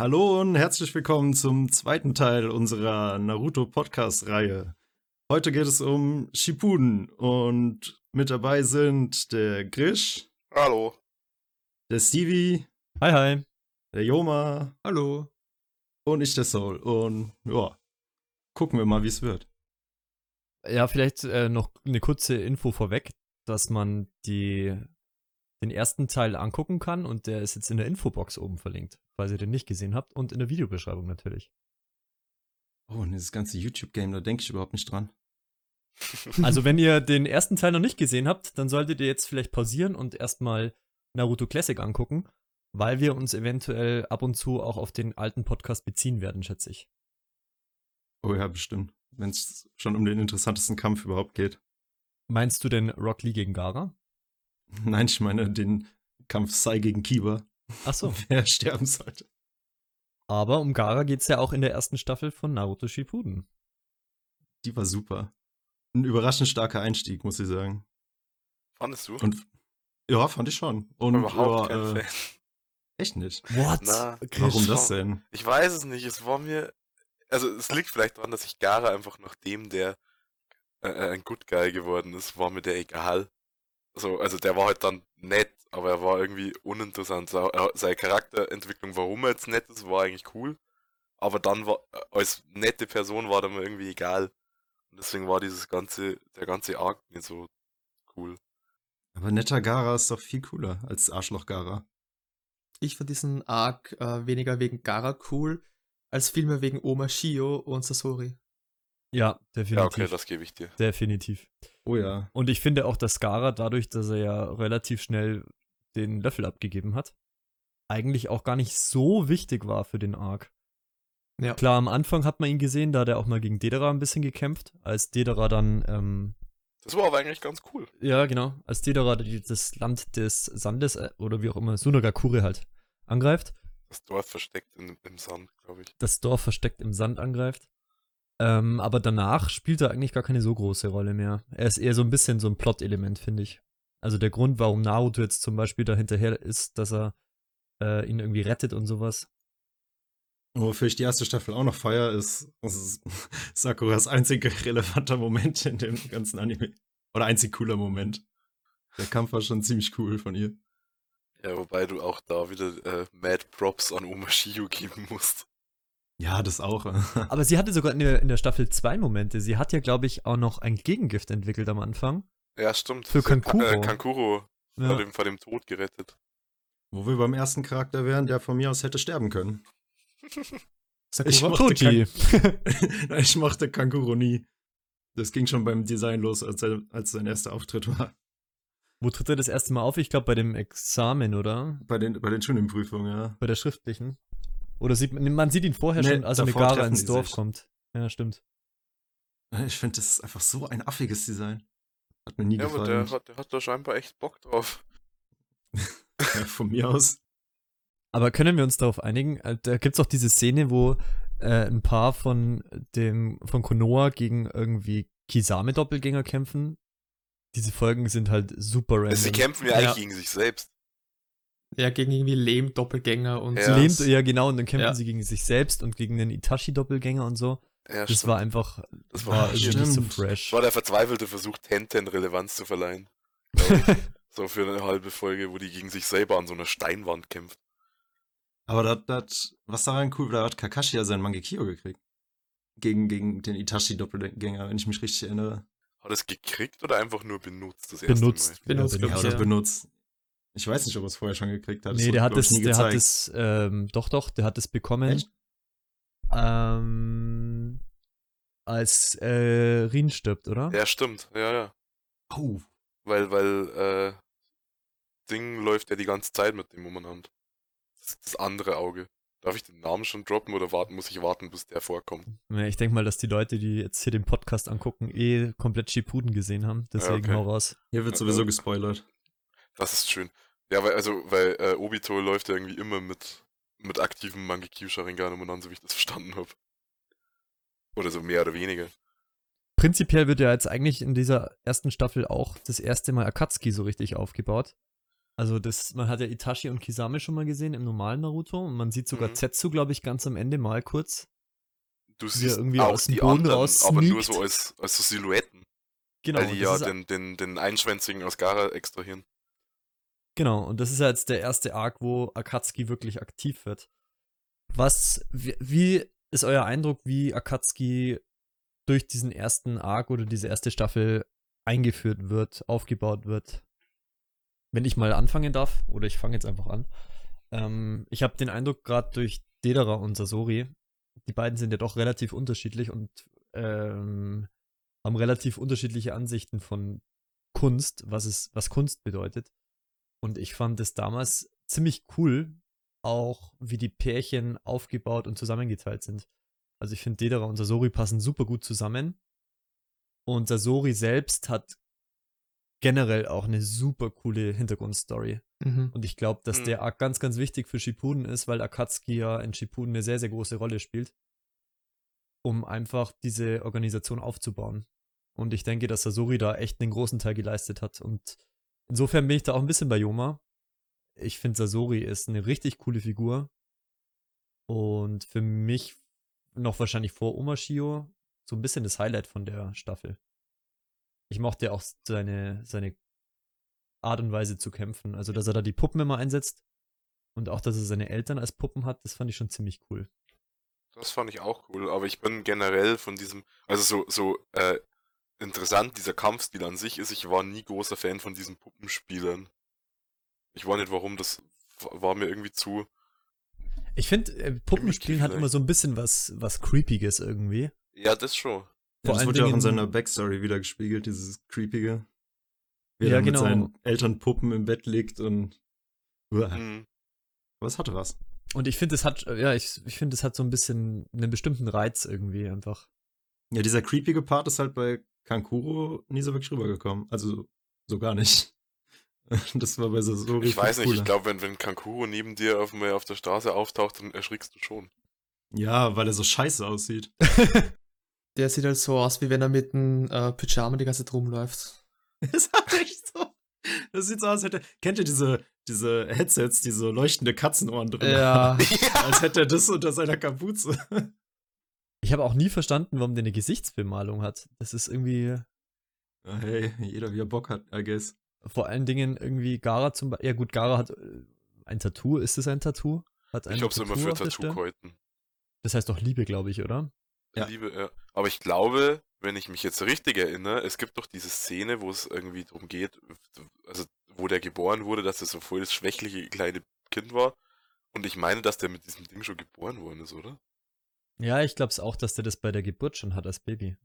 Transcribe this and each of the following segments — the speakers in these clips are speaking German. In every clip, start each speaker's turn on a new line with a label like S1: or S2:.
S1: Hallo und herzlich willkommen zum zweiten Teil unserer Naruto Podcast Reihe. Heute geht es um Shippuden und mit dabei sind der Grish,
S2: Hallo.
S1: der Stevie,
S3: Hi, hi.
S1: der Yoma
S3: Hallo.
S1: und ich der Soul. Und ja, gucken wir mal, wie es wird.
S3: Ja, vielleicht äh, noch eine kurze Info vorweg, dass man die, den ersten Teil angucken kann und der ist jetzt in der Infobox oben verlinkt, falls ihr den nicht gesehen habt und in der Videobeschreibung natürlich.
S1: Oh, und dieses ganze YouTube-Game, da denke ich überhaupt nicht dran.
S3: Also, wenn ihr den ersten Teil noch nicht gesehen habt, dann solltet ihr jetzt vielleicht pausieren und erstmal Naruto Classic angucken, weil wir uns eventuell ab und zu auch auf den alten Podcast beziehen werden, schätze ich.
S1: Oh ja, bestimmt. Wenn es schon um den interessantesten Kampf überhaupt geht.
S3: Meinst du denn Rock Lee gegen Gara?
S1: Nein, ich meine den Kampf Sai gegen Kiba.
S3: Ach so.
S1: Wer sterben sollte.
S3: Aber um Gara geht's ja auch in der ersten Staffel von Naruto Shippuden.
S1: Die war super. Ein überraschend starker Einstieg, muss ich sagen.
S2: Fandest du?
S1: Und ja, fand ich schon. Und
S2: Überhaupt
S1: ja,
S2: kein
S1: äh,
S2: Fan.
S1: echt nicht.
S3: What?
S2: Na,
S1: Warum das denn?
S2: Ich weiß es nicht. Es war mir. Also, es liegt vielleicht daran, dass ich Gara einfach nachdem der äh, äh, ein Good Guy geworden ist, war mir der egal. So, also, der war halt dann nett, aber er war irgendwie uninteressant. Sa- er- Seine Charakterentwicklung, warum er jetzt nett ist, war eigentlich cool. Aber dann war, äh, als nette Person war er mir irgendwie egal. Und deswegen war dieses ganze, der ganze Arc nicht so cool.
S1: Aber netter Gara ist doch viel cooler als Arschloch Gara.
S4: Ich fand diesen Arc äh, weniger wegen Gara cool, als vielmehr wegen Oma Shio und Sasori.
S3: Ja, definitiv.
S2: Ja, okay, das gebe ich dir.
S3: Definitiv.
S1: Oh ja.
S3: Und ich finde auch, dass Gara dadurch, dass er ja relativ schnell den Löffel abgegeben hat, eigentlich auch gar nicht so wichtig war für den Arc.
S4: Ja.
S3: Klar, am Anfang hat man ihn gesehen, da hat er auch mal gegen Dedera ein bisschen gekämpft, als Dedera dann, ähm,
S2: Das war aber eigentlich ganz cool.
S3: ja genau, als Dedera das Land des Sandes, äh, oder wie auch immer, Sunagakure halt, angreift.
S2: Das Dorf versteckt in, im Sand, glaube ich.
S3: das Dorf versteckt im Sand angreift. Ähm, aber danach spielt er eigentlich gar keine so große Rolle mehr. Er ist eher so ein bisschen so ein Plot-Element, finde ich. Also der Grund, warum Naruto jetzt zum Beispiel da hinterher ist, dass er äh, ihn irgendwie rettet und sowas.
S1: Wofür ich die erste Staffel auch noch feier, ist, ist Sakuras einziger relevanter Moment in dem ganzen Anime. Oder einzig cooler Moment. Der Kampf war schon ziemlich cool von ihr.
S2: Ja, wobei du auch da wieder äh, Mad Props an Oma Shio geben musst.
S1: Ja, das auch.
S3: Aber sie hatte sogar in der, in der Staffel zwei Momente. Sie hat ja, glaube ich, auch noch ein Gegengift entwickelt am Anfang.
S2: Ja, stimmt.
S3: Für
S2: hat
S3: Kankuro.
S2: Äh, Kankuro
S3: Ja.
S2: vor, dem, vor dem Tod gerettet.
S1: Wo wir beim ersten Charakter wären, der von mir aus hätte sterben können. Ich mochte
S3: Toji.
S1: Nein, ich mochte Kankuro nie. Das ging schon beim Design los, als, er, als sein erster Auftritt war.
S3: Wo tritt er das erste Mal auf? Ich glaube bei dem Examen, oder?
S1: Bei den, bei den Schulenprüfungen, ja.
S3: Bei der schriftlichen. Oder sieht man, man sieht ihn vorher
S1: Nee,
S3: schon, als er mit
S1: davor
S3: Gara
S1: treffen
S3: ins Dorf
S1: sich.
S3: kommt. Ja, stimmt.
S1: Ich finde, das ist einfach so ein affiges Design. Hat mir nie
S2: Ja, aber
S1: gefallen.
S2: der hat, der hat da scheinbar echt Bock drauf.
S1: Ja, von mir aus.
S3: Aber können wir uns darauf einigen? Äh, Da gibt's auch diese Szene, wo äh, ein paar von dem von Konoha gegen irgendwie Kisame-Doppelgänger kämpfen. Diese Folgen sind halt super random.
S2: Sie kämpfen ja eigentlich
S4: Ja.
S2: gegen sich selbst.
S4: Ja, gegen irgendwie Lehm-Doppelgänger und
S2: Ja.
S3: Lehnt, ja, genau, und dann kämpfen
S4: Ja.
S3: sie gegen sich selbst und gegen den Itachi-Doppelgänger und so.
S2: Ja,
S3: Das
S2: stimmt.
S3: war einfach,
S2: das
S3: war
S2: war,
S3: nicht so fresh.
S2: war der verzweifelte Versuch, Tenten Relevanz zu verleihen. so für eine halbe Folge, wo die gegen sich selber an so einer Steinwand kämpft.
S1: Aber das, das, was daran cool war, da hat Kakashi ja seinen Mangekyo gekriegt. Gegen, gegen den Itachi-Doppelgänger, wenn ich mich richtig erinnere.
S2: Hat es gekriegt oder einfach nur benutzt das erste
S3: benutzt.
S2: Mal?
S4: Benutzt,
S3: Ja,
S1: oder
S4: ja.
S1: benutzt. Ich weiß nicht, ob er es vorher schon gekriegt hat. Das
S3: Nee,
S1: wurde,
S3: der hat
S1: nie
S3: der hat es, ähm, doch, doch, der hat es bekommen.
S1: Echt?
S3: Ähm, als äh, Rin stirbt, oder?
S2: Ja, stimmt. Ja, ja.
S1: Oh,
S2: Weil, weil, äh, Ding läuft ja die ganze Zeit mit dem umeinander. Das, ist das andere Auge. Darf ich den Namen schon droppen oder warten, muss ich warten, bis der vorkommt?
S3: Ja, ich denke mal, dass die Leute, die jetzt hier den Podcast angucken, eh komplett Shippuden gesehen haben. Deswegen
S2: okay.
S3: hau raus.
S1: hier wird
S2: Ja,
S1: sowieso gespoilert.
S2: Das ist schön. Ja, weil, also, weil äh, Obito läuft ja irgendwie immer mit, mit aktivem Mangekyo Sharingan umeinander, so wie ich das verstanden habe. Oder so mehr oder weniger.
S3: Prinzipiell wird ja jetzt eigentlich in dieser ersten Staffel auch das erste Mal Akatsuki so richtig aufgebaut. Also das, man hat ja Itachi und Kisame schon mal gesehen im normalen Naruto und man sieht sogar
S2: Mhm.
S3: Zetsu, glaube ich, ganz am Ende mal kurz.
S2: Du siehst
S3: irgendwie
S2: auch
S3: aus dem
S2: die
S3: Boden
S2: anderen,
S3: raus
S2: aber nur so als, als so Silhouetten,
S3: Genau,
S2: weil die ja den, den, den Einschwänzigen aus Gara extrahieren.
S3: Genau, und das ist ja jetzt der erste Arc, wo Akatsuki wirklich aktiv wird. Was, wie, wie ist euer Eindruck, wie Akatsuki durch diesen ersten Arc oder diese erste Staffel eingeführt wird, aufgebaut wird? Wenn ich mal anfangen darf, oder ich fange jetzt einfach an. Ähm, ich habe den Eindruck, gerade durch Dedera und Sasori, die beiden sind ja doch relativ unterschiedlich und ähm, haben relativ unterschiedliche Ansichten von Kunst, was es, was Kunst bedeutet. Und ich fand es damals ziemlich cool, auch wie die Pärchen aufgebaut und zusammengeteilt sind. Also ich finde, Dedera und Sasori passen super gut zusammen. Und Sasori selbst hat generell auch eine super coole Hintergrundstory.
S4: Mhm.
S3: Und ich glaube, dass
S2: Mhm.
S3: der Arc ganz, ganz wichtig für Shippuden ist, weil Akatsuki ja in Shippuden eine sehr, sehr große Rolle spielt, um einfach diese Organisation aufzubauen. Und ich denke, dass Sasori da echt einen großen Teil geleistet hat. Und insofern bin ich da auch ein bisschen bei Yoma. Ich finde, Sasori ist eine richtig coole Figur. Und für mich noch wahrscheinlich vor Omashio so ein bisschen das Highlight von der Staffel. Ich mochte auch seine, seine Art und Weise zu kämpfen. Also, dass er da die Puppen immer einsetzt und auch, dass er seine Eltern als Puppen hat, das fand ich schon ziemlich cool.
S2: Das fand ich auch cool, aber ich bin generell von diesem, also so, so äh, interessant dieser Kampfstil an sich ist, ich war nie großer Fan von diesen Puppenspielern. Ich weiß nicht warum, das war mir irgendwie zu.
S3: Ich finde, äh, Puppenspielen hat immer so ein bisschen was, was Creepiges irgendwie.
S2: Ja, das schon.
S1: Ja, das
S3: allen
S1: wurde ja auch in seiner Backstory wieder gespiegelt, dieses Creepige. Wie er
S3: Ja,
S1: dann
S3: genau.
S1: mit seinen Elternpuppen im Bett liegt und. Uah.
S2: Hm.
S1: Aber es hatte was.
S3: Und ich finde, es hat, äh, ja, ich, ich finde, es hat so ein bisschen einen bestimmten Reiz irgendwie einfach.
S1: Ja, dieser creepige Part ist halt bei Kankuro nie so wirklich rübergekommen. Also so gar nicht. Das war bei Sasori
S2: Ich
S1: viel
S2: weiß nicht,
S1: cooler.
S2: ich glaube, wenn, wenn Kankuro neben dir auf, auf der Straße auftaucht, dann erschrickst du schon.
S1: Ja, weil er so scheiße aussieht.
S4: Der sieht halt so aus, wie wenn er mit einem äh, Pyjama die ganze Zeit rumläuft.
S1: Das hat echt so. Das sieht so aus, als hätte. Kennt ihr diese, diese Headsets, die so leuchtende Katzenohren drin
S4: Ja.
S1: haben? Als hätte er das unter seiner Kapuze.
S3: Ich habe auch nie verstanden, warum der eine Gesichtsbemalung hat. Das ist irgendwie,
S1: Ja, hey, jeder wie er Bock hat, I guess.
S3: vor allen Dingen irgendwie Gara zum Beispiel. Ja, gut, Gara hat äh, ein Tattoo. Ist es ein Tattoo? Hat ein
S2: Ich hab's immer
S3: Tattoo
S2: für? Tattoo-Keuten.
S3: Das heißt doch Liebe, glaube ich, oder?
S1: Ja.
S2: Liebe, ja. Aber ich glaube, wenn ich mich jetzt richtig erinnere, es gibt doch diese Szene, wo es irgendwie darum geht, also wo der geboren wurde, dass er so voll das schwächliche kleine Kind war. Und ich meine, dass der mit diesem Ding schon geboren worden ist, oder?
S3: Ja, ich glaube es auch, dass der das bei der Geburt schon hat als Baby.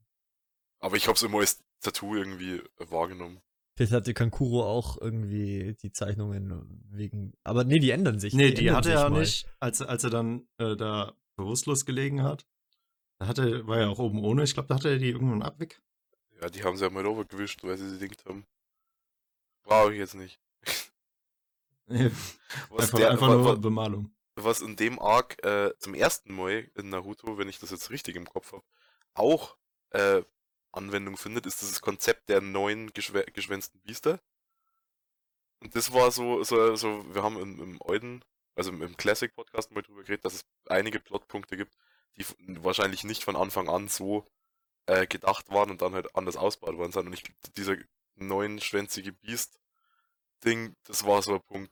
S2: Aber ich hab's immer als Tattoo irgendwie wahrgenommen.
S3: Vielleicht hatte Kankuro auch irgendwie die Zeichnungen wegen. Aber nee, die ändern sich.
S1: Nee, die
S3: ändern
S1: hatte er
S3: mal.
S1: nicht, als, als er dann äh, da bewusstlos gelegen hat. Da hatte, war er auch oben ohne. Ich glaube, da hatte er die irgendwann abweg.
S2: Ja, die haben sie ja mal overgewischt, weil sie sie denkt haben. Brauche ich jetzt nicht. Was,
S1: einfach
S2: der,
S1: einfach nur
S2: wa-
S1: Bemalung.
S2: Was in dem Arc äh, zum ersten Mal in Naruto, wenn ich das jetzt richtig im Kopf habe, auch äh, Anwendung findet, ist dieses Konzept der neuen geschwä geschwänzten Biester. Und das war so, so, so wir haben im, im Euden, also im, im Classic-Podcast mal drüber geredet, dass es einige Plotpunkte gibt, die wahrscheinlich nicht von Anfang an so äh, gedacht waren und dann halt anders ausgebaut worden sind. Und ich dieser neunschwänzige Biest-Ding, das war so ein Punkt.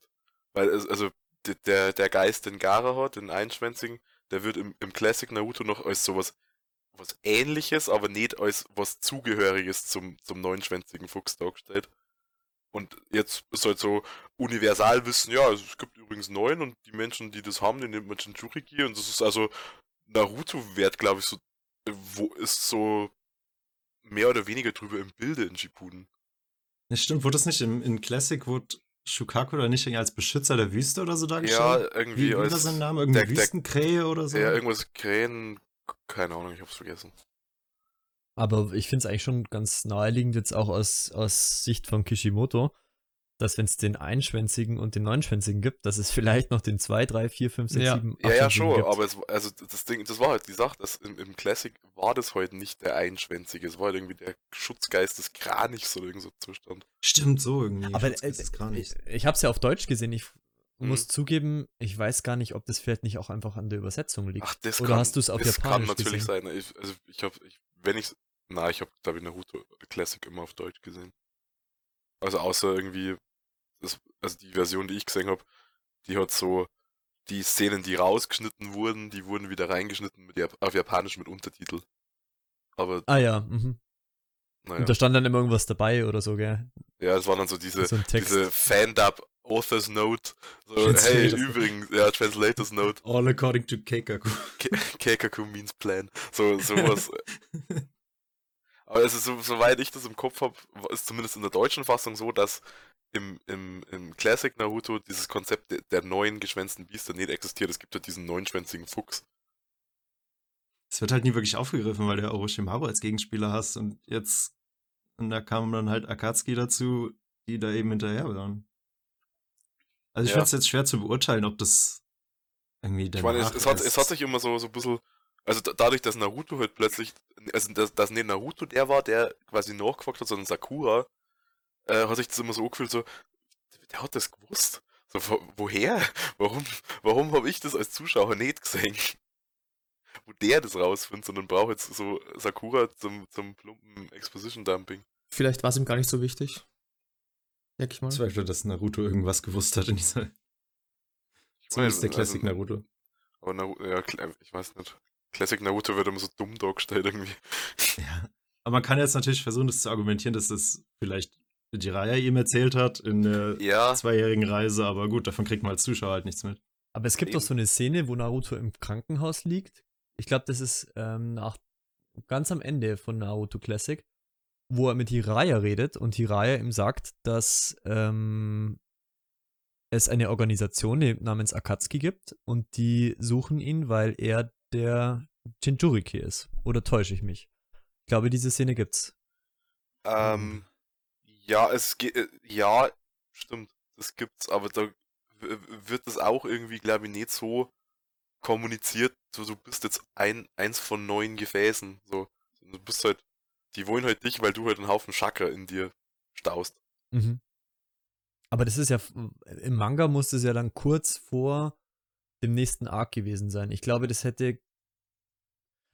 S2: Weil also der, der Geist, den Gara hat, den Einschwänzigen, der wird im, im Classic Naruto noch als sowas was ähnliches, aber nicht als was Zugehöriges zum, zum neunschwänzigen Fuchs dargestellt. Und jetzt ist halt so Universalwissen, ja, also es gibt übrigens neun und die Menschen, die das haben, die nennt man Jinchuriki und das ist also Naruto-Wert, glaube ich, so, wo ist so mehr oder weniger drüber im Bilde in Shippuden.
S1: Ja, stimmt, wurde das nicht im, in Classic, wurde Shukaku da nicht irgendwie als Beschützer der Wüste oder so
S2: Ja,
S1: dargestellt?
S2: irgendwie
S1: wie, wie war sein Name? Irgendwie
S2: der-
S1: Wüstenkrähe oder so?
S2: ja, irgendwas Krähen, keine Ahnung, ich hab's vergessen.
S3: Aber ich finde es eigentlich schon ganz naheliegend, jetzt auch aus, aus Sicht von Kishimoto, dass wenn es den einschwänzigen und den neunschwänzigen gibt, dass es vielleicht noch den 2, 3, 4, 5, 6,
S4: Ja.
S3: 7, 8
S2: Ja, ja, schon, aber es, also das Ding, das war halt die Sache, dass im, im Classic war das heute nicht der Einschwänzige, es war halt irgendwie der Schutzgeist des Kranichs oder irgend so Zustand.
S1: Stimmt, so irgendwie.
S3: Aber äh,
S1: ist gar nicht.
S3: ich, ich habe es ja auf Deutsch gesehen. Ich
S2: Mhm.
S3: muss zugeben, ich weiß gar nicht, ob das vielleicht nicht auch einfach an der Übersetzung liegt.
S2: Ach, das
S3: Oder
S2: kann,
S3: hast du's auf
S2: das kann natürlich
S3: gesehen?
S2: sein. Ich, also ich habe, ich, wenn ich, na, ich habe glaube ich Naruto Classic immer auf Deutsch gesehen. Also außer irgendwie, das, also die Version, die ich gesehen habe, die hat so die Szenen, die rausgeschnitten wurden, die wurden wieder reingeschnitten mit Jap auf Japanisch mit Untertitel. Aber
S3: Ah ja, mhm.
S2: naja,
S3: und da stand dann immer irgendwas dabei oder so, gell?
S2: ja, es waren dann so diese,
S3: so
S2: diese Fan-Dub Author's Note. So, hey, übrigens, ja, Translators Note.
S1: All according to Keikaku.
S2: Ke- Keikaku means plan. So, sowas. Aber also, so, soweit ich das im Kopf habe, ist zumindest in der deutschen Fassung so, dass im, im, im Classic Naruto dieses Konzept der, der neuen geschwänzten Biester nicht existiert. Es gibt halt diesen neunschwänzigen Fuchs.
S1: Es wird halt nie wirklich aufgegriffen, weil du Orochimaru als Gegenspieler hast und jetzt, und da kamen dann halt Akatsuki dazu, die da eben hinterher waren. Also ich
S2: Ja.
S1: finde es jetzt schwer zu beurteilen, ob das irgendwie
S2: Ich meine, es, es, hat, es hat sich immer so, so ein bisschen. Also da- dadurch, dass Naruto halt plötzlich. Also dass, dass nicht Naruto der war, der quasi nachgefragt hat, sondern Sakura, äh, hat sich das immer so angefühlt, so. Der hat das gewusst. So, wo, woher? Warum, warum habe ich das als Zuschauer nicht gesehen? Wo der das rausfindet, sondern braucht jetzt so Sakura zum, zum plumpen Exposition-Dumping.
S4: Vielleicht war es ihm gar nicht so wichtig. Denke ich mal.
S1: Zweifel, dass Naruto irgendwas gewusst hat in dieser.
S2: Ich
S1: Zumindest der
S2: also-
S1: Classic Naruto.
S2: Aber Naruto, ja, ich weiß nicht. Classic Naruto wird immer so dumm dargestellt irgendwie.
S1: Ja. Aber man kann jetzt natürlich versuchen, das zu argumentieren, dass das vielleicht Jiraiya ihm erzählt hat in der
S2: Ja,
S1: zweijährigen Reise, aber gut, davon kriegt man als Zuschauer halt nichts mit.
S3: Aber es gibt doch so eine Szene, wo Naruto im Krankenhaus liegt. Ich glaube, das ist ähm, nach ganz am Ende von Naruto Classic, wo er mit Hiraya redet und Hiraya ihm sagt, dass ähm, es eine Organisation namens Akatsuki gibt und die suchen ihn, weil er der Jinchuriki ist. Oder täusche ich mich? Ich glaube, diese Szene gibt's.
S2: Ähm, ja, es geht, äh, ja, stimmt, das gibt's, aber da wird das auch irgendwie, glaube ich, nicht so kommuniziert, so du bist jetzt ein, eins von neun Gefäßen, so. Du bist halt, die wollen halt dich, weil du halt einen Haufen Chakra in dir staust.
S3: Mhm. Aber das ist ja, im Manga muss es ja dann kurz vor dem nächsten Arc gewesen sein. Ich glaube, das hätte.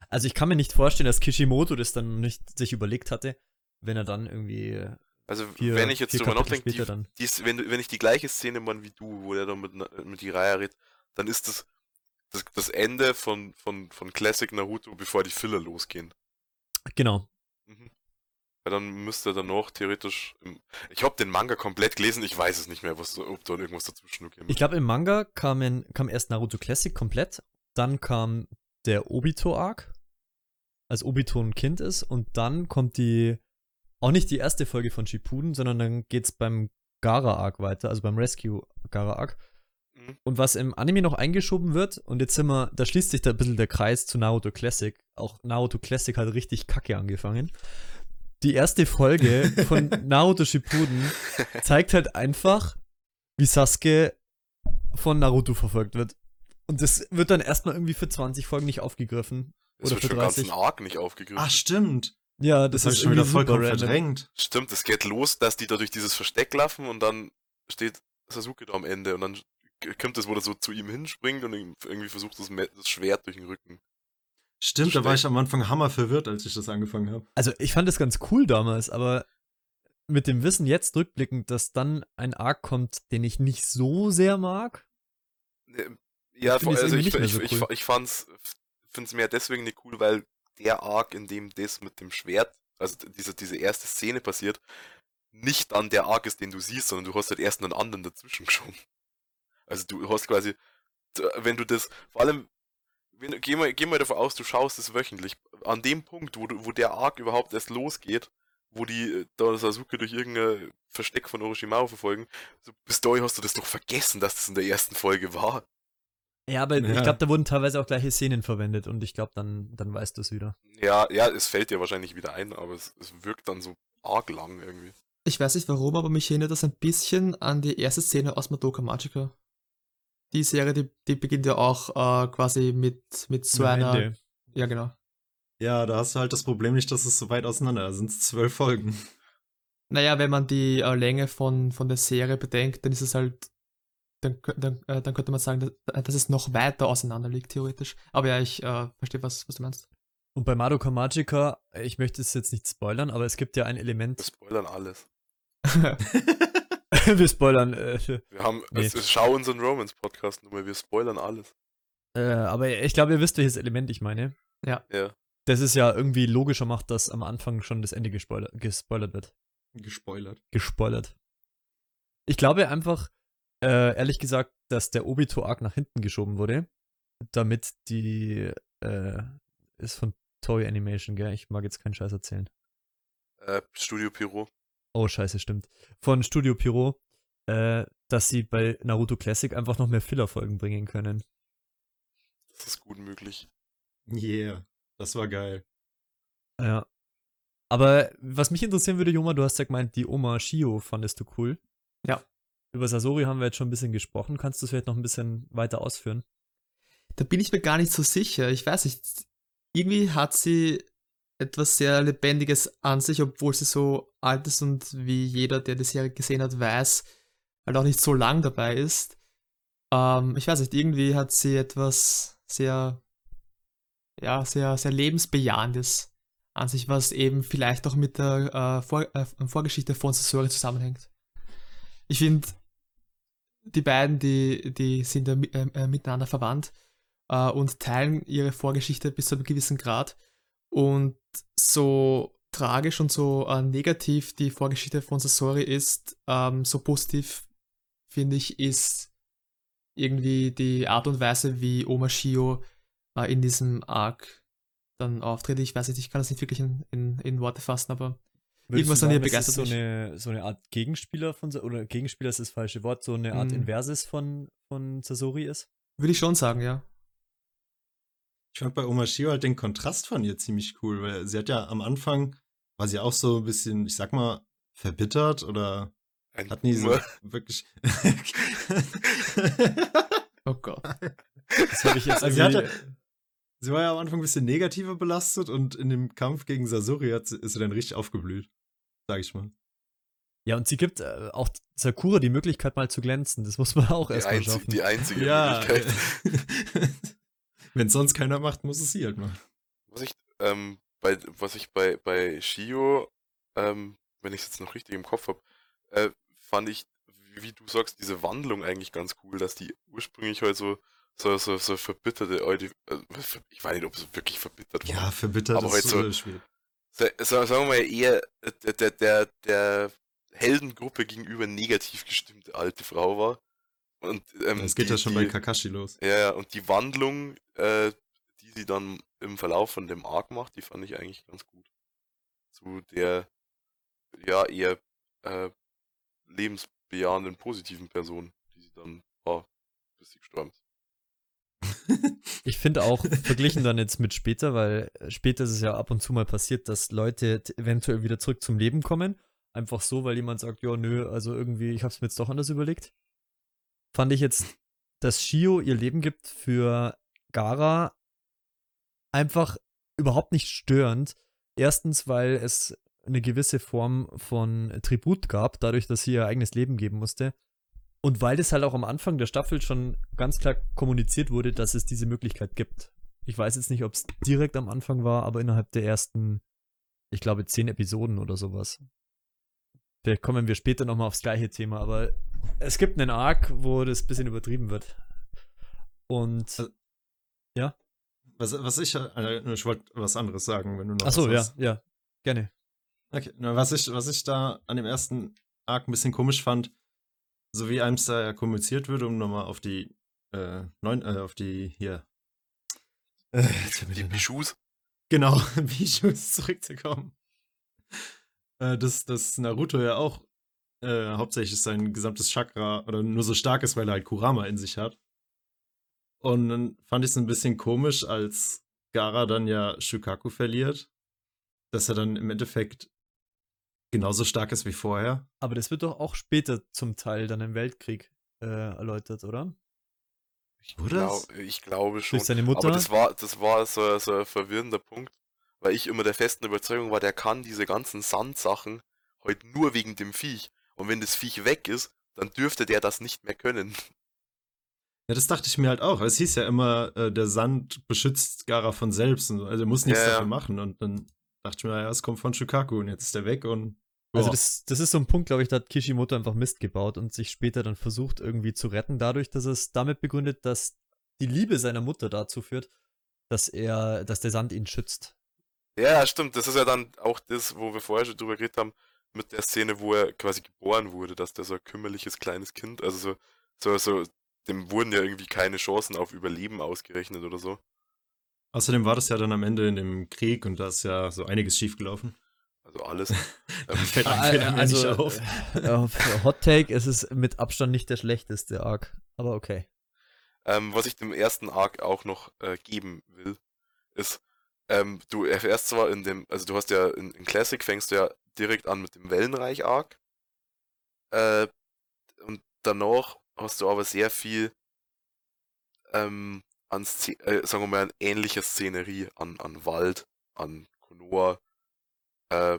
S3: Also ich kann mir nicht vorstellen, dass Kishimoto das dann nicht sich überlegt hatte, wenn er dann irgendwie
S2: Also,
S3: vier,
S2: wenn ich jetzt drüber nachdenke, die,
S3: dann.
S2: wenn, wenn ich die gleiche Szene meine wie du, wo der dann mit, Na- mit die Reihe redet, dann ist das, das das Ende von, von, von Classic Naruto, bevor die Filler losgehen.
S3: Genau.
S2: Mhm. Weil dann müsste er danach theoretisch. Ich habe den Manga komplett gelesen, ich weiß es nicht mehr, was, ob da irgendwas dazwischen gegeben
S3: Ich glaube, im Manga kam, in, kam erst Naruto Classic komplett, dann kam der Obito-Arc, als Obito ein Kind ist, und dann kommt die, auch nicht die erste Folge von Shippuden, sondern dann geht's beim Gara-Arc weiter, also beim Rescue Gara-Arc.
S2: Mhm.
S3: Und was im Anime noch eingeschoben wird, und jetzt sind wir, da schließt sich da ein bisschen der Kreis zu Naruto Classic. Auch Naruto Classic hat richtig kacke angefangen. Die erste Folge von Naruto Shippuden zeigt halt einfach, wie Sasuke von Naruto verfolgt wird. Und das wird dann erstmal irgendwie für 20 Folgen nicht aufgegriffen.
S2: Es
S3: Oder
S2: wird
S3: für
S2: schon ganz
S3: 30.
S2: Arc nicht aufgegriffen.
S1: Ach, stimmt.
S3: Ja,
S1: Das,
S3: das, ist
S1: ich schon wieder vollkommen
S3: random.
S1: verdrängt.
S2: Stimmt, es geht los, dass die da durch dieses Versteck laufen und dann steht Sasuke da am Ende und dann kommt es, wo er so zu ihm hinspringt und irgendwie versucht, das, das Schwert durch den Rücken.
S1: Stimmt, da war ich am Anfang hammer verwirrt, als ich das angefangen habe.
S3: Also ich fand das ganz cool damals, aber mit dem Wissen jetzt rückblickend, dass dann ein Arc kommt, den ich nicht so sehr mag.
S2: Ähm, Ja, vor, also ich,
S3: nicht mehr
S2: ich,
S3: so
S2: ich,
S3: cool.
S2: ich fand's, find's mehr deswegen nicht cool, weil der Arc, in dem das mit dem Schwert, also diese, diese erste Szene passiert, nicht dann der Arc ist, den du siehst, sondern du hast halt erst einen anderen dazwischen geschoben. Also du hast quasi, wenn du das, vor allem, wenn, geh, mal, geh mal davon aus, du schaust es wöchentlich. An dem Punkt, wo, du, wo der Arc überhaupt erst losgeht, wo die äh, Sasuke durch irgendein Versteck von Orochimaru verfolgen, so, bis dahin hast du das doch vergessen, dass das in der ersten Folge war.
S3: Ja, aber ich
S1: Ja.
S3: glaube, da wurden teilweise auch gleiche Szenen verwendet und ich glaube, dann, dann weißt du es wieder.
S2: Ja, ja, es fällt dir wahrscheinlich wieder ein, aber es, es wirkt dann so arg lang irgendwie.
S4: Ich weiß nicht warum, aber mich erinnert das ein bisschen an die erste Szene aus Madoka Magica. Die Serie, die, die beginnt ja auch äh, quasi mit, mit so
S3: Am
S4: einer.
S3: Ende.
S4: Ja, genau.
S1: Ja, da hast du halt das Problem nicht, dass es so weit auseinander ist. Da sind es zwölf Folgen.
S4: Naja, wenn man die äh, Länge von, von der Serie bedenkt, dann ist es halt. Dann, dann, äh, dann könnte man sagen, dass, dass es noch weiter auseinander liegt, theoretisch. Aber ja, ich äh, verstehe, was, was du meinst.
S3: Und bei Madoka Magica, ich möchte es jetzt nicht spoilern, aber es gibt ja ein
S2: Wir
S3: Element.
S2: spoilern alles.
S3: wir spoilern. Äh,
S2: Wir haben,
S3: Nee.
S2: es, es, schau unseren Romance-Podcast nur mal, wir spoilern alles.
S3: äh, aber ich glaube, ihr wisst, welches Element ich meine.
S2: Ja.
S3: Das es ja irgendwie logischer macht, dass am Anfang schon das Ende gespoilert, gespoilert wird.
S1: Gespoilert.
S3: Gespoilert. Ich glaube einfach, äh, ehrlich gesagt, dass der Obito-Arc nach hinten geschoben wurde, damit die, äh, ist von Toei Animation, gell? Ich mag jetzt keinen Scheiß erzählen.
S2: Äh, Studio Pyro.
S3: Oh, scheiße, stimmt. Von Studio Pyro, äh, dass sie bei Naruto Classic einfach noch mehr Filler-Folgen bringen können.
S2: Das ist gut möglich.
S1: Yeah, das war geil.
S3: Ja. Aber was mich interessieren würde, Joma, du hast ja gemeint, die Oma Shio fandest du cool.
S4: Ja.
S3: Über Sasori haben wir jetzt schon ein bisschen gesprochen. Kannst du es vielleicht noch ein bisschen weiter ausführen?
S4: Da bin ich mir gar nicht so sicher. Ich weiß nicht. Irgendwie hat sie etwas sehr Lebendiges an sich, obwohl sie so alt ist und wie jeder, der die Serie gesehen hat, weiß, halt auch nicht so lang dabei ist. Ähm, ich weiß nicht, irgendwie hat sie etwas sehr, ja, sehr, sehr lebensbejahendes an sich, was eben vielleicht auch mit der äh, Vor äh, Vorgeschichte von Sasori zusammenhängt. Ich finde, die beiden, die, die sind äh, äh, miteinander verwandt äh, und teilen ihre Vorgeschichte bis zu einem gewissen Grad. Und so tragisch und so äh, negativ die Vorgeschichte von Sasori ist, ähm, so positiv, finde ich, ist irgendwie die Art und Weise, wie Oma Shio äh, in diesem Arc dann auftritt. Ich weiß nicht, ich kann das nicht wirklich in, in, in Worte fassen, aber Irgendwas an ihr begeistert
S3: ist so
S4: mich.
S3: eine, so eine Art Gegenspieler von, oder Gegenspieler ist das falsche Wort, so eine Art
S4: Mm.
S3: Inverses von, von Sasori ist?
S4: würde ich schon sagen, ja.
S1: Ich fand bei Oma Shio halt den Kontrast von ihr ziemlich cool, weil sie hat ja am Anfang, war sie auch so ein bisschen, ich sag mal, verbittert oder
S2: Ein
S1: hat nie so wirklich.
S4: Oh Gott.
S3: Das habe ich jetzt
S1: Also sie,
S3: irgendwie-
S1: hatte, sie war ja am Anfang ein bisschen negativer belastet und in dem Kampf gegen Sasori hat sie, ist sie dann richtig aufgeblüht. Sag ich mal.
S3: Ja, und sie gibt äh, auch Sakura die Möglichkeit, mal zu glänzen. Das muss man auch erstmal schaffen.
S2: die einzige
S1: Ja.
S2: Möglichkeit.
S1: Wenn sonst keiner macht, muss es sie halt machen.
S2: Was ich, ähm, bei, was ich bei, bei Shio, ähm, wenn ich es jetzt noch richtig im Kopf habe, äh, fand ich, wie, wie du sagst, diese Wandlung eigentlich ganz cool, dass die ursprünglich halt so, so, so, so verbitterte, alte- äh, ich weiß nicht, ob es wirklich verbittert war.
S1: Ja, verbittert
S2: Aber
S1: ist
S2: halt
S1: so
S2: so-. Sa- sa- Sagen wir mal eher der, der, der, der Heldengruppe gegenüber negativ gestimmte alte Frau war. Und, ähm,
S1: Es geht
S2: die,
S1: ja schon
S2: die,
S1: bei Kakashi los.
S2: Ja, ja, und die Wandlung, äh, die sie dann im Verlauf von dem Arc macht, die fand ich eigentlich ganz gut. Zu der, ja, eher äh, lebensbejahenden, positiven Person, die sie dann war, bis sie gestorben ist.
S3: Ich finde auch, verglichen dann jetzt mit später, weil später ist es ja ab und zu mal passiert, dass Leute eventuell wieder zurück zum Leben kommen. Einfach so, weil jemand sagt, ja, nö, also irgendwie, ich hab's mir jetzt doch anders überlegt. Fand ich jetzt, dass Shio ihr Leben gibt für Gara einfach überhaupt nicht störend. Erstens, weil es eine gewisse Form von Tribut gab, dadurch, dass sie ihr eigenes Leben geben musste. Und weil das halt auch am Anfang der Staffel schon ganz klar kommuniziert wurde, dass es diese Möglichkeit gibt. Ich weiß jetzt nicht, ob es direkt am Anfang war, aber innerhalb der ersten, ich glaube, zehn Episoden oder sowas. Vielleicht kommen wir später nochmal aufs gleiche Thema, aber es gibt einen Arc, wo das ein bisschen übertrieben wird. Und.
S1: Also- Was, was ich, äh, ich wollte was anderes sagen, wenn du noch
S3: Achso, ja,
S1: hast.
S3: ja. Gerne.
S1: Okay, na, was ich, was ich da an dem ersten Arc ein bisschen komisch fand, so wie einem da ja kommuniziert wird, um nochmal auf die äh, neun, äh, auf die hier. Äh,
S2: Die Bichus,
S1: genau, Bijus zurückzukommen. Äh, dass, dass Naruto ja auch äh, hauptsächlich sein gesamtes Chakra oder nur so stark ist, weil er halt Kurama in sich hat. Und dann fand ich es ein bisschen komisch, als Gara dann ja Shukaku verliert, dass er dann im Endeffekt genauso stark ist wie vorher.
S3: Aber das wird doch auch später zum Teil dann im Weltkrieg äh, erläutert, oder?
S2: Ich,
S1: Wurde
S2: glaub,
S1: das?
S2: ich glaube schon.
S3: Durch seine Mutter?
S2: Aber das war, das war so, so ein verwirrender Punkt, weil ich immer der festen Überzeugung war, der kann diese ganzen Sandsachen heute nur wegen dem Viech. Und wenn das Viech weg ist, dann dürfte der das nicht mehr können.
S1: Ja, das dachte ich mir halt auch. Es hieß ja immer, äh, der Sand beschützt Gara von selbst. Also er muss nichts
S2: Ja, ja.
S1: dafür machen. Und dann dachte ich mir, naja, es kommt von Shukaku und jetzt ist er weg und.
S3: Also
S1: boah.
S3: das, das ist so ein Punkt, glaube ich, da hat Kishimoto einfach Mist gebaut und sich später dann versucht irgendwie zu retten, dadurch, dass es damit begründet, dass die Liebe seiner Mutter dazu führt, dass er, dass der Sand ihn schützt.
S2: Ja, stimmt. Das ist ja dann auch das, wo wir vorher schon drüber geredet haben, mit der Szene, wo er quasi geboren wurde, dass der so ein kümmerliches kleines Kind, also so, so, so, dem wurden ja irgendwie keine Chancen auf Überleben ausgerechnet oder so.
S1: Außerdem war das ja dann am Ende in dem Krieg und da ist ja so einiges schiefgelaufen.
S2: Also alles.
S1: Fällt
S2: ähm,
S1: einem, fällt einem ja nicht auf.
S3: äh, auf Hot Take, es ist mit Abstand nicht der schlechteste Arc, aber okay.
S2: ähm, was ich dem ersten Arc auch noch äh, geben will, ist, ähm, du erfährst zwar in dem, also du hast ja in, in Classic fängst du ja direkt an mit dem Wellenreich-Arc. Äh, und danach hast du aber sehr viel ähm, an, Sze äh, sagen wir mal, an ähnlicher Szenerie, an, an Wald, an Konoha äh,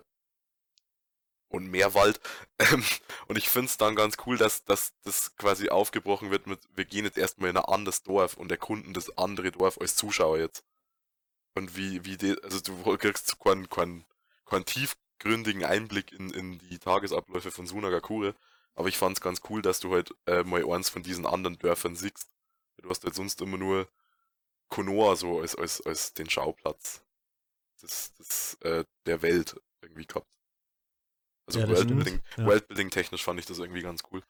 S2: und mehr Wald. Ähm, und ich finde es dann ganz cool, dass, dass das quasi aufgebrochen wird mit, wir gehen jetzt erstmal in ein anderes Dorf und erkunden das andere Dorf als Zuschauer jetzt. Und wie, wie die, also du kriegst keinen, keinen, keinen tiefgründigen Einblick in, in die Tagesabläufe von Sunagakure, aber ich fand es ganz cool, dass du halt äh, mal eins von diesen anderen Dörfern siehst. Du hast halt sonst immer nur Konoha so als, als, als den Schauplatz des, des, äh, der Welt irgendwie gehabt. Also
S3: Ja, das.
S2: Worldbuilding,
S3: Ja.
S2: Worldbuilding technisch fand ich das irgendwie ganz cool.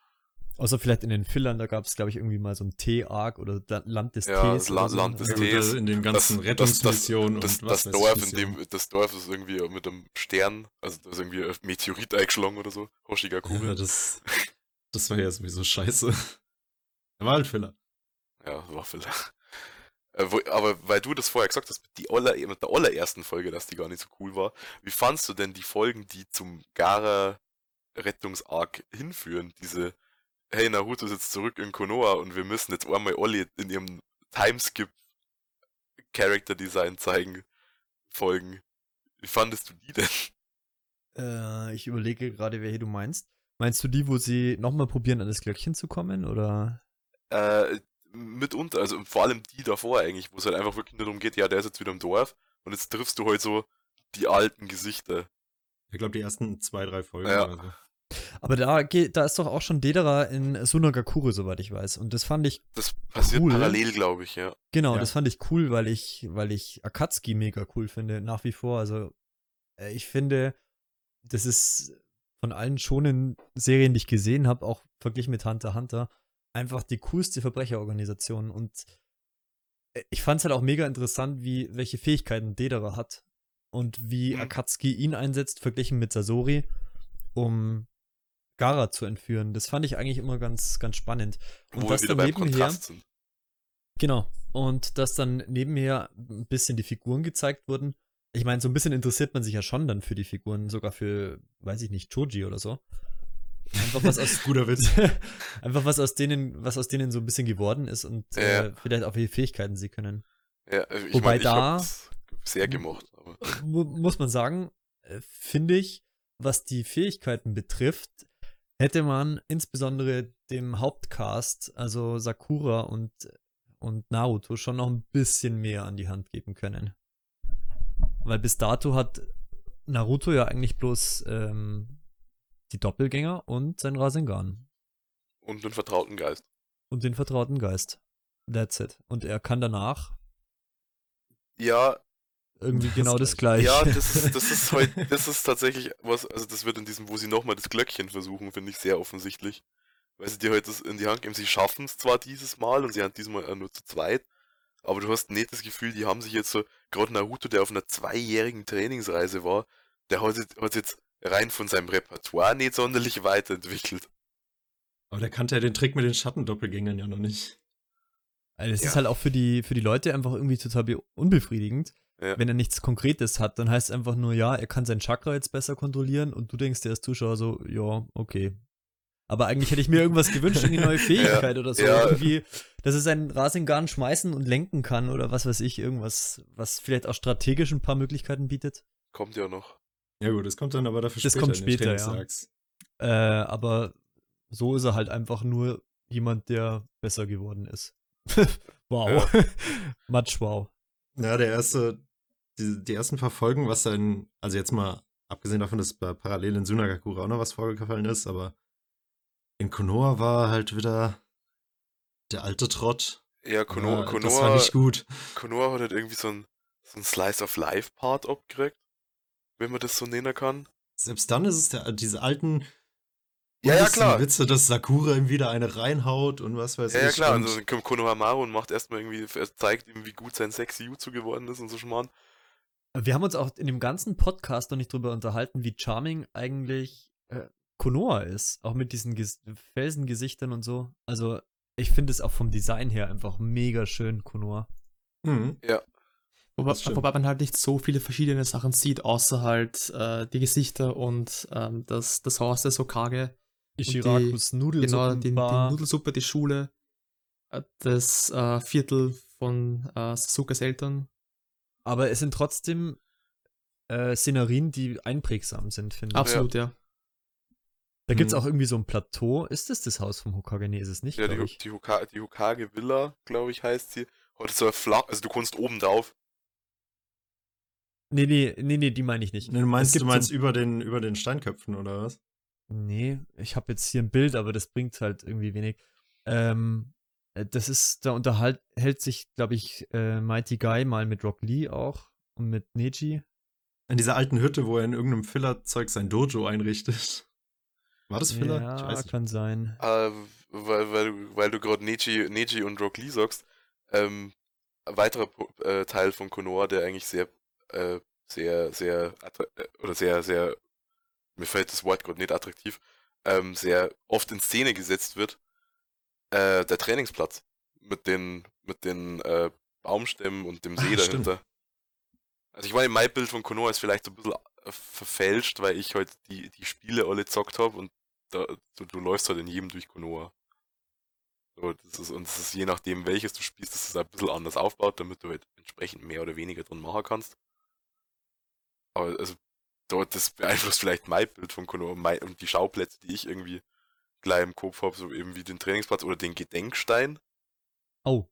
S3: Außer vielleicht in den Fillern, da gab es, glaube ich, irgendwie mal so ein Tee-Arc oder Land des
S2: Ja,
S3: Tees.
S2: das La-
S3: so.
S2: Land des Tees.
S1: in den ganzen
S2: das-
S1: Rettungsmissionen
S2: Das,
S1: und
S2: das
S1: was weiß ich,
S2: Dorf, in dem, das Dorf ist irgendwie mit einem Stern, also da ist irgendwie ein Meteorit eingeschlagen oder so. Hoshigakure.
S1: Ja, das, das war ja sowieso scheiße. Der war halt Filler.
S2: Ja, war vielleicht. Äh, wo, aber weil du das vorher gesagt hast, mit, die aller, mit der allerersten Folge, dass die gar nicht so cool war, wie fandst du denn die Folgen, die zum Gara Rettungsarc hinführen? Diese, hey, Naruto ist jetzt zurück in Konoha und wir müssen jetzt einmal Olli in ihrem Timeskip Character Design zeigen, Folgen. Wie fandest du die denn?
S3: Äh, ich überlege gerade, welche du meinst. Meinst du die, wo sie nochmal probieren, an das Glöckchen zu kommen? Oder?
S2: Äh, mitunter, also vor allem die davor eigentlich, wo es halt einfach wirklich nur darum geht, ja, der ist jetzt wieder im Dorf und jetzt triffst du halt so die alten Gesichter.
S1: Ich glaube, die ersten zwei, drei Folgen.
S2: Ja.
S1: oder so.
S3: Aber da, geht, da ist doch auch schon Dedera in Sunagakure, soweit ich weiß. Und das fand ich,
S2: Das passiert
S3: Cool.
S2: parallel, glaube ich, ja.
S3: genau,
S1: Ja.
S3: das fand ich cool, weil ich, weil ich Akatsuki mega cool finde, nach wie vor. Also, äh, ich finde, das ist von allen schonen Serien, die ich gesehen habe, auch verglichen mit Hunter x Hunter, einfach die coolste Verbrecherorganisation. Und äh, ich fand es halt auch mega interessant, wie, welche Fähigkeiten Dedera hat. Und wie
S2: Mhm.
S3: Akatsuki ihn einsetzt, verglichen mit Sasori, um Gara zu entführen. Das fand ich eigentlich immer ganz, ganz spannend. Und
S2: Wo
S3: das dann nebenher, genau. Und dass dann nebenher ein bisschen die Figuren gezeigt wurden. Ich meine, so ein bisschen interessiert man sich ja schon dann für die Figuren, sogar für, weiß ich nicht, Choji oder so. Einfach was aus,
S1: Guter Witz.
S3: einfach was aus denen, was aus denen so ein bisschen geworden ist und
S2: Ja.
S3: äh, vielleicht auch welche Fähigkeiten sie können.
S2: Ja, äh, ich
S3: Wobei
S2: mein, ich
S3: da-
S2: sehr gemocht. Aber
S3: mu muss man sagen, äh, finde ich, was die Fähigkeiten betrifft, hätte man insbesondere dem Hauptcast, also Sakura und, und Naruto, schon noch ein bisschen mehr an die Hand geben können. Weil bis dato hat Naruto ja eigentlich bloß ähm, die Doppelgänger und sein Rasengan
S2: und den vertrauten Geist.
S3: und den vertrauten Geist. That's it. Und er kann danach
S2: Ja,
S3: irgendwie
S1: Das
S3: genau das gleiche.
S2: ja, das ist, das ist halt, das ist tatsächlich was, also das wird in diesem, wo sie nochmal das Glöckchen versuchen, finde ich sehr offensichtlich. Weil sie dir halt das in die Hand geben, sie schaffen es zwar dieses Mal und sie haben diesmal nur zu zweit, aber du hast nicht das Gefühl, die haben sich jetzt so, gerade Naruto, der auf einer zweijährigen Trainingsreise war, der hat, hat jetzt rein von seinem Repertoire nicht sonderlich weiterentwickelt.
S1: Aber der kannte ja den Trick mit den Schattendoppelgängern ja noch nicht.
S3: Also es
S2: Ja.
S3: ist halt auch für die, für die Leute einfach irgendwie total be- unbefriedigend.
S2: Ja.
S3: Wenn er nichts Konkretes hat, dann heißt es einfach nur, ja, er kann sein Chakra jetzt besser kontrollieren und du denkst dir als Zuschauer so, ja, okay. Aber eigentlich hätte ich mir irgendwas gewünscht, irgendeine neue Fähigkeit oder so.
S2: ja.
S3: Irgendwie, dass er seinen Rasengarn schmeißen und lenken kann oder was weiß ich, irgendwas, was vielleicht auch strategisch ein paar Möglichkeiten bietet.
S2: Kommt ja noch.
S1: Ja gut, das kommt dann aber dafür
S3: Das
S1: später
S3: kommt
S1: in den
S3: später, ja. Äh, aber so ist er halt einfach nur jemand, der besser geworden ist. wow. Matsch wow.
S1: Ja, der erste, die, die ersten paar Folgen, was dann, also jetzt mal abgesehen davon, dass bei parallel in Sunagakura auch noch was vorgefallen ist, aber in Konoha war halt wieder der alte Trott.
S2: Ja, Konoha,
S1: Ja, Das war
S2: Konoha,
S1: nicht gut.
S2: Konoha hat halt irgendwie so ein, so ein Slice of Life Part abgekriegt. Wenn man das so nennen kann.
S1: Selbst dann ist es der, diese alten
S2: Ja, ja, klar.
S1: Witze, dass Sakura ihm wieder eine reinhaut und was weiß
S2: Ja, ja
S1: ich.
S2: klar,
S1: und
S2: also dann kommt Konoha Maru und macht erstmal irgendwie, er zeigt ihm, wie gut sein sexy Jutsu geworden ist und so Schmarrn.
S3: Wir haben uns auch in dem ganzen Podcast noch nicht drüber unterhalten, wie charming eigentlich äh, Konoha ist. Auch mit diesen Ges Felsengesichtern und so. Also, ich finde es auch vom Design her einfach mega schön, Konoha.
S1: Mhm.
S4: Wobei,
S1: Das
S4: wobei man halt nicht so viele verschiedene Sachen sieht, außer halt äh, die Gesichter und ähm, das, das Haus des Hokage.
S3: Ishirakus
S4: Genau, die, die. Nudelsuppe, die Schule, äh, das äh, Viertel von äh, Sasukas Eltern.
S3: Aber es sind trotzdem äh, Szenerien, die einprägsam sind, finde ich.
S4: Absolut, ja.
S3: Da gibt es
S1: Mhm.
S3: auch irgendwie so ein Plateau. Ist das das Haus vom Hokage? Nee, ist es nicht,
S2: Ja, die, die, Hoka die Hokage Villa, glaube ich, heißt sie. Hat so ein flach, also du kannst oben drauf.
S3: Nee, nee, nee, nee, die meine ich nicht.
S1: Nee, du meinst, du meinst
S3: so,
S1: über, den, über den Steinköpfen oder was?
S3: Nee, ich habe jetzt hier ein Bild, aber das bringt halt irgendwie wenig. Ähm, äh, das ist, da unterhält hält sich, glaube ich, äh, Mighty Guy mal mit Rock Lee auch und mit Neji.
S1: In dieser alten Hütte, wo er in irgendeinem Filler-Zeug sein Dojo einrichtet. War das Filler?
S3: Ja,
S1: ich weiß nicht.
S3: kann sein.
S2: Äh, weil, weil, du- weil du gerade Neji, Neji und Rock Lee sagst. Ähm, ein weiterer äh, Teil von Konoha, der eigentlich sehr, äh, sehr, sehr, äh, oder sehr, sehr, mir fällt das Wort gerade nicht attraktiv, ähm, sehr oft in Szene gesetzt wird, äh, der Trainingsplatz. Mit den, mit den äh, Baumstämmen und dem See
S1: stimmt.
S2: dahinter. Also ich meine, mein Bild von Konoha ist vielleicht so ein bisschen äh, verfälscht, weil ich halt die, die Spiele alle zockt habe und da, du, du läufst halt in jedem durch Konoha. So, das ist, und das ist je nachdem, welches du spielst, das ist ein bisschen anders aufgebaut, damit du halt entsprechend mehr oder weniger drin machen kannst. Aber also, dort, das beeinflusst vielleicht mein Bild von Konoha mein, und die Schauplätze, die ich irgendwie gleich im Kopf habe, so eben wie den Trainingsplatz oder den Gedenkstein,
S3: Oh,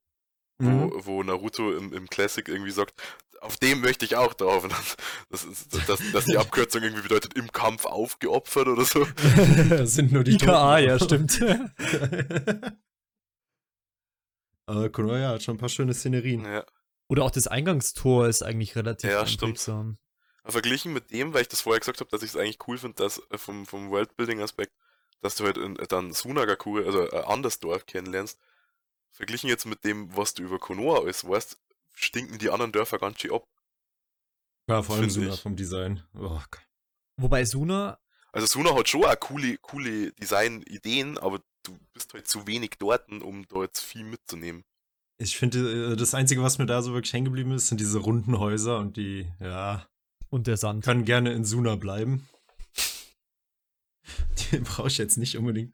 S1: Mhm.
S2: wo, wo Naruto im, im Classic irgendwie sagt, auf dem möchte ich auch drauf. Und das, das ist, dass, dass die Abkürzung irgendwie bedeutet, im Kampf aufgeopfert oder so.
S1: das sind nur die
S3: IKA,
S1: Toten.
S3: ja, stimmt.
S1: Aber Konoha ja, hat schon ein paar schöne Szenerien.
S2: Ja.
S3: Oder auch das Eingangstor ist eigentlich relativ
S2: Ja, stimmt. Aber Verglichen mit dem, weil ich das vorher gesagt habe, dass ich es eigentlich cool finde, dass äh, vom, vom Worldbuilding-Aspekt, dass du halt in, dann Sunagakure, also ein anderes Dorf kennenlernst, verglichen jetzt mit dem, was du über Konoha alles weißt, stinken die anderen Dörfer ganz schön ab.
S1: Ja, vor allem Suna
S2: ich.
S1: vom Design. Oh.
S3: Wobei Suna,
S2: Also Suna hat schon auch coole, coole Design-Ideen, aber du bist halt zu wenig dort, um da jetzt viel mitzunehmen.
S1: ich finde, äh, das Einzige, was mir da so wirklich hängen geblieben ist, sind diese runden Häuser und die, ja,
S3: und der Sand.
S1: können gerne in Suna bleiben. Die brauche ich jetzt nicht unbedingt.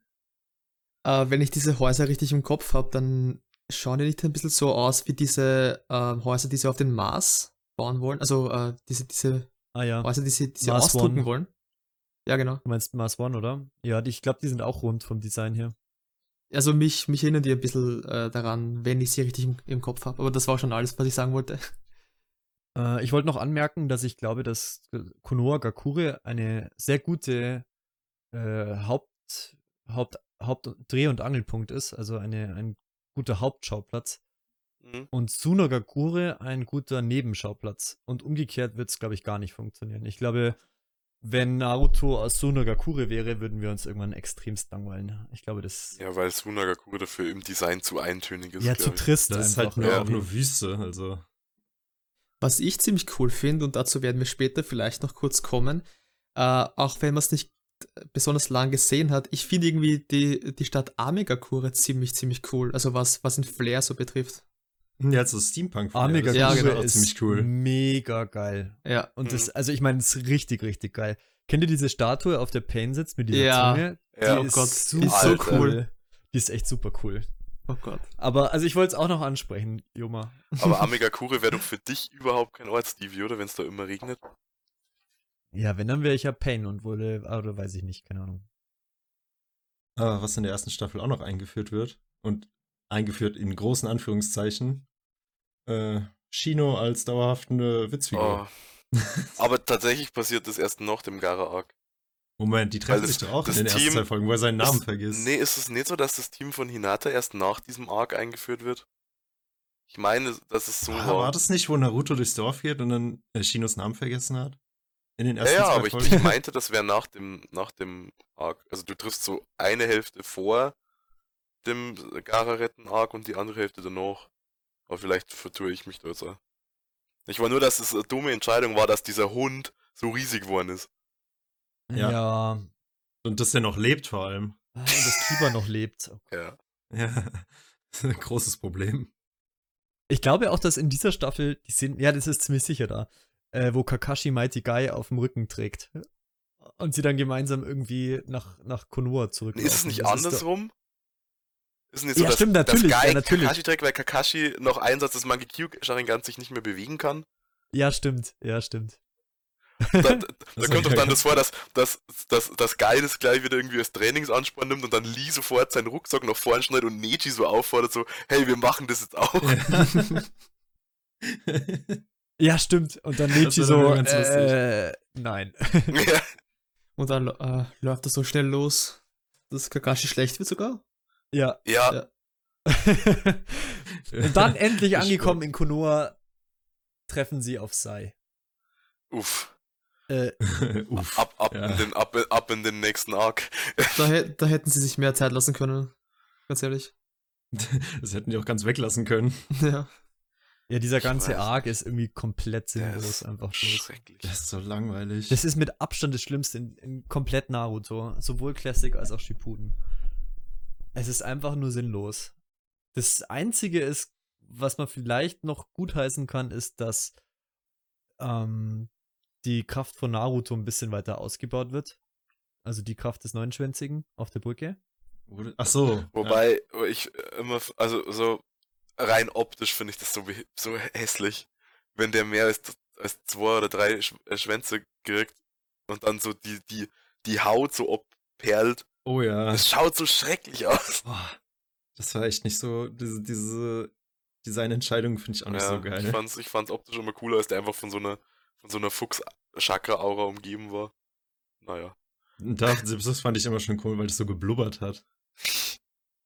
S4: Äh, wenn ich diese Häuser richtig im Kopf habe, dann schauen die nicht ein bisschen so aus wie diese äh, Häuser, die sie auf den Mars bauen wollen. Also äh, diese, diese
S3: Ah ja,
S4: Häuser, die sie, die sie
S3: Mars
S4: ausdrucken
S3: One.
S4: wollen. Ja, genau.
S3: du meinst Mars One, oder? Ja, die, ich glaube, die sind auch rund vom Design her.
S4: Also mich, mich erinnern die ein bisschen äh, daran, wenn ich sie richtig im, im Kopf habe. Aber das war schon alles, was ich sagen wollte.
S3: Äh, ich wollte noch anmerken, dass ich glaube, dass Konoha Gakure eine sehr gute äh, Haupt, Haupt, Haupt Dreh- und Angelpunkt ist, also eine, ein guter Hauptschauplatz.
S2: Mhm.
S3: Und Sunagakure ein guter Nebenschauplatz. Und umgekehrt wird es, glaube ich, gar nicht funktionieren. Ich glaube, wenn Naruto aus Sunagakure wäre, würden wir uns irgendwann extremst langweilen. Ich glaube, das
S2: Ja, weil Sunagakure dafür im Design zu eintönig ist.
S3: ja zu trist
S1: Das ist halt nur,
S2: ja.
S1: auch nur Wüste, also.
S4: Was ich ziemlich cool finde, und dazu werden wir später vielleicht noch kurz kommen, äh, auch wenn man es nicht besonders lang gesehen hat, ich finde irgendwie die, die Stadt Amegakure ziemlich, ziemlich cool. Also was, was den Flair so betrifft.
S1: Ja, so Steampunk.
S3: Amiga
S1: das
S4: Ja,
S1: ist
S4: genau.
S1: auch ziemlich cool.
S3: Mega geil.
S4: Ja.
S3: Und das,
S2: Mhm.
S3: also ich meine, das ist richtig, richtig geil. Kennt ihr diese Statue, auf der Payne sitzt mit dieser
S4: Ja.
S3: Zunge?
S2: Ja.
S3: die
S2: Oh
S3: ist
S4: Gott,
S3: super
S4: die ist
S2: so
S3: cool. Die ist echt super cool.
S4: Oh Gott.
S3: Aber, also ich wollte es auch noch ansprechen, Joma.
S2: Aber Amegakure wäre doch für dich überhaupt kein Ort, Stevie, oder? Wenn es da immer regnet.
S3: Ja, wenn, dann wäre ich ja Payne und wurde, oder weiß ich nicht, keine Ahnung.
S1: Aber was in der ersten Staffel auch noch eingeführt wird und eingeführt in großen Anführungszeichen, äh, Shino als dauerhafte Witzfigur.
S2: Oh. Aber tatsächlich passiert das erst nach dem Gara-Arc.
S1: Moment, die treffen
S2: Weil
S1: sich
S2: das-
S1: doch auch in
S2: das
S1: den ersten
S2: Team-
S1: zwei Folgen, wo er seinen Namen
S2: Das-
S1: vergisst.
S2: Nee, ist es nicht so, dass das Team von Hinata erst nach diesem Arc eingeführt wird? Ich meine, dass es so
S1: Ah,
S2: war.
S1: war das nicht, wo Naruto durchs Dorf geht und dann äh, Shinos Namen vergessen hat? In den
S2: Ja,
S1: ersten
S2: ja,
S1: zwei
S2: aber ich, ich meinte, das wäre nach dem, nach dem Arc. Also du triffst so eine Hälfte vor dem Gara-Retten-Arc und die andere Hälfte danach. Aber vielleicht vertue ich mich da jetzt auch. Ich war nur, dass es eine dumme Entscheidung war, dass dieser Hund so riesig geworden ist.
S1: Ja.
S3: ja
S1: Und dass der noch lebt vor allem.
S3: Ah, und das Kiba noch lebt.
S2: Ja.
S1: Ja, das ist ein großes Problem.
S3: Ich glaube auch, dass in dieser Staffel, die sind, ja, das ist ziemlich sicher da, äh, wo Kakashi Mighty Guy auf dem Rücken trägt. Und sie dann gemeinsam irgendwie nach, nach Konoha zurück.
S2: Ist es nicht andersrum? Ist es nicht
S3: Ja,
S2: dass,
S3: stimmt, natürlich,
S2: dass Guy
S3: ja, natürlich.
S2: Kakashi trägt, weil Kakashi noch Einsatz des Mangekyo Sharingan sich nicht mehr bewegen kann?
S3: Ja, stimmt, ja, stimmt.
S2: Da, da, kommt doch dann
S1: geil.
S2: das vor, dass, dass, dass, dass Guy das gleich wieder irgendwie als Trainingsansporn nimmt und dann Lee sofort seinen Rucksack nach vorn schneidet und Neji so auffordert, so, hey, wir machen das jetzt auch.
S3: Ja, stimmt. Und dann Neji so, äh, nein.
S2: ja.
S4: Und dann äh, läuft das so schnell los, dass Kakashi schlecht wird sogar.
S3: ja.
S2: ja,
S4: Ja.
S3: Und dann endlich
S1: Ich
S3: angekommen in Konoha, treffen sie auf Sai.
S2: uff.
S3: Äh,
S1: Uff.
S2: Ab, ab,
S1: Ja.
S2: in den, ab, ab in den nächsten Arc.
S4: Da, da hätten sie sich mehr Zeit lassen können. Ganz ehrlich.
S1: Das hätten die auch ganz weglassen können.
S4: Ja.
S3: ja, dieser
S2: Ich
S3: ganze. Arc ist irgendwie komplett sinnlos
S2: ist
S3: einfach
S2: schrecklich.
S1: Das ist so langweilig.
S3: Das ist mit Abstand das Schlimmste in, in komplett Naruto. Sowohl Classic als auch Shippuden. Es ist einfach nur sinnlos. Das Einzige ist, was man vielleicht noch gutheißen kann, ist, dass ähm, die Kraft von Naruto ein bisschen weiter ausgebaut wird. Also die Kraft des Neunschwänzigen auf der Brücke.
S1: Ach so.
S2: Wobei ich immer, also so rein optisch finde ich das so, so hässlich, wenn der mehr als, als zwei oder drei Sch äh, Schwänze kriegt und dann so die, die, die Haut so abperlt.
S1: Oh ja.
S2: Das schaut so schrecklich aus.
S1: Boah, das war echt nicht so. Diese, diese Designentscheidung finde ich auch nicht
S2: Ja,
S1: so
S2: Ich
S1: geil.
S2: fand's, ich fand's optisch immer cooler, als der einfach von so einer, von so einer Fuchs-Chakra-Aura umgeben war. Naja.
S1: Und da, das fand ich immer schon cool, weil das so geblubbert hat.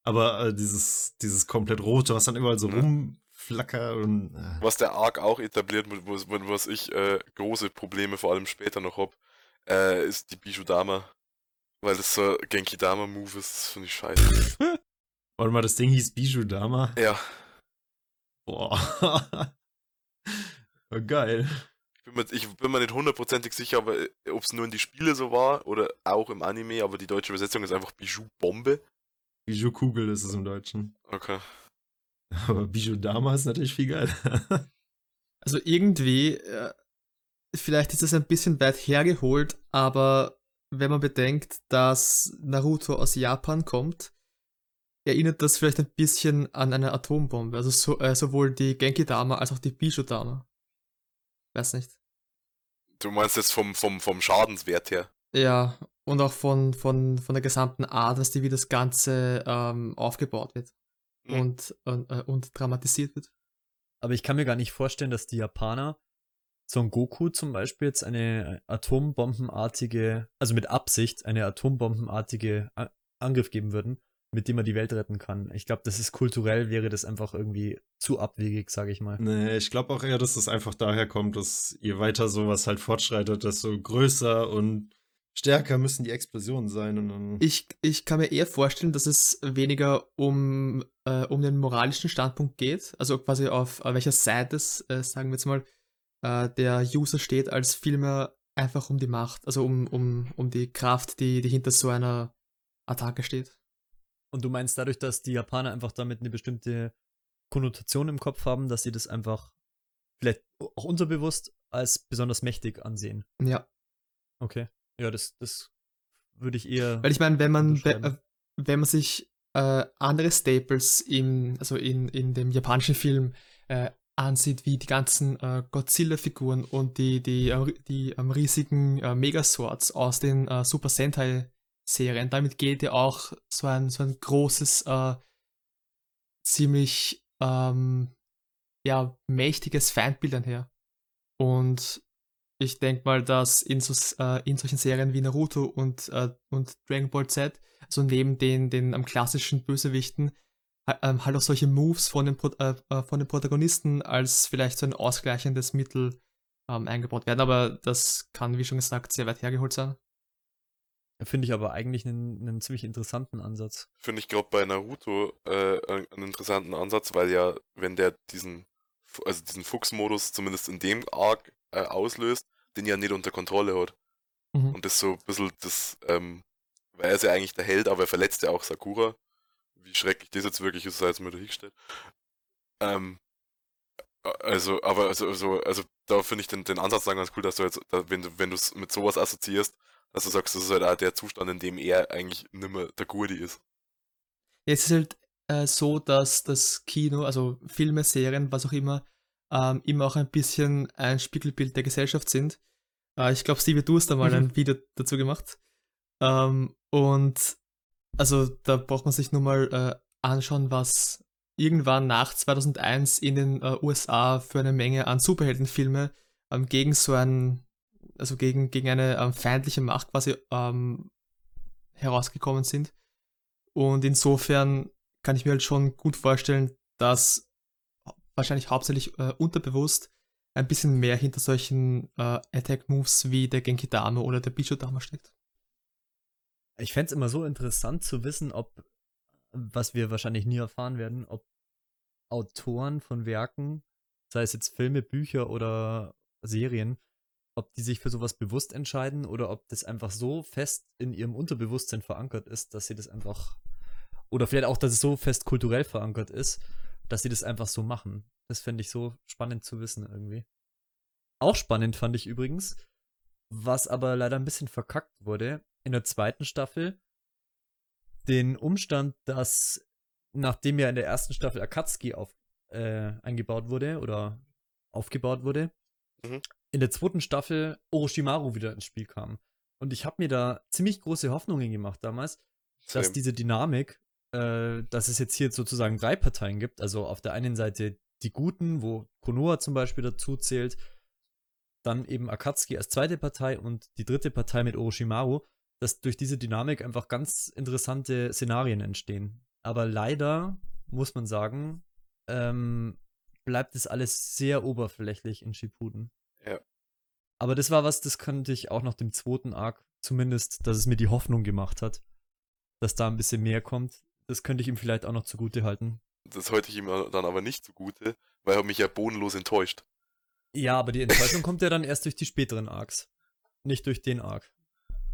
S1: Aber äh, dieses, dieses komplett rote, was dann überall so
S2: Mhm.
S1: rumflackert und. Äh,
S2: Was der Arc auch etabliert, wo- was ich äh, große Probleme vor allem später noch hab, äh, ist die Bijudama. Weil das so ein Genki-Dama-Move ist, das finde ich scheiße.
S1: warte mal, das Ding hieß Bijou Dama.
S2: ja,
S1: Boah. oh, geil.
S2: Ich bin, mir, ich bin mir nicht hundertprozentig sicher, ob es nur in die Spiele so war oder auch im Anime, aber die deutsche Übersetzung ist einfach Bijou-Bombe.
S1: Bijou Kugel ist es im Deutschen.
S2: Okay.
S1: Aber Bijou Dama ist natürlich viel geiler.
S4: Also irgendwie, äh, vielleicht ist das ein bisschen weit hergeholt, aber wenn man bedenkt, dass Naruto aus Japan kommt, erinnert das vielleicht ein bisschen an eine Atombombe. Also so, äh, sowohl die Genki-Dama als auch die Bijou-Dama. Weiß nicht.
S2: Du meinst jetzt vom, vom, vom Schadenswert her.
S4: Ja, und auch von, von, von der gesamten Art, was die, wie das Ganze ähm, aufgebaut wird
S2: Mhm.
S4: und, und, äh, und dramatisiert wird.
S3: Aber ich kann mir gar nicht vorstellen, dass die Japaner Son Goku zum Beispiel jetzt eine atombombenartige, also mit Absicht eine atombombenartige A Angriff geben würden, mit dem er die Welt retten kann. Ich glaube, das ist kulturell, wäre das einfach irgendwie zu abwegig, sage ich mal.
S1: Nee, ich glaube auch eher, dass es einfach daher kommt, dass je weiter sowas halt fortschreitet, desto größer und stärker müssen die Explosionen sein. Und dann
S4: Ich, ich kann mir eher vorstellen, dass es weniger um, äh, um den moralischen Standpunkt geht, also quasi auf äh, welcher Seite, es, äh, sagen wir jetzt mal, äh, der User steht, als vielmehr einfach um die Macht, also um, um, um die Kraft, die, die hinter so einer Attacke steht.
S3: Und du meinst dadurch, dass die Japaner einfach damit eine bestimmte Konnotation im Kopf haben, dass sie das einfach vielleicht auch unterbewusst als besonders mächtig ansehen.
S4: Ja.
S3: Okay. Ja, das, das würde ich eher.
S4: Weil ich meine, wenn man, äh, wenn man sich äh, andere Staples im, also in, in dem japanischen Film äh, ansieht, wie die ganzen äh, Godzilla-Figuren und die, die, äh, die ähm, riesigen äh, Megaswords aus den Super Sentai-Serien, damit geht ja auch so ein, so ein großes, äh, ziemlich ähm, ja, mächtiges Feindbild einher. Und ich denke mal, dass in, so, äh, in solchen Serien wie Naruto und, äh, und Dragon Ball Z, also neben den, den ähm, klassischen Bösewichten, ähm, halt auch solche Moves von den, Pro äh, äh, von den Protagonisten als vielleicht so ein ausgleichendes Mittel ähm, eingebaut werden. Aber das kann, wie schon gesagt, sehr weit hergeholt sein.
S3: Finde ich aber eigentlich einen, einen ziemlich interessanten Ansatz.
S2: Finde ich gerade bei Naruto äh, einen interessanten Ansatz, weil ja, wenn der diesen, also diesen Fuchsmodus zumindest in dem Arc äh, auslöst, den ja nicht unter Kontrolle hat.
S4: Mhm.
S2: Und das so ein bisschen das, ähm, weil er ist ja eigentlich der Held, aber er verletzt ja auch Sakura. Wie schrecklich das jetzt wirklich ist, sei jetzt mal dahingestellt. Ähm, also, aber also, also, also da finde ich den, den Ansatz dann ganz cool, dass du jetzt, da, wenn du, wenn du es mit sowas assoziierst, dass du sagst, das ist halt auch der Zustand, in dem er eigentlich nimmer der Gurdi ist.
S4: Es ist halt äh, so, dass das Kino, also Filme, Serien, was auch immer, ähm, immer auch ein bisschen ein Spiegelbild der Gesellschaft sind. Äh, ich glaube, Stevie, du hast da mal
S3: Mhm.
S4: ein Video dazu gemacht. Ähm, und also da braucht man sich nur mal äh, anschauen, was irgendwann nach 2001 in den äh, USA für eine Menge an Superheldenfilme ähm, gegen so ein, also gegen, gegen eine ähm, feindliche Macht quasi ähm, herausgekommen sind. Und insofern kann ich mir halt schon gut vorstellen, dass wahrscheinlich hauptsächlich äh, unterbewusst ein bisschen mehr hinter solchen äh, Attack-Moves wie der Genki Dame oder der Bicho Dame steckt.
S3: Ich fände es immer so interessant zu wissen, ob, was wir wahrscheinlich nie erfahren werden, ob Autoren von Werken, sei es jetzt Filme, Bücher oder Serien, ob die sich für sowas bewusst entscheiden oder ob das einfach so fest in ihrem Unterbewusstsein verankert ist, dass sie das einfach, oder vielleicht auch, dass es so fest kulturell verankert ist, dass sie das einfach so machen. Das fände ich so spannend zu wissen irgendwie. Auch spannend fand ich übrigens, was aber leider ein bisschen verkackt wurde, in der zweiten Staffel den Umstand, dass nachdem ja in der ersten Staffel Akatsuki auf, äh, eingebaut wurde oder aufgebaut wurde,
S2: Mhm.
S3: In der zweiten Staffel Orochimaru wieder ins Spiel kam. Und ich habe mir da ziemlich große Hoffnungen gemacht damals, dass
S2: Same.
S3: diese Dynamik, äh, dass es jetzt hier sozusagen drei Parteien gibt, also auf der einen Seite die Guten, wo Konoha zum Beispiel dazu zählt, dann eben Akatsuki als zweite Partei und die dritte Partei mit Orochimaru, dass durch diese Dynamik einfach ganz interessante Szenarien entstehen. Aber leider muss man sagen, ähm, bleibt es alles sehr oberflächlich in Shippuden. Aber das war was, das kannte ich auch nach dem zweiten Arc, zumindest, dass es mir die Hoffnung gemacht hat, dass da ein bisschen mehr kommt. Das könnte ich ihm vielleicht auch noch zugute halten.
S2: Das halte ich ihm dann aber nicht zugute, weil er mich ja bodenlos enttäuscht.
S3: Ja, aber die Enttäuschung kommt ja dann erst durch die späteren Arcs. Nicht durch den Arc.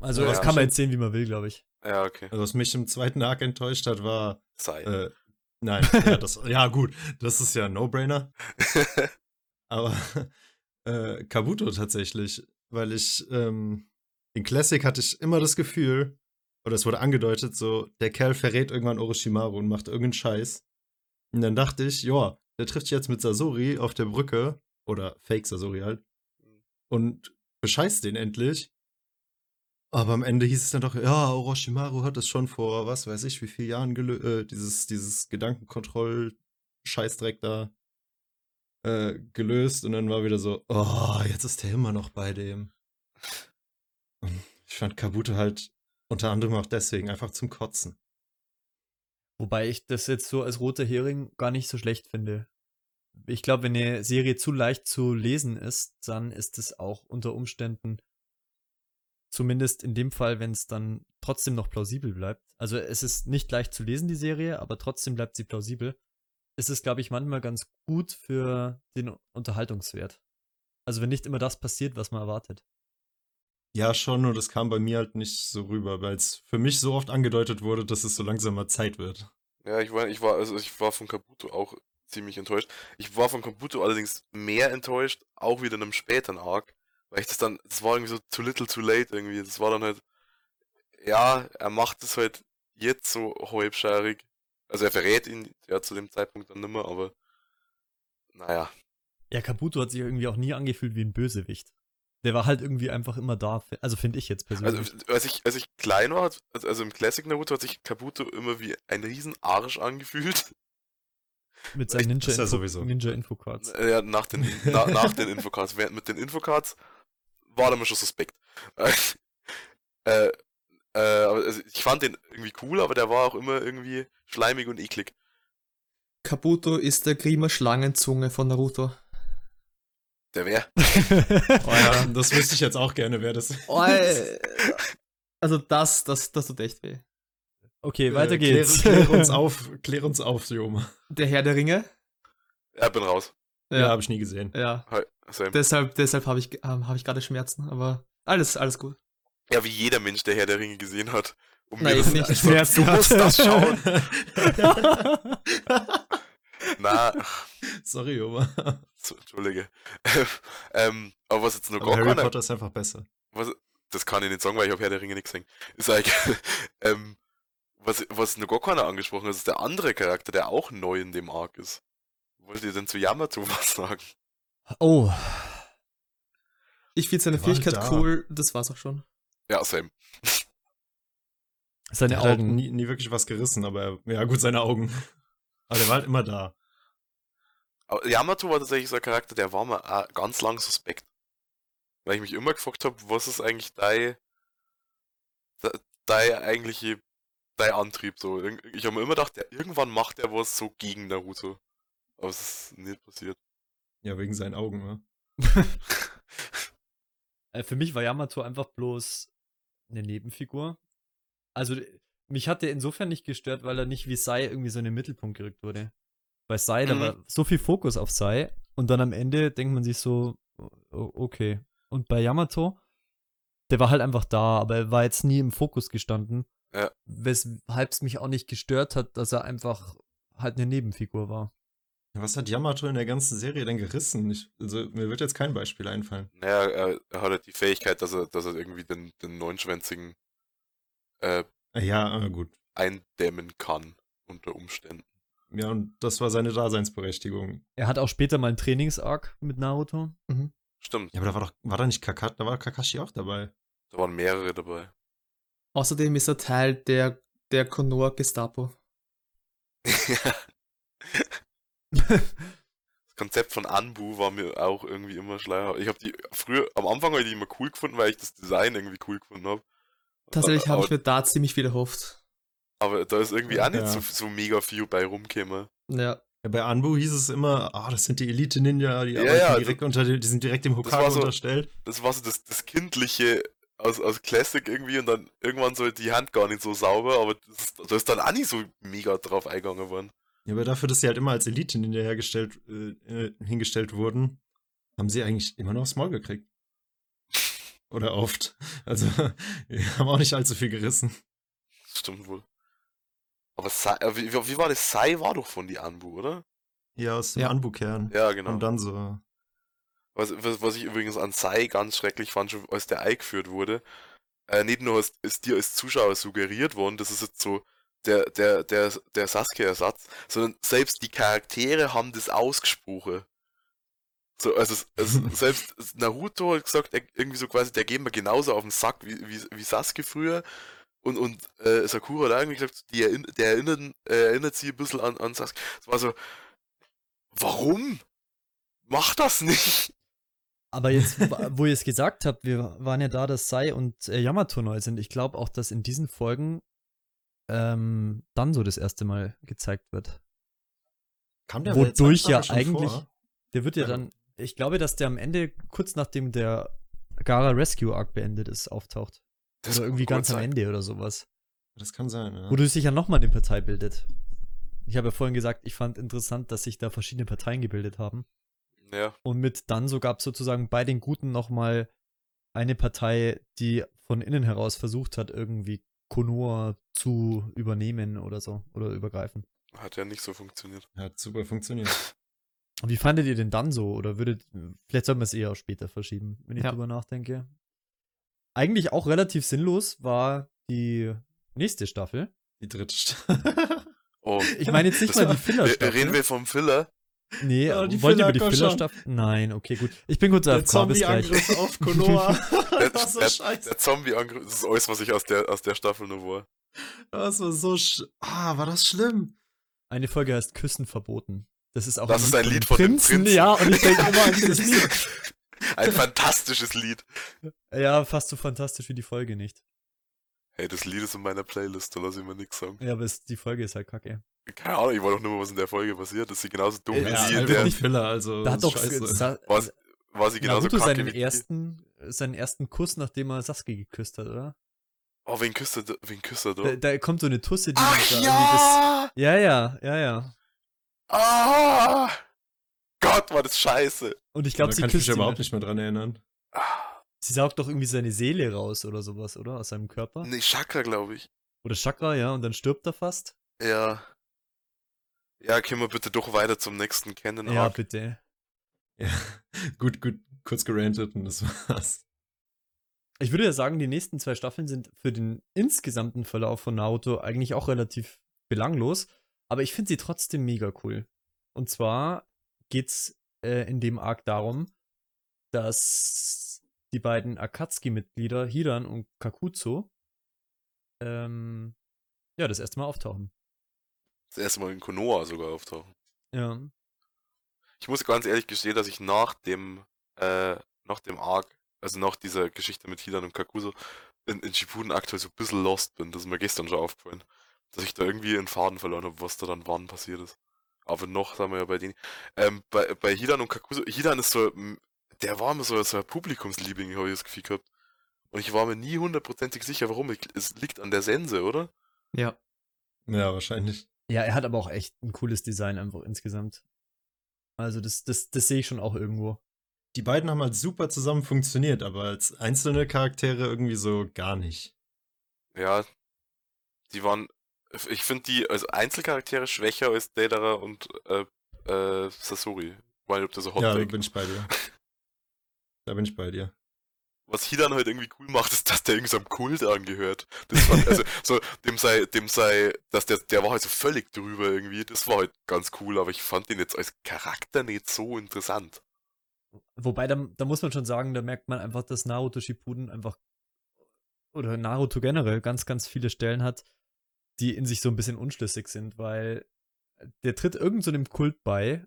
S3: Also,
S2: Ja,
S3: das kann man jetzt sehen, wie man will, glaube ich.
S2: Ja, okay.
S1: Also, was mich im zweiten Arc enttäuscht hat, war.
S2: Sei.
S1: Äh, nein, ja, das, ja, gut, das ist ja ein No-Brainer. Aber äh, Kabuto tatsächlich, weil ich ähm, in Classic hatte ich immer das Gefühl, oder es wurde angedeutet, so, der Kerl verrät irgendwann Orochimaru und macht irgendeinen Scheiß. Und dann dachte ich, ja, der trifft sich jetzt mit Sasori auf der Brücke, oder Fake Sasori halt, und bescheißt den endlich. Aber am Ende hieß es dann doch, ja, Orochimaru hat es schon vor, was weiß ich, wie vielen Jahren gelö äh, dieses, dieses Gedankenkontroll-Scheißdreck da äh, gelöst und dann war wieder so, oh, jetzt ist der immer noch bei dem. Ich fand Kabuto halt unter anderem auch deswegen einfach zum Kotzen.
S3: Wobei ich das jetzt so als roter Hering gar nicht so schlecht finde. Ich glaube, wenn eine Serie zu leicht zu lesen ist, dann ist es auch unter Umständen, zumindest in dem Fall, wenn es dann trotzdem noch plausibel bleibt. Also es ist nicht leicht zu lesen, die Serie, aber trotzdem bleibt sie plausibel. Ist es, glaube ich, manchmal ganz gut für den Unterhaltungswert. Also wenn nicht immer das passiert, was man erwartet.
S1: Ja, schon, nur das kam bei mir halt nicht so rüber, weil es für mich so oft angedeutet wurde, dass es so langsam mal Zeit wird.
S2: Ja, ich war, ich war, also ich war von Kabuto auch ziemlich enttäuscht. Ich war von Kabuto allerdings mehr enttäuscht, auch wieder in einem späteren Arc, weil ich das dann, das war irgendwie so too little too late irgendwie. Das war dann halt, ja, er macht es halt jetzt so halbscharig. Also er verrät ihn ja zu dem Zeitpunkt dann nimmer, aber naja.
S3: Ja, Kabuto hat sich irgendwie auch nie angefühlt wie ein Bösewicht. Der war halt irgendwie einfach immer da. Also finde ich jetzt persönlich.
S2: Also als ich, als ich klein war, also, also im Classic Naruto hat sich Kabuto immer wie ein riesen Arsch angefühlt.
S3: mit seinen Ninja, Info,
S1: sowieso.
S3: Ninja Infocards.
S2: Äh, Ja, nach den, na, nach den Infocards. Während mit den Infocards war er mir schon suspekt. äh, äh, aber also ich fand den irgendwie cool, aber der war auch immer irgendwie schleimig und eklig.
S4: Kabuto ist der Grima Schlangenzunge von Naruto.
S2: Der wär.
S1: Oh ja, das wüsste ich jetzt auch gerne, wer das ist.
S4: Oh, äh, also das, das, das tut echt weh.
S3: Okay, weiter
S1: Äh,
S3: geht's.
S1: Klär, klär uns auf, klär uns auf, Joma.
S4: Der Herr der Ringe?
S2: Ja, bin raus.
S1: Ja,
S4: Ja,
S1: habe ich nie gesehen.
S4: ja.
S2: Hi.
S4: Deshalb, deshalb habe ich, ähm, hab ich gerade Schmerzen, aber alles, alles gut.
S2: Ja, wie jeder Mensch, der Herr der Ringe gesehen hat. Um
S4: Nein,
S2: das,
S4: nicht.
S2: ich so,
S3: Schmerz
S2: du musst das schauen. Na,
S1: Sorry, Joma.
S2: so, Entschuldige. ähm, aber was jetzt nur
S1: Aber
S2: gar
S1: Harry
S2: keiner,
S1: Potter ist einfach besser.
S2: was, das kann ich nicht sagen, weil ich habe Herr der Ringe nicht gesehen. Ist eigentlich, ähm, was, was nur gar keiner angesprochen hat, ist der andere Charakter, der auch neu in dem Arc ist. Wollt ihr denn zu Yamato was sagen?
S3: oh,
S4: Ich finde seine Fähigkeit
S1: da.
S4: cool, das war's auch schon.
S2: Ja, Sam.
S3: seine
S1: Der hat halt
S3: Augen.
S1: nie, nie wirklich was gerissen, aber er, ja gut, seine Augen. Aber der war halt immer da.
S2: Aber Yamato war tatsächlich so ein Charakter, der war mir auch ganz lang suspekt. Weil ich mich immer gefragt habe, was ist eigentlich dein, de- dein eigentliche, dein Antrieb so. Ich habe mir immer gedacht, der, irgendwann macht er was so gegen Naruto. Aber es ist nicht passiert.
S1: Ja, wegen seinen Augen, ne?
S3: Für mich war Yamato einfach bloß eine Nebenfigur. Also, mich hat der insofern nicht gestört, weil er nicht wie Sai irgendwie so in den Mittelpunkt gerückt wurde. Bei Sai, da
S2: Mhm.
S3: war so viel Fokus auf Sai und dann am Ende denkt man sich so, okay. Und bei Yamato, der war halt einfach da, aber er war jetzt nie im Fokus gestanden.
S2: Ja.
S3: Weshalb es mich auch nicht gestört hat, dass er einfach halt eine Nebenfigur war.
S1: Ja, Was hat Yamato in der ganzen Serie denn gerissen? Ich, also, mir wird jetzt kein Beispiel einfallen.
S2: Naja, er, er hat halt die Fähigkeit, dass er, dass er irgendwie den, den neunschwänzigen äh,
S1: Ja, gut.
S2: eindämmen kann unter Umständen.
S1: Ja, und das war seine Daseinsberechtigung.
S3: Er hat auch später mal einen Trainings-Arc mit Naruto.
S2: Stimmt,
S1: Ja, aber da war doch, war da nicht Kakashi, da war Kakashi auch dabei.
S2: da waren mehrere dabei.
S4: Außerdem ist er Teil der, der Konoha Gestapo.
S2: Das Konzept von Anbu war mir auch irgendwie immer schleierhaft. Ich habe die früher, am Anfang habe ich die immer cool gefunden, weil ich das Design irgendwie cool gefunden habe.
S4: Tatsächlich habe ich
S2: aber,
S4: mir da ziemlich viel erhofft.
S2: aber da ist irgendwie auch nicht
S1: Ja.
S2: so, so mega viel bei rumgekommen.
S4: Ja.
S1: Ja, bei Anbu hieß es immer, ah, das sind die Elite-Ninja, die
S2: Ja,
S1: arbeiten
S2: ja,
S1: direkt unter die sind direkt dem Hokage
S2: so-
S1: unterstellt.
S2: Das war so das, das Kindliche aus, aus Classic irgendwie und dann irgendwann so die Hand gar nicht so sauber, aber das, da ist dann auch nicht so mega drauf eingegangen worden.
S1: Ja, aber dafür, dass sie halt immer als Elite-Ninja hergestellt, äh, äh, hingestellt wurden, haben sie eigentlich immer noch aufs Maul gekriegt. Oder oft. Also, wir haben auch nicht allzu viel gerissen.
S2: Stimmt wohl. Aber Sai, äh, wie, wie war das? Sai war doch von die Anbu, oder?
S1: Ja, aus dem
S4: Ja.
S1: Anbu-Kern.
S2: Ja, genau.
S1: Und dann so,
S2: Was, was, was ich übrigens an Sai ganz schrecklich fand, schon als der eingeführt wurde, äh, nicht nur ist, ist dir als Zuschauer suggeriert worden, das ist jetzt so der, der, der, der Sasuke-Ersatz, sondern selbst die Charaktere haben das ausgesprochen. So, also, es, selbst Naruto hat gesagt, irgendwie so quasi, der geht mir genauso auf den Sack wie, wie, wie Sasuke früher. Und, und äh, Sakura hat irgendwie gesagt, die erinn, der erinnert, äh, erinnert sie ein bisschen an, an Sasuke. Es war so, warum? Mach das nicht!
S3: Aber jetzt, wo- wo ihr es gesagt habt, wir waren ja da, dass Sai und äh, Yamato neu sind. Ich glaube auch, dass in diesen Folgen ähm, dann so das erste Mal gezeigt wird.
S1: kam der
S3: Wodurch ja eigentlich,
S1: vor?
S3: der wird ja
S1: Ja.
S3: dann, ich glaube, dass der am Ende, kurz nachdem der Gara Rescue Arc beendet ist, auftaucht.
S2: Das
S3: oder irgendwie ganz am
S2: sein.
S3: Ende oder sowas.
S1: Das kann sein, ja.
S3: Wodurch sich ja nochmal eine Partei bildet. Ich habe ja vorhin gesagt, ich fand interessant, dass sich da verschiedene Parteien gebildet haben.
S2: Ja.
S3: Und mit Danzo gab es sozusagen bei den Guten nochmal eine Partei, die von innen heraus versucht hat, irgendwie Konoha zu übernehmen oder so oder übergreifen.
S2: Hat ja nicht so funktioniert.
S1: Hat super funktioniert.
S3: Und wie fandet ihr denn dann so? Oder würdet, vielleicht sollten wir es eher auch später verschieben, wenn ich
S4: Ja.
S3: drüber nachdenke. Eigentlich auch relativ sinnlos war die nächste Staffel.
S1: Die dritte Staffel.
S2: Oh,
S3: Ich meine jetzt nicht
S2: das
S3: mal
S2: war-
S3: die Filler-Staffel.
S2: reden wir vom Filler?
S3: Nee,
S1: Ja, die
S3: wollt ihr
S1: Filler,
S3: über die. Filler-Staffel? Nein, okay, gut. Ich bin kurz
S1: Der
S3: AFK, bis gleich.
S1: Zombie-Angriff auf Konoha.
S2: Der,
S1: das war scheiße.
S2: der Zombie-Angriff, das ist alles, was ich aus der, aus der Staffel nur war.
S1: Das war so sch Ah, war das schlimm?
S3: Eine Folge heißt Küssen verboten. Das ist auch
S2: Das ist ein Lied von
S3: Prinzen.
S2: Prinzen.
S3: Ja, und ich denke immer an dieses Lied.
S2: Ein fantastisches Lied.
S3: Ja, fast so fantastisch wie die Folge nicht.
S2: Hey, das Lied ist in meiner Playlist, da lass ich mir nichts sagen.
S3: Ja, aber es, die Folge ist halt kacke.
S2: Keine Ahnung, ich wollte auch nur mal, was in der Folge passiert. Das ist sie genauso dumm
S3: Ja,
S2: wie
S1: Ja,
S2: die,
S1: einfach
S2: der,
S1: nicht Filler, also.
S3: Da hat doch. Sa
S2: war, war sie genauso
S3: Naruto
S2: kacke
S3: seinen
S2: wie die.
S3: ersten, seinen ersten Kuss, nachdem er Sasuke geküsst hat, oder?
S2: Oh, wen küsst er, wen küsst er da?
S3: Da, da kommt so eine Tusse, die
S2: Ach
S3: da irgendwie
S2: ja!
S3: das. Ja, ja, ja, ja.
S2: Ah! Gott, war das scheiße.
S3: Und ich glaube, sie
S1: kann ich mich
S3: küsst
S1: überhaupt nicht mehr dran erinnern.
S2: Ah,
S3: Sie saugt doch irgendwie seine Seele raus oder sowas, oder? Aus seinem Körper.
S2: nee, Chakra, glaube ich.
S3: Oder Chakra, ja, und dann stirbt er fast.
S2: Ja. Ja, können wir bitte doch weiter zum nächsten kennen.
S3: Ja,
S2: Arc.
S3: bitte.
S1: Ja, gut, gut, kurz gerantet und das war's.
S3: Ich würde ja sagen, die nächsten zwei Staffeln sind für den insgesamten Verlauf von Naruto eigentlich auch relativ belanglos, aber ich finde sie trotzdem mega cool. Und zwar geht's äh, in dem Arc darum, dass die beiden Akatsuki-Mitglieder Hiran und Kakuzo ähm, ja, das erste Mal auftauchen.
S2: Das erste Mal in Konoha sogar auftauchen.
S3: Ja.
S2: Ich muss ganz ehrlich gestehen, dass ich nach dem, äh, nach dem Arc, also nach dieser Geschichte mit Hidan und Kakuso, in, in Shippuden aktuell so ein bisschen lost bin. Das ist mir gestern schon aufgefallen. Dass ich da irgendwie einen Faden verloren habe, was da dann wann passiert ist. Aber noch, sagen wir ja bei denen. Ähm, bei, bei Hidan und Kakuso, Hidan ist so, der war mir so, so ein Publikumsliebling, habe ich das Gefühl gehabt. Und ich war mir nie hundertprozentig sicher, warum. Es liegt an der Sense, oder?
S4: Ja.
S1: Ja, wahrscheinlich.
S3: Ja, er hat aber auch echt ein cooles Design einfach insgesamt. Also das, das, das sehe ich schon auch irgendwo.
S1: Die beiden haben halt super zusammen funktioniert, aber als einzelne Charaktere irgendwie so gar nicht.
S2: Ja, die waren, ich finde die als Einzelcharaktere schwächer als Deidara und äh, äh, Sasori. Weil ob das so Hot
S1: ja, bin ich bei dir. Da bin ich bei dir.
S2: Was Hidan halt irgendwie cool macht, ist, dass der irgendwie so einem Kult angehört. Das fand, also, so, dem sei, dem sei, dass der, der war halt so völlig drüber irgendwie. Das war halt ganz cool, aber ich fand den jetzt als Charakter nicht so interessant.
S3: Wobei, da, da muss man schon sagen, da merkt man einfach, dass Naruto Shippuden einfach oder Naruto generell ganz, ganz viele Stellen hat, die in sich so ein bisschen unschlüssig sind, weil der tritt irgend so einem Kult bei,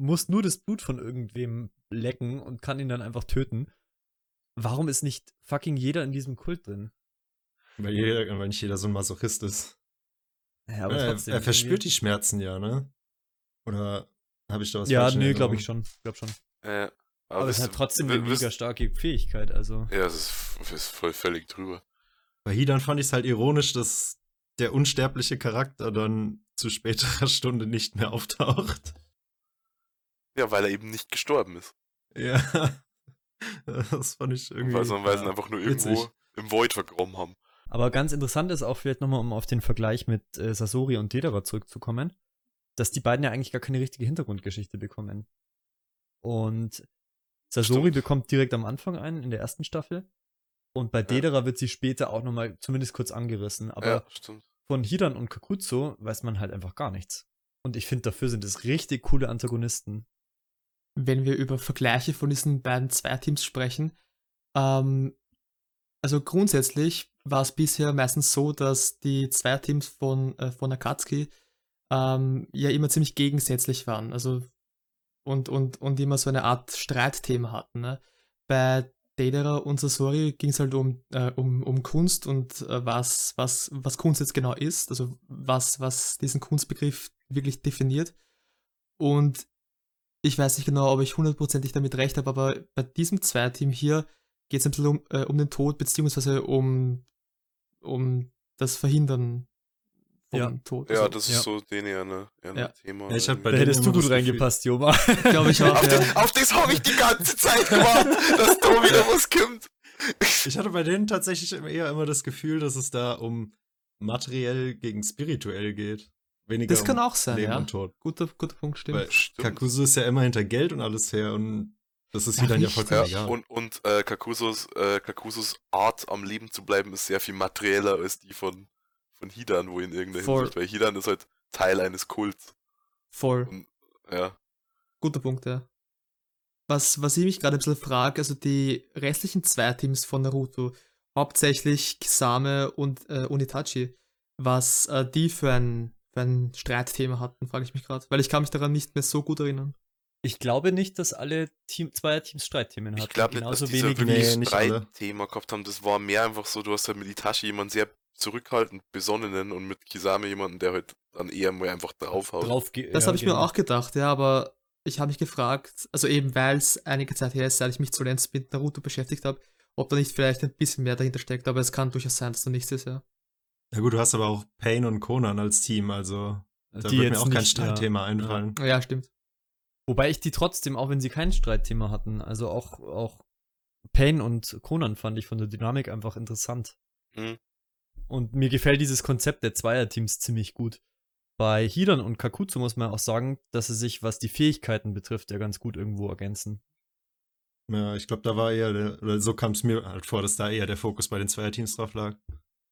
S3: muss nur das Blut von irgendwem lecken und kann ihn dann einfach töten. Warum ist nicht fucking jeder in diesem Kult drin?
S1: Weil, jeder, weil nicht jeder so ein Masochist ist.
S3: Ja, aber
S1: er,
S3: trotzdem.
S1: er verspürt
S3: irgendwie-
S1: die Schmerzen ja, ne? Oder habe ich da was
S3: Ja, nee, glaube ich schon. Glaub schon.
S2: Äh,
S3: Aber, es
S2: wisst-
S3: hat trotzdem eine mega starke Fähigkeit, also.
S2: Ja, es ist, es ist voll völlig drüber.
S1: Bei Hidan fand ich es halt ironisch, dass der unsterbliche Charakter dann zu späterer Stunde nicht mehr auftaucht.
S2: Ja, weil er eben nicht gestorben ist.
S1: Ja. Das fand ich irgendwie.
S2: Weil, sie
S1: ja,
S2: einfach nur
S1: witzig.
S2: irgendwo im Void vergraben haben.
S3: Aber ganz interessant ist auch vielleicht nochmal, um auf den Vergleich mit äh, Sasori und Deidara zurückzukommen, dass die beiden ja eigentlich gar keine richtige Hintergrundgeschichte bekommen. Und Sasori
S2: Stimmt.
S3: bekommt direkt am Anfang einen in der ersten Staffel. Und bei Deidara wird sie später auch nochmal zumindest kurz angerissen. Aber
S2: ja,
S3: von Hidan und Kakuzo weiß man halt einfach gar nichts. Und ich finde, dafür sind es richtig coole Antagonisten.
S4: Wenn wir über Vergleiche von diesen beiden Zweiteams sprechen, ähm, also grundsätzlich war es bisher meistens so, dass die Zweiteams von, äh, von Akatsuki ähm, ja immer ziemlich gegensätzlich waren. Also und, und, und immer so eine Art Streitthema hatten. Ne? Bei Deidara und Sasori ging es halt um, äh, um, um Kunst und äh, was, was, was Kunst jetzt genau ist, also was, was diesen Kunstbegriff wirklich definiert. Und ich weiß nicht genau, ob ich hundertprozentig damit recht habe, aber bei diesem Zweiteam hier geht es ein bisschen um, äh, um den Tod, beziehungsweise um, um das Verhindern vom
S3: Ja.
S4: Tod.
S2: Ja,
S4: Also,
S2: das
S3: ja.
S2: ist so den eher ne, eher
S4: Ja.
S2: ein Thema.
S1: Ja, ich hab bei
S3: Da hättest du gut reingepasst, Joma.
S4: glaube ich auch.
S2: auf,
S4: ja.
S2: das, auf das habe ich die ganze Zeit gewartet, dass da wieder was kommt.
S1: Ich hatte bei denen tatsächlich eher immer das Gefühl, dass es da um materiell gegen spirituell geht. Weniger
S4: Das kann
S1: um
S4: auch sein,
S1: Leben
S4: ja.
S1: und Tod.
S4: Guter, guter Punkt, stimmt.
S1: Weil
S2: Stimmt.
S1: Kakuzu ist ja immer hinter Geld und alles her und das ist
S4: Ja,
S1: hier dann ja vollkommen
S2: Ja,
S1: egal.
S2: und, und äh, Kakusos, äh, Kakusos Art am Leben zu bleiben ist sehr viel materieller als die von, von Hidan, wo in irgendeiner
S4: Voll.
S2: Hinsicht, weil Hidan ist halt Teil eines Kults.
S4: Voll.
S2: Ja.
S4: Guter Punkt, ja. Was, was ich mich gerade ein bisschen frage, also die restlichen zwei Teams von Naruto, hauptsächlich Kisame und äh, Unitachi, was äh, die für ein, ein Streitthema hatten, frage ich mich gerade. Weil ich kann mich daran nicht mehr so gut erinnern.
S3: Ich glaube nicht, dass alle Team, Zweierteams Streitthemen hatten.
S2: Ich glaube nicht, dass
S3: Genauso
S2: die so
S3: wenig
S1: Nee,
S2: wirklich
S1: nicht alle.
S2: Streitthema gehabt haben. Das war mehr einfach so, du hast halt mit Itachi jemanden sehr zurückhaltend besonnenen und mit Kisame jemanden, der halt dann eher mal einfach draufhaut.
S3: drauf
S4: Das
S3: ja,
S4: habe ich
S3: genau.
S4: mir auch gedacht, ja, aber ich habe mich gefragt, also eben weil es einige Zeit her ist, seit ich mich zuletzt mit Naruto beschäftigt habe, ob da nicht vielleicht ein bisschen mehr dahinter steckt, aber es kann durchaus sein, dass da nichts ist, ja.
S1: Ja gut, du hast aber auch Pain und Conan als Team, also da
S3: Die
S1: wird
S3: jetzt
S1: mir auch kein
S3: nicht, ja.
S1: Streitthema einfallen.
S4: Ja, stimmt.
S3: Wobei ich die trotzdem, auch wenn sie kein Streitthema hatten, also auch, auch Pain und Conan fand ich von der Dynamik einfach interessant.
S2: Mhm.
S3: Und mir gefällt dieses Konzept der Zweierteams ziemlich gut. Bei Hidan und Kakuzu muss man auch sagen, dass sie sich, was die Fähigkeiten betrifft, ja ganz gut irgendwo ergänzen.
S1: Ja, ich glaube, da war eher, der, oder so kam es mir halt vor, dass da eher der Fokus bei den Zweierteams drauf lag.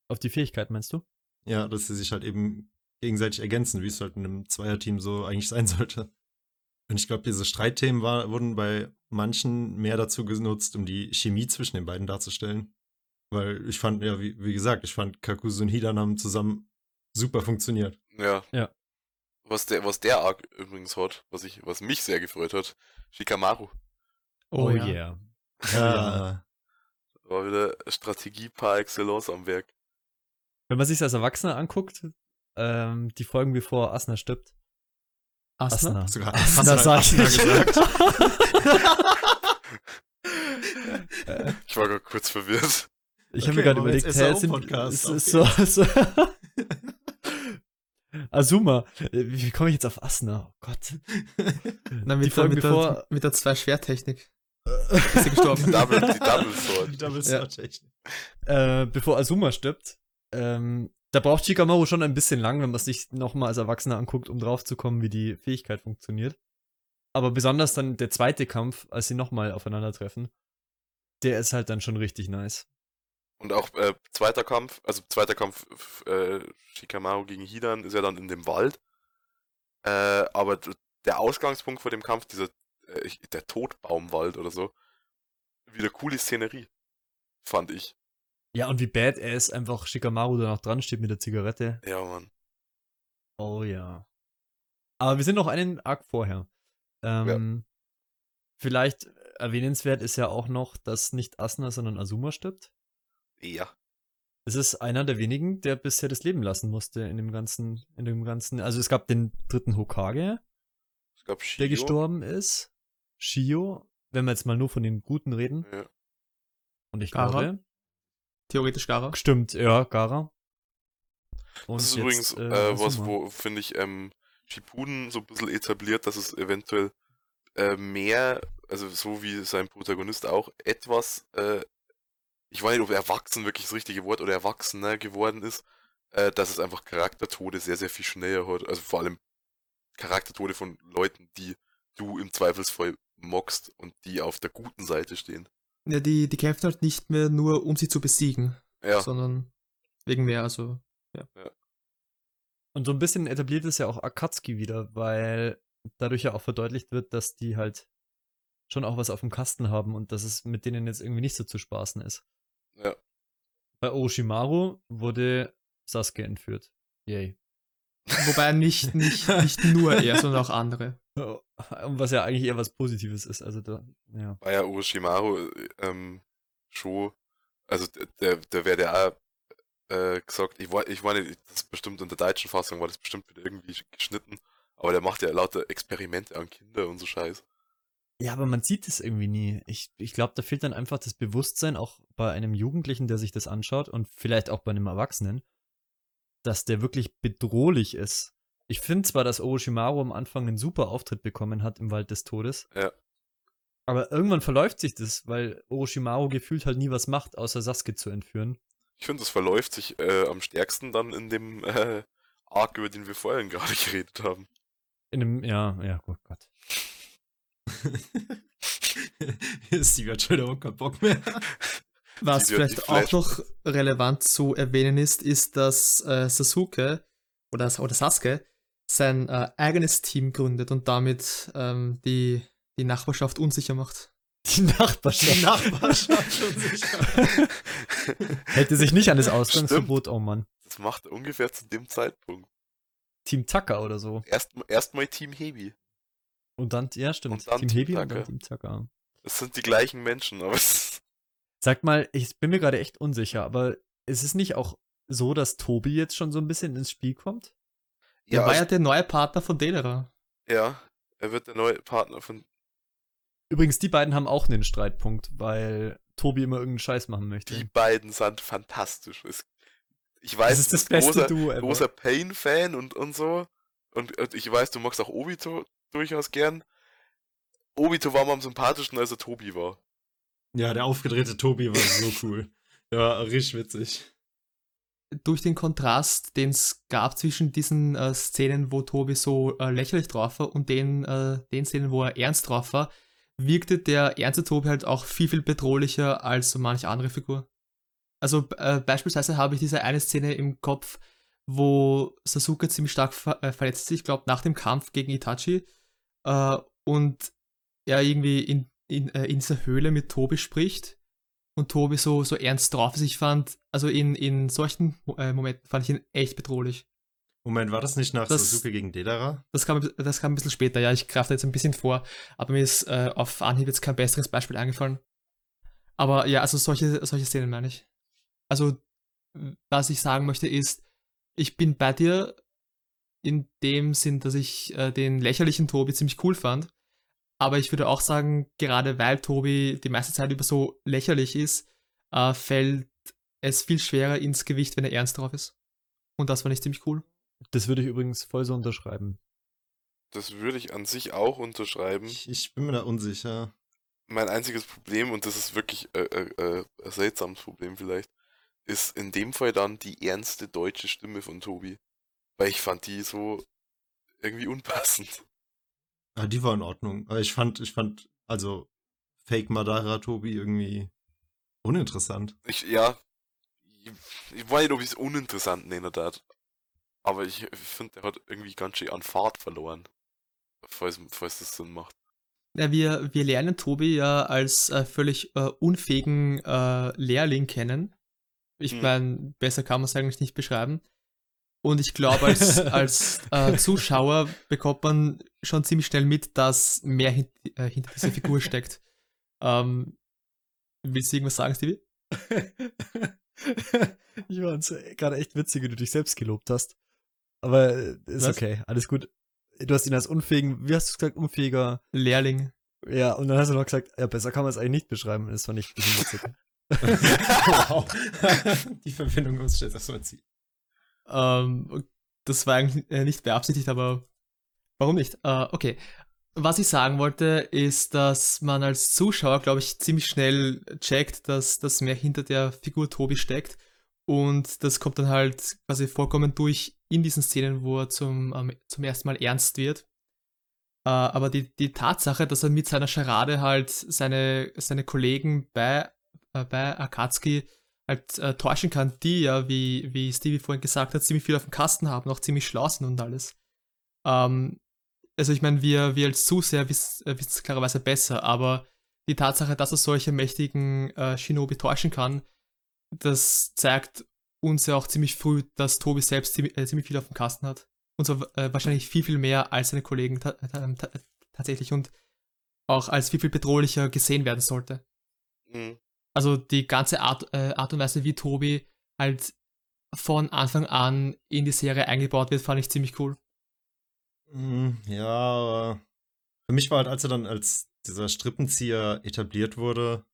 S3: Auf die Fähigkeit meinst du?
S1: Ja, dass sie sich halt eben gegenseitig ergänzen, wie es halt in einem Zweierteam so eigentlich sein sollte. Und ich glaube, diese Streitthemen war, wurden bei manchen mehr dazu genutzt, um die Chemie zwischen den beiden darzustellen. Weil ich fand, ja, wie, wie gesagt, ich fand Kakuzu und Hidan haben zusammen super funktioniert.
S2: Ja.
S3: Ja.
S2: Was der, was der Arc übrigens hat, was ich, was mich sehr gefreut hat, Shikamaru.
S3: Oh,
S4: ja.
S3: yeah.
S1: Ja.
S2: War wieder Strategie par excellence am Werk.
S3: Wenn man sich als Erwachsener anguckt, ähm, die Folgen bevor Asna stirbt.
S4: Asna?
S1: Du gerade
S3: Asna
S1: Asna, Asna gesagt?
S2: Ich war gerade kurz verwirrt.
S3: Ich habe
S1: Okay,
S3: mir gerade überlegt,
S1: jetzt
S3: hä, sind,
S1: SAO-Podcast,
S3: es ist so, so Azuma, wie komme ich jetzt auf Asna? Oh Gott.
S4: Na, mit,
S3: die
S4: der,
S3: Folgen
S4: mit,
S3: bevor.
S4: der, mit der Zwei-Schwerttechnik ist sie gestorben.
S2: Double, die Double Sword.
S1: Die Double
S3: Ja.
S1: Sword Technik.
S3: äh, bevor Azuma stirbt, ähm, da braucht Shikamaru schon ein bisschen lang, wenn man es sich nochmal als Erwachsener anguckt, um drauf zu kommen, wie die Fähigkeit funktioniert. Aber besonders dann der zweite Kampf, als sie nochmal aufeinandertreffen, der ist halt dann schon richtig nice.
S2: Und auch äh, zweiter Kampf, also zweiter Kampf äh, Shikamaru gegen Hidan ist ja dann in dem Wald. Äh, aber der Ausgangspunkt vor dem Kampf, dieser äh, der Todbaumwald oder so, wieder coole Szenerie, fand ich.
S3: Ja, und wie badass einfach Shikamaru da noch dran steht mit der Zigarette.
S2: Ja, Mann.
S3: Oh ja. Aber wir sind noch einen Arc vorher. Ähm, Vielleicht erwähnenswert ist ja auch noch, dass nicht Asuna, sondern Azuma stirbt.
S2: Ja.
S3: Es ist einer der wenigen, der bisher das Leben lassen musste in dem ganzen, in dem ganzen. Also es gab den dritten Hokage,
S2: Es gab Shio.
S3: der gestorben ist. Shio, wenn wir jetzt mal nur von den Guten reden.
S2: Ja.
S3: Und ich
S4: Gara?
S3: glaube.
S4: Theoretisch Gara.
S3: Stimmt, ja, Gara. Und
S2: Das ist
S3: jetzt,
S2: übrigens
S3: äh,
S2: äh, was,
S3: Azuma.
S2: wo, finde ich, ähm, Shippuden so ein bisschen etabliert, dass es eventuell äh, mehr, also so wie sein Protagonist auch, etwas, äh, ich weiß nicht, ob erwachsen wirklich das richtige Wort oder erwachsener geworden ist, äh, dass es einfach Charaktertode sehr, sehr viel schneller hat. Also vor allem Charaktertode von Leuten, die du im Zweifelsfall mockst und die auf der guten Seite stehen.
S4: Ja, die, die kämpfen halt nicht mehr nur, um sie zu besiegen,
S2: Ja,
S4: sondern wegen mehr, also.
S3: Und so ein bisschen etabliert es ja auch Akatsuki wieder, weil dadurch ja auch verdeutlicht wird, dass die halt schon auch was auf dem Kasten haben und dass es mit denen jetzt irgendwie nicht so zu spaßen ist.
S2: ja.
S3: Bei Orochimaru wurde Sasuke entführt. Yay.
S4: Wobei nicht, nicht, nicht nur er, sondern auch andere.
S3: Was ja eigentlich eher was Positives ist. Also da, ja.
S2: war ja Orochimaru äh, ähm, schon, also der, der wäre der auch äh, gesagt, ich, ich meine, das ist bestimmt in der deutschen Fassung war das bestimmt wieder irgendwie geschnitten, aber der macht ja lauter Experimente an Kinder und so Scheiß.
S3: Ja, aber man sieht es irgendwie nie. Ich, ich glaube, da fehlt dann einfach das Bewusstsein, auch bei einem Jugendlichen, der sich das anschaut und vielleicht auch bei einem Erwachsenen, dass der wirklich bedrohlich ist. Ich finde zwar, dass Orochimaru am Anfang einen super Auftritt bekommen hat im Wald des Todes.
S2: Ja.
S3: Aber irgendwann verläuft sich das, weil Orochimaru gefühlt halt nie was macht, außer Sasuke zu entführen.
S2: Ich finde, das verläuft sich äh, am stärksten dann in dem äh, Arc, über den wir vorhin gerade geredet haben.
S3: In einem, ja, ja, gut Gott.
S1: Steve hat schon wieder keinen Bock mehr.
S4: Was vielleicht auch noch relevant zu erwähnen ist, ist, dass äh, Sasuke oder, oder Sasuke sein äh, eigenes Team gründet und damit ähm, die, die Nachbarschaft unsicher macht.
S3: Die Nachbarschaft.
S1: Die Nachbarschaft schon sicher.
S3: Hätte sich nicht an das Ausgangsverbot, oh Mann.
S2: Das macht er ungefähr zu dem Zeitpunkt.
S3: Team Tucker oder so.
S2: Erst, erst mal Team Hebi.
S3: Und dann, ja, stimmt.
S2: Und dann
S3: Team
S2: Team
S3: Heavy und dann. Team Tucker.
S2: Das sind die gleichen Menschen, aber es,
S3: Sag mal, ich bin mir gerade echt unsicher, aber ist es nicht auch so, dass Tobi jetzt schon so ein bisschen ins Spiel kommt?
S4: Der
S2: ja,
S4: war ja der neue Partner von Delera.
S2: ja, er wird der neue Partner von.
S3: Übrigens, die beiden haben auch einen Streitpunkt, weil Tobi immer irgendeinen Scheiß machen möchte.
S2: Die beiden sind fantastisch. Ich weiß,
S3: das ist
S2: du
S3: das
S2: bist
S3: beste
S2: großer,
S3: Duo ever.
S2: großer Pain-Fan und, und so. Und, und ich weiß, du magst auch Obito durchaus gern. Obito war mir am sympathischsten, als er Tobi war.
S1: Ja, der aufgedrehte Tobi war so cool. War richtig witzig.
S4: Durch den Kontrast, den es gab zwischen diesen äh, Szenen, wo Tobi so äh, lächerlich drauf war und den, äh, den Szenen, wo er ernst drauf war, wirkte der ernste Tobi halt auch viel, viel bedrohlicher als so manche andere Figur. Also äh, beispielsweise habe ich diese eine Szene im Kopf, wo Sasuke ziemlich stark ver äh, verletzt ist, ich glaube nach dem Kampf gegen Itachi, äh, und er irgendwie in, in, in dieser Höhle mit Tobi spricht und Tobi so, so ernst drauf ist. Ich fand, also in, in solchen äh, Momenten fand ich ihn echt bedrohlich.
S1: Moment, war das nicht nach
S4: Das-
S1: Sasuke gegen Dedera?
S4: Das kam, das kam ein bisschen später, ja, ich greife da jetzt ein bisschen vor, aber mir ist äh, auf Anhieb jetzt kein besseres Beispiel eingefallen. Aber ja, also solche, solche Szenen meine ich. Also, was ich sagen möchte ist, ich bin bei dir in dem Sinn, dass ich äh, den lächerlichen Tobi ziemlich cool fand. Aber ich würde auch sagen, gerade weil Tobi die meiste Zeit über so lächerlich ist, äh, fällt es viel schwerer ins Gewicht, wenn er ernst drauf ist. Und das fand ich ziemlich cool.
S3: Das würde ich übrigens voll so unterschreiben.
S2: Das würde ich an sich auch unterschreiben.
S1: Ich, ich bin mir da unsicher.
S2: Mein einziges Problem, und das ist wirklich äh, äh, äh, ein seltsames Problem vielleicht, ist in dem Fall dann die ernste deutsche Stimme von Tobi. Weil ich fand die so irgendwie unpassend.
S1: Ah, die war in Ordnung. Aber ich fand, ich fand, also Fake Madara Tobi irgendwie uninteressant.
S2: Ich, ja, ich, ich weiß nicht, ob ich es uninteressant nennen darf. Aber ich, ich finde, der hat irgendwie ganz schön an Fahrt verloren. Falls, falls das Sinn macht.
S4: Ja, wir, wir lernen Tobi ja als äh, völlig äh, unfähigen äh, Lehrling kennen. Ich
S2: Hm.
S4: meine, besser kann man es eigentlich nicht beschreiben. Und ich glaube, als, als äh, Zuschauer bekommt man schon ziemlich schnell mit, dass mehr hint, äh, hinter dieser Figur steckt. Ähm, willst du irgendwas sagen, Stevie?
S3: ich fand's gerade echt witzig, wie du dich selbst gelobt hast. Aber äh, ist
S4: Was?
S3: okay, alles gut. Du hast ihn als unfähigen, wie hast du gesagt, unfähiger.
S4: Lehrling.
S3: Ja, und dann hast du noch gesagt, ja, besser kann man es eigentlich nicht beschreiben. Das fand ich ein bisschen witzig.
S1: wow. Die Verbindung muss ich jetzt erstmal ziehen.
S4: Ähm, das war eigentlich äh, nicht beabsichtigt, aber warum nicht? Äh, okay. Was ich sagen wollte, ist, dass man als Zuschauer, glaube ich, ziemlich schnell checkt, dass das mehr hinter der Figur Tobi steckt. Und das kommt dann halt quasi vollkommen durch in diesen Szenen, wo er zum, ähm, zum ersten Mal ernst wird. Äh, aber die, die Tatsache, dass er mit seiner Charade halt seine, seine Kollegen bei, äh, bei Akatsuki halt äh, täuschen kann, die ja, wie, wie Stevie vorhin gesagt hat, ziemlich viel auf dem Kasten haben, auch ziemlich schlau sind und alles. Ähm, also ich meine, wir, wir als Zuseher wissen äh, wissen es klarerweise besser, aber die Tatsache, dass er solche mächtigen äh, Shinobi täuschen kann, das zeigt uns ja auch ziemlich früh, dass Tobi selbst ziemlich, äh, ziemlich viel auf dem Kasten hat. Und zwar äh, wahrscheinlich viel, viel mehr als seine Kollegen ta ta ta tatsächlich und auch als viel, viel bedrohlicher gesehen werden sollte.
S2: Mhm.
S4: Also die ganze Art, äh, Art und Weise, wie Tobi halt von Anfang an in die Serie eingebaut wird, fand ich ziemlich cool.
S1: Mm, Ja, aber für mich war halt, als er dann als dieser Strippenzieher etabliert wurde,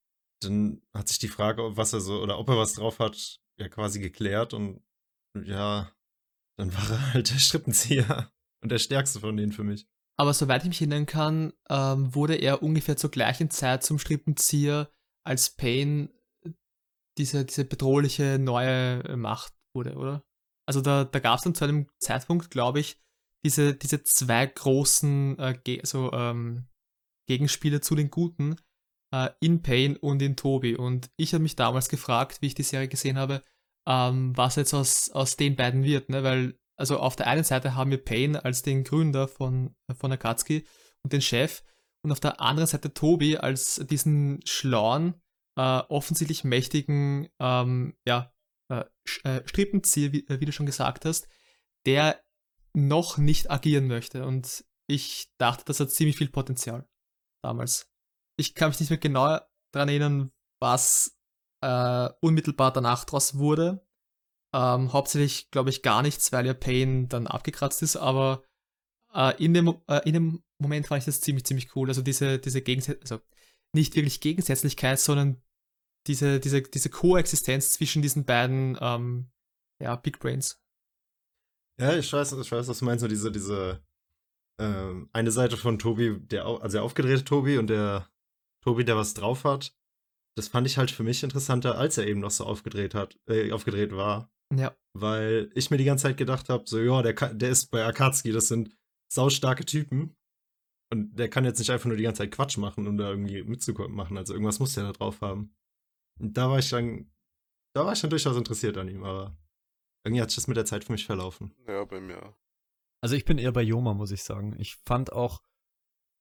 S1: dann hat sich die Frage, ob was er so oder ob er was drauf hat, ja quasi geklärt und ja, dann war er halt der Strippenzieher und der stärkste von denen für mich.
S4: aber soweit ich mich erinnern kann, ähm, wurde er ungefähr zur gleichen Zeit zum Strippenzieher, als Pain diese, diese bedrohliche neue Macht wurde, oder? Also da, da gab es dann zu einem Zeitpunkt, glaube ich, diese, diese zwei großen äh, Ge so, ähm, Gegenspieler zu den Guten, äh, in Pain und in Toby. Und ich habe mich damals gefragt, wie ich die Serie gesehen habe, ähm, was jetzt aus, aus den beiden wird, ne? Weil, also auf der einen Seite haben wir Pain als den Gründer von, von Akatsuki und den Chef und auf der anderen Seite Toby als diesen schlauen, äh, offensichtlich mächtigen, ähm, ja, äh, äh Strippenzieher, wie, äh, wie du schon gesagt hast, der noch nicht agieren möchte. Und ich dachte, das hat ziemlich viel Potenzial damals. Ich kann mich nicht mehr genau daran erinnern, was äh, unmittelbar danach draus wurde. Ähm, hauptsächlich glaube ich gar nichts, weil ja Pain dann abgekratzt ist, aber äh, in, dem, äh, in dem Moment fand ich das ziemlich, ziemlich cool. Also diese, diese Gegensätzlichkeit, also nicht wirklich Gegensätzlichkeit, sondern diese, diese, diese Koexistenz zwischen diesen beiden ähm, ja, Big Brains.
S1: Ja, ich weiß, ich weiß, was du meinst, so diese, diese ähm, eine Seite von Tobi, der also der aufgedrehte Tobi und der Tobi, der was drauf hat. Das fand ich halt für mich interessanter, als er eben noch so aufgedreht hat, äh, aufgedreht war.
S4: Ja.
S1: Weil ich mir die ganze Zeit gedacht habe, so, ja, der, der ist bei Akatsuki, das sind saustarke Typen. Und der kann jetzt nicht einfach nur die ganze Zeit Quatsch machen, um da irgendwie mitzumachen. Also irgendwas muss der da drauf haben. Und da war ich dann, da war ich dann durchaus interessiert an ihm, aber irgendwie hat sich das mit der Zeit für mich verlaufen.
S2: Ja, bei mir.
S3: Also ich bin eher bei Yoma, muss ich sagen. Ich fand auch,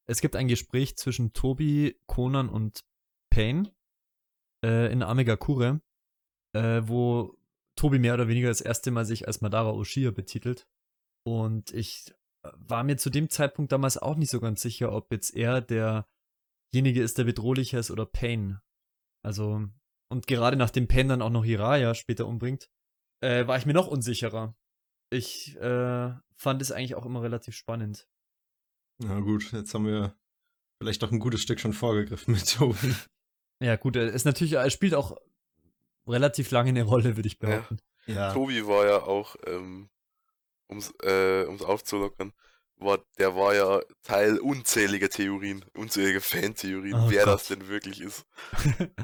S3: es gibt ein Gespräch zwischen Tobi, Conan und Payne äh, in Amegakure, äh, wo Tobi mehr oder weniger das erste Mal sich als Madara Oshia betitelt. Und ich war mir zu dem Zeitpunkt damals auch nicht so ganz sicher, ob jetzt er derjenige ist, der bedrohlicher ist oder Pain. Also, und gerade nachdem Pain dann auch noch Hiraya später umbringt, äh, war ich mir noch unsicherer. Ich äh, fand es eigentlich auch immer relativ spannend.
S1: Na gut, jetzt haben wir vielleicht doch ein gutes Stück schon vorgegriffen mit Tobi.
S3: Ja, gut, er ist natürlich, er spielt auch relativ lange eine Rolle, würde ich behaupten.
S2: Ja. ja. Tobi war ja auch, ähm, um's, äh, um's aufzulockern, war, der war ja Teil unzähliger Theorien, unzählige Fantheorien, oh wer Gott. das denn wirklich ist.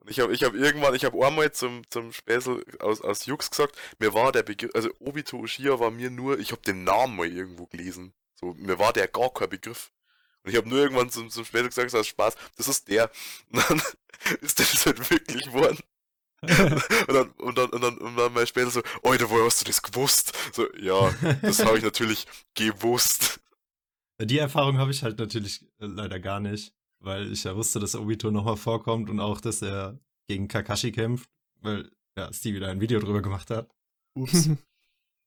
S2: Und ich habe ich hab irgendwann, ich habe einmal zum, zum Späßel aus, aus Jux gesagt, mir war der Begriff, also Obito Ushia war mir nur, ich habe den Namen mal irgendwo gelesen. So, mir war der gar kein Begriff. Und ich habe nur irgendwann zum, zum Späßel gesagt, aus Spaß, das ist der. Und dann ist das halt wirklich geworden. Und dann, und dann, und dann, und dann mal später so, Alter, woher hast du das gewusst? So, ja, das habe ich natürlich gewusst.
S1: Die Erfahrung habe ich halt natürlich äh, leider gar nicht weil ich ja wusste, dass Obito nochmal vorkommt und auch, dass er gegen Kakashi kämpft, weil ja, Stevie da ein Video drüber gemacht hat. Ups.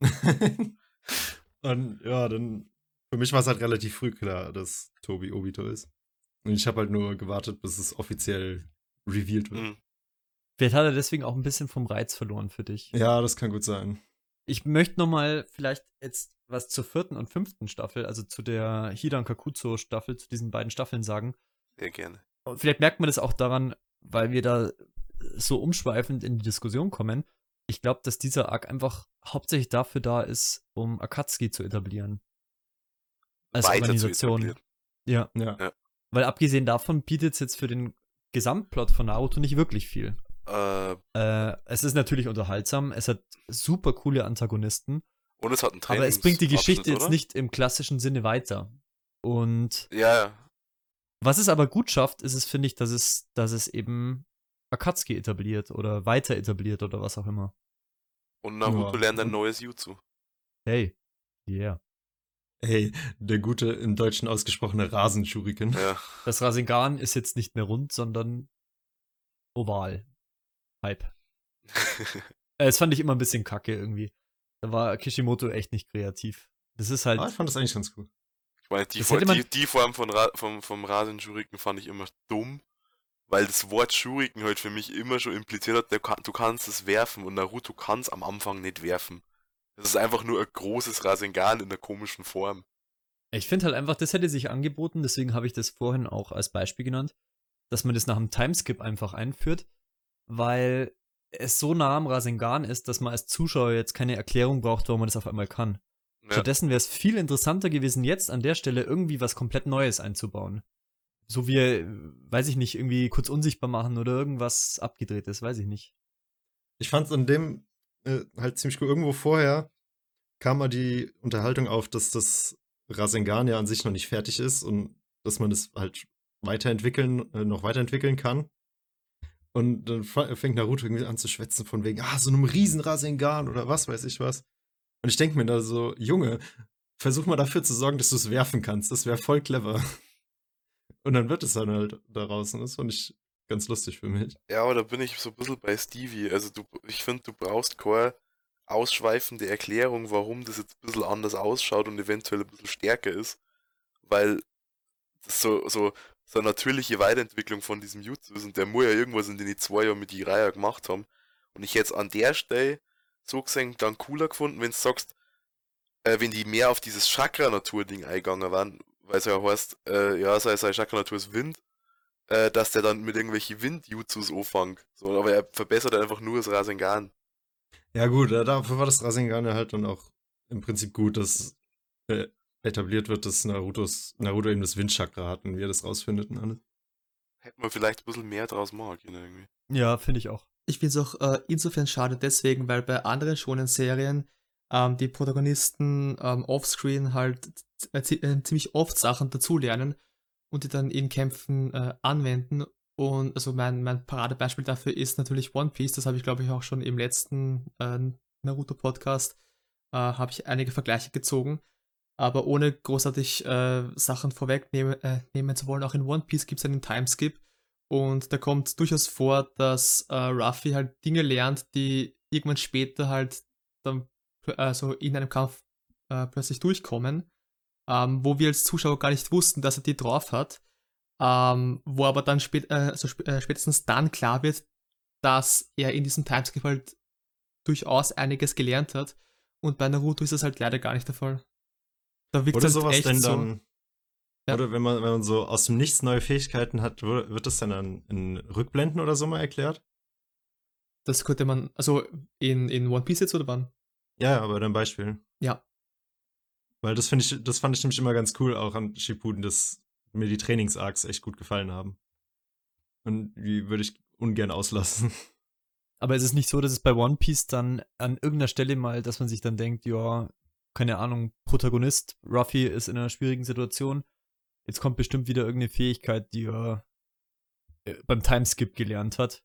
S1: und ja, dann für mich war es halt relativ früh klar, dass Tobi Obito ist. Und ich habe halt nur gewartet, bis es offiziell revealed wird. Mhm.
S3: Vielleicht hat er deswegen auch ein bisschen vom Reiz verloren für dich.
S1: Ja, das kann gut sein.
S3: Ich möchte nochmal vielleicht jetzt was zur vierten und fünften Staffel, also zu der Hidan Kakuzo Staffel, zu diesen beiden Staffeln sagen.
S2: Sehr gerne.
S3: Und vielleicht merkt man das auch daran, weil wir da so umschweifend in die Diskussion kommen. Ich glaube, dass dieser Arc einfach hauptsächlich dafür da ist, um Akatsuki zu etablieren. Als Weiter Organisation. Ja. ja. ja. Weil abgesehen davon bietet es jetzt für den Gesamtplot von Naruto nicht wirklich viel. Äh, äh, es ist natürlich unterhaltsam, es hat super coole Antagonisten.
S2: Und es hat einen
S3: Aber es bringt die Geschichte jetzt nicht im klassischen Sinne weiter. Und
S2: ja,
S3: was es aber gut schafft, ist es, finde ich, dass es, dass es eben Akatsuki etabliert oder weiter etabliert oder was auch immer.
S2: Und Naruto ja. lernt ein neues Jutsu.
S3: Hey. Yeah.
S1: Hey, der gute im Deutschen ausgesprochene Rasenschuriken.
S2: Ja.
S3: Das Rasengan ist jetzt nicht mehr rund, sondern oval. Hype. Äh, das fand ich immer ein bisschen kacke irgendwie. Da war Kishimoto echt nicht kreativ. Das ist halt.
S1: Ah, ich fand das eigentlich ganz cool.
S2: Ich meine, die, Form, die, die Form von Ra vom, vom Rasenschuriken fand ich immer dumm, weil das Wort Schuriken halt für mich immer schon impliziert hat, du kannst es werfen und Naruto kann es am Anfang nicht werfen. Das ist einfach nur ein großes Rasengan in einer komischen Form.
S3: Ich finde halt einfach, das hätte sich angeboten, deswegen habe ich das vorhin auch als Beispiel genannt, dass man das nach einem Timeskip einfach einführt, weil es so nah am Rasengan ist, dass man als Zuschauer jetzt keine Erklärung braucht, warum man das auf einmal kann.
S2: Ja.
S3: Stattdessen wäre es viel interessanter gewesen, jetzt an der Stelle irgendwie was komplett Neues einzubauen. So wie, weiß ich nicht, irgendwie kurz unsichtbar machen oder irgendwas abgedrehtes, weiß ich nicht.
S1: Ich fand es in dem äh, halt ziemlich cool. Irgendwo vorher kam mal die Unterhaltung auf, dass das Rasengan ja an sich noch nicht fertig ist und dass man es halt weiterentwickeln, äh, noch weiterentwickeln kann. Und dann fängt Naruto irgendwie an zu schwätzen von wegen, ah, so einem riesen Rasengan oder was weiß ich was. Und ich denke mir da so, Junge, versuch mal dafür zu sorgen, dass du es werfen kannst. Das wäre voll clever. Und dann wird es dann halt daraus. Und das fand ich ganz lustig für mich.
S2: Ja, aber da bin ich so ein bisschen bei Stevie. Also du, ich finde, du brauchst keine ausschweifende Erklärung, warum das jetzt ein bisschen anders ausschaut und eventuell ein bisschen stärker ist. Weil das so, so, so eine natürliche Weiterentwicklung von diesem Jutsu ist und der muss ja irgendwas in den zwei Jahren mit Jiraiya gemacht haben. Und ich jetzt an der Stelle so gesehen dann cooler gefunden, wenn du sagst, äh, wenn die mehr auf dieses Chakra-Natur-Ding eingegangen waren, weil es ja heißt, äh, ja, sei, sei Chakra-Natur ist Wind, äh, dass der dann mit irgendwelchen Wind-Jutsus anfängt. So, aber er verbessert einfach nur das Rasengan.
S1: Ja, gut, dafür war das Rasengan ja halt dann auch im Prinzip gut, dass äh, etabliert wird, dass Narutos, Naruto eben das Windchakra hat und wie er das rausfindet und alles.
S2: Hätten wir vielleicht ein bisschen mehr draus machen können irgendwie.
S3: Ja, finde ich auch.
S4: Ich finde es auch äh, insofern schade deswegen, weil bei anderen schonen Serien ähm, die Protagonisten ähm, offscreen halt äh, äh, ziemlich oft Sachen dazulernen und die dann in Kämpfen äh, anwenden. Und also mein, mein Paradebeispiel dafür ist natürlich One Piece. Das habe ich, glaube ich, auch schon im letzten äh, Naruto-Podcast äh, habe ich einige Vergleiche gezogen. Aber ohne großartig äh, Sachen vorwegnehmen äh, nehmen zu wollen, auch in One Piece gibt es einen Timeskip. Und da kommt durchaus vor, dass äh, Ruffy halt Dinge lernt, die irgendwann später halt dann also in einem Kampf äh, plötzlich durchkommen, ähm, wo wir als Zuschauer gar nicht wussten, dass er die drauf hat, ähm, wo aber dann spät, also sp äh, spätestens dann klar wird, dass er in diesem Timeskip halt durchaus einiges gelernt hat. Und bei Naruto ist das halt leider gar nicht der Fall. Da wirkt
S1: Oder
S4: halt
S1: sowas
S4: echt
S1: denn
S4: so.
S1: dann,
S4: Ja.
S1: oder wenn man, wenn man so aus dem Nichts neue Fähigkeiten hat, wird das dann an, in Rückblenden oder so mal erklärt?
S4: Das könnte man, also in, in One Piece jetzt oder wann?
S1: Ja, aber dann Beispiel.
S4: Ja.
S1: Weil das finde ich, das fand ich nämlich immer ganz cool, auch an Shippuden, dass mir die Trainings-Arcs echt gut gefallen haben. Und die würde ich ungern auslassen.
S3: Aber ist es nicht so, dass es bei One Piece dann an irgendeiner Stelle mal, dass man sich dann denkt, ja, keine Ahnung, Protagonist, Ruffy ist in einer schwierigen Situation. Jetzt kommt bestimmt wieder irgendeine Fähigkeit, die er äh, beim Timeskip gelernt hat.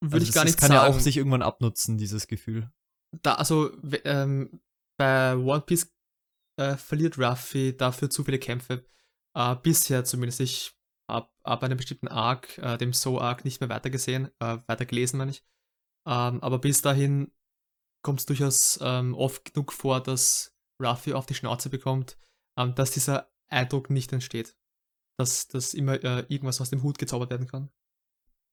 S4: Würde
S3: Also
S4: ich
S3: das-
S4: gar
S3: das
S4: nicht
S3: kann
S4: sagen.
S3: ja auch sich irgendwann abnutzen, dieses Gefühl.
S4: da, also ähm, bei One Piece äh, verliert Ruffy dafür zu viele Kämpfe. Äh, bisher zumindest. Ich habe ab einem bestimmten Arc, äh, dem So-Arc, nicht mehr weitergesehen, äh, weitergelesen, meine ich. Ähm, aber bis dahin kommt es durchaus ähm, oft genug vor, dass Ruffy auf die Schnauze bekommt, ähm, dass dieser Eindruck nicht entsteht. Dass, dass immer äh, irgendwas aus dem Hut gezaubert werden kann.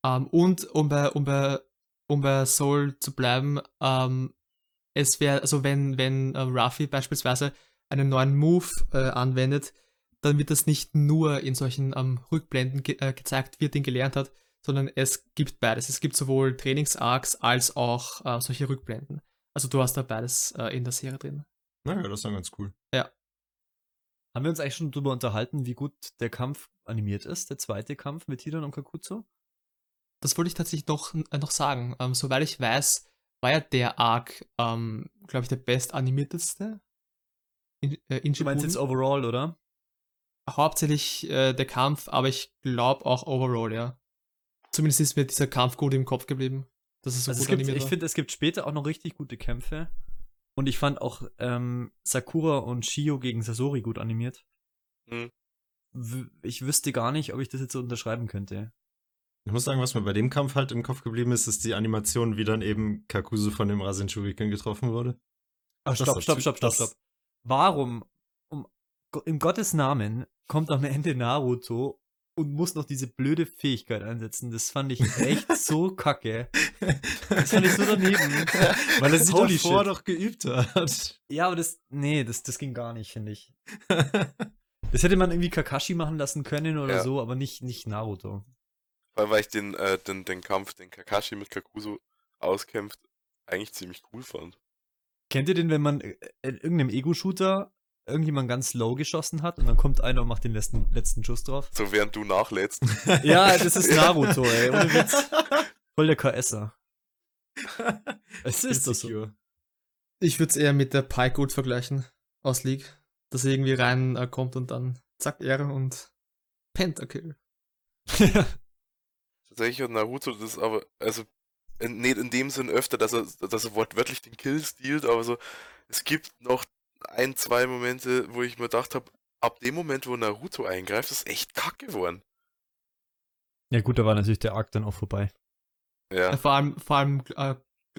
S4: Ähm, und um bei, um, bei, um bei Soul zu bleiben, ähm, es wäre, also wenn, wenn äh, Ruffy beispielsweise einen neuen Move äh, anwendet, dann wird das nicht nur in solchen ähm, Rückblenden ge äh, gezeigt, wie er den gelernt hat, sondern es gibt beides. Es gibt sowohl Trainings-Arcs als auch äh, solche Rückblenden. Also du hast da beides äh, in der Serie drin.
S1: Naja, das ist dann ganz cool.
S3: Haben wir uns eigentlich schon drüber unterhalten, wie gut der Kampf animiert ist, der zweite Kampf mit Hidan und Kakuzo?
S4: Das wollte ich tatsächlich noch, äh, noch sagen. Ähm, soweit ich weiß, war ja der Arc, ähm, glaube ich, der best animierteste in, äh, in
S3: Du meinst jetzt overall, oder?
S4: hauptsächlich äh, der Kampf, aber ich glaube auch overall, ja. Zumindest ist mir dieser Kampf gut im Kopf geblieben. Das ist so
S3: Also es
S4: gut
S3: gibt, ich finde, es gibt später auch noch richtig gute Kämpfe. Und ich fand auch ähm, Sakura und Shio gegen Sasori gut animiert.
S2: Hm.
S3: W ich wüsste gar nicht, ob ich das jetzt so unterschreiben könnte.
S1: Ich muss sagen, was mir bei dem Kampf halt im Kopf geblieben ist, ist die Animation, wie dann eben Kakuzu von dem Rasen Shuriken getroffen wurde.
S3: Ach, stopp, stopp, stopp, stopp, stopp. Warum, um, im Gottes Namen, kommt am Ende Naruto und muss noch diese blöde Fähigkeit einsetzen? Das fand ich echt so kacke. Das fand ich so daneben.
S1: Weil er sie
S3: Holy
S1: davor
S3: shit.
S1: doch geübt hat.
S3: Ja, aber das, nee, das, das ging gar nicht, finde ich. Das hätte man irgendwie Kakashi machen lassen können oder
S2: Ja.
S3: so, aber nicht, nicht Naruto.
S2: Vor allem, weil ich den, äh, den, den Kampf, den Kakashi mit Kakuzu auskämpft, eigentlich ziemlich cool fand.
S3: Kennt ihr den, wenn man in irgendeinem Ego-Shooter irgendjemand ganz low geschossen hat und dann kommt einer und macht den letzten, letzten Schuss drauf?
S2: So während du nachlädst.
S3: Ja, das ist Naruto, ey. Ohne Witz. Voll der KSer. Es ist das so.
S4: Ich würde es eher mit der Pike vergleichen aus League. Dass er irgendwie rein äh, kommt und dann zack, Ehre und Pentakill.
S2: Tatsächlich hat Naruto das aber, also, in, nicht in dem Sinn öfter, dass er, dass er wortwörtlich den Kill stiehlt, aber so, es gibt noch ein, zwei Momente, wo ich mir gedacht habe, ab dem Moment, wo Naruto eingreift, ist echt kacke geworden.
S3: Ja, gut, da war natürlich der Arc dann auch vorbei.
S2: Ja,
S4: Äh, Vor allem, vor allem äh,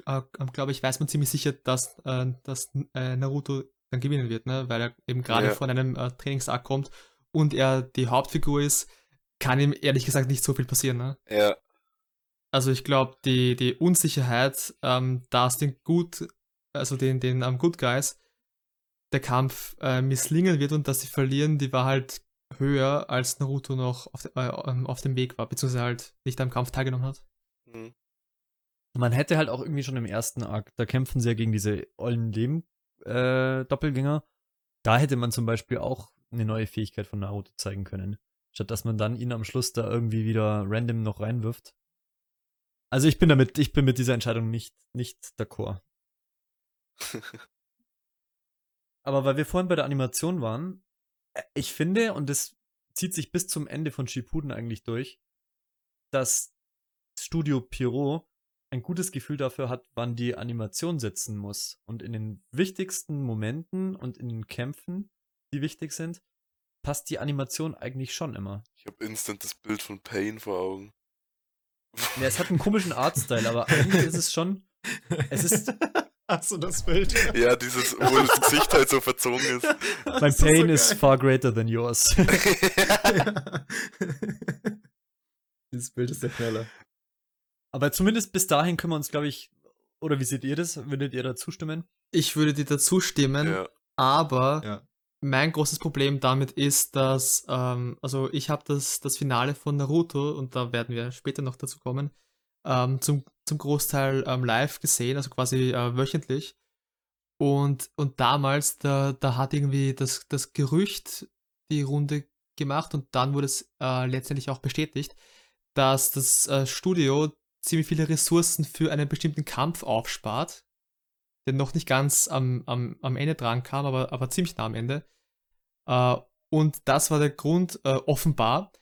S4: äh, glaube ich, weiß man ziemlich sicher, dass, äh, dass äh, Naruto dann gewinnen wird, ne? weil er eben gerade
S2: Ja.
S4: von einem äh, Trainingsarc kommt und er die Hauptfigur ist, kann ihm ehrlich gesagt nicht so viel passieren. Ne?
S2: ja,
S4: Also ich glaube, die, die Unsicherheit, ähm, dass den gut, also den, den ähm, Good Guys, der Kampf äh, misslingen wird und dass sie verlieren, die war halt höher, als Naruto noch auf, de, äh, ähm, auf dem Weg war, beziehungsweise halt nicht am Kampf teilgenommen hat.
S2: hm,
S3: Man hätte halt auch irgendwie schon im ersten Arc, da kämpfen sie ja gegen diese ollen Leben-Doppelgänger. da hätte man zum Beispiel auch eine neue Fähigkeit von Naruto zeigen können. Statt dass man dann ihn am Schluss da irgendwie wieder random noch reinwirft. Also ich bin damit, ich bin mit dieser Entscheidung nicht, nicht d'accord. Aber weil wir vorhin bei der Animation waren, äh, ich finde, und das zieht sich bis zum Ende von Shippuden eigentlich durch, dass Studio Pierrot ein gutes Gefühl dafür hat, wann die Animation setzen muss. Und in den wichtigsten Momenten und in den Kämpfen, die wichtig sind, passt die Animation eigentlich schon immer.
S2: ich habe instant das Bild von Pain vor Augen.
S3: Ja, es hat einen komischen Artstyle, aber eigentlich ist es schon. Es ist.
S1: Hast du das Bild?
S2: Ja, dieses, wo das Gesicht halt so verzogen ist.
S3: Mein
S1: Das ist so
S3: Pain is
S1: geil.
S3: far greater than yours.
S1: Dieses Bild ist der Knaller.
S3: aber zumindest bis dahin können wir uns, glaube ich. Oder wie seht ihr das? Würdet ihr da zustimmen?
S4: Ich würde dir dazu stimmen,
S2: ja,
S4: aber
S1: Ja.
S4: mein großes Problem damit ist, dass, ähm, also ich habe das, das Finale von Naruto, und da werden wir später noch dazu kommen, ähm, zum, zum Großteil ähm, live gesehen, also quasi äh, wöchentlich. Und, und damals, da, da hat irgendwie das, das Gerücht die Runde gemacht und dann wurde es äh, letztendlich auch bestätigt, dass das äh, Studio ziemlich viele Ressourcen für einen bestimmten Kampf aufspart, der noch nicht ganz am, am, am Ende dran kam, aber, aber ziemlich nah am Ende. Äh, und das war der Grund, äh, offenbar,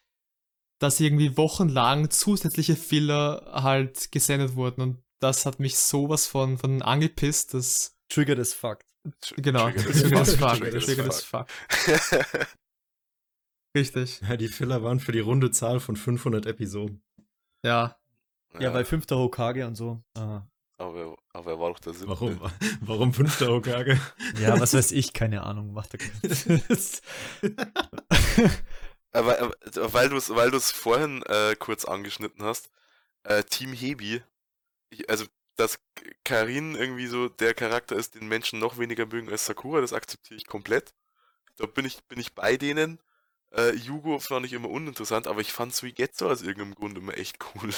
S4: dass irgendwie wochenlang zusätzliche Filler halt gesendet wurden. Und das hat mich sowas von, von angepisst, dass.
S3: Triggered as fuck.
S4: Genau,
S2: Triggered as fuck, triggered as fuck.
S4: Richtig.
S1: Ja, die Filler waren für die runde Zahl von 500 Episoden.
S4: Ja.
S3: Ja, weil fünfter Hokage und so. Aha.
S2: aber, aber er war doch der siebte.
S1: Warum? Warum fünfter Hokage?
S3: Ja, was weiß ich, keine Ahnung, macht er
S2: Aber, aber weil du es weil du's vorhin äh, kurz angeschnitten hast, äh, Team Hebi, ich, also dass Karin irgendwie so der Charakter ist, den Menschen noch weniger mögen als Sakura, das akzeptiere ich komplett. Da bin ich, bin ich bei denen. Äh, Yugo fand ich immer uninteressant, aber ich fand Suigetsu aus irgendeinem Grund immer echt cool.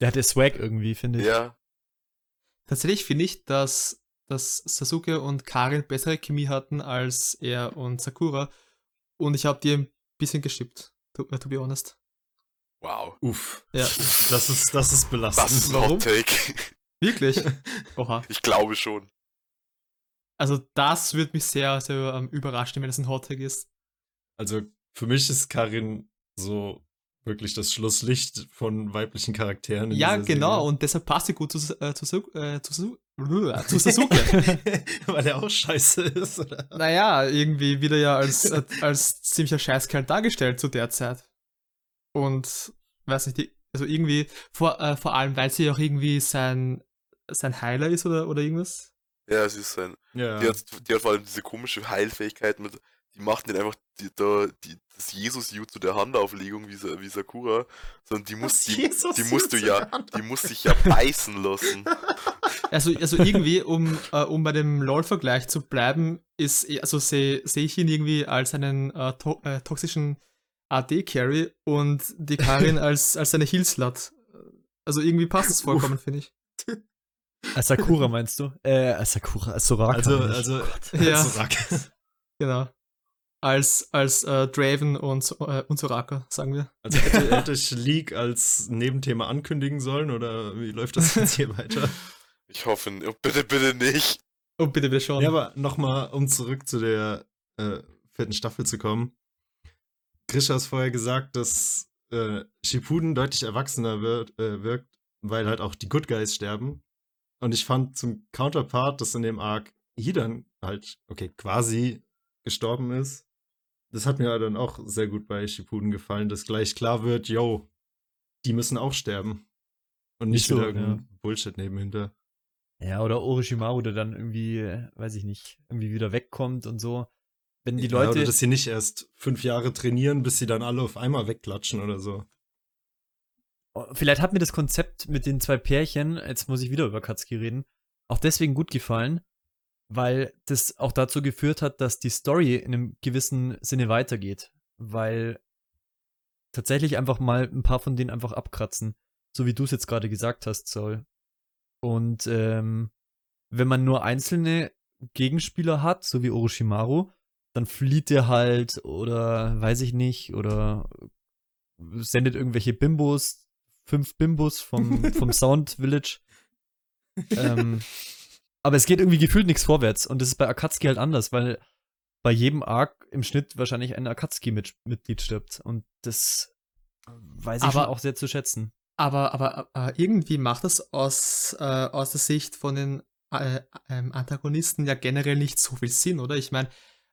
S3: Der hatte Swag irgendwie, finde ich.
S2: Ja,
S4: Tatsächlich finde ich, dass, dass Sasuke und Karin bessere Chemie hatten als er und Sakura. Und ich habe dir ein bisschen geschippt, to, to be honest.
S2: wow.
S1: Uff.
S4: Ja.
S1: Das ist, das ist belastend.
S2: Das ist ein
S4: Warum?
S2: Hot Take.
S4: Wirklich? Oha.
S2: Ich glaube schon.
S4: Also das würde mich sehr, sehr ähm, überraschen, wenn es ein Hottag ist.
S1: Also für mich ist Karin so wirklich das Schlusslicht von weiblichen Charakteren. in
S4: Ja, genau.
S1: Serie.
S4: Und deshalb passt sie gut zu, äh, zu, äh, zu, äh, zu Sasuke.
S1: Weil er auch scheiße ist, oder?
S4: naja, irgendwie wieder ja als, äh, als ziemlicher Scheißkerl dargestellt zu der Zeit. Und, weiß nicht, die, also irgendwie, vor, äh, vor allem, weil sie auch irgendwie sein, sein Heiler ist oder, oder irgendwas.
S2: Ja, sie ist ein.
S1: Ja.
S2: Die, hat, die hat vor allem diese komische Heilfähigkeit mit, die macht nicht einfach die, da, die, das Jesus-Jutsu der Handauflegung wie, wie Sakura, sondern die muss, die, die musst du ja, die muss sich ja beißen lassen.
S4: Also, also irgendwie, um, äh, um bei dem LOL-Vergleich zu bleiben, ist, also sehe seh ich ihn irgendwie als einen äh, to äh, toxischen AD-Carry und die Karin als, als eine Heal-Slut. Also irgendwie passt es vollkommen, finde ich.
S3: Asakura meinst du? Äh, Asakura, Soraka.
S1: Also, also,
S4: Ja.
S1: Soraka.
S4: Genau. Als, als äh, Draven und, äh, und Soraka, sagen wir.
S1: Also hätte, hätte ich League als Nebenthema ankündigen sollen oder wie läuft das jetzt hier weiter?
S2: Ich hoffe, oh, bitte, bitte nicht.
S4: Oh, bitte, bitte schon.
S1: Ja, aber nochmal, um zurück zu der äh, vierten Staffel zu kommen. Grisha hat vorher gesagt, dass äh, Shippuden deutlich erwachsener wird, äh, wirkt, weil halt auch die Good Guys sterben. Und ich fand zum Counterpart, dass in dem Arc Hidan halt, okay, quasi gestorben ist. Das hat mir dann auch sehr gut bei Shippuden gefallen, dass gleich klar wird, yo, die müssen auch sterben. Und nicht
S3: Nicht so,
S1: wieder irgendein
S3: ja.
S1: Bullshit nebenhinter.
S3: Ja, oder Orochimaru, der dann irgendwie, weiß ich nicht, irgendwie wieder wegkommt und so. Wenn die
S1: ja,
S3: Leute.
S1: Oder dass sie nicht erst fünf Jahre trainieren, bis sie dann alle auf einmal wegklatschen oder so.
S3: Oh, Vielleicht hat mir das Konzept mit den zwei Pärchen, jetzt muss ich wieder über Katsuki reden, auch deswegen gut gefallen, weil das auch dazu geführt hat, dass die Story in einem gewissen Sinne weitergeht. Weil tatsächlich einfach mal ein paar von denen einfach abkratzen. So wie du es jetzt gerade gesagt hast, Saul. Und ähm, wenn man nur einzelne Gegenspieler hat, so wie Orochimaru, dann flieht der halt oder weiß ich nicht, oder sendet irgendwelche Bimbos, fünf Bimbos vom, vom Sound Village. ähm, aber es geht irgendwie gefühlt nichts vorwärts. Und das ist bei Akatsuki halt anders, weil bei jedem Arc im Schnitt wahrscheinlich ein Akatsuki-Mitglied stirbt. Und das weiß ich
S4: Aber-
S3: auch sehr zu schätzen.
S4: Aber, aber äh, irgendwie macht das aus, äh, aus der Sicht von den äh, ähm, Antagonisten ja generell nicht so viel Sinn, oder? Ich meine,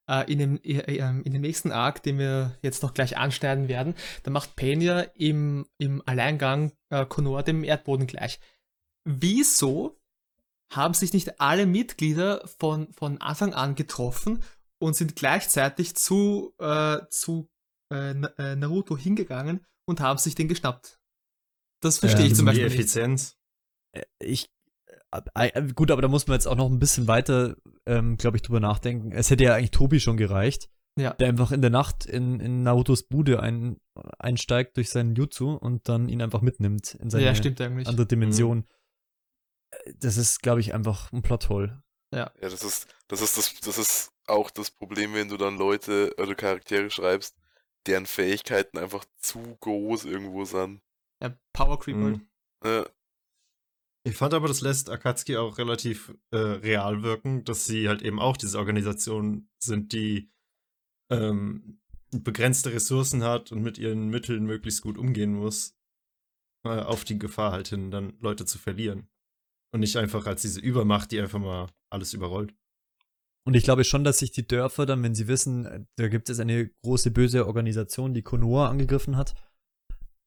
S4: äh, in, dem, äh, äh, in dem nächsten Arc, den wir jetzt noch gleich anschneiden werden, da macht Pain ja im, im Alleingang äh, Konoha dem Erdboden gleich. Wieso haben sich nicht alle Mitglieder von, von Anfang an getroffen und sind gleichzeitig zu, äh, zu äh, äh, Naruto hingegangen und haben sich den geschnappt? Das verstehe
S3: Ähm,
S4: ich zum
S1: die
S4: Beispiel nicht.
S1: Effizienz.
S3: Äh, Ich, äh, äh, gut, aber da muss man jetzt auch noch ein bisschen weiter, ähm, glaube ich, drüber nachdenken. Es hätte ja eigentlich Tobi schon gereicht,
S4: Ja.
S3: der einfach in der Nacht in, in Narutos Bude ein, einsteigt durch seinen Jutsu und dann ihn einfach mitnimmt in seine
S4: Ja, stimmt eigentlich.
S3: andere Dimension. Äh, Das ist, glaube ich, einfach ein Plothole.
S2: Ja, das ist, das ist das, das ist auch das Problem, wenn du dann Leute oder Charaktere schreibst, deren Fähigkeiten einfach zu groß irgendwo sind.
S4: Ja, Power Creep halt.
S1: Mhm.
S2: Ja,
S1: Ich fand aber, das lässt Akatsuki auch relativ äh, real wirken, dass sie halt eben auch diese Organisation sind, die ähm, begrenzte Ressourcen hat und mit ihren Mitteln möglichst gut umgehen muss, äh, auf die Gefahr halt hin, dann Leute zu verlieren. Und nicht einfach als diese Übermacht, die einfach mal alles überrollt.
S3: Und ich glaube schon, dass sich die Dörfer dann, wenn sie wissen, äh, da gibt es eine große böse Organisation, die Konoha angegriffen hat,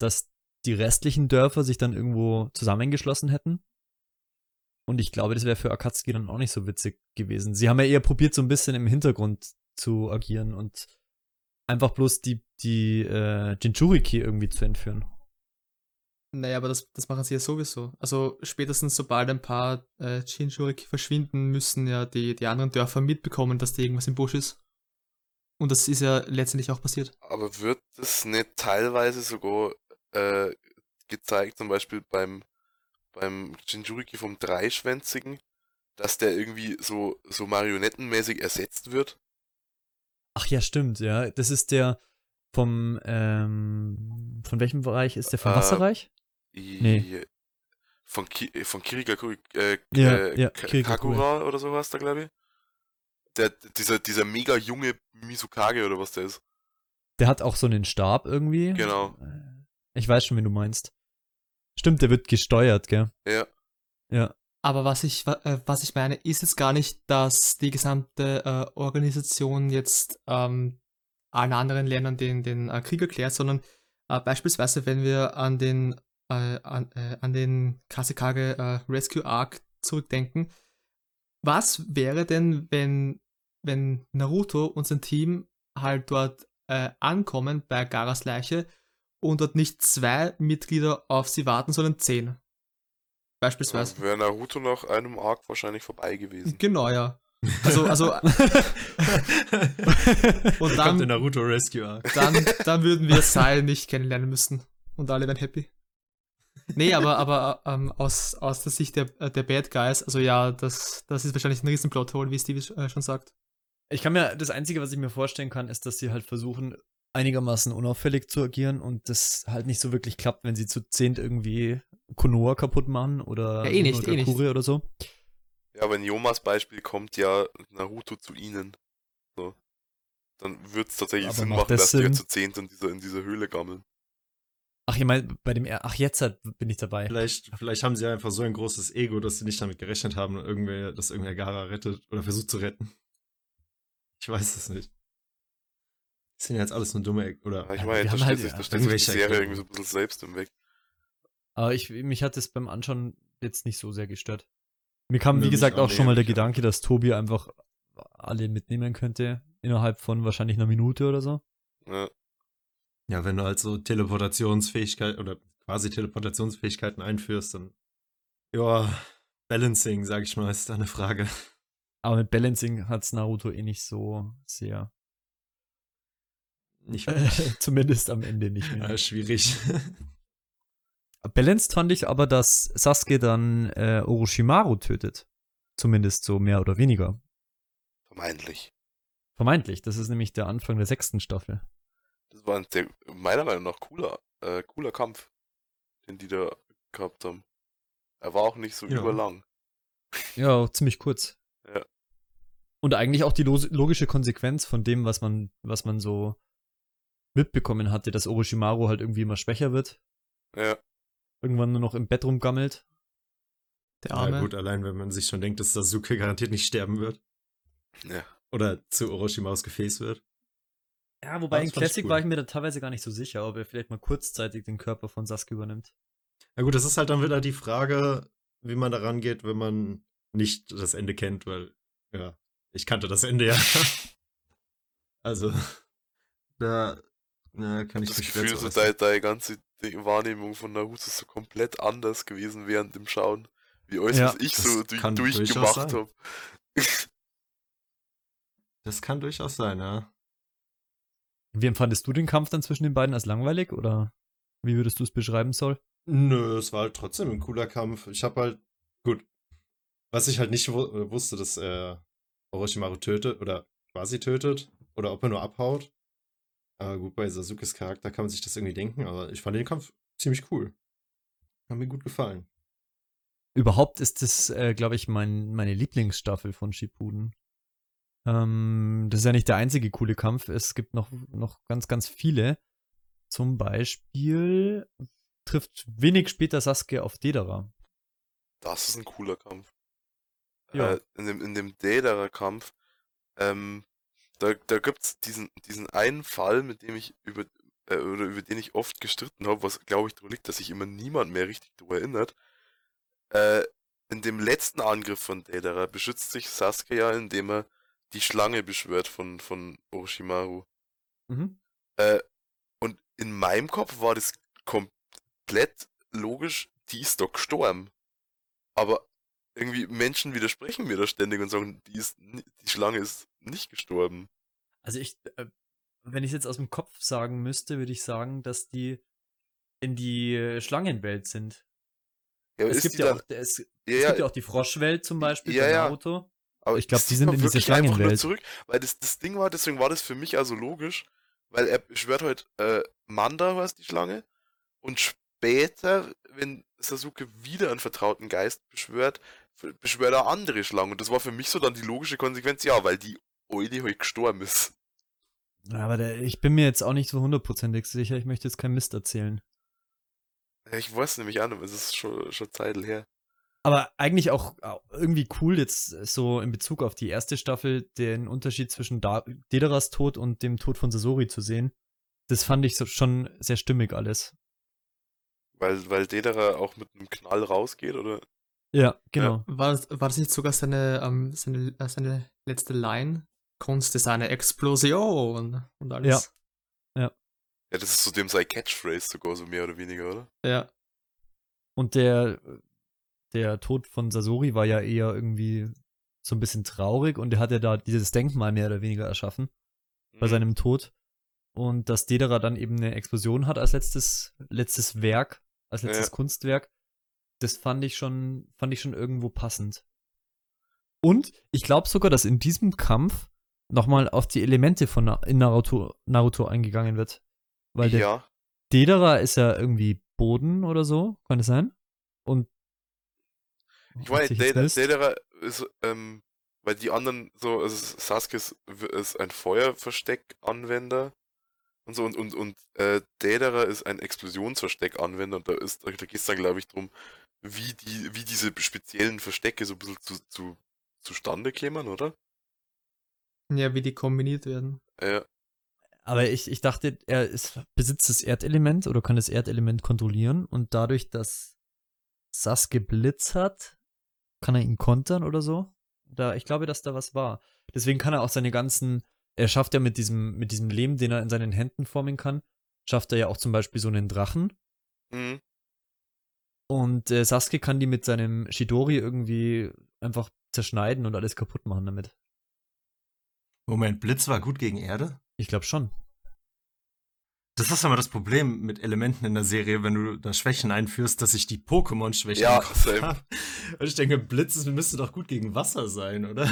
S3: dass die restlichen Dörfer sich dann irgendwo zusammengeschlossen hätten. Und ich glaube, das wäre für Akatsuki dann auch nicht so witzig gewesen. Sie haben ja eher probiert, so ein bisschen im Hintergrund zu agieren und einfach bloß die, die äh, Jinchuriki irgendwie zu entführen.
S4: Naja, aber das, das machen sie ja sowieso. Also spätestens sobald ein paar äh, Jinchuriki verschwinden, müssen ja die, die anderen Dörfer mitbekommen, dass da irgendwas im Busch ist. Und das ist ja letztendlich auch passiert.
S2: aber wird es nicht teilweise sogar äh, gezeigt, zum Beispiel beim, beim Jinjuriki vom Dreischwänzigen, dass der irgendwie so, so marionettenmäßig ersetzt wird?
S3: Ach ja, stimmt, ja. Das ist der vom, ähm, von welchem Bereich ist der? Vom
S2: Äh,
S3: Wasserreich? Nee.
S2: I- Von, Ki äh, von Kirigakuri, äh,
S3: Ja,
S2: äh,
S3: ja.
S2: Kagura oder sowas da, glaube ich. Der, dieser, dieser mega junge Misukage oder was der ist.
S3: Der hat auch so einen Stab irgendwie.
S2: Genau.
S3: Äh, Ich weiß schon, wen du meinst. Stimmt, der wird gesteuert, gell?
S2: Ja.
S3: Ja.
S4: Aber was ich, äh, was ich meine, ist jetzt gar nicht, dass die gesamte äh, Organisation jetzt ähm, allen anderen Ländern den, den äh, Krieg erklärt, sondern äh, beispielsweise, wenn wir an den, äh, an, äh, an den Kasekage äh, Rescue Arc zurückdenken, was wäre denn, wenn, wenn Naruto und sein Team halt dort äh, ankommen bei Garas Leiche und dort nicht zwei Mitglieder auf sie warten, sondern zehn? Beispielsweise.
S2: Wäre Naruto nach einem Arc wahrscheinlich vorbei gewesen.
S4: Genau, ja. Also, also, und
S1: kommt der
S4: dann,
S1: Naruto Rescue Arc.
S4: dann, dann würden wir Sai nicht kennenlernen müssen. Und alle wären happy. Nee, aber, aber ähm, aus, aus der Sicht der, äh, der Bad Guys, also ja, das, das ist wahrscheinlich ein riesen Plothole, wie Steve äh, schon sagt.
S3: Ich kann mir, das Einzige, was ich mir vorstellen kann, ist, dass sie halt versuchen, einigermaßen unauffällig zu agieren und das halt nicht so wirklich klappt, wenn sie zu zehnt irgendwie Konoha kaputt machen oder
S4: Ja, eh nicht, eh nicht.
S3: Oder so.
S2: Ja, aber in Jomas Beispiel kommt ja Naruto zu ihnen. So. Dann wird es tatsächlich
S3: Aber
S2: Sinn machen,
S3: das
S2: dass die
S3: Sinn?
S2: jetzt zu zehnt in dieser, in dieser Höhle gammeln.
S3: Ach, ich meine, bei dem, ach, jetzt bin ich dabei.
S1: Vielleicht, vielleicht haben sie einfach so ein großes Ego, dass sie nicht damit gerechnet haben, irgendwer, dass irgendwer Gara rettet oder versucht zu retten. Ich weiß es nicht. Das sind ja jetzt alles nur dumme oder.
S2: Ja, ich meine, da steht
S3: halt,
S2: sich,
S3: ja,
S2: da steht sich die
S1: irgendwelche
S2: Serie irgendwie so ein bisschen selbst im Weg.
S3: Aber ich, mich hat es beim Anschauen jetzt nicht so sehr gestört. Mir kam,
S1: Nö,
S3: wie gesagt,
S1: auch
S3: auch schon mal der. Gedanke, dass Tobi einfach alle mitnehmen könnte, innerhalb von wahrscheinlich einer Minute oder so.
S2: Ja.
S1: Ja, wenn du halt so Teleportationsfähigkeit oder quasi Teleportationsfähigkeiten einführst, dann. Ja, Balancing, sag ich mal, ist da eine Frage.
S3: Aber mit Balancing hat's Naruto eh nicht so sehr.
S1: Nicht
S3: Zumindest am Ende nicht mehr.
S1: ja, schwierig.
S3: Balanced fand ich aber, dass Sasuke dann äh, Orochimaru tötet. Zumindest so mehr oder weniger.
S2: Vermeintlich.
S3: Vermeintlich. Das ist nämlich der Anfang der sechsten Staffel.
S2: Das war ein sehr, meiner Meinung nach cooler, äh, cooler Kampf, den die da gehabt haben. Er war auch nicht so
S1: Ja.
S2: überlang.
S3: Ja, ziemlich kurz.
S2: Ja.
S3: Und eigentlich auch die logische Konsequenz von dem, was man, was man so mitbekommen hatte, dass Orochimaru halt irgendwie immer schwächer wird,
S2: Ja.
S3: irgendwann nur noch im Bett rumgammelt.
S4: Der
S1: Ja,
S4: Arme.
S1: gut, allein wenn man sich schon denkt, dass Sasuke garantiert nicht sterben wird.
S2: Ja.
S1: Oder zu Orochimaus Gefäß wird.
S3: Ja, wobei
S1: Das
S3: in Classic
S1: cool.
S3: war ich mir da teilweise gar nicht so sicher, ob er vielleicht mal kurzzeitig den Körper von Sasuke übernimmt.
S1: Na gut, das ist halt dann wieder die Frage, wie man da rangeht, wenn man nicht das Ende kennt, weil, ja, ich kannte das Ende ja. also, da na, kann ich
S2: das Gefühl, so deine, deine ganze Wahrnehmung von Naruto ist so komplett anders gewesen während dem Schauen. Wie alles,
S3: Ja,
S2: was ich so durchgemacht habe.
S1: Das kann durchaus sein, ja.
S3: Wie empfandest du den Kampf dann zwischen den beiden als langweilig oder wie würdest du es beschreiben, Soll?
S1: Nö, es war halt trotzdem ein cooler Kampf. Ich hab halt, gut, was ich halt nicht äh, wusste, dass er Orochimaru tötet oder quasi tötet oder ob er nur abhaut. Aber gut, bei Sasukes Charakter kann man sich das irgendwie denken, aber ich fand den Kampf ziemlich cool. Hat mir gut gefallen.
S3: Überhaupt ist das, äh, glaube ich, mein, meine Lieblingsstaffel von Shippuden. Ähm, das ist ja nicht der einzige coole Kampf. Es gibt noch, noch ganz, ganz viele. Zum Beispiel trifft wenig später Sasuke auf Dedera.
S2: Das ist ein cooler Kampf.
S3: Ja.
S2: Äh, in dem, in dem Daedara-Kampf, ähm, da, da gibt's diesen, diesen einen Fall, mit dem ich über, äh, oder über den ich oft gestritten habe, was glaube ich daran liegt, dass sich immer niemand mehr richtig daran erinnert. Äh, in dem letzten Angriff von Daedara beschützt sich Sasuke ja, indem er die Schlange beschwört von, von Orochimaru.
S3: Mhm.
S2: Äh, und in meinem Kopf war das komplett logisch, die ist doch gestorben. Aber irgendwie Menschen widersprechen mir da ständig und sagen, die, ist, die Schlange ist nicht gestorben.
S3: Also ich, äh, wenn ich es jetzt aus dem Kopf sagen müsste, würde ich sagen, dass die in die Schlangenwelt sind.
S2: Ja,
S3: Es gibt ja, auch, es,
S2: ja,
S3: es gibt ja auch die Froschwelt zum Beispiel bei. Naruto.
S2: Aber
S3: ich glaub,
S2: ist
S3: die sind in dieser Schlangenwelt.
S2: zurück, weil das, das Ding war, deswegen war das für mich also logisch, weil er beschwört halt äh, Manda, heißt die Schlange, und später, wenn Sasuke wieder einen vertrauten Geist beschwört, beschwört er andere Schlangen. Und das war für mich so dann die logische Konsequenz, ja, weil die Eule halt gestorben ist.
S3: Aber der, ich bin mir jetzt auch nicht so hundertprozentig sicher. Ich möchte jetzt keinen Mist erzählen.
S2: Ich weiß nämlich auch nicht, es ist schon, schon Zeit her.
S3: Aber eigentlich auch irgendwie cool, jetzt so in Bezug auf die erste Staffel den Unterschied zwischen da Dederas Tod und dem Tod von Sasori zu sehen. Das fand ich so schon sehr stimmig alles.
S2: Weil, weil Dedera auch mit einem Knall rausgeht, oder?
S3: Ja, genau.
S4: War, das- war das nicht sogar seine, ähm, seine, äh, seine letzte Line? Kunst ist eine Explosion und alles.
S2: Ja, das ist so dem sein Catchphrase sogar, so mehr oder weniger, oder?
S4: Ja.
S3: Und der, der Tod von Sasori war ja eher irgendwie so ein bisschen traurig und er hat ja da dieses Denkmal mehr oder weniger erschaffen bei
S2: Mhm.
S3: seinem Tod. Und dass Dedera dann eben eine Explosion hat als letztes, letztes Werk, als letztes
S2: Ja.
S3: Kunstwerk. Das fand ich schon, fand ich schon irgendwo passend. Und ich glaube sogar, dass in diesem Kampf nochmal auf die Elemente von Na in Naruto, Naruto eingegangen wird. Weil der
S2: ja,
S3: Dedera ist ja irgendwie Boden oder so, kann das sein? Und
S2: ich meine,
S3: Mist?
S2: Dedera ist, ähm, weil die anderen so, also Sasuke ist, ist ein Feuerversteck-Anwender und so und, und, und äh, Dedera ist ein Explosionsversteck-Anwender und da ist, da geht es dann glaube ich drum, wie die, wie diese speziellen Verstecke so ein bisschen zu, zu, zustande kämen, oder?
S4: Ja, wie die kombiniert werden.
S2: Ja,
S3: Aber ich, ich dachte, er ist, besitzt das Erdelement oder kann das Erdelement kontrollieren und dadurch, dass Sasuke Blitz hat, kann er ihn kontern oder so. Da, ich glaube, dass da was war. Deswegen kann er auch seine ganzen, er schafft ja mit diesem, mit diesem Lehm, den er in seinen Händen formen kann, schafft er ja auch zum Beispiel so einen Drachen.
S2: mhm.
S3: Und äh, Sasuke kann die mit seinem Shidori irgendwie einfach zerschneiden und alles kaputt machen damit.
S1: Moment, Blitz war gut gegen Erde?
S3: Ich glaube schon.
S1: Das ist immer das Problem mit Elementen in der Serie, wenn du da Schwächen einführst, dass ich die Pokémon-Schwächen
S2: Ja,
S1: im Kopf
S2: same.
S1: hab. Und ich denke, Blitz müsste doch gut gegen Wasser sein, oder?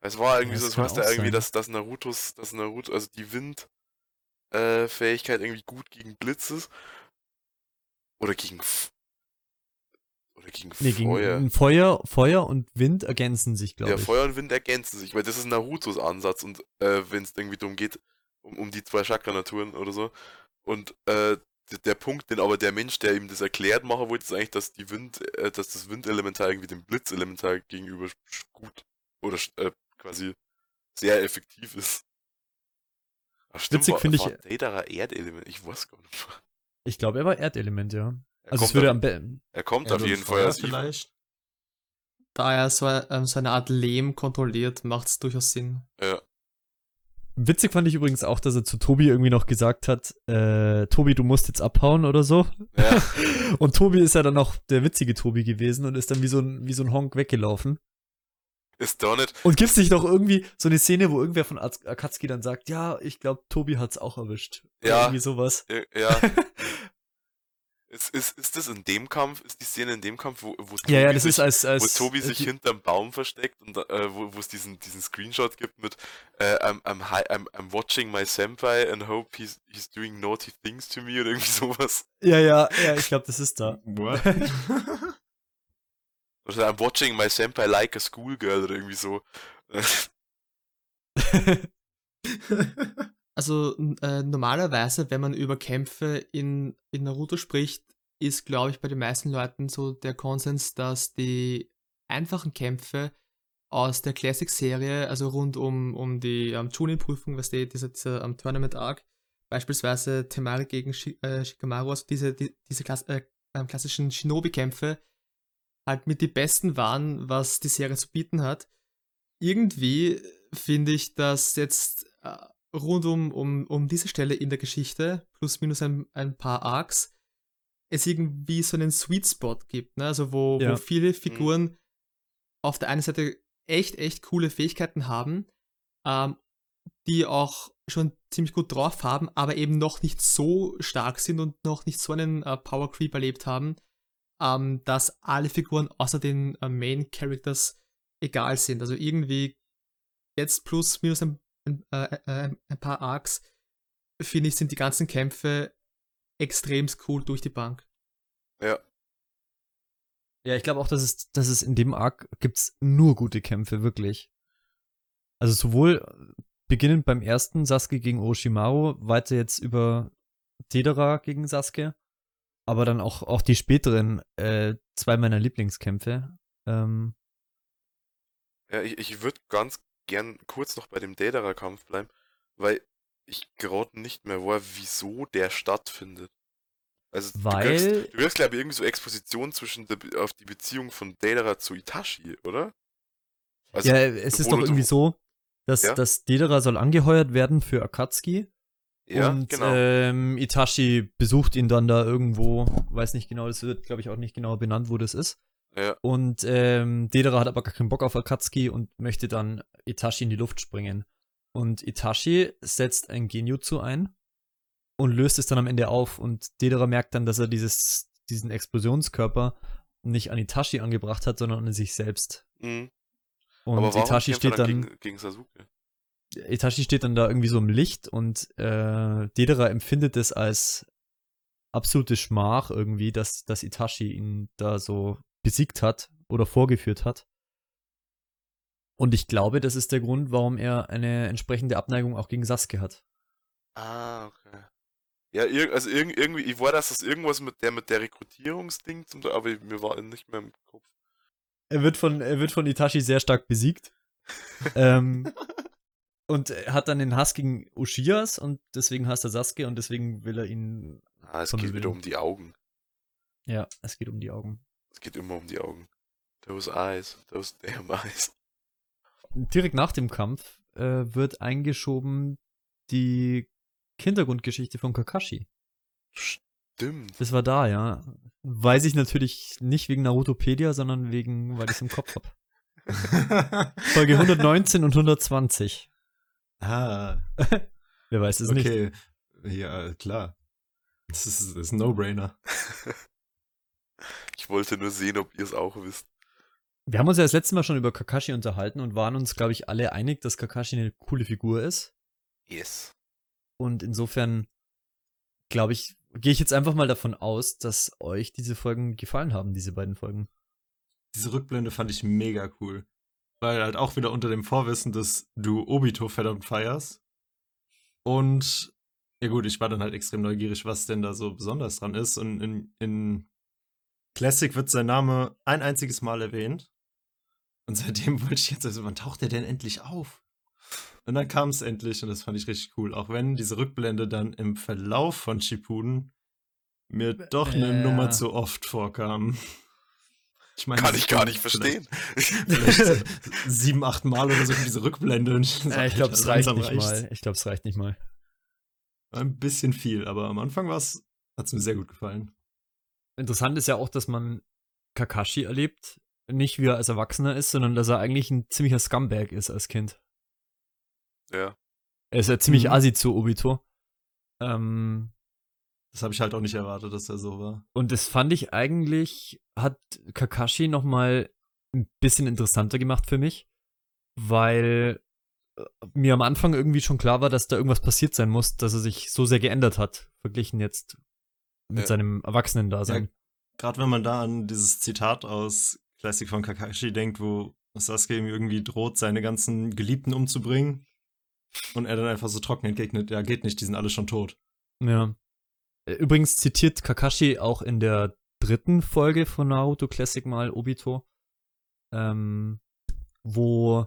S2: Es war irgendwie
S3: Ja,
S2: so, heißt ja
S3: auch
S2: irgendwie,
S3: sein.
S2: dass, dass Narutos, dass Naruto, also die Wind-Fähigkeit äh, Fähigkeit irgendwie gut gegen Blitz ist. Oder gegen F oder gegen
S3: Nee, gegen
S2: Feuer.
S3: Feuer, Feuer und Wind ergänzen sich, glaube
S2: Ja,
S3: ich.
S2: Feuer und Wind ergänzen sich, weil das ist Narutos Ansatz und äh, wenn es irgendwie darum geht, um, um die zwei Chakra-Naturen oder so. Und äh, der Punkt, den aber der Mensch, der ihm das erklärt machen wollte, ist eigentlich, dass die Wind, äh, dass das Windelementar irgendwie dem Blitzelementar gegenüber gut oder äh, quasi sehr effektiv ist. Ach, stimmt,
S3: Witzig
S2: war-
S3: finde ich-
S2: Deidara Erdelement, ich weiß gar nicht.
S3: Ich glaube, er war Erdelement, ja.
S2: Er
S3: Also es würde
S2: auf,
S3: am besten.
S2: er kommt auf jeden Fall
S1: vielleicht.
S4: Da er so, ähm, so eine Art Lehm kontrolliert, macht es durchaus Sinn.
S2: Ja,
S3: Witzig fand ich übrigens auch, dass er zu Tobi irgendwie noch gesagt hat, äh, Tobi, du musst jetzt abhauen oder so.
S2: ja.
S3: Und Tobi ist ja dann auch der witzige Tobi gewesen und ist dann wie so ein, wie so ein Honk weggelaufen.
S2: Ist da nicht.
S3: Und gibt es nicht noch irgendwie so eine Szene, wo irgendwer von Akatsuki dann sagt, ja, ich glaube, Tobi hat's auch erwischt. Oder
S2: Ja.
S3: Irgendwie sowas.
S2: Ja. ja. ist, ist, ist das in dem Kampf, ist die Szene in dem Kampf, wo, wo
S3: Ja, ja,
S2: Tobi
S3: das
S2: sich
S3: ist als, als
S2: wo Tobi sich
S3: die-
S2: hinterm Baum versteckt und äh, wo wo es diesen, diesen Screenshot gibt mit äh, I'm, I'm, hi- I'm, I'm watching my senpai and hope he's, he's doing naughty things to me oder irgendwie sowas.
S3: Ja, ja, ja, ich glaube, das ist da.
S1: What?
S2: Oder I'm watching my senpai like a schoolgirl oder irgendwie so.
S4: Also äh, normalerweise, wenn man über Kämpfe in, in Naruto spricht, ist, glaube ich, bei den meisten Leuten so der Konsens, dass die einfachen Kämpfe aus der Classic-Serie, also rund um, um die ähm, Chunin-Prüfung, was die, dieser, dieser ähm, Tournament-Arc, beispielsweise Temari gegen Shi äh, Shikamaru, also diese, die, diese Klass äh, ähm, klassischen Shinobi-Kämpfe, halt mit die besten waren, was die Serie zu bieten hat. Irgendwie finde ich, dass jetzt äh, rund um, um, um diese Stelle in der Geschichte, plus minus ein, ein paar Arcs, es irgendwie so einen Sweet Spot gibt, ne? Also wo,
S3: Ja.
S4: wo viele Figuren auf der einen Seite echt, echt coole Fähigkeiten haben, ähm, die auch schon ziemlich gut drauf haben, aber eben noch nicht so stark sind und noch nicht so einen äh, Power Creep erlebt haben, ähm, dass alle Figuren außer den äh, Main Characters egal sind. Also irgendwie jetzt plus minus ein, ein, äh, äh, ein paar Arcs, finde ich, sind die ganzen Kämpfe extrem cool durch die Bank.
S2: ja.
S3: Ja, ich glaube auch, dass es, dass es in dem Arc gibt's nur gute Kämpfe, wirklich. Also sowohl beginnend beim ersten Sasuke gegen Orochimaru, weiter jetzt über Dedera gegen Sasuke, aber dann auch, auch die späteren äh, zwei meiner Lieblingskämpfe. Ähm,
S2: Ja, ich, ich würde ganz gern kurz noch bei dem Daedara-Kampf bleiben, weil ich gerade nicht mehr weiß, wieso der stattfindet. Also du
S3: Weil-
S2: kriegst, du kriegst glaube ich, irgendwie so Exposition zwischen der, auf die Beziehung von Daedara zu Itachi, oder? Also,
S3: ja, es ist doch irgendwie so, dass,
S2: Ja?
S3: dass Dedera soll angeheuert werden für Akatsuki.
S2: ja,
S3: und
S2: genau.
S3: ähm, Itachi besucht ihn dann da irgendwo, weiß nicht genau, das wird, glaube ich, auch nicht genau benannt, wo das ist.
S2: Ja,
S3: Und ähm, Dedera hat aber gar keinen Bock auf Akatsuki und möchte dann Itachi in die Luft springen. Und Itachi setzt ein Genjutsu ein und löst es dann am Ende auf. Und Dedera merkt dann, dass er dieses, diesen Explosionskörper nicht an Itachi angebracht hat, sondern an sich selbst.
S2: Mhm.
S3: Und
S2: Aber warum
S3: Itachi steht dann,
S2: gegen, gegen Sasuke?
S3: Itachi steht dann da irgendwie so im Licht und äh, Dedera empfindet es als absolute Schmach irgendwie, dass, dass Itachi ihn da so besiegt hat oder vorgeführt hat. Und ich glaube, das ist der Grund, warum er eine entsprechende Abneigung auch gegen Sasuke hat.
S2: Ah, okay. Ja, also irg irgendwie, ich war, dass das irgendwas mit der mit der Rekrutierungsding, zum, aber mir war nicht mehr im Kopf.
S3: Er wird von, er wird von Itachi sehr stark besiegt. ähm, und er hat dann den Hass gegen Ushiyas und deswegen hasst er Sasuke und deswegen will er ihn.
S2: Ah, es geht wieder um die Augen.
S3: Ja, es geht um die Augen.
S2: Es geht immer um die Augen. Those eyes, those damn eyes.
S3: Direkt nach dem Kampf äh, wird eingeschoben die Hintergrundgeschichte von Kakashi.
S2: Stimmt.
S3: Das war da, ja. Weiß ich natürlich nicht wegen Narutopedia, sondern wegen, weil ich es im Kopf habe. Folge 119 und 120.
S1: ah,
S3: Wer weiß es nicht.
S1: okay. Ja, klar. Das ist, das ist ein No-Brainer.
S2: Ich wollte nur sehen, ob ihr es auch wisst.
S3: Wir haben uns ja das letzte Mal schon über Kakashi unterhalten und waren uns, glaube ich, alle einig, dass Kakashi eine coole Figur ist.
S2: Yes.
S3: Und insofern, glaube ich, gehe ich jetzt einfach mal davon aus, dass euch diese Folgen gefallen haben, diese beiden Folgen.
S1: Diese Rückblende fand ich mega cool. Weil halt auch wieder unter dem Vorwissen, dass du Obito verdammt feierst. Und ja gut, ich war dann halt extrem neugierig, was denn da so besonders dran ist. Und in, in Classic wird sein Name ein einziges Mal erwähnt. Und seitdem wollte ich jetzt, also wann taucht der denn endlich auf? Und dann kam es endlich und das fand ich richtig cool. Auch wenn diese Rückblende dann im Verlauf von Shippuden mir doch eine
S3: Ja.
S1: Nummer zu oft vorkam. Ich meine,
S2: Kann ich gar nicht verstehen.
S1: Vielleicht sieben, acht Mal oder so diese Rückblende. Und so,
S3: Äh, ich glaube, es reicht nicht
S1: reicht's.
S3: mal. Ich glaube, es reicht nicht mal.
S1: Ein bisschen viel, aber am Anfang hat es mir sehr gut gefallen.
S3: Interessant ist ja auch, dass man Kakashi erlebt, nicht wie er als Erwachsener ist, sondern dass er eigentlich ein ziemlicher Scumbag ist als Kind.
S2: Ja.
S3: Er ist ja ziemlich
S1: Mhm.
S3: assi zu Obito. Ähm,
S1: Das habe ich halt auch nicht erwartet, dass er so war.
S3: und das fand ich eigentlich, hat Kakashi noch mal ein bisschen interessanter gemacht für mich, weil äh, mir am Anfang irgendwie schon klar war, dass da irgendwas passiert sein muss, dass er sich so sehr geändert hat, verglichen jetzt mit
S2: Ja.
S3: seinem Erwachsenen-Dasein.
S1: Gerade wenn man da an dieses Zitat aus Classic von Kakashi denkt, wo Sasuke ihm irgendwie droht, seine ganzen Geliebten umzubringen. Und er dann einfach so trocken entgegnet, ja, geht nicht, die sind alle schon tot.
S3: Ja. Äh, Übrigens zitiert Kakashi auch in der dritten Folge von Naruto Classic mal Obito, ähm, wo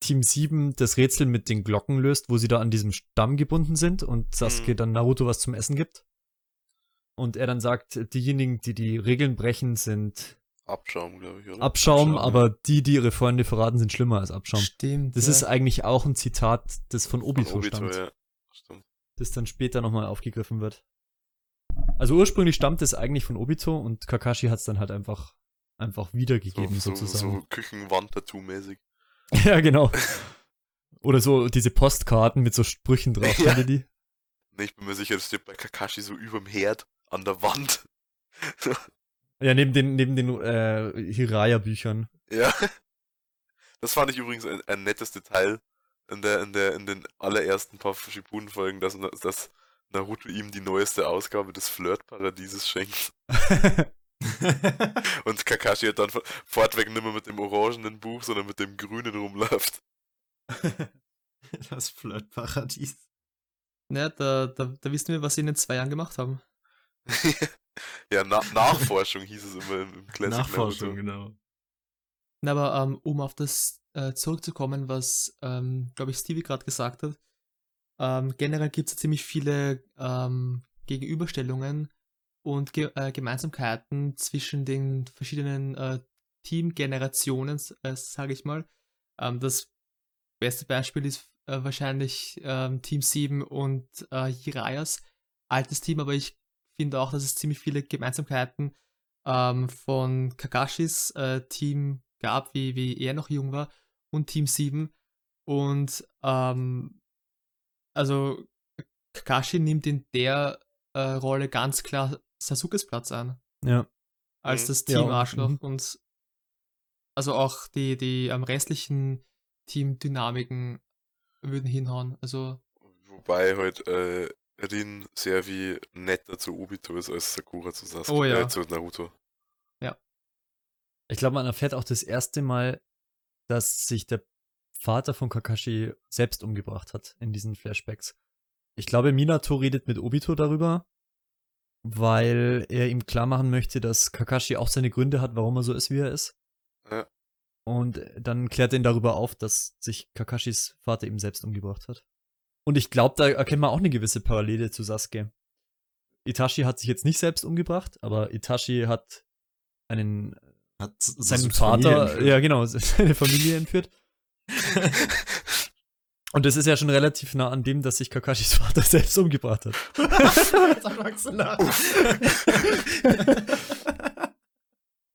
S3: Team 7 das Rätsel mit den Glocken löst, wo sie da an diesem Stamm gebunden sind und Sasuke
S2: Mhm.
S3: dann Naruto was zum Essen gibt. Und er dann sagt, diejenigen, die die Regeln brechen, sind
S2: Abschaum, glaube ich, oder?
S3: Abschaum,
S1: Abschaum, ja.
S3: aber die, die ihre Freunde verraten, sind schlimmer als Abschaum.
S4: Stimmt.
S3: Das
S4: ja.
S3: ist eigentlich auch ein Zitat, das von
S2: Von
S3: Obito,
S2: Obito,
S3: stammt.
S2: ja. Stimmt.
S3: das dann später nochmal aufgegriffen wird. Also ursprünglich stammt es eigentlich von Obito und Kakashi hat es dann halt einfach, einfach wiedergegeben,
S2: So, so,
S3: sozusagen.
S2: so Küchenwand-Tattoo-mäßig.
S3: Ja, genau. Oder so diese Postkarten mit so Sprüchen drauf,
S2: Ja.
S3: die?
S2: Nee, ich bin mir sicher, das steht bei Kakashi so überm Herd an der Wand.
S3: Ja, neben den, neben den äh, Hiraya-Büchern.
S2: ja. Das fand ich übrigens ein, ein nettes Detail in der, in der, in den allerersten paar Shippuden-Folgen, dass, dass Naruto ihm die neueste Ausgabe des Flirt-Paradieses schenkt. Und Kakashi hat dann fortweg nicht mehr mit dem orangenen Buch, sondern mit dem grünen rumläuft.
S1: das Flirtparadies.
S4: Ja, da, da, da wissen wir, was sie in den zwei Jahren gemacht haben.
S2: Ja, Na Nachforschung hieß es immer im, im Classic
S1: Nachforschung, genau.
S4: Na, aber ähm, um auf das äh, zurückzukommen, was, ähm, glaube ich, Stevie gerade gesagt hat, ähm, generell gibt es ziemlich viele ähm, Gegenüberstellungen und Ge äh, Gemeinsamkeiten zwischen den verschiedenen äh, Teamgenerationen, äh, sage ich mal. Ähm, das beste Beispiel ist äh, wahrscheinlich ähm, Team 7 und äh, Jiraias altes Team, aber ich finde auch, dass es ziemlich viele Gemeinsamkeiten ähm, von Kakashis äh, Team gab, wie, wie er noch jung war, und Team 7. Und ähm, also Kakashi nimmt in der äh, Rolle ganz klar Sasukes Platz an.
S3: Ja.
S4: als
S2: Mhm.
S4: das
S3: Ja,
S4: Team Arschloch
S3: mhm.
S4: und also auch die, die am restlichen Teamdynamiken würden hinhauen. Also
S2: Wobei halt äh, Rin sehr wie netter zu Obito ist als Sakura zu Sasuke,
S4: Oh ja.
S2: äh, zu Naruto.
S3: Ich glaube, man erfährt auch das erste Mal, dass sich der Vater von Kakashi selbst umgebracht hat in diesen Flashbacks. Ich glaube, Minato redet mit Obito darüber, weil er ihm klar machen möchte, dass Kakashi auch seine Gründe hat, warum er so ist, wie er ist.
S2: Ja.
S3: Und dann klärt er ihn darüber auf, dass sich Kakashis Vater eben selbst umgebracht hat. Und ich glaube, da erkennt man auch eine gewisse Parallele zu Sasuke. Itachi hat sich jetzt nicht selbst umgebracht, aber Itachi hat einen
S1: Hat
S3: seinen Vater, ja genau, seine Familie entführt. Und das ist ja schon relativ nah an dem, dass sich Kakashis Vater selbst umgebracht hat.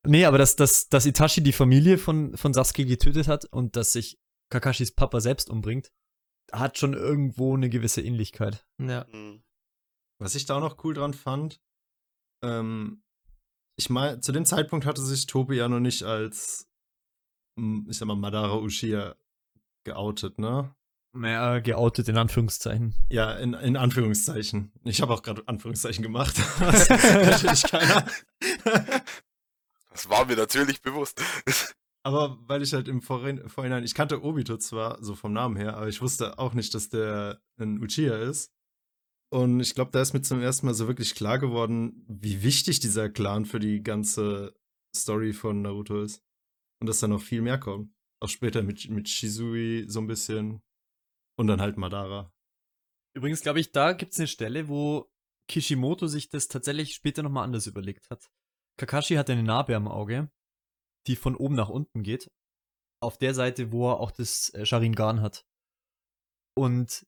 S3: Nee, aber dass, dass, dass Itachi die Familie von, von Sasuke getötet hat und dass sich Kakashis Papa selbst umbringt, hat schon irgendwo eine gewisse Ähnlichkeit.
S4: ja.
S2: Hm.
S1: Was ich da auch noch cool dran fand, ähm, ich meine, zu dem Zeitpunkt hatte sich Tobi ja noch nicht als, ich sag mal, Madara Uchiha geoutet, ne?
S3: Naja, geoutet in Anführungszeichen.
S1: Ja, in, in Anführungszeichen. Ich habe auch gerade Anführungszeichen gemacht. Natürlich keiner.
S2: Das war mir natürlich bewusst.
S1: Aber weil ich halt im Vorhin Vorhinein, ich kannte Obito zwar so vom Namen her, aber ich wusste auch nicht, dass der ein Uchiha ist. Und ich glaube, da ist mir zum ersten Mal so wirklich klar geworden, wie wichtig dieser Clan für die ganze Story von Naruto ist. Und dass da noch viel mehr kommt. Auch später mit, mit Shizui so ein bisschen. Und dann halt Madara.
S3: Übrigens glaube ich, da gibt es eine Stelle, wo Kishimoto sich das tatsächlich später nochmal anders überlegt hat. Kakashi hat eine Narbe am Auge, die von oben nach unten geht. Auf der Seite, wo er auch das äh, Sharingan hat. Und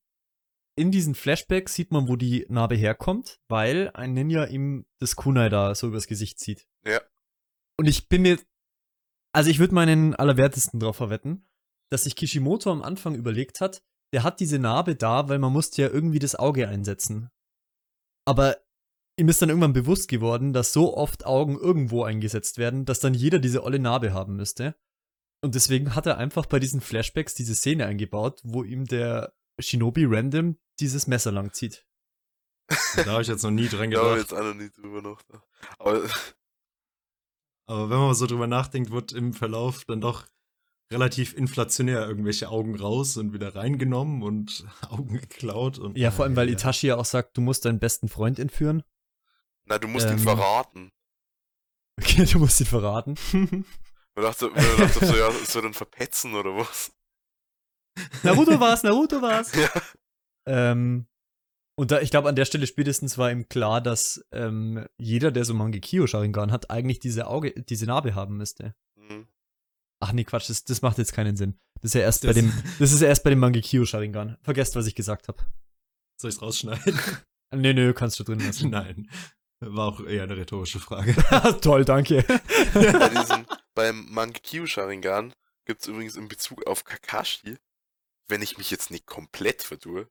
S3: in diesen Flashbacks sieht man, wo die Narbe herkommt, weil ein Ninja ihm das Kunai da so übers Gesicht zieht.
S2: Ja.
S3: Und ich bin mir, also ich würde meinen Allerwertesten drauf verwetten, dass sich Kishimoto am Anfang überlegt hat, der hat diese Narbe da, weil man musste ja irgendwie das Auge einsetzen. Aber ihm ist dann irgendwann bewusst geworden, dass so oft Augen irgendwo eingesetzt werden, dass dann jeder diese olle Narbe haben müsste. Und deswegen hat er einfach bei diesen Flashbacks diese Szene eingebaut, wo ihm der Shinobi random dieses Messer lang zieht.
S1: Da habe ich jetzt noch nie dran
S2: Da habe ich
S1: gedacht.
S2: jetzt auch noch nie drüber nachgedacht. Aber
S1: Aber wenn man so drüber nachdenkt, wird im Verlauf dann doch relativ inflationär irgendwelche Augen raus und wieder reingenommen und Augen geklaut. Und,
S3: Ja, vor allem, weil
S1: ja.
S3: Itachi ja auch sagt, du musst deinen besten Freund entführen.
S2: Na, du musst
S3: Ähm.
S2: ihn verraten.
S3: Okay, du musst ihn verraten.
S2: Man dachte, man dachte so, ja, soll er ihn verpetzen oder was?
S3: Naruto war's, Naruto war's.
S2: Ja.
S3: Ähm, und da, ich glaube, an der Stelle spätestens war ihm klar, dass ähm, jeder, der so Mangekyo Sharingan hat, eigentlich diese Auge, diese Narbe haben müsste.
S2: Mhm.
S3: Ach nee, Quatsch, das, das macht jetzt keinen Sinn. Das ist ja erst bei
S1: Das-
S3: dem, das ist ja erst bei dem Mangekyo Sharingan. Vergesst, was ich gesagt habe.
S1: Soll ich's rausschneiden?
S3: Nee, nö, kannst du drin lassen.
S1: Nein. War auch eher eine rhetorische Frage.
S3: Toll, danke.
S2: Bei diesem, beim Mangekyo Sharingan gibt es übrigens in Bezug auf Kakashi, wenn ich mich jetzt nicht komplett verdue,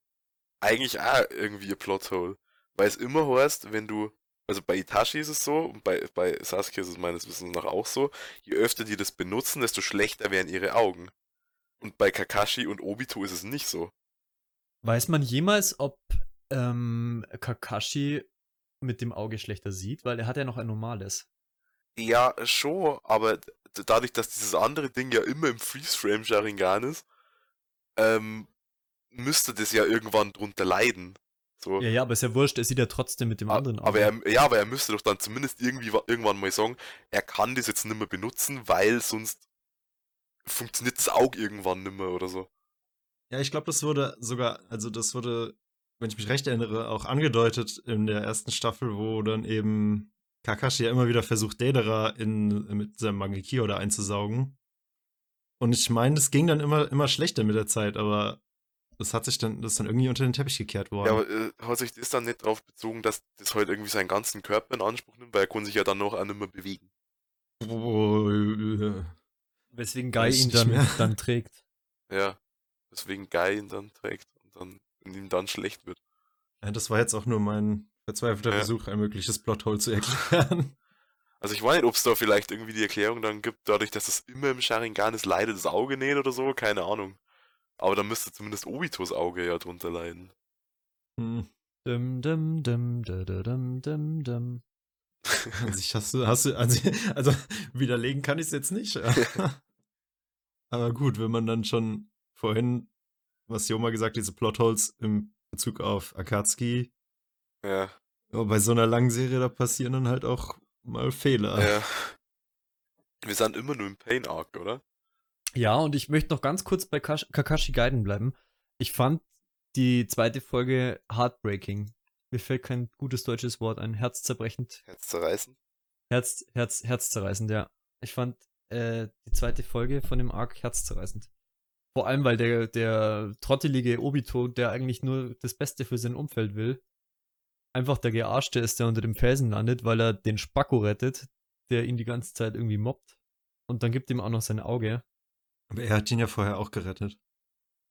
S2: eigentlich auch irgendwie ein Plothole. Weil es immer heißt, wenn du, also bei Itachi ist es so, und bei, bei Sasuke ist es meines Wissens nach auch so, je öfter die das benutzen, desto schlechter werden ihre Augen. Und bei Kakashi und Obito ist es nicht so.
S3: Weiß man jemals, ob ähm, Kakashi mit dem Auge schlechter sieht? Weil er hat ja noch ein normales.
S2: Ja, schon, aber dadurch, dass dieses andere Ding ja immer im Freeze-Frame Sharingan ist, ähm, müsste das ja irgendwann drunter leiden. So.
S3: Ja, ja, aber ist ja wurscht, er sieht ja trotzdem mit dem anderen
S2: aber er, ja, aber er müsste doch dann zumindest irgendwie wa- irgendwann mal sagen, er kann das jetzt nicht mehr benutzen, weil sonst funktioniert das Auge irgendwann nicht mehr oder so.
S1: Ja, ich glaube, das wurde sogar, also das wurde, wenn ich mich recht erinnere, auch angedeutet in der ersten Staffel, wo dann eben Kakashi ja immer wieder versucht, Dedera in, mit seinem Mangekyo da einzusaugen. Und ich meine, das ging dann immer, immer schlechter mit der Zeit, aber das hat sich dann, das ist dann irgendwie unter den Teppich gekehrt worden.
S2: Ja, aber äh, hat sich das dann nicht darauf bezogen, dass das halt irgendwie seinen ganzen Körper in Anspruch nimmt, weil er kann sich ja dann noch auch nicht mehr bewegen.
S1: Oh, äh,
S3: Weswegen Guy ihn dann, dann trägt.
S2: Ja. Deswegen Guy ihn dann trägt und dann und ihm dann schlecht wird.
S1: ja, das war jetzt auch nur mein verzweifelter
S2: Ja.
S1: Versuch, ein mögliches Plothole zu erklären.
S2: Also ich weiß nicht, ob es da vielleicht irgendwie die Erklärung dann gibt, dadurch, dass es immer im Sharingan ist, leidet das Auge nicht oder so, keine Ahnung. Aber dann müsste zumindest Obitos Auge ja drunter leiden.
S1: Hm.
S3: Dum, dum, dum, da, da, dum, dum, dum.
S1: Hast du, hast du, also, also widerlegen kann ich es jetzt nicht. Aber gut, wenn man dann schon vorhin, was Joma gesagt, diese Plotholes im Bezug auf Akatsuki,
S2: Ja,
S1: aber bei so einer langen Serie, da passieren dann halt auch mal Fehler.
S2: ja. Wir sind immer nur im Pain Arc, oder?
S3: Ja, und ich möchte noch ganz kurz bei Kash Kakashi Gaiden bleiben. Ich fand die zweite Folge heartbreaking. Mir fällt kein gutes deutsches Wort ein. Herzzerbrechend.
S2: Herzzerreißen.
S3: Herz, Herz, herzzerreißend, ja. Ich fand äh, die zweite Folge von dem Arc herzzerreißend. Vor allem, weil der, der trottelige Obito, der eigentlich nur das Beste für sein Umfeld will, einfach der Gearschte ist, der unter dem Felsen landet, weil er den Spacko rettet, der ihn die ganze Zeit irgendwie mobbt. Und dann gibt ihm auch noch sein Auge.
S1: Aber er hat ihn ja vorher auch gerettet.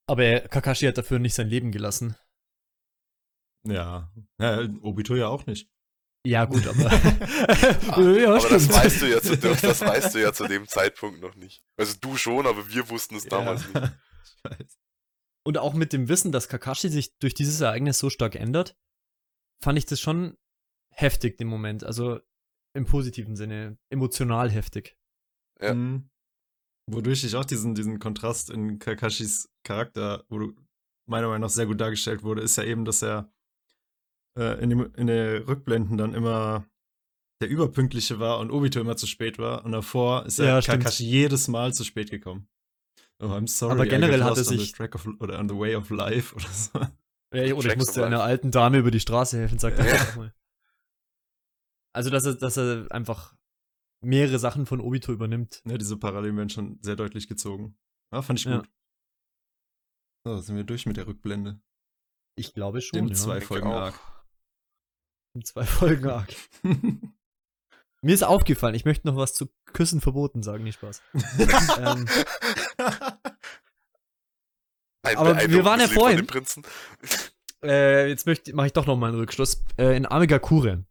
S3: Aber er, Kakashi hat dafür nicht sein Leben gelassen.
S1: Ja. ja Obito ja auch nicht.
S3: Ja, gut, aber.
S2: ja, aber das weißt du ja zu, das weißt du ja zu dem Zeitpunkt noch nicht. Also du schon, aber wir wussten es damals
S1: ja.
S2: nicht.
S1: ich weiß.
S3: Und auch mit dem Wissen, dass Kakashi sich durch dieses Ereignis so stark ändert, fand ich das schon heftig, den Moment. Also im positiven Sinne, emotional heftig.
S2: Ja.
S1: Mhm. Wodurch ich auch diesen, diesen Kontrast in Kakashis Charakter, wo du meiner Meinung nach sehr gut dargestellt wurde, ist ja eben, dass er äh, in, dem, in den Rückblenden dann immer der Überpünktliche war und Obito immer zu spät war. Und davor ist
S3: Ja,
S1: er
S3: stimmt.
S1: Kakashi jedes Mal zu spät gekommen. Oh, I'm sorry,
S3: Aber generell hat er sich-
S1: the track of, oder on the way of life oder so.
S3: Ja, oder ich musste einer alten Dame über die Straße helfen, sagt er
S2: Ja.
S3: einfach mal. Also, dass er, dass er einfach mehrere Sachen von Obito übernimmt.
S1: Ja, diese Parallelen werden schon sehr deutlich gezogen. Ja, fand ich
S3: Ja.
S1: gut. So, sind wir durch mit der Rückblende.
S3: Ich glaube schon.
S1: Dem
S3: ja.
S1: zwei Folgen
S2: auch.
S1: arg.
S3: In zwei Folgen arg. Mir ist aufgefallen, ich möchte noch was zu Küssen verboten sagen, nicht Spaß. ähm,
S2: Ein
S3: Aber wir waren ja vorhin- äh, jetzt möchte mache ich doch noch mal einen Rückschluss. Äh, in Amegakure.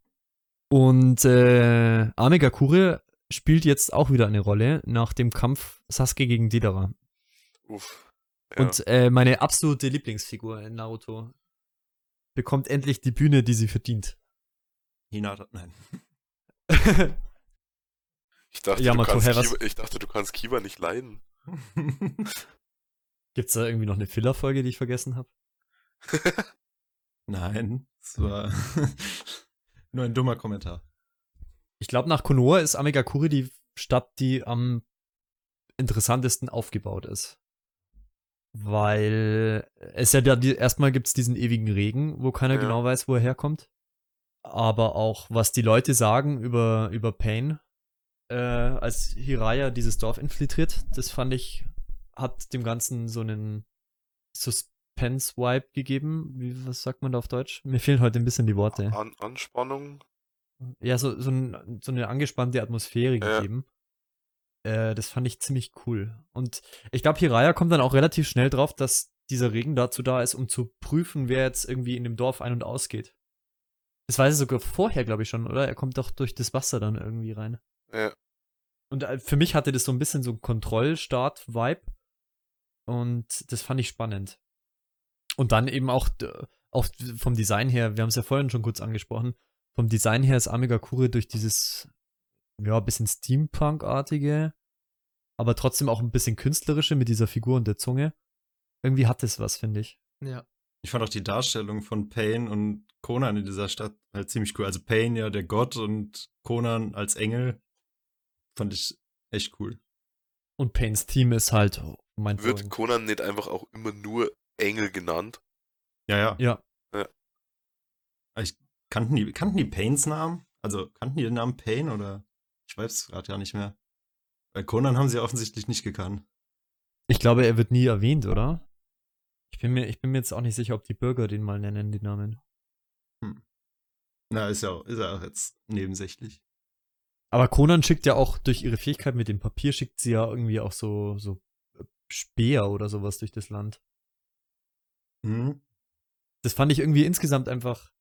S3: Und äh, Amegakure spielt jetzt auch wieder eine Rolle nach dem Kampf Sasuke gegen Deidara.
S2: Uff. Ja.
S3: Und äh, meine absolute Lieblingsfigur in Naruto bekommt endlich die Bühne, die sie verdient.
S1: Hinata, nein.
S2: ich, dachte,
S3: Yamato,
S2: du kannst
S3: hä, was-
S2: Kiba, ich dachte, du kannst Kiba nicht leiden.
S3: Gibt's da irgendwie noch eine Filler-Folge, die ich vergessen habe?
S1: nein, es war nur ein dummer Kommentar.
S3: Ich glaube, nach Konoha ist Amegakure die Stadt, die am interessantesten aufgebaut ist. Weil es ja da die, erstmal gibt's diesen ewigen Regen, wo keiner
S2: Ja.
S3: genau weiß, wo er herkommt. Aber auch, was die Leute sagen über, über Pain, äh, als Hiraya dieses Dorf infiltriert, das fand ich, hat dem Ganzen so einen Suspense-Vibe gegeben. Wie, was sagt man da auf Deutsch? Mir fehlen heute ein bisschen die Worte
S2: An Anspannung.
S3: ja, so, so, ein, so eine angespannte Atmosphäre
S2: Ja.
S3: gegeben. Äh, das fand ich ziemlich cool. Und ich glaube, Hiraya kommt dann auch relativ schnell drauf, dass dieser Regen dazu da ist, um zu prüfen, wer jetzt irgendwie in dem Dorf ein- und ausgeht. Das weiß er sogar vorher, glaube ich schon, oder? Er kommt doch durch das Wasser dann irgendwie rein.
S2: Ja.
S3: Und äh, für mich hatte das so ein bisschen so einen Kontrollstart-Vibe. Und das fand ich spannend. Und dann eben auch, auch vom Design her, wir haben es ja vorhin schon kurz angesprochen, vom Design her ist Amegakure durch dieses, ja, bisschen Steampunk-artige, aber trotzdem auch ein bisschen künstlerische mit dieser Figur und der Zunge. Irgendwie hat es was, finde ich.
S4: Ja.
S1: Ich fand auch die Darstellung von Pain und Conan in dieser Stadt halt ziemlich cool. Also Pain ja der Gott und Conan als Engel fand ich echt cool.
S3: Und Pains Theme ist halt mein
S2: Wird Conan nicht einfach auch immer nur Engel genannt?
S1: Ja, ja.
S3: Ja,
S1: Kannten die, kannten die Pains Namen? Also kannten die den Namen Pain oder? Ich weiß es gerade ja nicht mehr. Bei Conan haben sie offensichtlich nicht gekannt.
S3: ich glaube, er wird nie erwähnt, oder? Ich bin mir, ich bin mir jetzt auch nicht sicher, ob die Bürger den mal nennen, den Namen.
S1: Na, ist ja auch, ist ja auch jetzt nebensächlich.
S3: Aber Conan schickt ja auch durch ihre Fähigkeit mit dem Papier, schickt sie ja irgendwie auch so, so Speer oder sowas durch das Land.
S1: Mhm.
S3: Das fand ich irgendwie insgesamt einfach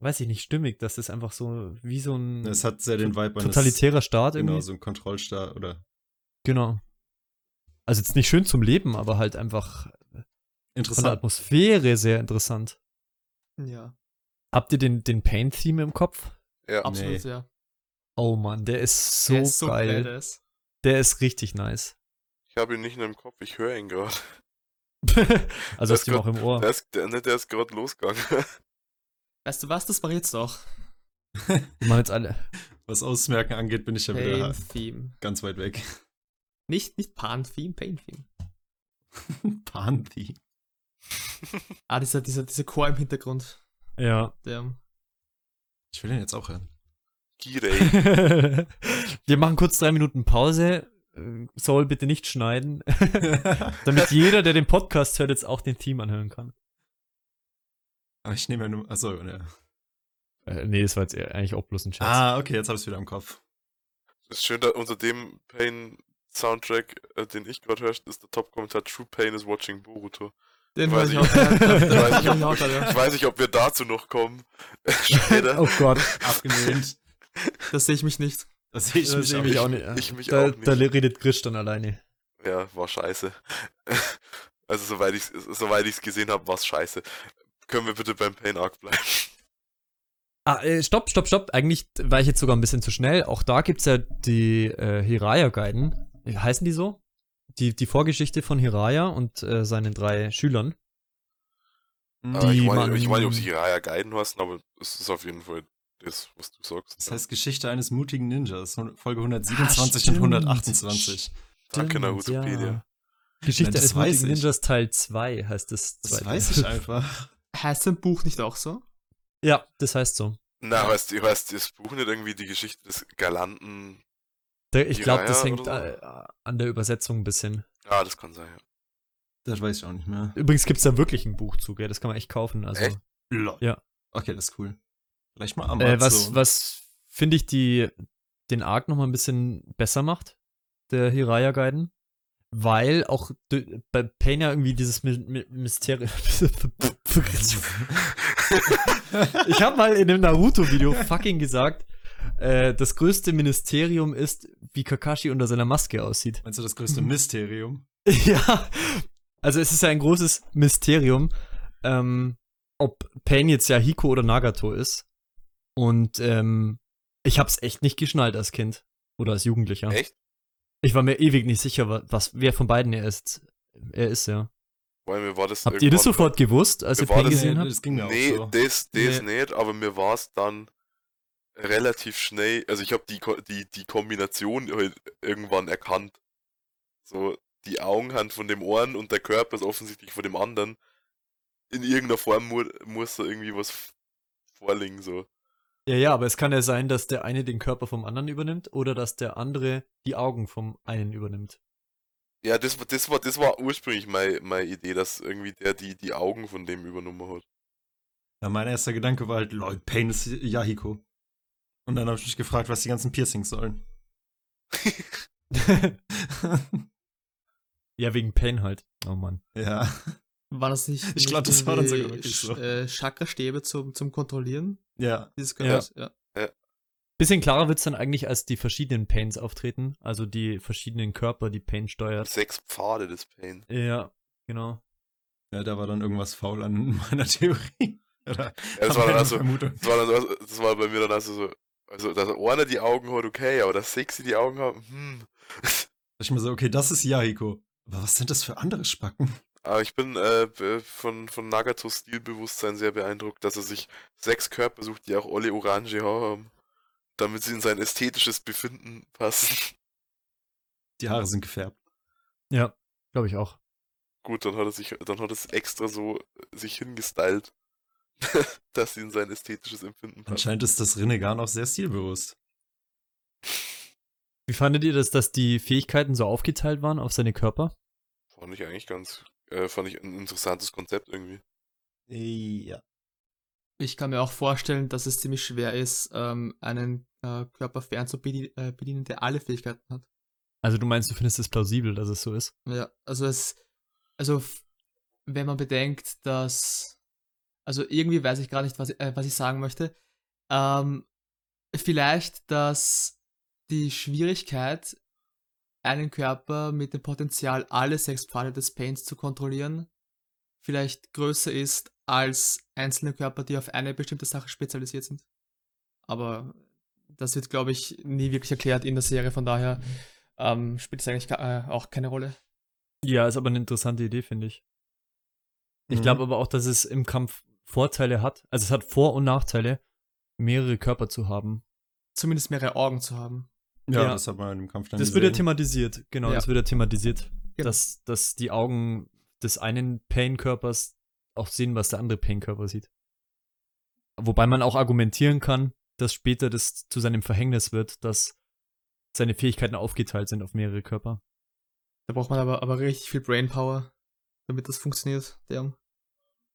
S3: weiß ich nicht, stimmig. Das ist einfach so wie so ein
S1: Es hat sehr den Vibe eines
S3: totalitärer Staat irgendwie.
S1: Genau, so ein Kontrollstaat oder
S3: Genau. Also jetzt nicht schön zum Leben, aber halt einfach von der
S1: interessant.
S3: Atmosphäre sehr interessant.
S4: Ja,
S3: Habt ihr den, den Pain-Theme im Kopf?
S2: Ja.
S4: absolut,
S1: Nee.
S4: ja.
S3: Oh Mann, der ist so
S4: Der ist so
S3: geil.
S4: badass.
S3: Der ist richtig nice.
S2: Ich habe ihn nicht in im Kopf, ich höre ihn gerade.
S3: also hast du ihn auch im Ohr.
S2: Der ist, der, ne, der ist gerade losgegangen.
S4: Weißt du was, das war jetzt doch.
S3: Machen jetzt alle.
S1: Was Ausmerken angeht, bin ich ja wieder
S4: Pain-Theme.
S1: ganz weit weg.
S4: Nicht, nicht Pan-Theme, Pain-Theme.
S1: Panthi.
S4: Ah, dieser, dieser, dieser Chor im Hintergrund.
S3: Ja.
S4: Der,
S1: Ich will den jetzt auch hören.
S2: Girey.
S3: Wir machen kurz drei Minuten Pause. Äh, Soll bitte nicht schneiden. Damit jeder, der den Podcast hört, jetzt auch den Team anhören kann.
S1: Aber ich nehme ja nur. Achso, ja.
S3: Äh, nee, das war jetzt eher eigentlich auch bloß ein Scherz.
S1: Ah, okay, jetzt habe ich es wieder im Kopf.
S2: ist schön, dass unter dem Pain-Soundtrack, äh, den ich gerade höre, ist der Top-Kommentar True Pain is watching Boruto.
S4: Den
S2: Weiß
S4: ich
S2: ich-
S4: auch.
S2: Ich weiß, nicht,
S4: Den
S2: ob,
S4: ich
S2: ich weiß nicht, ob wir dazu noch kommen. Später.
S3: Oh Gott.
S1: Abgelehnt.
S4: Das sehe ich mich nicht.
S1: Das sehe ich
S3: Das
S1: mich
S3: sehe
S1: auch
S3: ich
S1: nicht.
S3: auch nicht.
S2: ich mich
S3: da,
S2: auch nicht.
S3: Da redet Grisch dann alleine.
S2: Ja, war scheiße. Also soweit ich soweit ich's gesehen habe, war's scheiße. Können wir bitte beim Pain Arc bleiben?
S3: Ah, äh, stopp, stopp, stopp. Eigentlich war ich jetzt sogar ein bisschen zu schnell. Auch da gibt's ja die äh, Hiraya-Guiden. Heißen die so? Die, die Vorgeschichte von Hiraya und äh, seinen drei Schülern.
S2: Aber
S3: Die
S2: ich meine, ich meine, ob sie Hiraya Guiden heißen, aber es ist auf jeden Fall das, was du sagst.
S1: Das heißt Geschichte eines mutigen Ninjas, Folge 127
S3: Ah,
S1: und
S3: stimmt.
S1: 128.
S2: Danke, Narutopedia.
S3: ja. Geschichte
S1: Nein, das
S3: eines
S1: weiß
S3: mutigen
S1: ich.
S3: Ninjas Teil 2 heißt das.
S1: Das
S3: zweite.
S1: weiß ich einfach.
S4: Heißt ein Buch nicht auch so?
S3: Ja, das heißt so.
S2: Na, weißt du, weißt, das Buch nicht irgendwie die Geschichte des galanten.
S3: Ich glaube, das hängt äh, an der Übersetzung ein bisschen.
S2: Ah, das kann sein. Ja.
S1: Das weiß ich auch nicht mehr.
S3: Übrigens gibt's da wirklich ein Buch zu, gell? Das kann man echt kaufen. Also,
S2: Echt?
S3: Ja.
S1: Okay, das ist cool. Vielleicht mal
S3: äh,
S1: Amazon.
S3: was, was finde ich die, den Arc nochmal ein bisschen besser macht, der Hiraya Gaiden. Weil auch bei Pain ja irgendwie dieses My My Mysterium. ich habe mal in einem Naruto-Video fucking gesagt, äh, das größte Ministerium ist, wie Kakashi unter seiner Maske aussieht.
S1: Meinst du das größte Mysterium?
S3: ja, also es ist ja ein großes Mysterium, ähm, ob Pain jetzt ja Hiko oder Nagato ist. Und ähm, ich hab's echt nicht geschnallt als Kind oder als Jugendlicher.
S2: Echt?
S3: Ich war mir ewig nicht sicher, wa- was, wer von beiden er ist. Er ist ja.
S2: Weil mir war das
S3: Habt ihr das sofort gewusst, als ihr Pain
S2: das-
S3: gesehen
S1: Nee,
S3: habt?
S1: das ging mir
S2: Nee,
S1: auch so.
S2: das, das
S4: Nee.
S2: nicht, aber mir war es dann relativ schnell, also ich habe die, Ko- die, die Kombination halt irgendwann erkannt. So, die Augenhand von dem Ohren und der Körper ist offensichtlich von dem anderen. In irgendeiner Form mu muss da irgendwie was vorliegen, so.
S3: Ja, ja, aber es kann ja sein, dass der eine den Körper vom anderen übernimmt oder dass der andere die Augen vom einen übernimmt.
S2: Ja, das, war- das, war, das war ursprünglich meine, meine Idee, dass irgendwie der die, die Augen von dem übernommen hat.
S1: Ja, mein erster Gedanke war halt, lol, Pain ist Yahiko. Und dann habe ich mich gefragt, was die ganzen Piercings sollen.
S3: ja, wegen Pain halt. Oh Mann.
S1: ja.
S4: War das nicht?
S1: Ich glaub,
S4: nicht
S1: das war dann sogar wirklich
S4: Sch-
S1: so.
S4: Äh, Chakra-Stäbe zum, zum Kontrollieren
S1: Ja.
S4: dieses
S3: Ja.
S4: Ja.
S3: Bisschen klarer wird's dann eigentlich, als die verschiedenen Pains auftreten, also die verschiedenen Körper, die Pain steuert.
S2: Sechs Pfade des Pain.
S3: Ja, genau.
S1: Ja, da war dann irgendwas faul an meiner Theorie. Oder
S2: Ja, das war dann also, das war, dann, also- das war bei mir dann also so, also dass einer die Augen hat, okay, aber dass Sexy die Augen haben, hm.
S1: Ich mir so, okay, das ist Yahiko. Aber was sind das für andere Spacken?
S2: Aber ich bin äh, von, von Nagatos Stilbewusstsein sehr beeindruckt, dass er sich sechs Körper sucht, die auch alle orange Haare haben. Damit sie in sein ästhetisches Befinden passen.
S1: Die Haare sind gefärbt.
S3: Ja, glaube ich auch.
S2: Gut, dann hat er sich, dann hat er es extra so sich hingestylt, dass sie in sein ästhetisches Empfinden passen.
S1: Anscheinend ist das Rinnegan auch sehr stilbewusst.
S3: Wie fandet ihr das, dass die Fähigkeiten so aufgeteilt waren auf seine Körper?
S2: Fand ich eigentlich ganz, äh, fand ich ein interessantes Konzept irgendwie.
S1: Ja.
S4: Ich kann mir auch vorstellen, dass es ziemlich schwer ist, ähm, einen äh, Körper fern zu bedien äh, bedienen, der alle Fähigkeiten hat.
S3: Also du meinst, du findest es plausibel, dass es so ist?
S4: Ja, also es, also wenn man bedenkt, dass, Also irgendwie weiß ich gar nicht, was, ich- äh, was ich sagen möchte. Ähm, vielleicht, dass die Schwierigkeit, einen Körper mit dem Potenzial, alle sechs Pfade des Paints zu kontrollieren, vielleicht größer ist als einzelne Körper, die auf eine bestimmte Sache spezialisiert sind. Aber das wird, glaube ich, nie wirklich erklärt in der Serie, von daher ähm, spielt es eigentlich äh, auch keine Rolle.
S3: Ja, ist aber eine interessante Idee, finde ich. Ich
S1: Mhm.
S3: glaube aber auch, dass es im Kampf Vorteile hat. Also es hat Vor- und Nachteile, mehrere Körper zu haben.
S4: Zumindest mehrere Augen zu haben.
S1: Ja,
S3: Ja.
S1: das hat man im Kampf dann
S3: Das wird ja
S1: gesehen.
S3: thematisiert, genau,
S4: Ja.
S3: das wird ja thematisiert.
S4: Genau.
S3: Dass, dass die Augen des einen Pain-Körpers auch sehen, was der andere Pain-Körper sieht. Wobei man auch argumentieren kann, dass später das zu seinem Verhängnis wird, dass seine Fähigkeiten aufgeteilt sind auf mehrere Körper.
S4: Da braucht man aber, aber richtig viel Brainpower, damit das funktioniert. Der.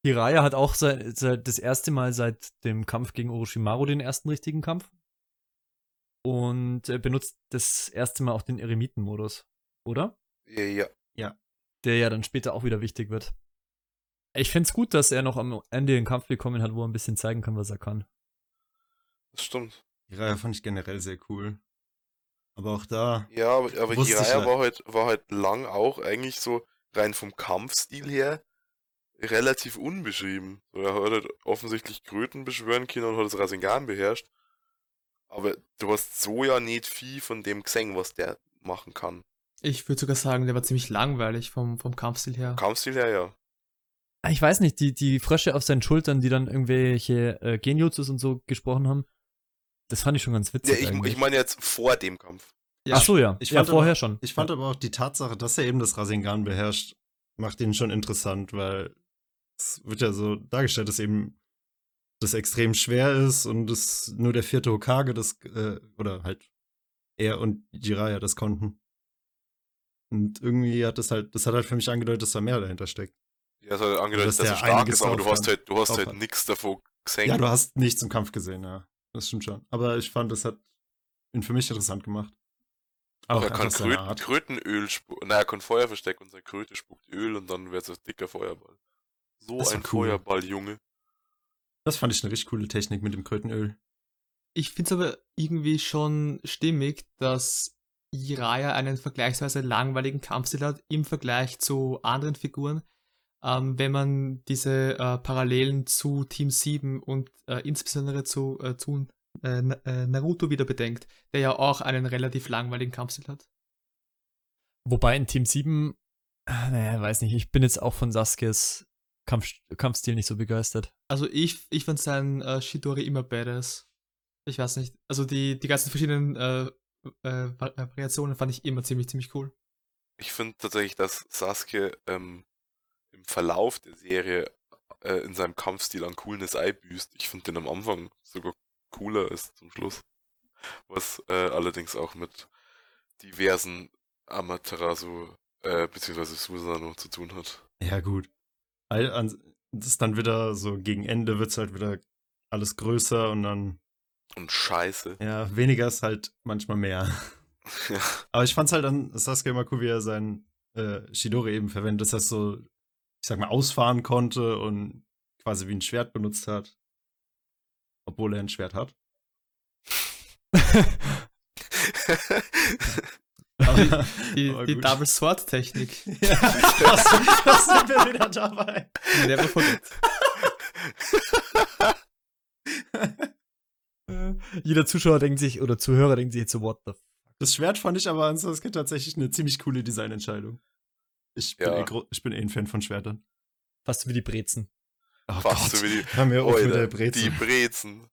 S3: Hiraya hat auch seit, seit das erste Mal seit dem Kampf gegen Orochimaru den ersten richtigen Kampf. Und er benutzt das erste Mal auch den Eremiten-Modus, oder?
S2: Ja, ja.
S3: Der ja dann später auch wieder wichtig wird. Ich find's gut, dass er noch am Ende den Kampf bekommen hat, wo er ein bisschen zeigen kann, was er kann.
S2: Das stimmt.
S1: Reihe fand ich generell sehr cool. Aber auch da,
S2: Ja, aber, aber Jiraiya
S1: ja.
S2: war halt, war halt lang auch eigentlich so rein vom Kampfstil her relativ unbeschrieben. So, er hat halt offensichtlich Kröten beschwören können und hat das Rasengan beherrscht. Aber du hast so ja nicht viel von dem gesehen, was der machen kann.
S4: Ich würde sogar sagen, der war ziemlich langweilig vom, vom Kampfstil her.
S2: Kampfstil her, ja.
S3: Ich weiß nicht, die, die Frösche auf seinen Schultern, die dann irgendwelche äh, Genjutsus und so gesprochen haben, das fand ich schon ganz
S2: Ja,
S3: witzig.
S2: ich,
S3: eigentlich.
S2: ich meine jetzt vor dem Kampf.
S4: Ja.
S3: Ach so, ja.
S1: Ich
S3: ja,
S1: fand
S3: vorher
S1: aber-
S3: schon.
S1: ich fand aber auch die Tatsache, dass er eben das Rasengan beherrscht, macht ihn schon interessant, weil es wird ja so dargestellt, dass eben das extrem schwer ist und es nur der vierte Hokage das, äh, oder halt er und Jiraiya das konnten. Und irgendwie hat das halt, das hat halt für mich angedeutet, dass da mehr dahinter steckt.
S2: Ja, es hat angedeutet,
S1: Dass
S2: dass, er stark ist, aber du hast halt, du hast halt nichts davon gesehen.
S1: Ja, du hast nichts im Kampf gesehen, ja. Das stimmt schon. Aber ich fand, das hat ihn für mich interessant gemacht.
S2: Aber er kann Kröten. Krötenöl. Nein, er kann Feuer verstecken und seine Kröte spuckt Öl und dann wird es ein dicker Feuerball. So
S1: Das war
S2: ein
S1: cool.
S2: Feuerball, Junge.
S1: Das fand ich eine richtig coole Technik mit dem Krötenöl.
S4: Ich finde es aber irgendwie schon stimmig, dass Jiraiya einen vergleichsweise langweiligen Kampfstil hat im Vergleich zu anderen Figuren. Ähm, wenn man diese äh, Parallelen zu Team 7 und äh, insbesondere zu, äh, zu äh, äh, Naruto wieder bedenkt, der ja auch einen relativ langweiligen Kampfstil hat.
S3: Wobei in Team 7, ah, naja, weiß nicht, ich bin jetzt auch von Saskes Kampf, Kampfstil nicht so begeistert.
S4: Also ich, ich fand seinen äh, Shidori immer badass. Ich weiß nicht. Also die, die ganzen verschiedenen äh, äh, äh, Variationen fand ich immer ziemlich, ziemlich cool.
S2: Ich finde tatsächlich, dass Sasuke ähm, im Verlauf der Serie äh, in seinem Kampfstil an Coolness einbüßt. Ich finde den am Anfang sogar cooler als zum Schluss. Was äh, allerdings auch mit diversen Amaterasu äh, beziehungsweise Susanoo zu tun hat.
S1: Ja, gut. Das ist dann wieder so gegen Ende wird es halt wieder alles größer und dann,
S2: Und scheiße.
S1: ja, weniger ist halt manchmal mehr.
S2: Ja.
S1: Aber ich fand's halt an Sasuke immer cool, wie er sein äh, Shidori eben verwendet, dass er so, ich sag mal, ausfahren konnte und quasi wie ein Schwert benutzt hat. Obwohl er ein Schwert hat.
S4: Aber die, die
S1: gut.
S4: Double Sword Technik.
S1: Ja, das, das sind wir wieder dabei.
S4: Never forget.
S3: Äh, Jeder Zuschauer denkt sich, oder Zuhörer denkt sich jetzt so, what the f
S1: Das Schwert fand ich aber an Sasuke tatsächlich eine ziemlich coole Designentscheidung. Ich bin,
S2: Ja.
S1: eh, ich bin eh ein Fan von Schwertern.
S3: Fast wie die Brezen.
S1: Oh
S2: Fast so wie die,
S1: Hör mir auf mit
S2: Alter,
S1: der Breze.
S2: die Brezen.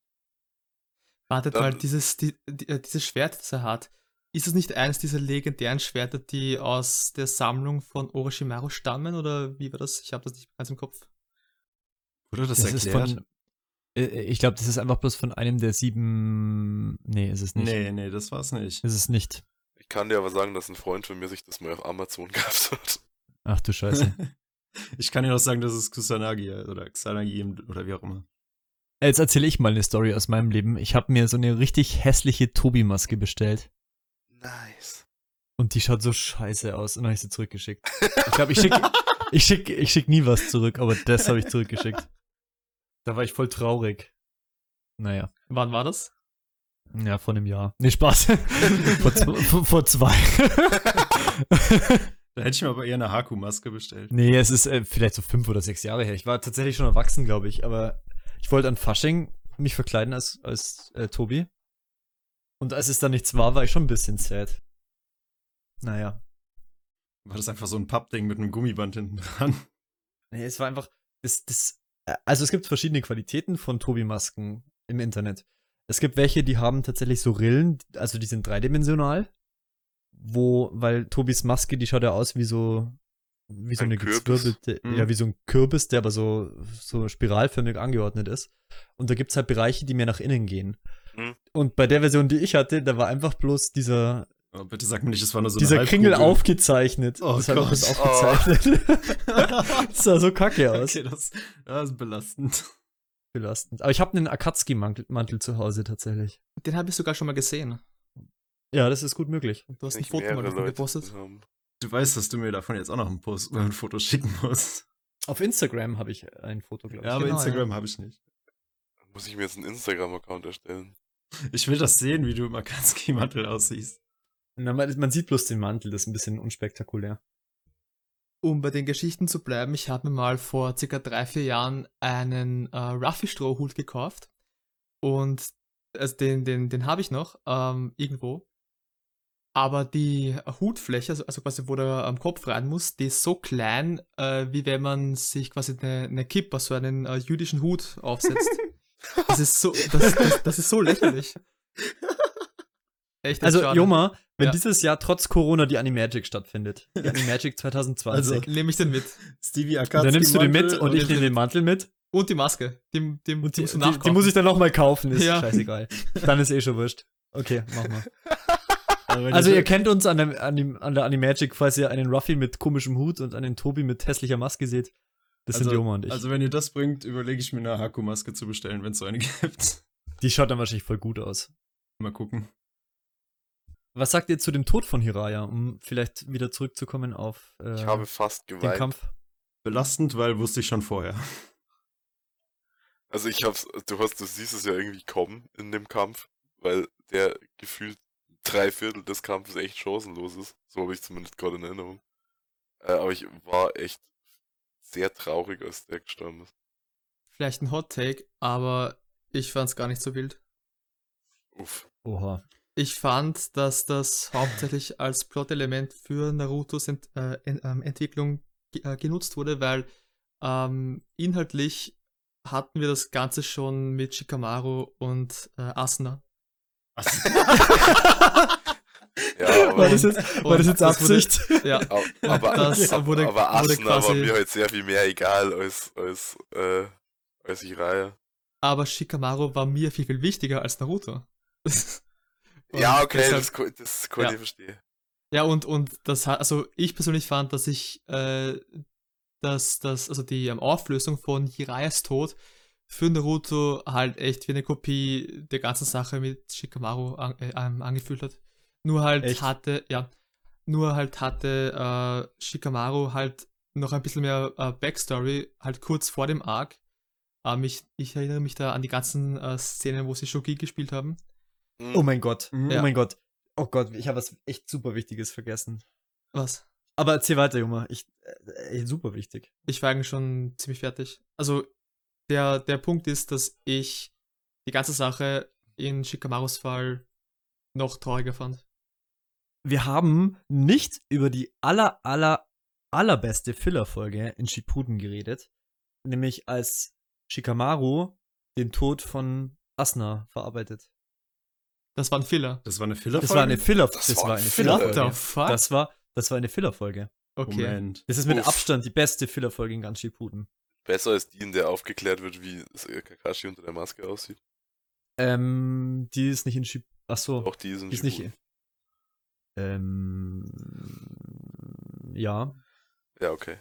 S4: Wartet
S2: Dann-
S4: mal, dieses, die, die, äh, dieses Schwert, das er hat, ist es nicht eines dieser legendären Schwerter, die aus der Sammlung von Orochimaru stammen? Oder wie war das? Ich habe das nicht ganz im Kopf.
S1: Wurde das,
S3: ist
S1: erklärt?
S3: von, äh, ich glaube, das ist einfach bloß von einem der sieben, nee, ist es nicht.
S1: nee, nee, das war's nicht.
S3: Ist es nicht.
S2: Ich kann dir aber sagen, dass ein Freund von mir sich das mal auf Amazon gehabt hat.
S3: Ach du Scheiße.
S1: ich kann dir auch sagen, das ist Kusanagi oder Kusanagi im- oder wie auch immer.
S3: Jetzt erzähle ich mal eine Story aus meinem Leben. Ich habe mir so eine richtig hässliche Tobi-Maske bestellt.
S2: Nice.
S3: Und die schaut so scheiße aus. Und dann habe ich sie zurückgeschickt. Ich glaube, ich schicke ich schick, ich schick nie was zurück, aber das habe ich zurückgeschickt. Da war ich voll traurig. Naja.
S4: Wann war das?
S3: Ja, vor einem Jahr. Nee, Spaß. vor, vor, vor zwei.
S1: Da hätte ich mir aber eher eine Haku-Maske bestellt.
S3: nee, es ist äh, vielleicht so fünf oder sechs Jahre her. Ich war tatsächlich schon erwachsen, glaube ich. Aber ich wollte an Fasching mich verkleiden als, als äh, Tobi. Und als es dann nichts war, war ich schon ein bisschen sad. Naja.
S1: War das einfach so ein Pappding mit einem Gummiband hinten dran?
S3: Nee, es war einfach. Das, das, äh, also es gibt verschiedene Qualitäten von Tobi-Masken im Internet. Es gibt welche, die haben tatsächlich so Rillen, also die sind dreidimensional. Wo, weil Tobis Maske, die schaut ja aus wie so, wie so
S2: Ein
S3: eine
S2: Kürbis.
S3: gezwirbelte,
S1: Mhm.
S3: ja, wie so ein Kürbis, der aber so, so spiralförmig angeordnet ist. Und da gibt's halt Bereiche, die mehr nach innen gehen.
S2: Mhm.
S3: Und bei der Version, die ich hatte, da war einfach bloß dieser,
S1: Oh, bitte sag mir nicht, es war nur so
S3: dieser
S1: eine
S3: Kringel aufgezeichnet.
S1: Oh
S3: das
S1: Gott.
S3: bloß aufgezeichnet. das sah so kacke aus.
S1: Okay, das, das ist belastend.
S3: belastend. Aber ich habe einen Akatsuki-Mantel Mantel zu Hause tatsächlich.
S4: Den habe ich sogar schon mal gesehen.
S3: Ja, das ist gut möglich.
S4: Du hast ein
S2: Nicht
S4: Foto mal davon gepostet.
S2: haben.
S1: Du weißt, dass du mir davon jetzt auch noch ein, Post, ein Foto schicken musst.
S3: Auf Instagram habe ich ein Foto, glaube ich.
S1: Ja, aber
S4: Genau,
S1: Instagram habe ich nicht.
S2: Muss ich mir jetzt einen Instagram-Account erstellen?
S1: Ich will das sehen, wie du im Akatsuki-Mantel aussiehst.
S3: Na, man, man sieht bloß den Mantel, das ist ein bisschen unspektakulär.
S4: Um bei den Geschichten zu bleiben, ich habe mir mal vor circa drei, vier Jahren einen äh, Ruffy-Strohhut gekauft. Und also den, den, den habe ich noch ähm, irgendwo. Aber die Hutfläche, also, also quasi wo der am Kopf rein muss, die ist so klein, äh, wie wenn man sich quasi eine, eine Kippa, so einen äh, jüdischen Hut aufsetzt. das ist so, das, das, das ist so lächerlich. Echt,
S3: Also,
S4: schade.
S3: Joma, wenn
S4: Ja.
S3: dieses Jahr trotz Corona die Animagic stattfindet, die Animagic 2020,
S1: Also,
S4: Nehme ich den mit.
S1: Stevie
S3: dann
S1: Akatsuki.
S3: nimmst du den mit und ich
S4: den
S3: nehme den Mantel mit.
S4: Und die Maske. Die, die,
S3: Und die,
S4: musst du
S3: die, die muss ich dann nochmal kaufen, ist
S4: Ja.
S3: scheißegal. Dann ist eh schon wurscht. Okay, mach mal.
S1: Also,
S3: Also ihr kennt uns an der, an, dem, an der Animagic, falls ihr einen Ruffy mit komischem Hut und einen Tobi mit hässlicher Maske seht. Das sind Joma und ich.
S1: Also, wenn ihr das bringt, überlege ich mir eine Haku-Maske zu bestellen, wenn es so eine gibt.
S3: die schaut dann wahrscheinlich voll gut aus.
S1: Mal gucken.
S3: Was sagt ihr zu dem Tod von Hiraya, um vielleicht wieder zurückzukommen auf äh,
S2: Ich habe fast
S3: den
S2: geweint.
S3: Kampf?
S1: Belastend, weil wusste ich schon vorher.
S2: Also ich hab's, du hast, du siehst es ja irgendwie kommen in dem Kampf, weil der gefühlt drei Viertel des Kampfes echt chancenlos ist. So habe ich zumindest gerade in Erinnerung. Äh, aber ich war echt sehr traurig, als der gestorben ist.
S4: Vielleicht ein Hot Take, aber ich fand's gar nicht so wild.
S2: Uff.
S3: Oha.
S4: Ich fand, dass das hauptsächlich als Plot-Element für Narutos Ent äh, en ähm, Entwicklung äh, genutzt wurde, weil ähm, inhaltlich hatten wir das Ganze schon mit Shikamaru und äh, Asuna.
S2: Ja, aber,
S3: War das jetzt, war das jetzt
S4: das wurde-
S3: Absicht?
S4: Ja,
S2: aber, aber,
S4: das
S2: aber,
S4: wurde-
S2: aber
S4: wurde
S2: Asuna war mir halt sehr viel mehr egal als, als, äh, als Jiraiya.
S4: aber Shikamaru war mir viel, viel wichtiger als Naruto.
S2: Ja, okay,
S4: deshalb-
S2: das, ko- das kann
S4: Ja.
S2: ich verstehen.
S4: Ja, und, und das hat, also ich persönlich fand, dass ich, äh, dass das, also die ähm, Auflösung von Jiraias Tod für Naruto halt echt wie eine Kopie der ganzen Sache mit Shikamaru an, äh, angefühlt hat. Nur halt
S3: Echt?
S4: hatte, ja, nur halt hatte äh, Shikamaru halt noch ein bisschen mehr äh, Backstory, halt kurz vor dem Arc. Ähm, ich, ich erinnere mich da an die ganzen äh, Szenen, wo sie Shogi gespielt haben.
S2: Hm,
S3: Oh mein Gott.
S1: Mhm.
S3: Oh
S4: Ja.
S3: mein Gott. Oh Gott, ich habe was echt super Wichtiges vergessen.
S4: Was?
S3: Aber erzähl weiter, Junge. Ich, äh, super wichtig.
S4: Ich war eigentlich schon ziemlich fertig. Also, der, der Punkt ist, dass ich die ganze Sache in Shikamarus Fall noch trauriger fand.
S3: Wir haben nicht über die aller, aller, allerbeste Filler-Folge in Shippuden geredet. Nämlich als Shikamaru den Tod von Asuna verarbeitet.
S4: Das war ein Filler.
S1: Das war eine Filler-Folge?
S3: Das war eine Filler,
S2: Das
S3: das,
S2: war
S3: war
S2: ein
S3: eine
S2: Filler.
S3: Filler-Folge.
S4: What the fuck?
S3: Das war, das war eine Filler-Folge.
S4: okay.
S1: Moment.
S3: Das ist mit
S2: Uff.
S3: Abstand die beste Filler-Folge in ganz Shippuden.
S2: Besser als die, in der aufgeklärt wird, wie Kakashi unter der Maske aussieht.
S3: Ähm, die ist nicht in Ship. Ach so.
S2: Auch die sind
S3: Die ist nicht. Ähm, ja.
S2: Ja, okay.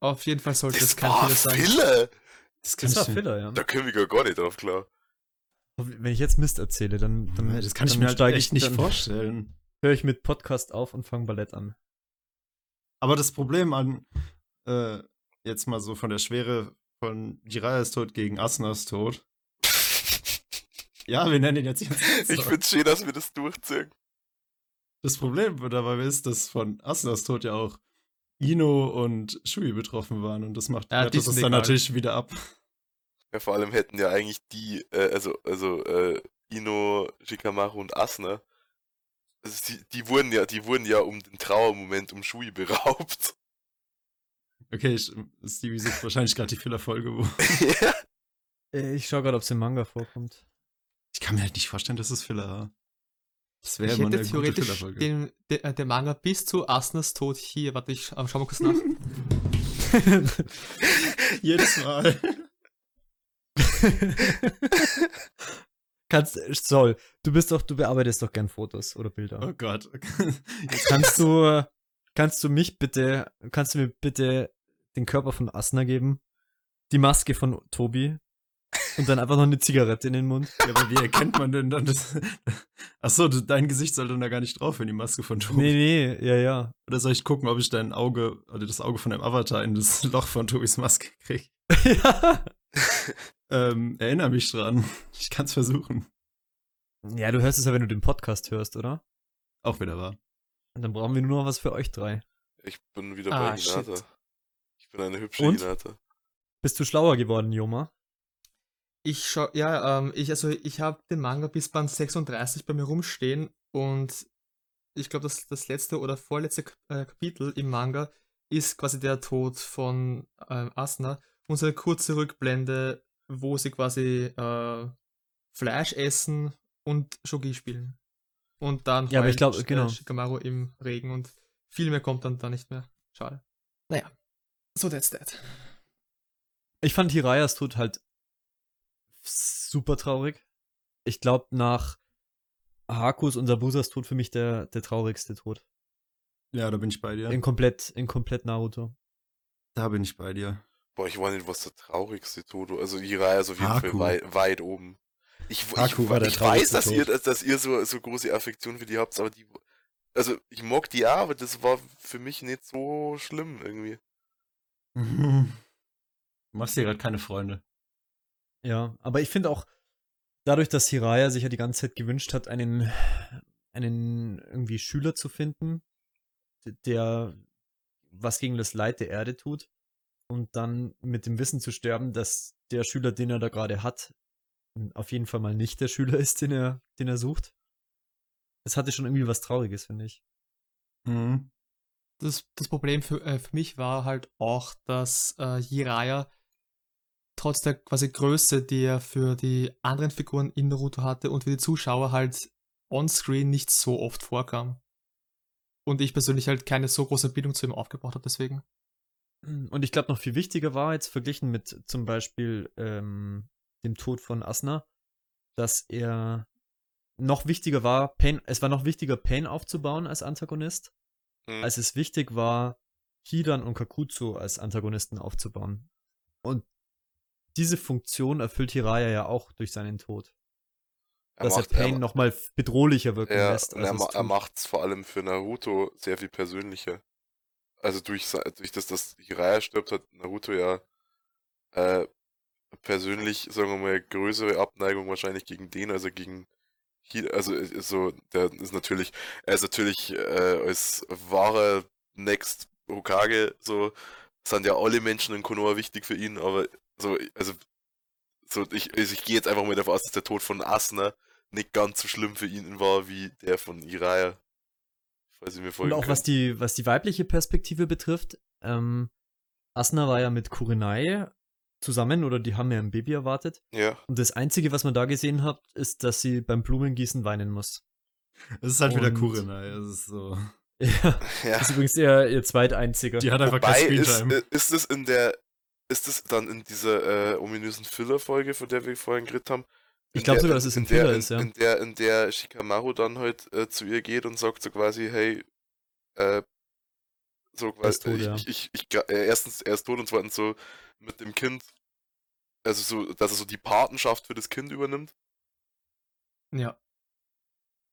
S4: Auf jeden Fall sollte es
S2: Das
S4: kein
S2: war
S4: Filler sein.
S2: Filler!
S1: Das, kann
S3: Das war
S1: ich
S3: Filler, ja.
S2: Da können wir gar nicht drauf klar.
S3: Wenn ich jetzt Mist erzähle, dann, dann
S1: Das kann ich
S3: dann
S1: mir halt
S3: steige
S1: echt nicht
S3: dann
S1: vorstellen.
S3: Höre ich mit Podcast auf und fange Ballett an.
S1: Aber das Problem an, äh, jetzt mal so von der Schwere von Jiraiya's Tod gegen Asunas Tod. Ja, wir nennen ihn jetzt jetzt.
S2: Ich find's schön, dass wir das durchziehen.
S1: Das Problem dabei ist, dass von Asunas Tod ja auch Ino und Shui betroffen waren und das macht
S4: Ja,
S1: das
S4: sind
S1: dann natürlich wieder ab.
S2: Ja, vor allem hätten ja eigentlich die, äh, also, also, äh, Ino, Shikamaru und Asuna, also die, die wurden ja, die wurden ja um den Trauermoment um Shui beraubt.
S1: Okay, ich, Stevie sucht wahrscheinlich gerade die Fehlerfolge, wo.
S2: ja.
S3: Äh, Ich schaue gerade, ob es im Manga vorkommt.
S1: Ich kann mir halt nicht vorstellen, dass es Filler. Das wäre immer eine gute
S4: theoretisch
S1: Fehlerfolge.
S4: den, der, der Manga bis zu Asnas Tod hier. Warte, ich ähm, schau mal kurz nach.
S1: Jedes Mal.
S3: Kannst, Soll, du bist doch, du bearbeitest doch gern Fotos oder Bilder.
S1: Oh Gott.
S3: Kannst du, kannst du mich bitte, kannst du mir bitte den Körper von Asna geben, die Maske von Tobi und dann einfach noch eine Zigarette in den Mund?
S1: Ja, aber wie erkennt man denn dann das? Achso, dein Gesicht soll dann da gar nicht drauf, wenn die Maske von Tobi.
S3: Nee, nee, ja, ja.
S1: Oder soll ich gucken, ob ich dein Auge, oder das Auge von deinem Avatar in das Loch von Tobis Maske kriege?
S3: ja.
S1: Ähm, erinnere mich dran. Ich kann's versuchen.
S3: Ja, du hörst es ja, wenn du den Podcast hörst, oder?
S1: Auch wieder wahr.
S3: Und dann brauchen wir nur noch was für euch drei.
S2: Ich bin wieder
S4: Ah,
S2: bei Hinata.
S4: shit.
S2: Ich bin eine hübsche
S3: Und?
S2: Hinata.
S3: Bist du schlauer geworden, Joma?
S4: Ich schau, ja, ähm, ich, also ich habe den Manga bis Band 36 bei mir rumstehen und ich glaube, das, das letzte oder vorletzte äh, Kapitel im Manga ist quasi der Tod von ähm, Asuna. Unsere kurze Rückblende, wo sie quasi äh, Fleisch essen und Shogi spielen. Und dann
S3: Ja, aber ich glaub, genau.
S4: äh, Shikamaru im Regen und viel mehr kommt dann da nicht mehr. Schade. Naja. So that's that.
S3: Ich fand Hirayas Tod halt super traurig. Ich glaube, nach Hakus und Sabusas Tod für mich der, der traurigste Tod.
S1: Ja, da bin ich bei dir.
S3: In komplett, in komplett Naruto.
S1: Da bin ich bei dir.
S2: Boah, ich weiß nicht, was der traurigste Toto. Also Jiraiya ist auf jeden Fall
S1: Haku.
S2: weit, weit oben. Ich,
S1: Haku
S2: ich,
S1: war der
S2: ich weiß,
S1: traurigste
S2: dass ihr,
S1: Tod.
S2: dass, dass ihr so, so große Affektion für die habt, aber die. Also, ich mag die auch, aber das war für mich nicht so schlimm irgendwie.
S1: Mhm. Du machst dir gerade keine Freunde.
S3: Ja, aber ich finde auch, dadurch, dass Hiraya sich ja die ganze Zeit gewünscht hat, einen, einen irgendwie Schüler zu finden, der was gegen das Leid der Erde tut und dann mit dem Wissen zu sterben, dass der Schüler, den er da gerade hat, auf jeden Fall mal nicht der Schüler ist, den er, den er sucht. Das hatte schon irgendwie was Trauriges, finde ich.
S1: Mhm.
S4: das, das Problem für, äh, für mich war halt auch, dass äh, Jiraiya trotz der quasi Größe, die er für die anderen Figuren in Naruto hatte und für die Zuschauer halt on-screen nicht so oft vorkam. Und ich persönlich halt keine so große Bindung zu ihm aufgebaut habe, deswegen.
S3: Und ich glaube, noch viel wichtiger war jetzt verglichen mit zum Beispiel ähm, dem Tod von Asna, dass er noch wichtiger war, Pain, es war noch wichtiger, Pain aufzubauen als Antagonist,
S2: Hm.
S3: als es wichtig war, Hidan und Kakuzu als Antagonisten aufzubauen. Und diese Funktion erfüllt Hiraya ja auch durch seinen Tod. dass er Pain nochmal bedrohlicher wirken
S2: Ja,
S3: lässt.
S2: er, ma- er macht es vor allem für Naruto sehr viel persönlicher. Also durch, durch das, dass Jiraiya stirbt, hat Naruto ja äh, persönlich, sagen wir mal, größere Abneigung wahrscheinlich gegen den, also gegen Hi- also äh, so, der ist natürlich, er ist natürlich äh, als wahrer Next Hokage, so sind ja alle Menschen in Konoha wichtig für ihn, aber so, also so, ich, also ich gehe jetzt einfach mal davon aus, dass der Tod von Asuna nicht ganz so schlimm für ihn war wie der von Jiraiya. Falls ich mir
S3: Und
S2: folgen
S3: auch was die, was die weibliche Perspektive betrifft, ähm, Asna war ja mit Kurenai zusammen oder die haben ja ein Baby erwartet.
S2: Ja,
S3: Und das Einzige, was man da gesehen hat, ist, dass sie beim Blumengießen weinen muss.
S1: Es ist halt wieder
S3: Und-
S1: Kurenai. Es ist so.
S3: Ja,
S2: ja.
S3: das ist übrigens ihr, ihr zweiteinziger.
S1: Die hat einfach
S2: Wobei,
S1: kein
S2: ist,
S1: Screentime.
S2: äh, ist es in der, ist es dann in dieser äh, ominösen Filler-Folge, von der wir vorhin geredet haben?
S3: Ich
S2: in
S3: glaub
S2: der-
S3: sogar, dass es
S2: in
S3: ein
S2: der,
S3: Filler ist, ja.
S2: In der, in der Shikamaru dann halt äh, zu ihr geht und sagt so quasi, hey, äh, so quasi,
S3: tot,
S2: ich,
S3: ja.
S2: ich, ich, ich, äh, erstens, er ist tot und zweitens so mit dem Kind, also so, dass er so die Patenschaft für das Kind übernimmt.
S4: Ja.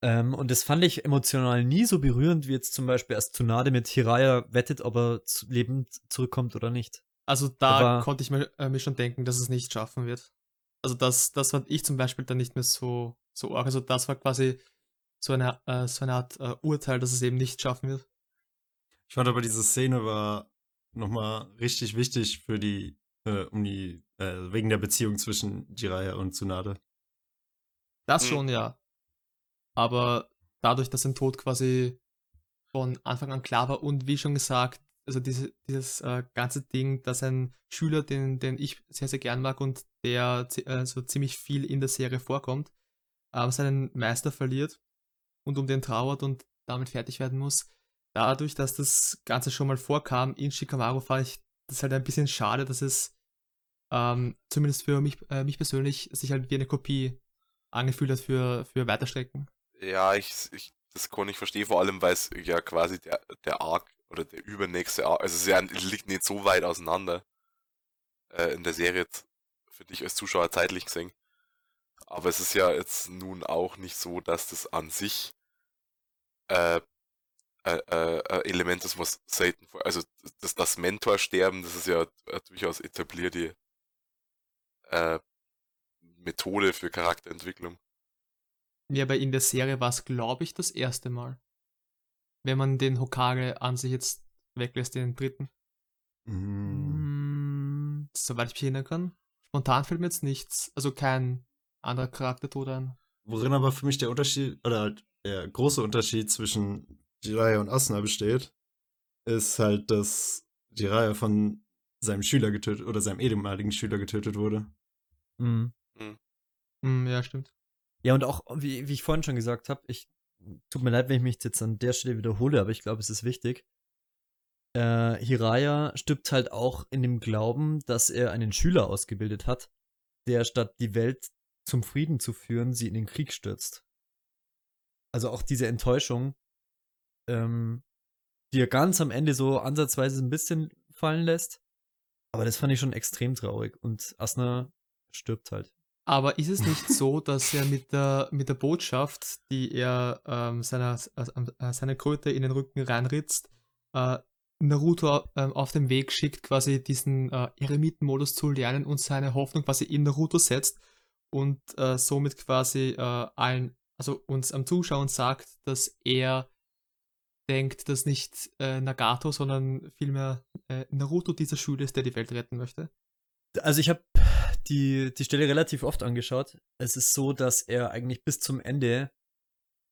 S3: Ähm, und das fand ich emotional nie so berührend, wie jetzt zum Beispiel erst Tsunade mit Hiraya wettet, ob er lebend zurückkommt oder nicht.
S4: Also da
S3: Aber-
S4: konnte ich mir, äh, mir schon denken, dass es nicht schaffen wird. Also das, das fand ich zum Beispiel dann nicht mehr so, so arg. Also das war quasi so eine, äh, so eine Art äh, Urteil, dass es eben nicht schaffen wird.
S1: Ich fand aber diese Szene war nochmal richtig wichtig für die, äh, um die, äh, wegen der Beziehung zwischen Jiraiya und Tsunade.
S4: Das
S2: Mhm.
S4: schon, ja. Aber dadurch, dass sein Tod quasi von Anfang an klar war und wie schon gesagt, also diese, dieses äh, ganze Ding, dass ein Schüler, den, den ich sehr, sehr gern mag und der äh, so ziemlich viel in der Serie vorkommt, ähm, seinen Meister verliert und um den trauert und damit fertig werden muss. Dadurch, dass das Ganze schon mal vorkam in Shikamaru, fand ich das halt ein bisschen schade, dass es ähm, zumindest für mich, äh, mich persönlich sich halt wie eine Kopie angefühlt hat für, für Weiterstrecken.
S2: Ja, ich, ich das kann ich verstehen, vor allem weil es ja quasi der, der Arc oder der übernächste Arc, also es liegt nicht so weit auseinander äh, in der Serie für dich als Zuschauer zeitlich gesehen. Aber es ist ja jetzt nun auch nicht so, dass das an sich äh, äh, äh, Element ist, was selten vor. Also das, das Mentorsterben, das ist ja eine durchaus etablierte äh, Methode für Charakterentwicklung.
S4: Ja, aber in der Serie war es, glaube ich, das erste Mal. Wenn man den Hokage an sich jetzt weglässt, den dritten.
S1: Mhm.
S4: Mm, soweit ich mich erinnern kann. Spontan fällt mir jetzt nichts, also kein anderer Charaktertod ein.
S1: Worin aber für mich der Unterschied, oder halt der große Unterschied zwischen Jiraiya und Asuna besteht, ist halt, dass Jiraiya von seinem Schüler getötet oder seinem ehemaligen Schüler getötet wurde.
S3: Mhm.
S4: Mm, ja, stimmt.
S3: Ja, und auch, wie, wie ich vorhin schon gesagt habe, ich tut mir leid, wenn ich mich jetzt an der Stelle wiederhole, aber ich glaube, es ist wichtig. Äh, Hiraya stirbt halt auch in dem Glauben, dass er einen Schüler ausgebildet hat, der statt die Welt zum Frieden zu führen, sie in den Krieg stürzt. Also auch diese Enttäuschung, ähm, die er ganz am Ende so ansatzweise ein bisschen fallen lässt. Aber das fand ich schon extrem traurig. Und Asna stirbt halt.
S4: Aber ist es nicht so, dass er mit der, mit der Botschaft, die er ähm, seiner, äh, seiner Kröte in den Rücken reinritzt, äh, Naruto ähm, auf den Weg schickt, quasi diesen äh, Eremitenmodus zu lernen und seine Hoffnung quasi in Naruto setzt und äh, somit quasi äh, allen, also uns am Zuschauen sagt, dass er denkt, dass nicht äh, Nagato, sondern vielmehr äh, Naruto dieser Schüler ist, der die Welt retten möchte.
S3: Also ich habe die, die Stelle relativ oft angeschaut. Es ist so, dass er eigentlich bis zum Ende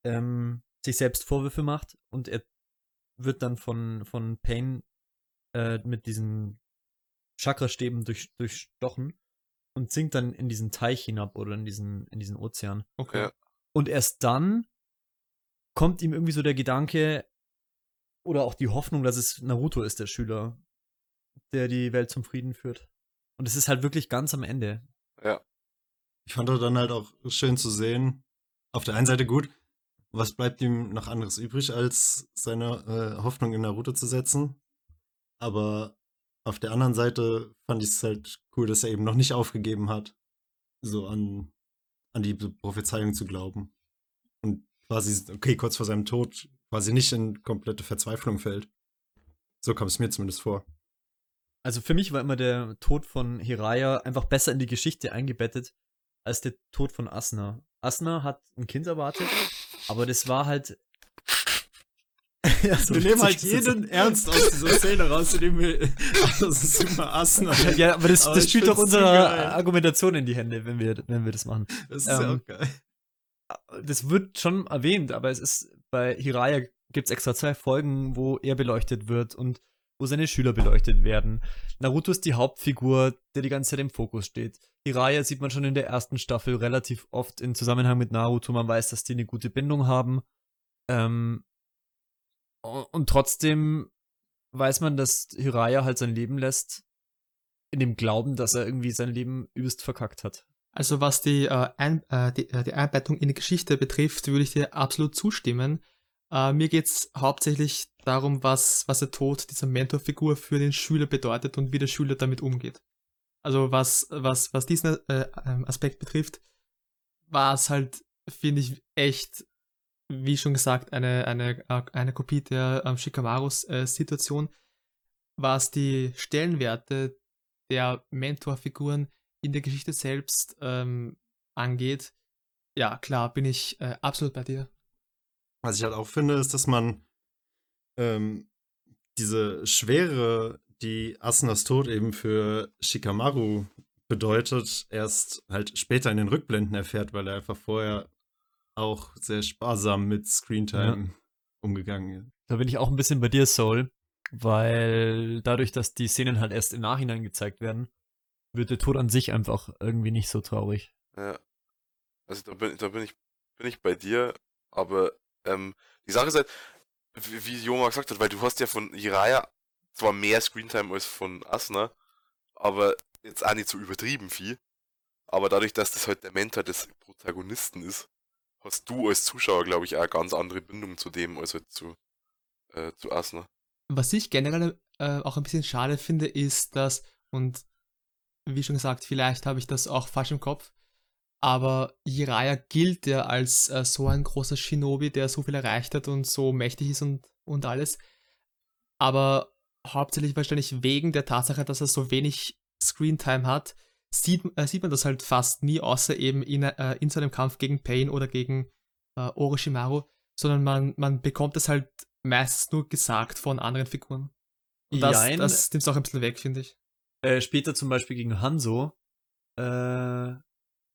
S3: ähm, sich selbst Vorwürfe macht und er wird dann von, von Pain äh, mit diesen Chakrastäben durch, durchstochen und sinkt dann in diesen Teich hinab oder in diesen, in diesen Ozean.
S4: Okay.
S3: Und erst dann kommt ihm irgendwie so der Gedanke oder auch die Hoffnung, dass es Naruto ist, der Schüler, der die Welt zum Frieden führt. Und es ist halt wirklich ganz am Ende.
S2: Ja.
S1: Ich fand dann halt auch schön zu sehen, auf der einen Seite gut, was bleibt ihm noch anderes übrig, als seine äh, Hoffnung in Naruto zu setzen. Aber auf der anderen Seite fand ich es halt cool, dass er eben noch nicht aufgegeben hat, so an, an die Prophezeiung zu glauben. Und quasi, okay, kurz vor seinem Tod quasi nicht in komplette Verzweiflung fällt. So kam es mir zumindest vor.
S3: Also für mich war immer der Tod von Hiraya einfach besser in die Geschichte eingebettet als der Tod von Asna. Asna hat ein Kind erwartet, aber das war halt. ja, so
S1: wir nehmen halt jeden Ernst aus dieser Szene raus, indem wir. Also, das ist immer Asna.
S3: Ja, aber das,
S1: Aber
S3: das spielt doch
S1: so
S3: unserer. Argumentation in die Hände, wenn wir, wenn wir das machen.
S1: Das ist ja
S3: Ähm,
S1: auch geil.
S3: das wird schon erwähnt, aber es ist bei Hiraya gibt es extra zwei Folgen, wo er beleuchtet wird und wo seine Schüler beleuchtet werden. Naruto ist die Hauptfigur, der die ganze Zeit im Fokus steht. Hiraya sieht man schon in der ersten Staffel relativ oft in Zusammenhang mit Naruto. Man weiß, dass die eine gute Bindung haben. Ähm, und trotzdem weiß man, dass Hiraya halt sein Leben lässt, in dem Glauben, dass er irgendwie sein Leben übelst verkackt hat.
S4: Also was die, äh, ein, äh, die, äh, die Einbettung in die Geschichte betrifft, würde ich dir absolut zustimmen. Äh, mir geht es hauptsächlich darum, was, was der Tod dieser Mentorfigur für den Schüler bedeutet und wie der Schüler damit umgeht. Also was, was, was diesen äh, ähm, Aspekt betrifft, war es halt, finde ich, echt, wie schon gesagt, eine, eine, äh, eine Kopie der ähm, Shikamarus äh, was die Stellenwerte der Mentorfiguren in der Geschichte selbst ähm, angeht, ja, klar, bin ich äh, absolut bei dir.
S1: Was ich halt auch finde, ist, dass man ähm, diese Schwere, die Asunas Tod eben für Shikamaru bedeutet, erst halt später in den Rückblenden erfährt, weil er einfach vorher auch sehr sparsam mit Screentime ja. umgegangen ist.
S3: Da bin ich auch ein bisschen bei dir, Soul, weil dadurch, dass die Szenen halt erst im Nachhinein gezeigt werden, wird der Tod an sich einfach irgendwie nicht so traurig.
S2: Ja. Also da bin, da bin ich bin ich bei dir, aber ähm, die Sache ist halt, wie, Joma gesagt hat, weil du hast ja von Jiraya zwar mehr Screentime als von Asna, aber jetzt auch nicht so übertrieben viel. Aber dadurch, dass das halt der Mentor des Protagonisten ist, hast du als Zuschauer, glaube ich, auch eine ganz andere Bindung zu dem als halt zu, äh, zu Asna.
S4: Was ich generell äh, auch ein bisschen schade finde, ist, dass, und wie schon gesagt, vielleicht habe ich das auch falsch im Kopf, aber Jiraiya gilt ja als äh, so ein großer Shinobi, der so viel erreicht hat und so mächtig ist und, und alles. Aber hauptsächlich wahrscheinlich wegen der Tatsache, dass er so wenig Screentime hat, sieht, äh, sieht man das halt fast nie, außer eben in, äh, in so einem Kampf gegen Pain oder gegen äh, Orochimaru, sondern man, man bekommt es halt meistens nur gesagt von anderen Figuren. Und das, Jein, das nimmt es auch ein bisschen weg, finde ich.
S3: Äh, später zum Beispiel gegen Hanzo, äh,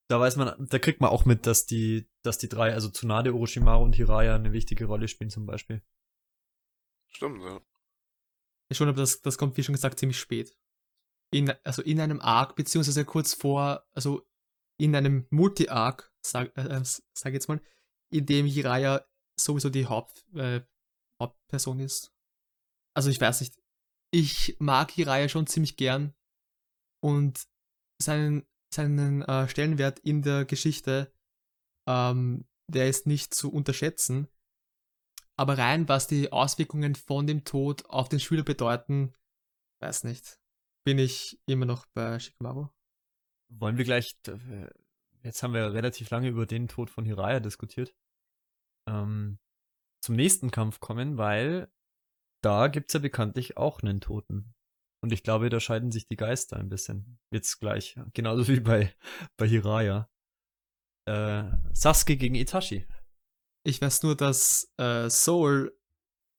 S3: da weiß man, da kriegt man auch mit, dass die, dass die drei, also Tsunade, Orochimaru und Hiraya eine wichtige Rolle spielen zum Beispiel.
S2: Stimmt, ja.
S4: Schon, aber das, das kommt, wie schon gesagt, ziemlich spät. In, also in einem Arc, beziehungsweise kurz vor, also in einem Multi-Arc, sag, äh, sag jetzt mal, in dem Jiraiya sowieso die Haupt, äh, Hauptperson ist. Also ich weiß nicht, ich mag Jiraiya schon ziemlich gern und seinen, seinen äh, Stellenwert in der Geschichte, ähm, der ist nicht zu unterschätzen. Aber rein, was die Auswirkungen von dem Tod auf den Schüler bedeuten, weiß nicht. Bin ich immer noch bei Shikamaru.
S3: Wollen wir gleich, äh, jetzt haben wir relativ lange über den Tod von Hiraya diskutiert, ähm, zum nächsten Kampf kommen, weil da gibt es ja bekanntlich auch einen Toten. Und ich glaube, da scheiden sich die Geister ein bisschen. Jetzt gleich. Genauso wie bei, bei Hiraya. Äh, Sasuke gegen Itachi.
S4: Ich weiß nur, dass äh, Soul,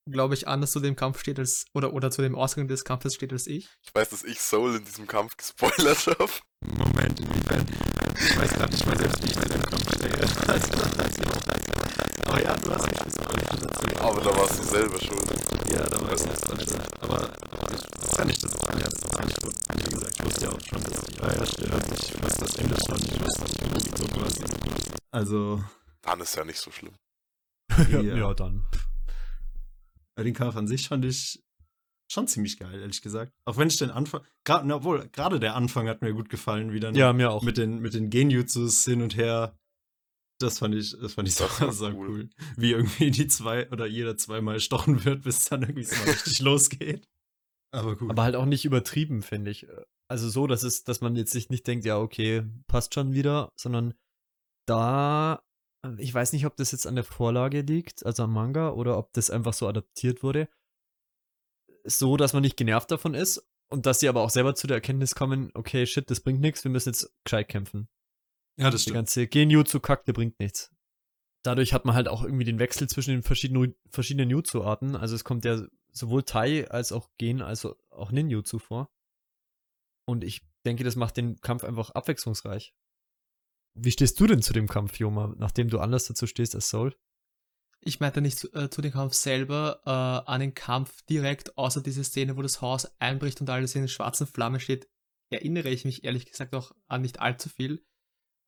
S4: glaube ich, anders zu dem Kampf steht als, oder, oder zu dem Ausgang des Kampfes steht als ich.
S2: Ich weiß, dass ich Soul in diesem Kampf gespoilert habe.
S1: Moment, inwiefern? Ich weiß gerade nicht mal selbst, wie ich zu dem Kampf stehe. Aber ja, du hast mich gespoilert.
S2: Aber da warst du selber schuld.
S1: Ja, da war ich selbst dran. Aber, aber ich kann nicht das sagen, ja, das war nicht gut. Wie gesagt, ich wusste ja auch schon, dass die Reihe stirbt. Ich wusste das Ende schon, ich wusste nicht, so quasi. Also.
S2: Dann ist ja nicht so schlimm
S3: ja, ja, dann.
S1: Den Kampf an sich fand ich schon ziemlich geil, ehrlich gesagt. Auch wenn ich den Anfang, gerade, obwohl, gerade der Anfang hat mir gut gefallen, wie dann
S3: ja, mir auch.
S1: mit den, mit den Genjutsus hin und her. Das fand ich, das fand ich das so, so cool. cool. Wie irgendwie die zwei oder jeder zweimal stochen wird, bis dann irgendwie so richtig losgeht.
S3: Aber gut. Aber halt auch nicht übertrieben, finde ich. Also so, dass es, dass man jetzt sich nicht denkt, ja, okay, passt schon wieder, sondern da ich weiß nicht, ob das jetzt an der Vorlage liegt, also am Manga, oder ob das einfach so adaptiert wurde. So, dass man nicht genervt davon ist und dass sie aber auch selber zu der Erkenntnis kommen, okay, shit, das bringt nichts, wir müssen jetzt gescheit kämpfen.
S1: Ja, das
S3: stimmt. Die ganze Genjutsu-Kack, der bringt nichts. Dadurch hat man halt auch irgendwie den Wechsel zwischen den verschiedenen, verschiedenen Jutsu-Arten. Also es kommt ja sowohl Tai als auch Gen als auch Ninjutsu vor. Und ich denke, das macht den Kampf einfach abwechslungsreich. Wie stehst du denn zu dem Kampf, Joma, nachdem du anders dazu stehst als Soul?
S4: Ich meinte nicht zu, äh, zu dem Kampf selber, äh, an den Kampf direkt, außer diese Szene, wo das Haus einbricht und alles in schwarzen Flammen steht, erinnere ich mich ehrlich gesagt auch an nicht allzu viel.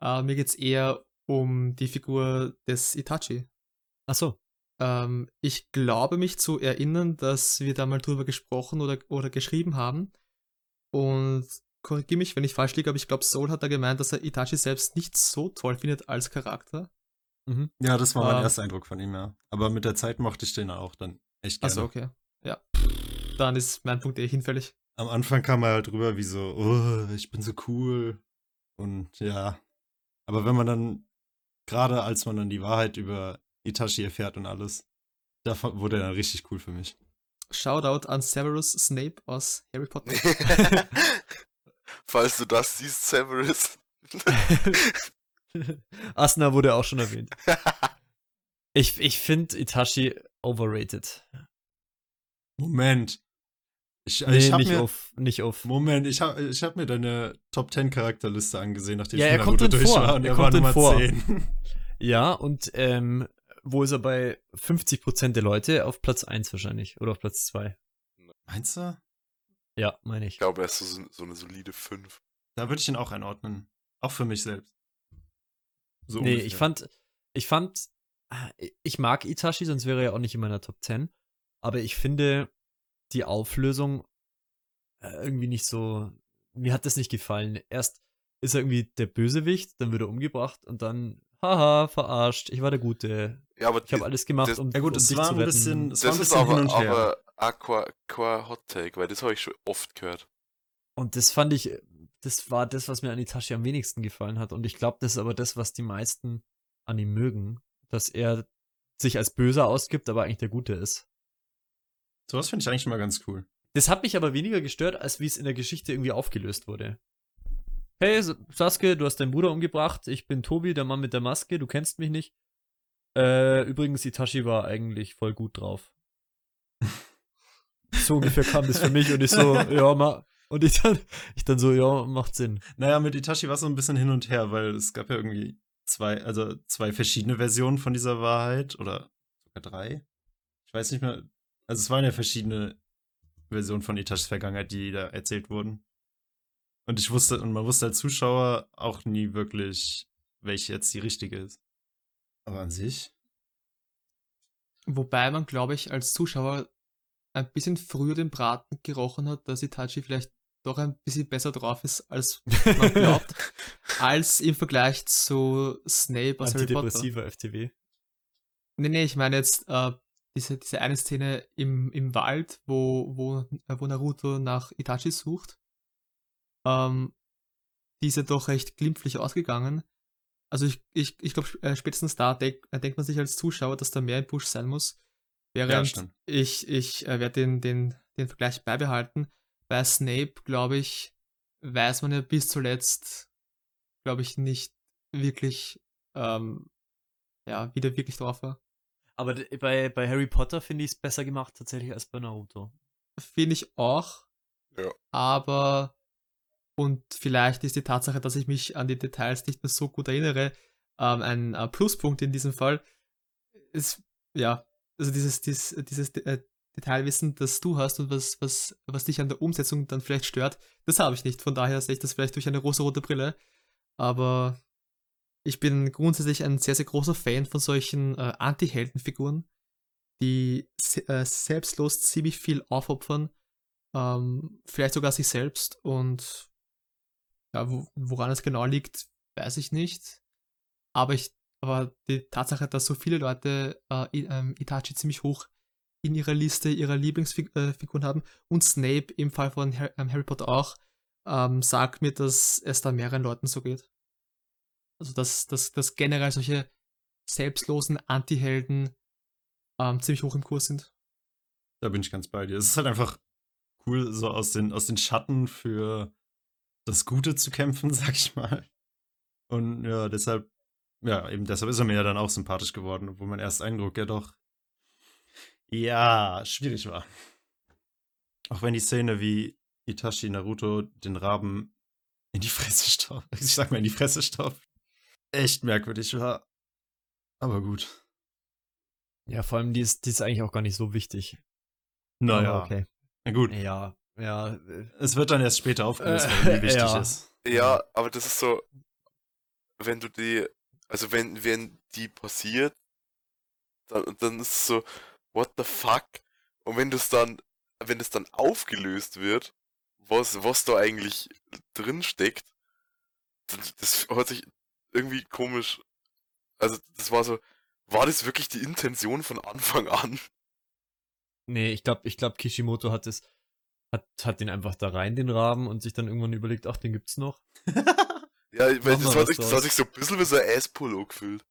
S4: Äh, mir geht es eher um die Figur des Itachi.
S3: Ach so.
S4: Ähm, ich glaube mich zu erinnern, dass wir da mal drüber gesprochen oder, oder geschrieben haben. Und korrigiere mich, wenn ich falsch liege, aber ich glaube, Soul hat da gemeint, dass er Itachi selbst nicht so toll findet als Charakter.
S1: Mhm. Ja, das war mein ähm, erster Eindruck von ihm, ja. Aber mit der Zeit mochte ich den auch dann echt gerne.
S4: Achso, okay. Ja. Dann ist mein Punkt eh hinfällig.
S1: Am Anfang kam er halt rüber wie so, oh, ich bin so cool. Und ja. Aber wenn man dann, gerade als man dann die Wahrheit über Itachi erfährt und alles, da wurde er dann richtig cool für mich.
S4: Shoutout an Severus Snape aus Harry Potter.
S2: Falls du das siehst, Severus.
S3: Asna wurde auch schon erwähnt. Ich, ich finde Itachi overrated.
S1: Moment. Ich,
S3: Nee,
S1: ich hab
S3: nicht
S1: mir,
S3: auf, nicht auf.
S1: Moment, ich habe ich hab mir deine Top 10 Charakterliste angesehen, nachdem
S3: Ja,
S1: ich
S3: er kommt
S1: Naruto durch
S3: vor.
S1: war und
S3: Er
S1: er
S3: kommt
S1: war Nummer
S3: vor.
S1: 10.
S3: Ja, und ähm, wo ist er bei 50% der Leute? Auf Platz 1 wahrscheinlich. Oder auf Platz 2.
S1: Meinst du?
S3: Ja, meine ich.
S2: Ich glaube, er ist so, so eine solide 5.
S1: Da würde ich ihn auch einordnen. Auch für mich selbst. So
S3: nee,
S1: ungefähr.
S3: ich fand, ich fand, äh, ich mag Itachi, sonst wäre er ja auch nicht in meiner Top 10. Aber ich finde die Auflösung äh, irgendwie nicht so, mir hat das nicht gefallen. Erst ist er irgendwie der Bösewicht, dann wird er umgebracht und dann, haha, verarscht, ich war der Gute.
S2: Ja, aber
S3: Ich habe alles gemacht,
S2: das-
S3: um,
S1: Ja gut,
S3: um
S1: es
S3: dich
S1: war
S3: zu
S1: ein
S3: retten.
S1: bisschen, es war ein
S2: das ist
S1: bisschen
S2: aber,
S1: hin und her.
S2: aber Aqua, Aqua Hot Take, weil das habe ich schon oft gehört.
S3: Und das fand ich, das war das, was mir an Itachi am wenigsten gefallen hat. Und ich glaube, das ist aber das, was die meisten an ihm mögen. Dass er sich als Böser ausgibt, aber eigentlich der Gute ist.
S1: Sowas finde ich eigentlich mal ganz cool.
S3: Das hat mich aber weniger gestört, als wie es in der Geschichte irgendwie aufgelöst wurde. Hey, Sasuke, du hast deinen Bruder umgebracht. Ich bin Tobi, der Mann mit der Maske. Du kennst mich nicht. Äh, übrigens, Itachi war eigentlich voll gut drauf. So ungefähr kam das für mich und ich so, ja, ma. Und ich dann, ich dann so, ja, macht Sinn.
S1: Naja, mit Itachi war es so ein bisschen hin und her, weil es gab ja irgendwie zwei, also zwei verschiedene Versionen von dieser Wahrheit oder sogar drei. Ich weiß nicht mehr. Also es waren ja verschiedene Versionen von Itachis Vergangenheit, die da erzählt wurden. Und ich wusste, und man wusste als Zuschauer auch nie wirklich, welche jetzt die richtige ist. Aber an sich.
S4: Wobei man, glaube ich, als Zuschauer ein bisschen früher den Braten gerochen hat, dass Itachi vielleicht doch ein bisschen besser drauf ist, als man glaubt, als im Vergleich zu Snape aus Harry Potter.
S3: FTW.
S4: Nee, nee, ich meine jetzt äh, diese, diese eine Szene im, im Wald, wo, wo, äh, wo Naruto nach Itachi sucht. Ähm, die ist ja doch recht glimpflich ausgegangen. Also ich, ich, ich glaube, äh, spätestens da denk, äh, denkt man sich als Zuschauer, dass da mehr im Busch sein muss. Während
S1: stimmt.
S4: ich, ich äh, werde den, den, den Vergleich beibehalten. Bei Snape, glaube ich, weiß man ja bis zuletzt, glaube ich, nicht wirklich, ähm, ja, wie der wirklich drauf war.
S3: Aber bei, bei Harry Potter finde ich es besser gemacht tatsächlich als bei Naruto.
S4: Finde ich auch.
S2: Ja.
S4: Aber, und vielleicht ist die Tatsache, dass ich mich an die Details nicht mehr so gut erinnere, ähm, ein äh, Pluspunkt in diesem Fall. Ist, ja, also dieses, dieses, dieses äh, Detailwissen, das du hast und was, was, was dich an der Umsetzung dann vielleicht stört, das habe ich nicht. Von daher sehe ich das vielleicht durch eine rosa-rote Brille. Aber ich bin grundsätzlich ein sehr, sehr großer Fan von solchen äh, Anti-Heldenfiguren, die äh, selbstlos ziemlich viel aufopfern, ähm, vielleicht sogar sich selbst und ja, wo, woran es genau liegt, weiß ich nicht. Aber ich, aber die Tatsache, dass so viele Leute äh, ähm, Itachi ziemlich hoch in ihrer Liste ihrer Lieblingsfiguren haben und Snape im Fall von ähm, Harry Potter auch, ähm, sagt mir, dass es da mehreren Leuten so geht. Also dass, dass, dass generell solche selbstlosen Anti-Helden ähm, ziemlich hoch im Kurs sind.
S1: Da bin ich ganz bei dir. Es ist halt einfach cool, so aus den, aus den Schatten für das Gute zu kämpfen, sag ich mal. Und ja, deshalb, ja, eben deshalb ist er mir ja dann auch sympathisch geworden, obwohl mein erster Eindruck ja doch, ja, schwierig war. Auch wenn die Szene, wie Itachi Naruto den Raben in die Fresse staubt, ich sag mal in die Fresse staubt, echt merkwürdig war. Aber gut.
S3: Ja, vor allem, die ist, die ist eigentlich auch gar nicht so wichtig.
S1: Naja,
S3: okay.
S1: na gut.
S3: Ja, ja.
S1: Es wird dann erst später aufgelöst,
S3: Äh,
S1: die wichtig
S3: ja.
S1: ist.
S2: Ja, aber das ist so, wenn du die, also wenn, wenn die passiert, dann, dann ist es so, what the fuck? Und wenn das dann, wenn es dann aufgelöst wird, was, was da eigentlich drin steckt, das, das hört sich irgendwie komisch, also das war so, war das wirklich die Intention von Anfang an?
S3: Nee, ich glaube, ich glaub, Kishimoto hat es, hat, hat den einfach da rein, den Raben, und sich dann irgendwann überlegt, ach, den gibt's noch.
S2: Ja, weil
S3: wir
S2: das hat,
S3: was
S2: sich, das hat sich so ein bisschen wie so ein Ass-Pullo gefühlt.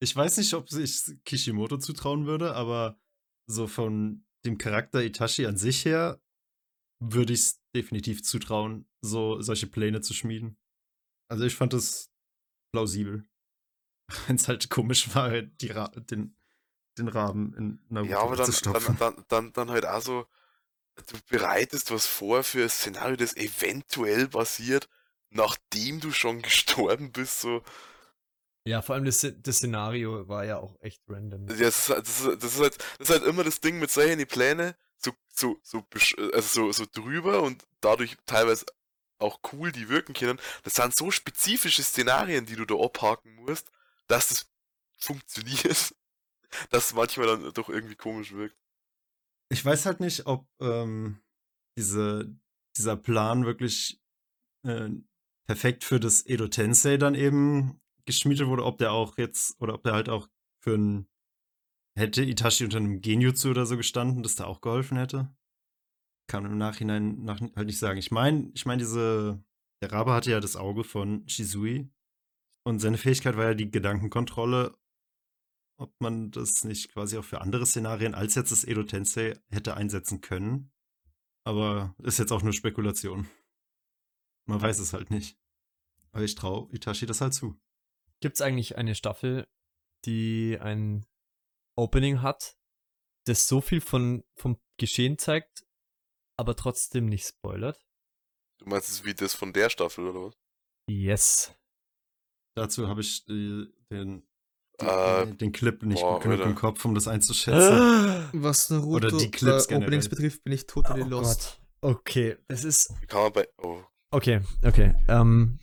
S1: Ich weiß nicht, ob ich Kishimoto zutrauen würde, aber so von dem Charakter Itachi an sich her würde ich es definitiv zutrauen, so solche Pläne zu schmieden. Also ich fand es plausibel. Wenn es halt komisch war, die Ra den, den Raben in Naruto
S2: Ja, aber dann,
S1: zu stopfen.
S2: dann, dann, dann, dann halt auch so, du bereitest was vor für ein Szenario, das eventuell passiert, nachdem du schon gestorben bist, so.
S3: Ja, vor allem das, das Szenario war ja auch echt random.
S2: Ja, das ist, halt- das, ist, das, ist halt, das ist halt immer das Ding mit solchen Pläne, so, so, so, also so, so drüber und dadurch teilweise auch cool, die wirken können. Das sind so spezifische Szenarien, die du da abhaken musst, dass das funktioniert, dass es manchmal dann doch irgendwie komisch wirkt.
S1: Ich weiß halt nicht, ob ähm, diese, dieser Plan wirklich äh, perfekt für das Edo Tensei dann eben geschmiedet wurde, ob der auch jetzt, oder ob der halt auch für ein, hätte Itachi unter einem Genjutsu oder so gestanden, dass der auch geholfen hätte. Kann im Nachhinein nach, halt nicht sagen. Ich meine, ich meine, diese, der Rabe hatte ja das Auge von Shizui und seine Fähigkeit war ja die Gedankenkontrolle, ob man das nicht quasi auch für andere Szenarien als jetzt das Edo Tensei hätte einsetzen können. Aber ist jetzt auch nur Spekulation. Man weiß es halt nicht. Aber ich traue Itachi das halt zu.
S3: Gibt es eigentlich eine Staffel, die ein Opening hat, das so viel von, vom Geschehen zeigt, aber trotzdem nicht spoilert?
S2: Du meinst es wie das von der Staffel, oder was?
S3: Yes.
S1: Dazu habe ich die, den,
S2: Äh,
S1: den Clip nicht
S2: boah,
S1: genug im Kopf, um das einzuschätzen.
S4: Was Naruto
S1: Oder die Clips
S4: äh,
S1: generell.
S4: Openings betrifft, bin ich totally
S3: Oh
S4: lost.
S3: Gott. Okay, es ist.
S2: Kann man bei. Oh,
S3: Okay, okay. Ähm,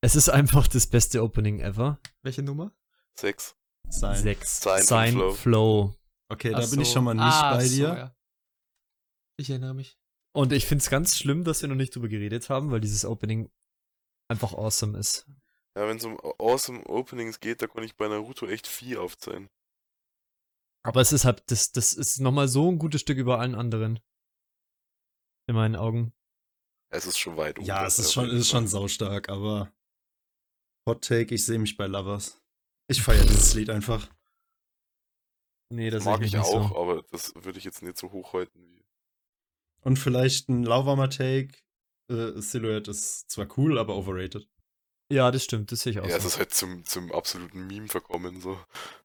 S3: es ist einfach das beste Opening ever.
S4: Welche Nummer?
S2: sechs.
S1: Sein.
S3: Sechs.
S2: Sein Flow.
S3: Flow.
S1: Okay, da
S4: Ach
S1: bin ich schon mal nicht
S4: Ah,
S1: bei
S4: so,
S1: dir.
S4: ja. Ich erinnere mich.
S3: Und ich finde es ganz schlimm, dass wir noch nicht drüber geredet haben, weil dieses Opening einfach awesome ist.
S2: Ja, wenn es um Awesome Openings geht, da kann ich bei Naruto echt viel aufzählen.
S3: Aber es ist halt, das, das ist nochmal so ein gutes Stück über allen anderen. In meinen Augen.
S2: Es ist schon weit
S1: Ja,
S2: unter,
S1: es ist schon, ist schon saustark, aber Hot Take, ich sehe mich bei Lovers. Ich feiere dieses Lied einfach.
S3: Nee, das
S2: Mag
S3: sehe
S2: ich
S3: nicht
S2: auch,
S3: So.
S2: aber das würde ich jetzt nicht so hochhalten wie.
S1: Und vielleicht ein lauwarmer Take. Äh, Silhouette ist zwar cool, aber overrated.
S3: Ja, das stimmt, das sehe ich auch
S2: Ja,
S3: so.
S2: ist halt zum, zum absoluten Meme verkommen. So.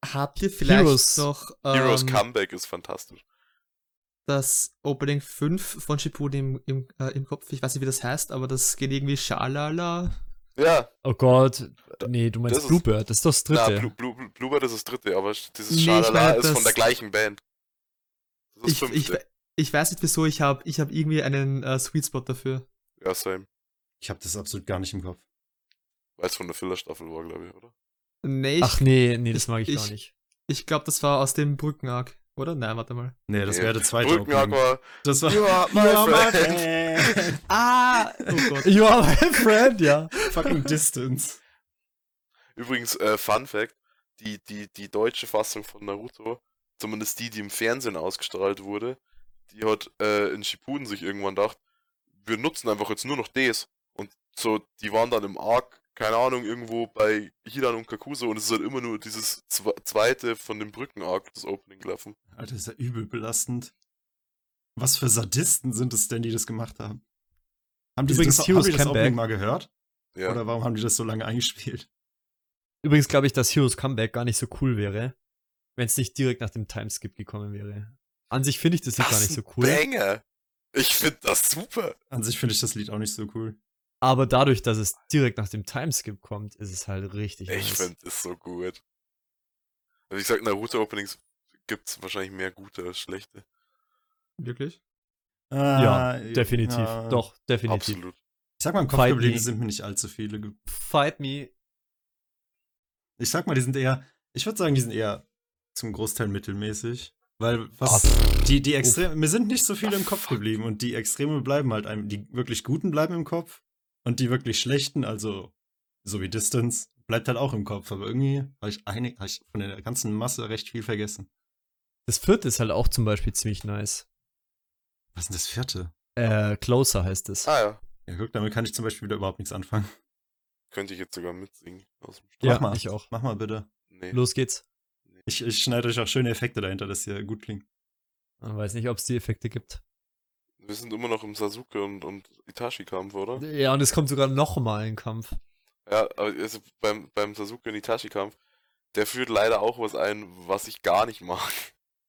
S4: Habt ihr vielleicht
S3: Heroes.
S4: noch
S2: Heroes
S4: ähm,
S2: Comeback ist fantastisch.
S4: das Opening 5 von Shippuden im, im, äh, im Kopf? Ich weiß nicht, wie das heißt, aber das geht irgendwie Schalala.
S2: Ja,
S3: Oh Gott. Nee, du meinst
S2: Das ist-
S3: Bluebird, das ist doch das
S2: na,
S3: dritte.
S2: Blue, Blue, Blue, Bluebird ist das dritte, aber dieses
S4: Nee, ich
S2: Schalala
S4: meine,
S2: ist von
S4: das-
S2: der gleichen Band. Das ist
S4: Ich,
S2: das
S4: ich,
S2: fünfte.
S4: ich weiß nicht wieso, ich habe ich hab irgendwie einen äh, Sweet Spot dafür.
S2: Ja, same.
S1: Ich habe das absolut gar nicht im Kopf.
S2: Weil es von der Filler-Staffel war, glaube ich, oder?
S4: Nee, ich,
S3: Ach nee, nee, das
S4: ich-
S3: mag ich, gar
S4: ich-
S3: nicht.
S4: ich glaube, das war aus dem Brückenarg, oder? Nein, warte mal.
S1: Nee, das
S2: Nee.
S1: wäre der zweite Opening.
S2: war.
S1: Das war
S2: You are my
S1: You are my
S2: friend.
S1: friend.
S4: Ah! Oh Gott.
S3: You are my friend, ja.
S1: Fucking Distance.
S2: Übrigens, äh, Fun Fact: die, die, die deutsche Fassung von Naruto, zumindest die, die im Fernsehen ausgestrahlt wurde, die hat äh, in Shippuden sich irgendwann gedacht, wir nutzen einfach jetzt nur noch das. Und so, die waren dann im Arc, keine Ahnung, irgendwo bei Hidan und Kakuso und es ist halt immer nur dieses zwe zweite von dem Brücken-Arc, das Opening gelaufen.
S1: Alter, ist ja übel belastend. Was für Sadisten sind es denn, die das gemacht haben? Haben die
S3: Übrigens,
S1: das,
S3: Heroes
S1: haben die das
S3: Comeback.
S1: Opening mal gehört?
S2: Ja.
S1: Oder warum haben die das so lange eingespielt?
S3: Übrigens glaube ich, dass Heroes Comeback gar nicht so cool wäre, wenn es nicht direkt nach dem Timeskip gekommen wäre. An sich finde ich das, Lied gar nicht so cool.
S2: Banger! Ich finde das super!
S1: An sich finde ich das Lied auch nicht so cool.
S3: Aber dadurch, dass es direkt nach dem Timeskip kommt, ist es halt richtig
S2: Ich
S3: nice.
S2: finde es so gut. Also ich sag, Naruto-Openings gibt's wahrscheinlich mehr gute als schlechte.
S4: Wirklich?
S3: Ja,
S1: Ah,
S3: definitiv.
S1: ja.
S3: Doch, definitiv.
S2: Absolut.
S1: Ich sag mal, im Kopf
S3: Fight
S1: geblieben
S3: me.
S1: sind mir nicht allzu viele.
S3: Fight Me.
S1: Ich sag mal, die sind eher, ich würde sagen, die sind eher zum Großteil mittelmäßig. Weil was, die, die Extreme, mir sind nicht so viele im Kopf geblieben und die Extreme bleiben halt einem, die wirklich Guten bleiben im Kopf und die wirklich Schlechten, also so wie Distance, bleibt halt auch im Kopf. Aber irgendwie habe ich, eine- hab ich von der ganzen Masse recht viel vergessen.
S3: Das vierte ist halt auch zum Beispiel ziemlich nice.
S1: Was ist denn das vierte?
S3: Äh, Closer heißt es.
S2: Ah ja,
S1: Ja, guck, damit kann ich zum Beispiel wieder überhaupt nichts anfangen.
S2: könnte ich jetzt sogar mitsingen. Aus dem
S3: ja,
S1: Mach mal.
S3: ich auch.
S1: Mach mal bitte.
S2: Nee.
S3: Los geht's.
S1: Ich, ich schneide euch auch schöne Effekte dahinter, dass ihr gut klingt.
S3: Man weiß nicht, ob es die Effekte gibt.
S2: Wir sind immer noch im Sasuke und, und Itachi-Kampf, oder?
S3: Ja, und es kommt sogar noch mal ein Kampf.
S2: Ja, aber also beim, beim Sasuke und Itachi-Kampf, der führt leider auch was ein, was ich gar nicht mag.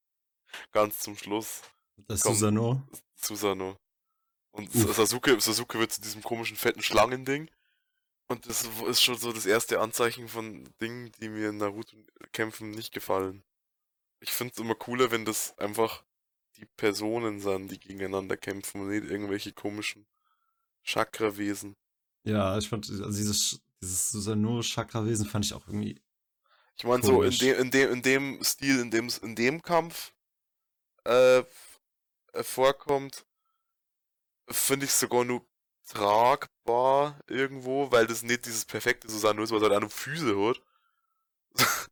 S2: Ganz zum Schluss.
S1: Das
S2: Komm.
S1: Susano.
S2: Susano. Und
S1: Uff.
S2: Sasuke, Sasuke wird zu diesem komischen fetten Schlangending. Und das ist schon so das erste Anzeichen von Dingen, die mir in Naruto-Kämpfen nicht gefallen. Ich finde es immer cooler, wenn das einfach die Personen sind, die gegeneinander kämpfen und nicht irgendwelche komischen Chakra-Wesen.
S1: Ja, ich fand, also dieses, dieses Susano-Chakra-Wesen fand ich auch irgendwie.
S2: Ich meine, so in dem, in dem, in dem Stil, in dem es in dem Kampf äh, äh, vorkommt, finde ich sogar nur tragbar irgendwo, weil das nicht dieses perfekte Susanne ist, was halt nur Füße hat.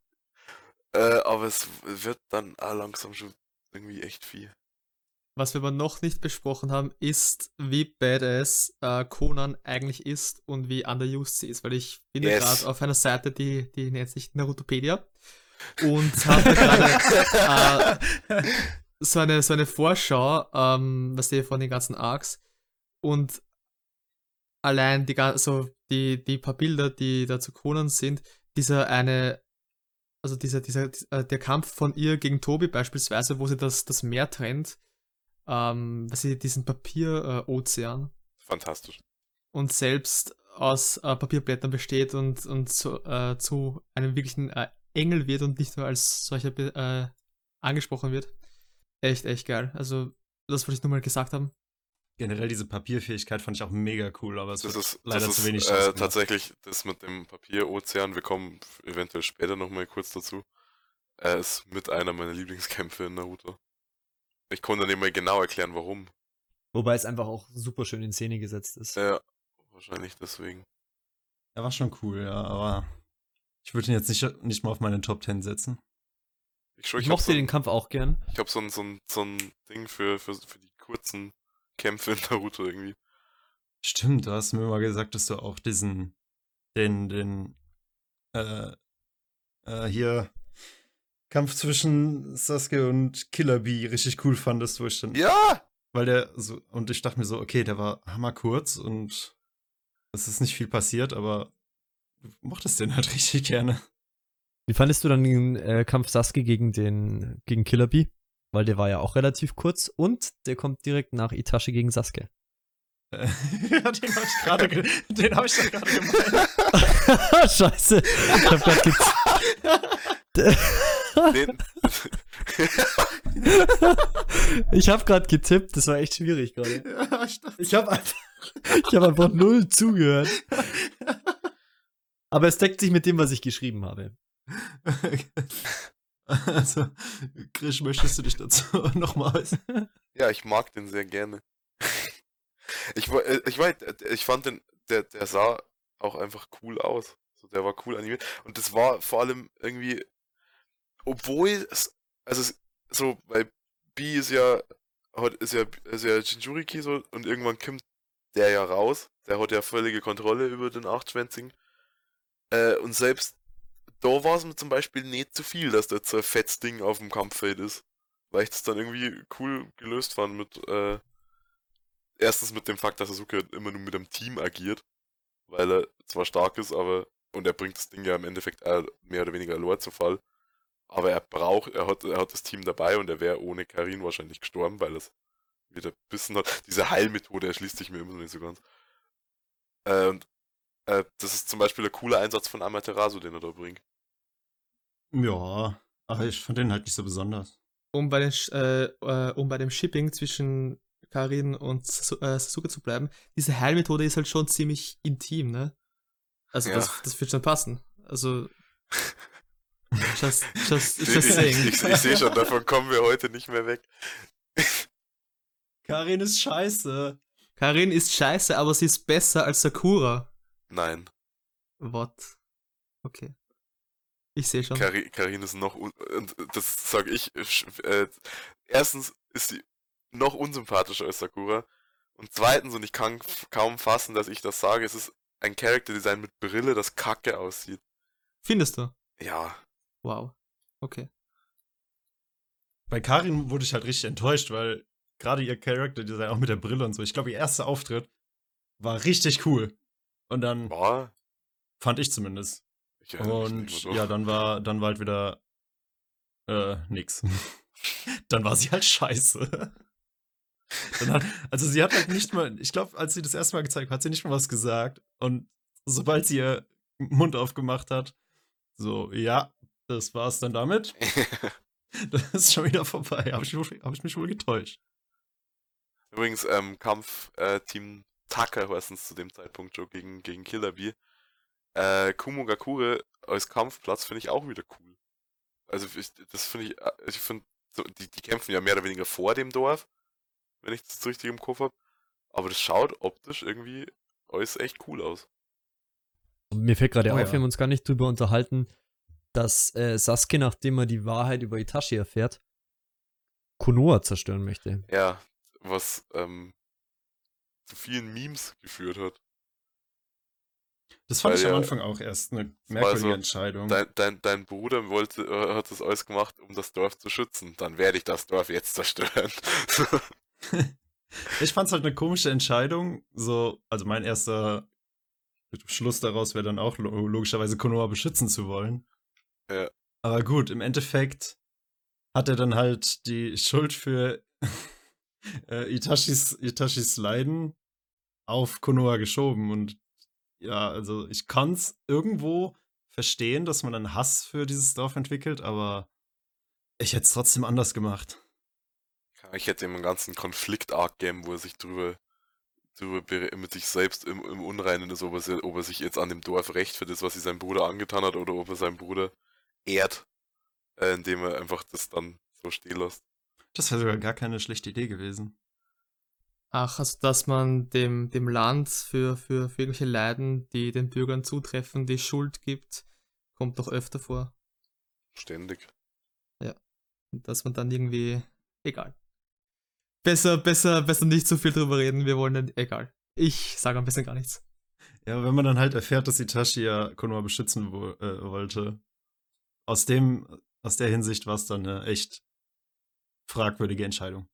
S2: äh, aber es wird dann auch langsam schon irgendwie echt viel.
S4: Was wir aber noch nicht besprochen haben, ist, wie badass äh, Conan eigentlich ist und wie underused sie ist, weil ich bin
S2: Yes.
S4: gerade auf einer Seite, die, die nennt sich Narutopedia und habe gerade äh, so, eine, so eine Vorschau, ähm, was ihr von den ganzen Arcs und allein die, so die, die paar Bilder, die da zu Conan sind, dieser eine, also dieser, dieser, äh, der Kampf von ihr gegen Tobi beispielsweise, wo sie das, das Meer trennt, ähm, was sie diesen Papier-Ozean
S2: Fantastisch.
S4: und selbst aus äh, Papierblättern besteht und, und zu, äh, zu einem wirklichen äh, Engel wird und nicht nur als solcher äh, angesprochen wird. Echt, echt geil. Also, das wollte ich nur mal gesagt haben.
S1: Generell diese Papierfähigkeit fand ich auch mega cool, aber es
S2: Das ist,
S1: leider
S2: das
S1: zu
S2: ist
S1: wenig
S2: äh, tatsächlich das mit dem Papierozean, wir kommen eventuell später nochmal kurz dazu. Äh, ist mit einer meiner Lieblingskämpfe in Naruto. Ich konnte nicht mehr genau erklären, warum.
S3: Wobei es einfach auch super schön in Szene gesetzt ist.
S2: Ja, wahrscheinlich deswegen.
S1: Er war schon cool, ja, aber ich würde ihn jetzt nicht, nicht mal auf meine Top 10 setzen.
S2: Ich, schwör,
S3: ich
S2: ich
S3: mochte
S2: so,
S3: den Kampf auch gern.
S2: ich hab so ein, so ein, so ein Ding für, für, für die kurzen Kämpfe in Naruto irgendwie.
S1: Stimmt, du hast mir mal gesagt, dass du auch diesen, den, den, äh, äh, hier Kampf zwischen Sasuke und Killer Bee richtig cool fandest, wo ich dann,
S2: Ja!
S1: weil der so, und ich dachte mir so, okay, der war hammerkurz und es ist nicht viel passiert, aber du mochtest den halt richtig gerne.
S3: Wie fandest du dann den äh, Kampf Sasuke gegen den gegen Killer Bee? Weil der war ja auch relativ kurz und der kommt direkt nach Itachi gegen Sasuke.
S1: Äh, ja, den habe ich gerade, ge- den habe ich doch gerade gemeint.
S3: Scheiße. Ich hab grad ge
S2: Den,
S3: ich hab grad getippt, das war echt schwierig gerade.
S1: ja, ich dachte,
S3: Ich hab einfach, ich hab einfach null zugehört. Aber es deckt sich mit dem, was ich geschrieben habe.
S1: Also, Krisch, möchtest du dich dazu nochmal äußern?
S2: ja, ich mag den sehr gerne. Ich, äh, ich, war, ich fand den, der, der sah auch einfach cool aus. So, der war cool animiert. Und das war vor allem irgendwie, obwohl es, also es, so, weil B ist ja, ist ja, ist ja Jinjuriki so, und irgendwann kommt der ja raus. Der hat ja völlige Kontrolle über den Achtschwänzigen. Äh, und selbst da war es mir zum Beispiel nicht zu viel, dass da jetzt ein fettes Ding auf dem Kampffeld ist. Weil ich das dann irgendwie cool gelöst fand mit, äh, erstens mit dem Fakt, dass Sasuke immer nur mit einem Team agiert. Weil er zwar stark ist, aber, und er bringt das Ding ja im Endeffekt auch mehr oder weniger allein zu Fall. Aber er braucht, er hat, er hat das Team dabei und er wäre ohne Karin wahrscheinlich gestorben, weil es wieder bissen hat. Diese Heilmethode erschließt sich mir immer noch nicht so ganz. Äh, und äh, das ist zum Beispiel ein cooler Einsatz von Amaterasu, den er da bringt.
S1: Ja, aber ich fand den halt nicht so besonders.
S4: Um bei, den, äh, äh, um bei dem Shipping zwischen Karin und äh, Sasuke zu bleiben, diese Heilmethode ist halt schon ziemlich intim, ne? Also
S2: Ja.
S4: das, das wird schon passen. Also just, just,
S2: Ich,
S4: just
S2: ich,
S4: saying.
S2: ich, ich sehe schon, davon kommen wir heute nicht mehr weg.
S1: Karin ist scheiße.
S4: Karin ist scheiße, aber sie ist besser als Sakura.
S2: Nein,
S4: What? Okay. Ich sehe schon.
S2: Kari- Karin ist noch, un und das sage ich, äh, erstens ist sie noch unsympathischer als Sakura und zweitens, und ich kann kaum fassen, dass ich das sage, es ist ein Character-Design mit Brille, das kacke aussieht.
S4: Findest du?
S2: Ja,
S4: Wow. Okay.
S1: bei Karin wurde ich halt richtig enttäuscht, weil gerade ihr Character Design, auch mit der Brille und so, ich glaube, ihr erster Auftritt war richtig cool. Und dann
S2: War.
S1: fand ich zumindest.
S2: Ich
S1: Und ja, dann war, dann war halt wieder äh, nix. dann war sie halt scheiße. Hat, also sie hat halt nicht mal, ich glaube, als sie das erste Mal gezeigt hat, hat sie nicht mal was gesagt. Und sobald sie ihr Mund aufgemacht hat, so, ja, das war's dann damit. Das ist schon wieder vorbei. Habe ich, hab ich mich wohl getäuscht.
S2: Übrigens, ähm, Kampf äh, Team Tucker heißen zu dem Zeitpunkt schon gegen, gegen Killer Bee. Äh, Kumogakure als Kampfplatz finde ich auch wieder cool. Also ich, das finde ich, äh, ich finde, so, die, die kämpfen ja mehr oder weniger vor dem Dorf, wenn ich das so richtig im Kopf habe. Aber das schaut optisch irgendwie alles echt cool aus.
S3: Mir fällt gerade
S1: Oh
S3: auf,
S1: ja.
S3: wir haben uns gar nicht drüber unterhalten, dass äh, Sasuke, nachdem er die Wahrheit über Itachi erfährt, Konoha zerstören möchte.
S2: Ja, was ähm, zu vielen Memes geführt hat.
S1: Das fand
S2: Weil
S1: ich am
S2: ja-
S1: Anfang auch erst eine merkwürdige
S2: so
S1: Entscheidung.
S2: Dein, dein, dein Bruder wollte, äh, hat das alles gemacht, um das Dorf zu schützen. Dann werde ich das Dorf jetzt zerstören.
S1: Ich fand's halt eine komische Entscheidung. So, also mein erster Schluss daraus wäre dann auch lo logischerweise Konoha beschützen zu wollen.
S2: Ja.
S1: Aber gut, im Endeffekt hat er dann halt die Schuld für äh, Itachis, Itachis Leiden auf Konoha geschoben. Und ja, also ich kann's irgendwo verstehen, dass man einen Hass für dieses Dorf entwickelt, aber ich hätte es trotzdem anders gemacht.
S2: Ich hätte ihm einen ganzen Konflikt-Arc geben, wo er sich drüber, drüber mit sich selbst im, im Unreinen ist, ob er, ob er sich jetzt an dem Dorf rächt für das, was sich sein Bruder angetan hat, oder ob er seinen Bruder ehrt, äh, indem er einfach das dann so stehen lässt.
S1: Das wäre sogar gar keine schlechte Idee gewesen.
S4: Ach, also dass man dem, dem Land für, für, für irgendwelche Leiden, die den Bürgern zutreffen, die Schuld gibt, kommt doch öfter vor.
S2: Ständig.
S4: Und dass man dann irgendwie. Egal. Besser, besser, besser nicht so viel drüber reden. Wir wollen dann. Egal. Ich sage am besten gar nichts.
S1: Ja, wenn man dann halt erfährt, dass Itachi ja Konoha beschützen wo, äh, wollte, aus dem, aus der Hinsicht war es dann eine echt fragwürdige Entscheidung.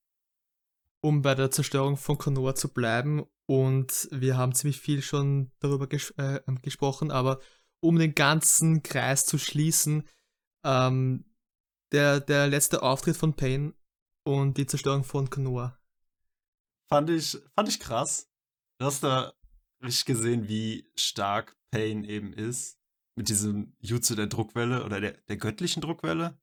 S4: Um bei der Zerstörung von Konoha zu bleiben, und wir haben ziemlich viel schon darüber ges äh, gesprochen, aber um den ganzen Kreis zu schließen, ähm, der, der letzte Auftritt von Pain und die Zerstörung von Konoha.
S1: Fand ich, fand ich krass. Du hast da richtig gesehen, wie stark Pain eben ist. Mit diesem Jutsu der Druckwelle oder der, der göttlichen Druckwelle.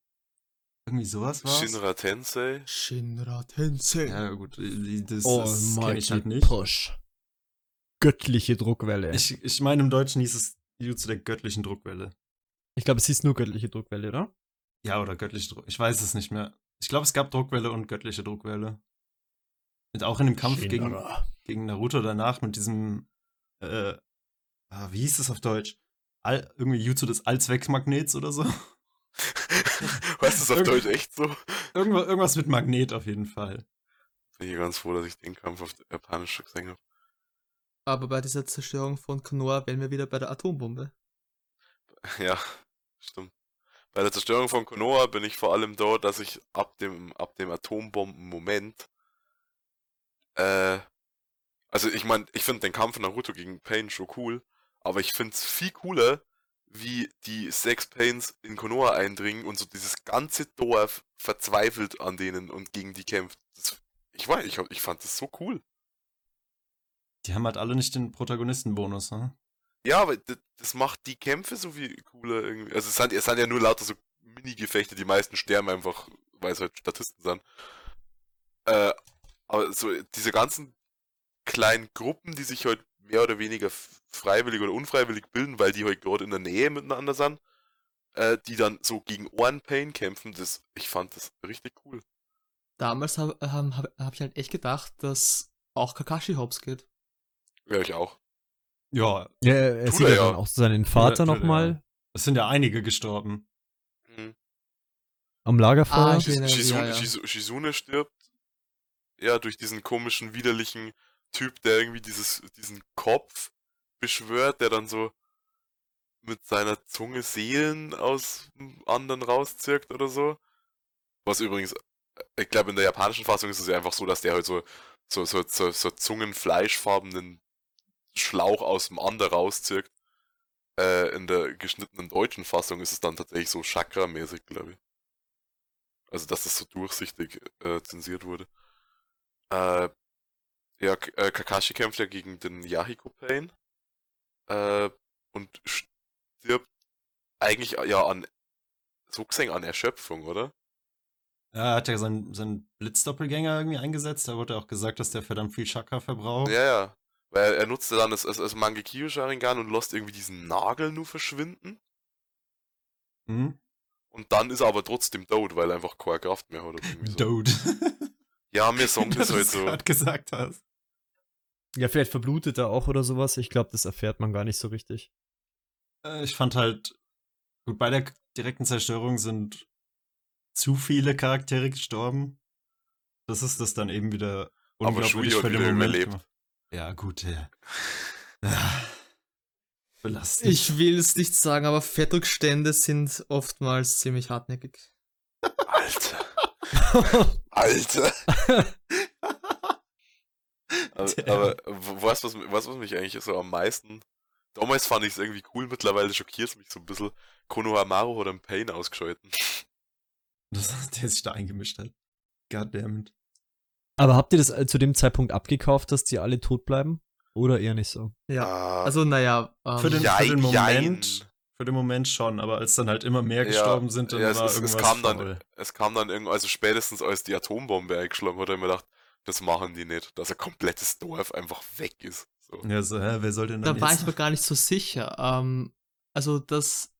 S1: Irgendwie sowas war's.
S2: Shinra Tensei.
S4: Shinra Tensei.
S1: Ja, gut, das,
S3: Oh,
S1: das kenn ich halt nicht.
S3: Push. Göttliche Druckwelle. Ich,
S1: Ich, ich meine, im Deutschen hieß es Jutsu der göttlichen Druckwelle.
S3: glaube, es hieß nur göttliche Druckwelle, oder?
S1: Ja, oder göttliche Druck. Ich weiß es nicht mehr. Ich glaube, es gab Druckwelle und göttliche Druckwelle. Und auch in dem Kampf gegen,
S3: Shinra.
S1: gegen Naruto danach mit diesem, äh, ah, wie hieß es auf Deutsch? All, irgendwie Jutsu des Allzweckmagnets oder so.
S2: weißt du es auf
S1: Irgend-
S2: Deutsch echt so?
S1: irgendwas, irgendwas mit Magnet auf jeden Fall.
S2: Bin ich ganz froh, dass ich den Kampf auf Japanisch gesehen habe.
S4: Aber bei dieser Zerstörung von Konoha wären wir wieder bei der Atombombe.
S2: Ja, stimmt. Bei der Zerstörung von Konoha bin ich vor allem da, dass ich ab dem, ab dem Atombomben-Moment, äh, also ich meine, ich finde den Kampf Naruto gegen Pain schon cool, aber ich finde es viel cooler, wie die sechs Pains in Konoha eindringen und so dieses ganze Dorf verzweifelt an denen und gegen die kämpft. Das, ich weiß, ich, ich fand das so cool.
S1: Die haben halt alle nicht den Protagonistenbonus, ne?
S2: Ja, aber das, das macht die Kämpfe so viel cooler irgendwie. Also es sind, es sind ja nur lauter so Mini-Gefechte, die meisten sterben einfach, weil es halt Statisten sind. Äh, aber so diese ganzen kleinen Gruppen, die sich halt mehr oder weniger freiwillig oder unfreiwillig bilden, weil die halt gerade in der Nähe miteinander sind, äh, die dann so gegen Ohrenpain kämpfen, das, ich fand das richtig cool.
S4: Damals habe hab, hab, hab ich halt echt gedacht, dass auch Kakashi hops geht.
S2: Ja, ich auch.
S1: Ja,
S3: Ja, er
S2: Tut
S3: sieht
S2: er
S3: ja dann auch seinen Vater
S1: er,
S3: nochmal
S1: es sind ja einige gestorben.
S2: Mhm.
S3: am Lagerfeuer.
S4: Ah, Genau,
S2: Shizune,
S4: ja, ja.
S2: Shizu- Shizune stirbt. Ja, durch diesen komischen, widerlichen Typ, der irgendwie dieses, diesen Kopf beschwört, der dann so mit seiner Zunge Seelen aus anderen rauszirkt oder so. Was übrigens ich glaube, in der japanischen Fassung ist es ja einfach so, dass der halt so, so, so, so, so zungenfleischfarbenen Schlauch aus dem Ander rauszirkt. Äh, in der geschnittenen deutschen Fassung ist es dann tatsächlich so Chakra-mäßig, glaube ich. Also, dass das so durchsichtig äh, zensiert wurde. Äh, ja, äh, Kakashi kämpft ja gegen den Yahiko Pain. Äh, und stirbt eigentlich ja an, so gesehen an Erschöpfung, oder?
S1: Er hat ja seinen, seinen Blitzdoppelgänger irgendwie eingesetzt. Da wurde auch gesagt, dass der verdammt viel Chakra verbraucht.
S2: Ja, ja. Weil er nutzte dann das, das, das Mangekyo Sharingan und lässt irgendwie diesen Nagel nur verschwinden.
S1: Hm?
S2: Und dann ist er aber trotzdem tot, weil er einfach keine Kraft mehr hat. Oder so. Ja, mir sagen das
S1: Dass du
S2: halt so.
S1: gesagt hast.
S3: Ja, vielleicht verblutet er auch oder sowas. Ich glaube, das erfährt man gar nicht so richtig.
S1: Äh, Ich fand halt, gut, bei der direkten Zerstörung sind zu viele Charaktere gestorben. Das ist das dann eben wieder unglaublich für den Moment.
S2: überlebt.
S1: Ja, gut, ja. Ah, Belastend.
S4: Ich will es nicht sagen, aber Fettrückstände sind oftmals ziemlich hartnäckig.
S2: Alter. Alter. aber, aber weißt was, weißt, du, was mich eigentlich so am meisten. Damals fand ich es irgendwie cool, mittlerweile schockiert es mich so ein bisschen. Konohamaru hat einen Pain ausgeschalten.
S1: Das, der sich da eingemischt hat. Goddammit.
S3: Aber habt ihr das äh, zu dem Zeitpunkt abgekauft, dass die alle tot bleiben? Oder eher nicht so?
S4: Ja.
S2: Ah,
S4: Also, naja. Ähm,
S1: Für den,
S2: Jein,
S1: für den Moment,
S2: jein.
S1: für den Moment schon, aber als dann halt immer mehr
S2: Ja,
S1: gestorben sind, dann
S2: ja, es,
S1: war
S2: es, es
S1: irgendwas
S2: kam dann,
S1: faul.
S2: es kam dann irgendwann, also spätestens als die Atombombe eingeschlagen hat, hat er mir gedacht, das machen die nicht, dass ein komplettes Dorf einfach weg ist. So.
S1: Ja, so, hä, wer soll denn dann
S4: Da war ich mir gar nicht so sicher. Ähm, also das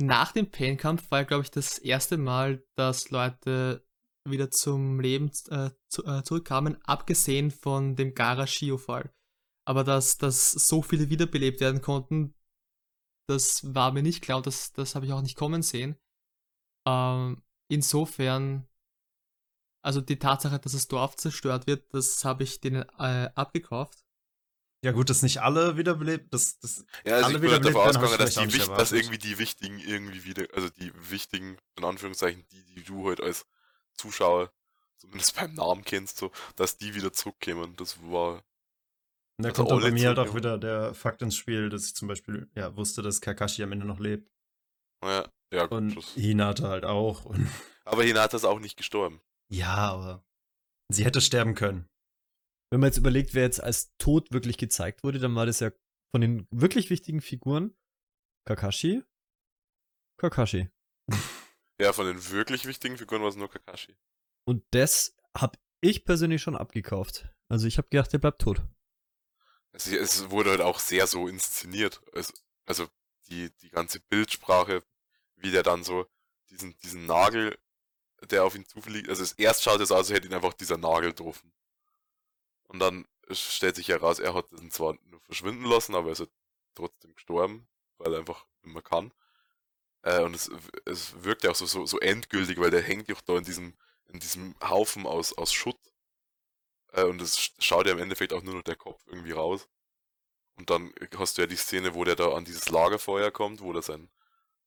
S4: nach dem Pain-Kampf war, glaube ich, das erste Mal, dass Leute wieder zum Leben äh, zu, äh, zurückkamen, abgesehen von dem Gara-Shio-Fall. Aber dass, dass so viele wiederbelebt werden konnten, das war mir nicht klar und das, das habe ich auch nicht kommen sehen. Ähm, insofern, also die Tatsache, dass das Dorf zerstört wird, das habe ich denen äh, abgekauft.
S1: Ja gut, dass nicht alle wiederbelebt, das, das
S2: Ja, also
S1: Alle
S2: ich bin halt davon ausgegangen, dass, die dass irgendwie die Wichtigen irgendwie wieder, also die Wichtigen, in Anführungszeichen, die, die du halt als Zuschauer zumindest beim Namen kennst, so, dass die wieder zurückkämen. Das war,
S1: Und da
S2: Also
S1: kommt dann bei mir halt auch wieder der Fakt ins Spiel, dass ich zum Beispiel ja, wusste, dass Kakashi am Ende noch lebt.
S2: naja, ja, gut.
S1: Und Hinata halt auch. Und
S2: aber Hinata ist auch nicht gestorben.
S1: Ja, aber sie hätte sterben können.
S3: Wenn man jetzt überlegt, wer jetzt als tot wirklich gezeigt wurde, dann war das ja von den wirklich wichtigen Figuren Kakashi. Kakashi.
S2: Ja, von den wirklich wichtigen Figuren war es nur Kakashi.
S3: Und das hab ich persönlich schon abgekauft. Also ich habe gedacht, der bleibt tot.
S2: Es, es wurde halt auch sehr so inszeniert. Also, also die, die ganze Bildsprache, wie der dann so diesen, diesen Nagel, der auf ihn zufliegt, also erst schaut es aus, als hätte ihn einfach dieser Nagel getroffen. Und dann stellt sich heraus, er hat ihn zwar nur verschwinden lassen, aber er ist halt trotzdem gestorben, weil er einfach immer kann. Äh, und es, es wirkt ja auch so, so, so endgültig, weil der hängt ja auch da in diesem, in diesem Haufen aus, aus Schutt. Äh, und es sch- schaut ja im Endeffekt auch nur noch der Kopf irgendwie raus. Und dann hast du ja die Szene, wo der da an dieses Lagerfeuer kommt, wo der sein,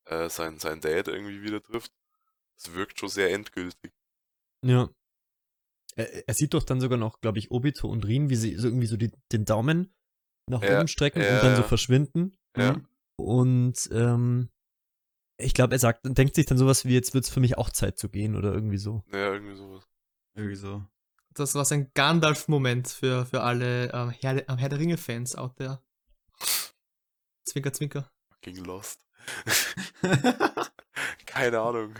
S2: äh, sein, sein Dad irgendwie wieder trifft. Es wirkt schon sehr endgültig.
S3: Ja. Er, er sieht doch dann sogar noch, glaube ich, Obito und Rin, wie sie so irgendwie so die, den Daumen nach
S2: Ja,
S3: oben strecken
S2: ja,
S3: und dann so verschwinden.
S2: Ja.
S3: Und ähm, ich glaube, er sagt, denkt sich dann sowas wie, jetzt wird's für mich auch Zeit zu gehen oder irgendwie so.
S2: Ja, irgendwie sowas.
S1: Irgendwie so.
S4: Das war so ein Gandalf-Moment für, für alle ähm, Herr, der- ähm, Herr der Ringe-Fans out there. Zwinker, zwinker.
S2: Fucking Lost. Keine Ahnung.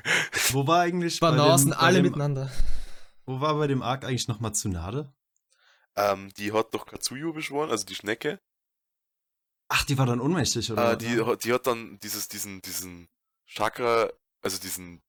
S1: Wo war eigentlich bei
S4: Banasen, alle
S1: dem,
S4: miteinander.
S1: Wo war bei dem Arc eigentlich nochmal Tsunade?
S2: Ähm, die hat doch Katsuyo beschworen, also die Schnecke.
S1: Ach, die war dann ohnmächtig, oder?
S2: Äh, die, hat- die hat dann dieses, diesen, diesen Chakra, also diesen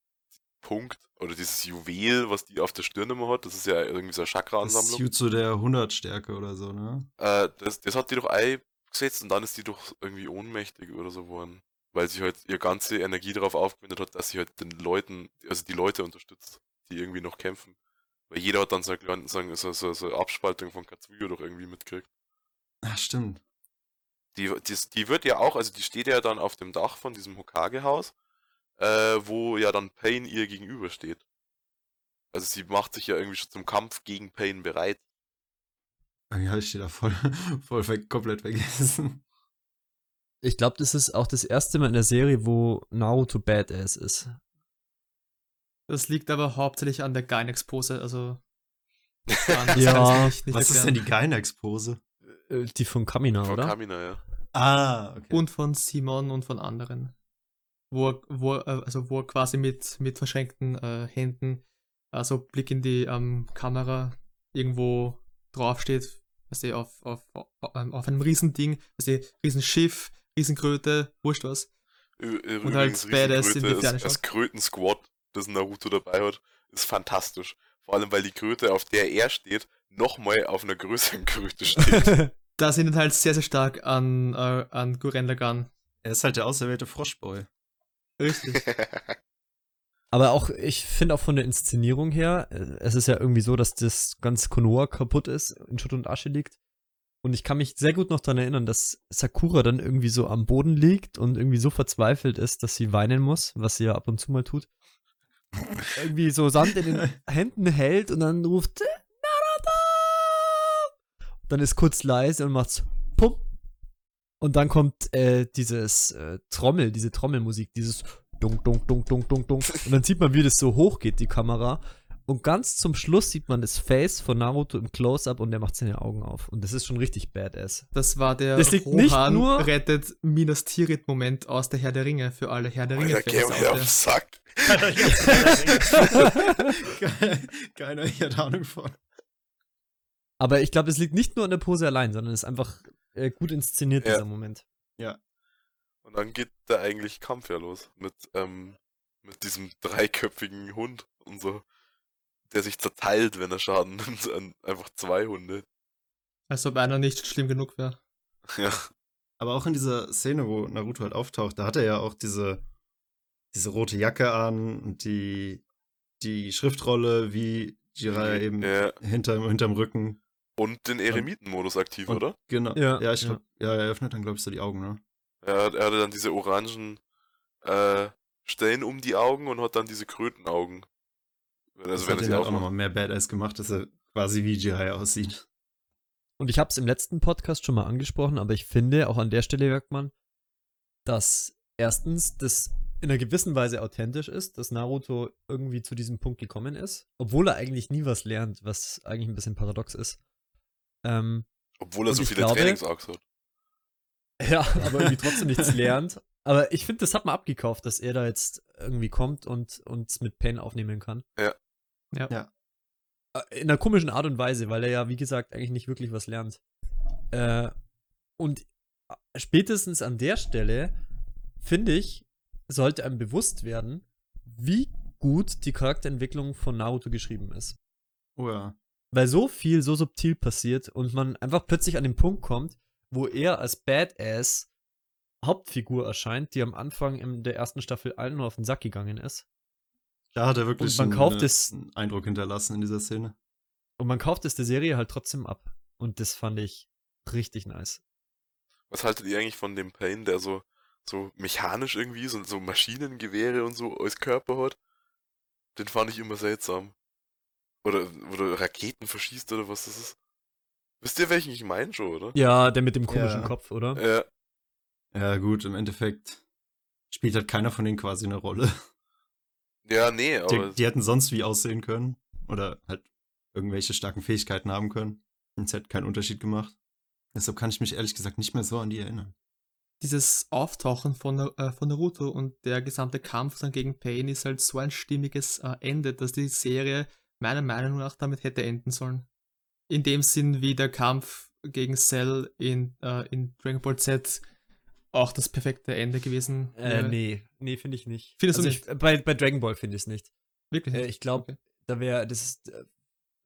S2: Punkt oder dieses Juwel, was die auf der Stirn immer hat, das ist ja irgendwie so eine
S1: das
S2: Chakra-Ansammlung.
S1: Jutsu der 100 Stärke oder so, ne?
S2: Äh, das, das hat die doch eingesetzt und dann ist die doch irgendwie ohnmächtig oder so geworden. Weil sie halt ihre ganze Energie darauf aufgewendet hat, dass sie halt den Leuten, also die Leute unterstützt, die irgendwie noch kämpfen. Weil jeder hat dann so eine, so, so, so, eine Abspaltung von Katsuyo doch irgendwie mitgekriegt.
S1: Ach, stimmt.
S2: Die, die, die wird ja auch, also die steht ja dann auf dem Dach von diesem Hokage-Haus, äh, wo ja dann Pain ihr gegenübersteht. Also sie macht sich ja irgendwie schon zum Kampf gegen Pain bereit.
S1: Irgendwie habe ich die da voll, voll komplett vergessen.
S3: Ich glaube, das ist auch das erste Mal in der Serie, wo Naruto Badass ist.
S4: Das liegt aber hauptsächlich an der Gainax-Pose, also. anders
S3: Ja.
S4: nicht- nicht
S1: Was ist denn die Gainax-Pose?
S3: Äh, Die von Kamina,
S2: Von
S3: oder?
S2: Kamina, ja.
S1: Ah, okay.
S4: Und von Simon und von anderen. Wo er, wo äh, also wo er quasi mit, mit verschränkten äh, Händen, also Blick in die ähm, Kamera, irgendwo draufsteht, weißt du, auf, auf, auf, auf einem Riesending, weißt du, Riesenschiff, Riesenkröte, wurscht was.
S2: Ü- ü-
S4: Und halt
S2: Übrigens,
S4: Badass in die Ferne
S2: das, das. Kröten-Squad, das Naruto dabei hat, ist fantastisch. Vor allem, weil die Kröte, auf der er steht, nochmal auf einer größeren Kröte steht.
S4: Da sind halt sehr, sehr stark an, äh, an Guren Lagann.
S1: Er ist halt der auserwählte Froschboy.
S4: Richtig.
S3: Aber auch, ich finde auch von der Inszenierung her, äh, es ist ja irgendwie so, dass das ganze Konoha kaputt ist, in Schutt und Asche liegt. Und ich kann mich sehr gut noch daran erinnern, dass Sakura dann irgendwie so am Boden liegt und irgendwie so verzweifelt ist, dass sie weinen muss, was sie ja ab und zu mal tut. irgendwie so Sand in den Händen hält und dann ruft Naruto! Dann ist kurz leise und macht's Pum. Und dann kommt äh, dieses äh, Trommel, diese Trommelmusik, dieses Dunk, dunk, dunk, dunk, dunk, dunk. Und dann sieht man, wie das so hoch geht, die Kamera. Und ganz zum Schluss sieht man das Face von Naruto im Close-Up und der macht seine Augen auf. Und das ist schon richtig badass.
S4: Das war der
S3: Das liegt nicht
S4: Rohan
S3: nur-
S4: rettet Minas Tirith-Moment aus der Herr der Ringe für alle Herr der
S2: Alter, geh
S4: Ringe-Fans.
S2: mir
S4: out
S2: auf
S4: there.
S2: den Sack.
S1: Keiner hat Ahnung von.
S3: Aber ich glaube, es liegt nicht nur an der Pose allein, sondern es ist einfach äh, gut inszeniert,
S2: Ja.
S3: dieser Moment.
S2: Und dann geht der eigentlich Kampf ja los. Mit, ähm, mit diesem dreiköpfigen Hund und so. Der sich zerteilt, wenn er Schaden nimmt. An einfach zwei Hunde.
S4: Als ob einer nicht schlimm genug wäre.
S2: Ja.
S1: Aber auch in dieser Szene, wo Naruto halt auftaucht, da hat er ja auch diese, diese rote Jacke an und die, die Schriftrolle, wie Jiraiya eben
S2: ja.
S1: hinterm, hinterm Rücken.
S2: Und den Eremitenmodus aktiv,
S1: Und-
S2: oder?
S1: Genau.
S3: Ja,
S1: Ja, ich
S3: ja.
S1: glaube, ja. er öffnet dann, glaube ich, so die Augen, ne?
S2: Er, hat- er hatte dann diese orangen äh, Stellen um die Augen und hat dann diese Krötenaugen. Also
S1: das hat
S2: er
S1: ihn
S2: sie
S1: halt auch nochmal mehr Badass gemacht, dass er quasi wie Jiraiya aussieht.
S3: Und ich habe es im letzten Podcast schon mal angesprochen, aber ich finde, auch an der Stelle merkt man, dass erstens das in einer gewissen Weise authentisch ist, dass Naruto irgendwie zu diesem Punkt gekommen ist, obwohl er eigentlich nie was lernt, was eigentlich ein bisschen paradox ist. Ähm,
S2: Obwohl er so viele
S3: glaube-
S2: Trainingsarcs hat.
S3: ja, aber irgendwie trotzdem nichts lernt. Aber ich finde, das hat man abgekauft, dass er da jetzt irgendwie kommt und uns mit Pen aufnehmen kann.
S2: Ja.
S4: Ja.
S1: Ja.
S3: Äh, In einer komischen Art und Weise, weil er ja, wie gesagt, eigentlich nicht wirklich was lernt. Äh, und äh, spätestens an der Stelle, finde ich, sollte einem bewusst werden, wie gut die Charakterentwicklung von Naruto geschrieben ist.
S1: Oh ja.
S3: Weil so viel so subtil passiert und man einfach plötzlich an den Punkt kommt, wo er als Badass Hauptfigur erscheint, die am Anfang in der ersten Staffel allen nur auf den Sack gegangen ist.
S1: Da hat er wirklich
S3: Und man
S1: einen,
S3: kauft es-
S1: einen Eindruck hinterlassen in dieser Szene.
S3: Und man kauft es der Serie halt trotzdem ab. Und das fand ich richtig nice.
S2: Was haltet ihr eigentlich von dem Pain, der so, so mechanisch irgendwie, so, so Maschinengewehre und so als Körper hat? Den fand ich immer seltsam. Oder, oder Raketen verschießt oder was das ist. Wisst ihr, welchen ich meine schon, oder?
S3: Ja, der mit dem komischen
S1: Ja.
S3: Kopf, oder?
S2: Ja.
S1: Ja, gut, im Endeffekt spielt halt keiner von denen quasi eine Rolle.
S2: Ja, nee, aber.
S1: Die, die hätten sonst wie aussehen können. Oder halt irgendwelche starken Fähigkeiten haben können. Und es hätte keinen Unterschied gemacht. Deshalb kann ich mich ehrlich gesagt nicht mehr so an die erinnern.
S4: Dieses Auftauchen von, äh, von Naruto und der gesamte Kampf dann gegen Pain ist halt so ein stimmiges äh, Ende, dass die Serie meiner Meinung nach damit hätte enden sollen. In dem Sinn, wie der Kampf gegen Cell in, äh, in Dragon Ball Z auch das perfekte Ende gewesen
S3: Äh, nee. Nee, finde ich nicht.
S4: Findest du
S3: Also
S4: nicht?
S3: Ich, bei, bei Dragon Ball finde ich es nicht.
S4: Wirklich?
S3: Äh, ich glaube,
S4: Okay.
S3: da wäre, das äh,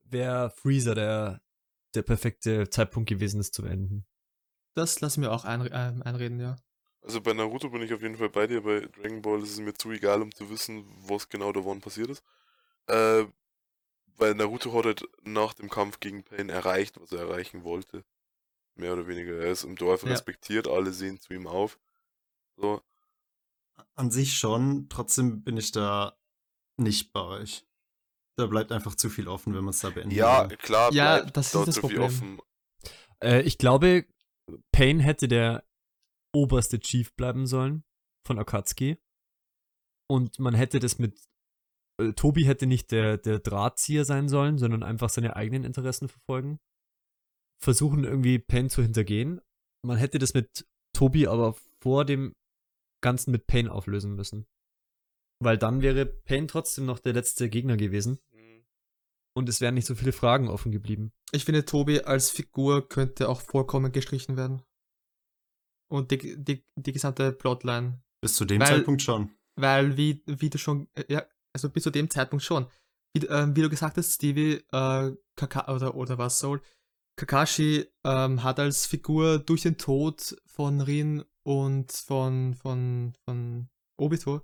S3: wäre Freezer der, der perfekte Zeitpunkt gewesen, es zu beenden.
S4: Das lass ich mir auch ein, ähm, einreden, ja.
S2: Also bei Naruto bin ich auf jeden Fall bei dir. Bei Dragon Ball ist es mir zu egal, um zu wissen, was genau da wann passiert ist. Äh, weil Naruto hat halt nach dem Kampf gegen Pain erreicht, was er erreichen wollte. Mehr oder weniger. Er ist im Dorf
S4: Ja.
S2: respektiert, alle sehen zu ihm auf. So.
S1: An sich schon, trotzdem bin ich da nicht bei euch. da bleibt einfach zu viel offen, wenn man es da beenden
S2: Ja,
S1: will.
S2: klar,
S4: Ja,
S2: bleibt
S4: das ist das Problem.
S2: offen.
S3: Äh, ich glaube, Payne hätte der oberste Chief bleiben sollen von Akatsuki. Und man hätte das mit. Äh, Tobi hätte nicht der, der Drahtzieher sein sollen, sondern einfach seine eigenen Interessen verfolgen. Versuchen irgendwie Payne zu hintergehen. Man hätte das mit Tobi aber vor dem Ganzen mit Payne auflösen müssen. Weil dann wäre Payne trotzdem noch der letzte Gegner gewesen.
S2: Hm.
S3: Und es wären nicht so viele Fragen offen geblieben.
S4: Ich finde, Tobi als Figur könnte auch vollkommen gestrichen werden. Und die, die, die gesamte Plotline.
S1: Bis zu dem
S4: Weil-
S1: Zeitpunkt schon.
S4: Weil, wie, wie du schon, äh, ja, also bis zu dem Zeitpunkt schon. Wie, ähm, wie du gesagt hast, Stevie, äh, Kaka oder, oder was soll, Kakashi ähm, hat als Figur durch den Tod von Rin und von, von, von Obito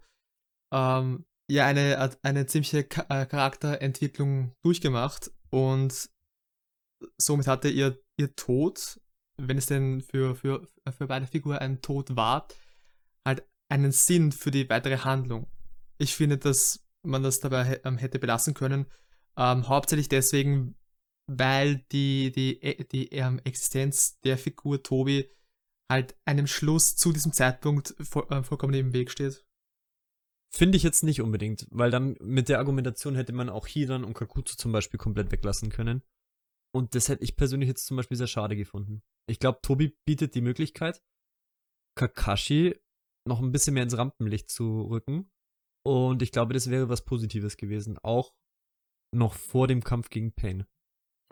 S4: ähm, ja eine, eine ziemliche äh, Charakterentwicklung durchgemacht und somit hatte ihr, ihr Tod, wenn es denn für, für, für beide Figuren ein Tod war, halt einen Sinn für die weitere Handlung. Ich finde, dass man das dabei ähm, hätte belassen können. Ähm, hauptsächlich deswegen, weil die, die, äh, die ähm, Existenz der Figur Tobi halt einem Schluss zu diesem Zeitpunkt voll, äh, vollkommen im Weg steht.
S3: Finde ich jetzt nicht unbedingt, weil dann mit der Argumentation hätte man auch Hidan und Kakuzu zum Beispiel komplett weglassen können. Und das hätte ich persönlich jetzt zum Beispiel sehr schade gefunden. Ich glaube, Tobi bietet die Möglichkeit, Kakashi noch ein bisschen mehr ins Rampenlicht zu rücken. Und ich glaube, das wäre was Positives gewesen. Auch noch vor dem Kampf gegen Pain.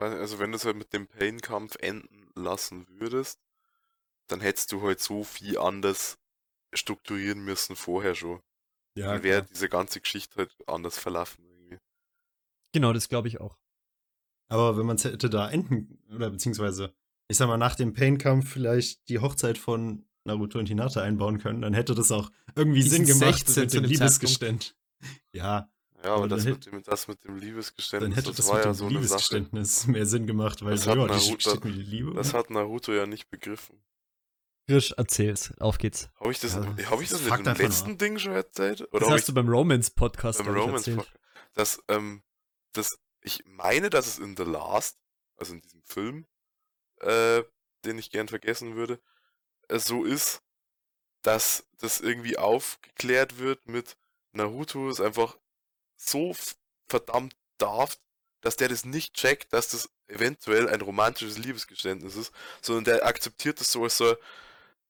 S2: Also wenn du es halt mit dem Pain-Kampf enden lassen würdest, dann hättest du halt so viel anders strukturieren müssen vorher schon.
S1: Ja,
S2: dann wäre diese ganze Geschichte halt anders verlaufen irgendwie.
S3: Genau, das glaube ich auch.
S1: Aber wenn man es hätte da enden, oder beziehungsweise, ich sag mal, nach dem Pain-Kampf vielleicht die Hochzeit von Naruto und Hinata einbauen können, dann hätte das auch irgendwie Sinn gemacht
S4: 16
S1: mit dem Liebesgeständ. Ja,
S2: Ja, aber
S1: Aber
S2: das
S1: dann
S2: mit, dem, das mit dem
S1: dann
S2: Liebesgeständnis,
S1: hätte
S2: das,
S1: das
S2: war
S1: mit
S2: ja
S1: dem
S2: so eine Sache.
S1: Liebesgeständnis mehr Sinn gemacht, weil
S2: Das
S1: so,
S2: hat
S1: ja, die
S2: Naruto-
S1: steht mir die Liebe.
S2: Das hat Naruto ja nicht begriffen.
S3: Grisch, erzähl's. Auf geht's.
S2: Habe ich das,
S1: Ja,
S2: hab ich
S1: das
S2: das mit dem letzten
S1: ab.
S2: Ding schon erzählt? Oder
S3: Das hast
S2: ich
S3: du beim Romance-Podcast
S2: beim
S3: glaub ich,
S2: Romance
S3: erzählt.
S2: Podcast, dass, ähm, dass ich meine, dass es in The Last, also in diesem Film, äh, den ich gern vergessen würde, äh, so ist, dass das irgendwie aufgeklärt wird mit Naruto ist einfach so verdammt daft, dass der das nicht checkt, dass das eventuell ein romantisches Liebesgeständnis ist, sondern der akzeptiert das so als so,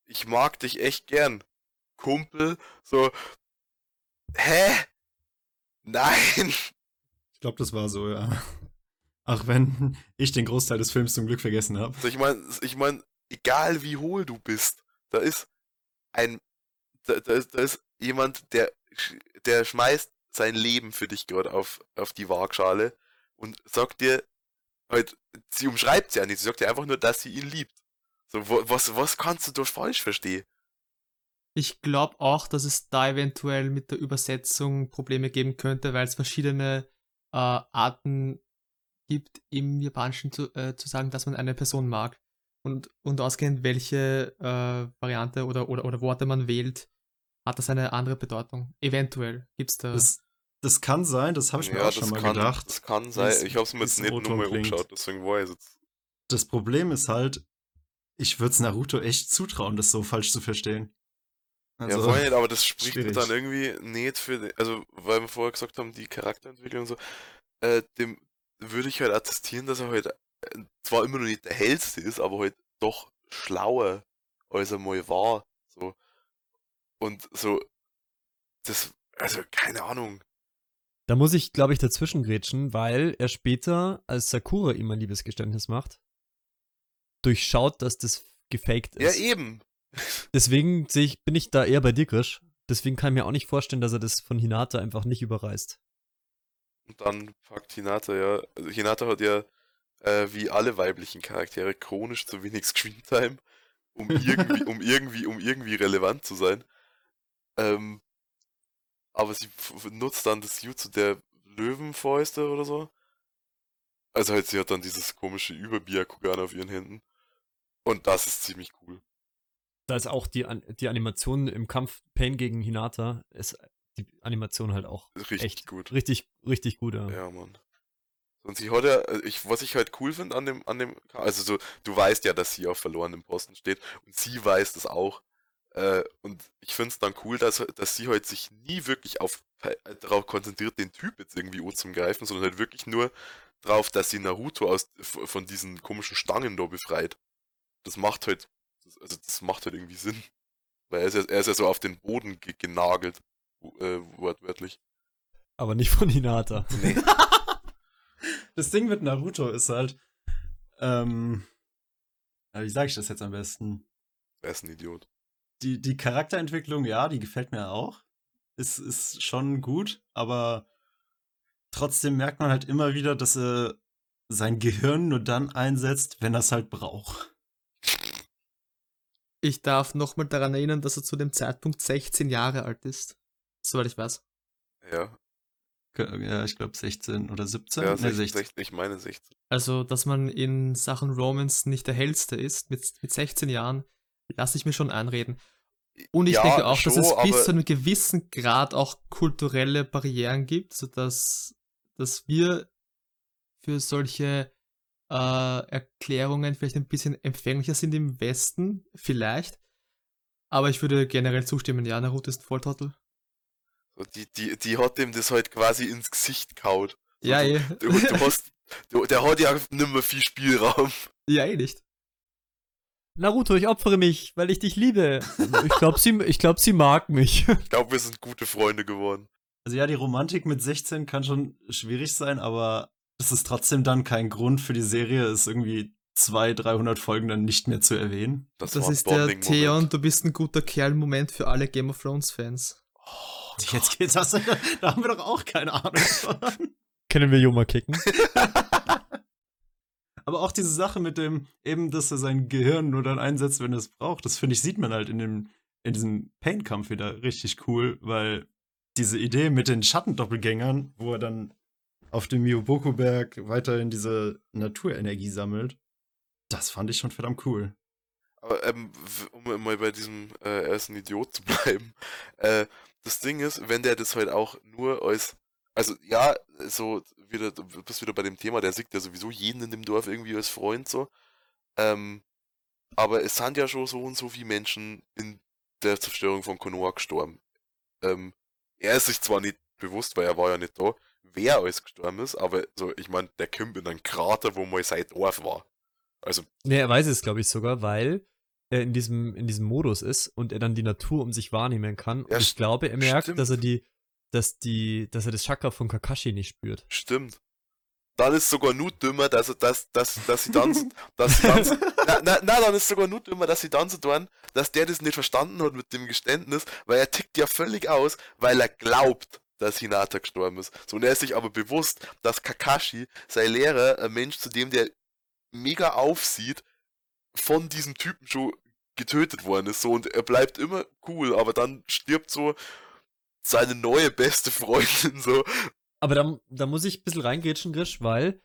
S2: ich mag dich echt gern, Kumpel, so, hä? Nein!
S1: Ich glaube, das war so, ja. Ach, wenn ich den Großteil des Films zum Glück vergessen habe.
S2: Also ich meine, ich mein, egal wie hohl du bist, da ist ein, da, da, ist, da ist jemand, der, der schmeißt sein Leben für dich gerade auf, auf die Waagschale und sagt dir, halt, sie umschreibt ja nicht, sie sagt dir einfach nur, dass sie ihn liebt. So, was, was kannst du da falsch verstehen?
S4: Ich glaube auch, dass es da eventuell mit der Übersetzung Probleme geben könnte, weil es verschiedene äh, Arten gibt, im Japanischen zu, äh, zu sagen, dass man eine Person mag. Und, und ausgehend, welche äh, Variante oder, oder, oder Worte man wählt, hat das eine andere Bedeutung. Eventuell gibt es da.
S1: Das, das kann sein, das habe ich mir auch schon mal
S2: kann,
S1: gedacht.
S2: Das kann sein. Ich habe es mir jetzt nicht nochmal
S1: klingt.
S2: umgeschaut, deswegen war ich jetzt.
S1: Das Problem ist halt, ich würde es Naruto echt zutrauen, das so falsch zu verstehen.
S2: ja, vorher nicht, aber das spricht
S1: Also, schwierig.
S2: dann irgendwie nicht für, die- also, weil wir vorher gesagt haben, die Charakterentwicklung und so, äh, dem würde ich halt attestieren, dass er halt äh, zwar immer noch nicht der hellste ist, aber halt doch schlauer, als er mal war, so. Und so, das, also, keine Ahnung.
S3: Da muss ich, glaube ich, dazwischen grätschen, weil er später, als Sakura ihm ein Liebesgeständnis macht, durchschaut, dass das gefaked
S2: Ja,
S3: ist.
S2: eben.
S3: Deswegen sehe ich, bin ich da eher bei dir, Grisch. Deswegen kann ich mir auch nicht vorstellen, dass er das von Hinata einfach nicht überreißt.
S2: Und dann packt Hinata ja, also Hinata hat ja, äh, wie alle weiblichen Charaktere, chronisch zu wenig Screentime, um irgendwie, um irgendwie, um irgendwie relevant zu sein. Ähm, aber sie nutzt dann das Jutsu der Löwenfäuste oder so. Also halt, sie hat dann dieses komische Überbiakugan auf ihren Händen. Und das ist ziemlich cool.
S3: Da ist auch die, An die Animation im Kampf Pain gegen Hinata, ist, die Animation halt auch
S2: Richtig
S3: echt
S2: gut.
S3: richtig, richtig gut. Ja.
S2: Ja, Mann. Und sie hat ja, äh, ich, was ich halt cool finde an dem, an dem, also so, du weißt ja, dass sie auf verlorenem Posten steht und sie weiß das auch. Äh, und ich finde es dann cool, dass, dass sie halt sich nie wirklich auf, äh, darauf konzentriert, den Typ jetzt irgendwie zu greifen, sondern halt wirklich nur drauf, dass sie Naruto aus, von diesen komischen Stangen da befreit. Das macht halt, das, also das macht halt irgendwie Sinn. Weil er ist ja, er ist ja so auf den Boden ge genagelt, äh, wortwörtlich.
S3: Aber nicht von Hinata.
S2: Nee.
S1: Das Ding mit Naruto ist halt, ähm, wie sage ich das jetzt am besten?
S2: Er ist ein Idiot.
S1: Die, die Charakterentwicklung, ja, die gefällt mir auch. Ist, ist schon gut, aber trotzdem merkt man halt immer wieder, dass er sein Gehirn nur dann einsetzt, wenn er es halt braucht.
S4: Ich darf nochmal daran erinnern, dass er zu dem Zeitpunkt 16 Jahre alt ist. Soweit ich weiß.
S2: Ja,
S1: Ja, ich glaube 16 oder 17.
S2: ja
S1: Nee,
S2: 16,
S1: 16.
S2: 16, ich meine 16.
S4: Also, dass man in Sachen Romance nicht der hellste ist, mit, mit 16 Jahren, lasse ich mir schon einreden. Und ich
S2: Ja,
S4: denke auch, dass
S2: schon,
S4: es bis zu einem gewissen Grad auch kulturelle Barrieren gibt, sodass dass wir für solche äh, Erklärungen vielleicht ein bisschen empfänglicher sind im Westen, vielleicht. Aber ich würde generell zustimmen, ja, Naruto ist ein Volltrottel.
S2: Die, die, die hat ihm das halt quasi ins Gesicht kaut.
S4: Ja,
S2: du,
S4: eh.
S2: du, du hast, du, der hat ja nimmer viel Spielraum.
S4: Ja, eh nicht.
S3: Naruto, ich opfere mich, weil ich dich liebe. Ich glaube, sie, ich glaub, sie mag mich.
S2: Ich glaube, wir sind gute Freunde geworden.
S1: Also ja, die Romantik mit 16 kann schon schwierig sein, aber das ist trotzdem dann kein Grund für die Serie, es irgendwie 200, 300 Folgen dann nicht mehr zu erwähnen.
S2: Das,
S4: Das ist der. Theon, du bist ein guter Kerl-Moment für alle Game of Thrones-Fans.
S2: Oh,
S1: Jetzt geht das, da haben wir doch auch keine Ahnung von.
S3: Können wir Joma kicken?
S1: Aber auch diese Sache mit dem, eben, dass er sein Gehirn nur dann einsetzt, wenn er es braucht, das finde ich, sieht man halt in dem, in diesem Pain-Kampf wieder richtig cool, weil diese Idee mit den Schattendoppelgängern, wo er dann auf dem Mioboku-Berg weiterhin diese Naturenergie sammelt, das fand ich schon verdammt cool.
S2: Aber ähm, um mal bei diesem, äh, er ist ein Idiot zu bleiben. Äh, das Ding ist, wenn der das halt auch nur als, also ja, so wieder, du bist wieder bei dem Thema, der sieht ja sowieso jeden in dem Dorf irgendwie als Freund so. Ähm, aber es sind ja schon so und so viele Menschen in der Zerstörung von Konoha gestorben. Ähm, er ist sich zwar nicht bewusst, weil er war ja nicht da, wer alles gestorben ist, aber so, ich meine, der kommt in einen Krater, wo mal sein Dorf war. Also,
S3: Nee, er weiß es, glaube ich, sogar, weil er in diesem, in diesem Modus ist und er dann die Natur um sich wahrnehmen kann.
S2: Ja,
S3: und ich glaube, er merkt, dass er die, dass die, dass er das Chakra von Kakashi nicht spürt.
S2: Stimmt. Dann ist sogar nur dümmer, dass, er- dass, dass, dass sie dann, dass sie dann, na, na, na, dann ist sogar nur dümmer, dass sie dann so tun, dass der das nicht verstanden hat mit dem Geständnis, weil er tickt ja völlig aus, weil er glaubt, dass Hinata gestorben ist. So, und er ist sich aber bewusst, dass Kakashi, sein Lehrer, ein Mensch, zu dem der mega aufsieht, von diesem Typen schon getötet worden ist. So, und er bleibt immer cool, aber dann stirbt so seine neue beste Freundin so.
S3: Aber da, da muss ich ein bisschen reingrätschen, Grisch, weil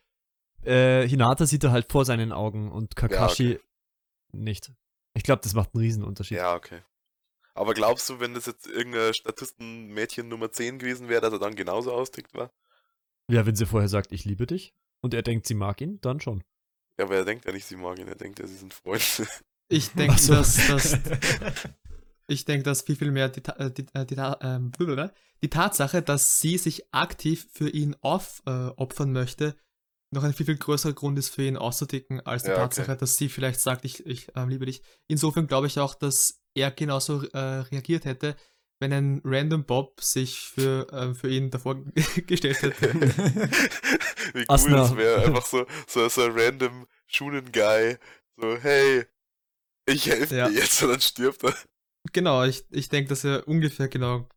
S3: äh, Hinata sieht er halt vor seinen Augen und Kakashi
S2: okay.
S3: nicht. Ich glaube, das macht einen Riesenunterschied.
S2: Ja, okay. Aber glaubst du, wenn das jetzt irgendein Statistenmädchen Nummer 10 gewesen wäre, dass er dann genauso austickt war?
S3: Ja, wenn sie vorher sagt, ich liebe dich und er denkt, sie mag ihn, dann schon.
S2: Ja, aber er denkt ja nicht, sie mag ihn, er denkt ja, sie sind Freunde.
S4: Ich denke,
S3: so.
S4: dass, dass, ich denke, dass viel, viel mehr die, Ta- äh, die, äh, die, Ta- ähm, die Tatsache, dass sie sich aktiv für ihn aufopfern äh, opfern möchte, noch ein viel, viel größerer Grund ist, für ihn auszudicken, als die
S2: Ja, okay.
S4: Tatsache, dass sie vielleicht sagt, ich, ich ähm, liebe dich. Insofern glaube ich auch, dass er genauso äh, reagiert hätte, wenn ein random Bob sich für, ähm, für ihn davor gestellt hätte.
S2: Wie cool
S3: Asna.
S2: das wäre, einfach so, so, so ein random Schulen-Guy, so, hey, ich helfe
S4: Ja.
S2: dir jetzt und dann stirbt er.
S4: Genau, ich, ich denke, dass er ungefähr genau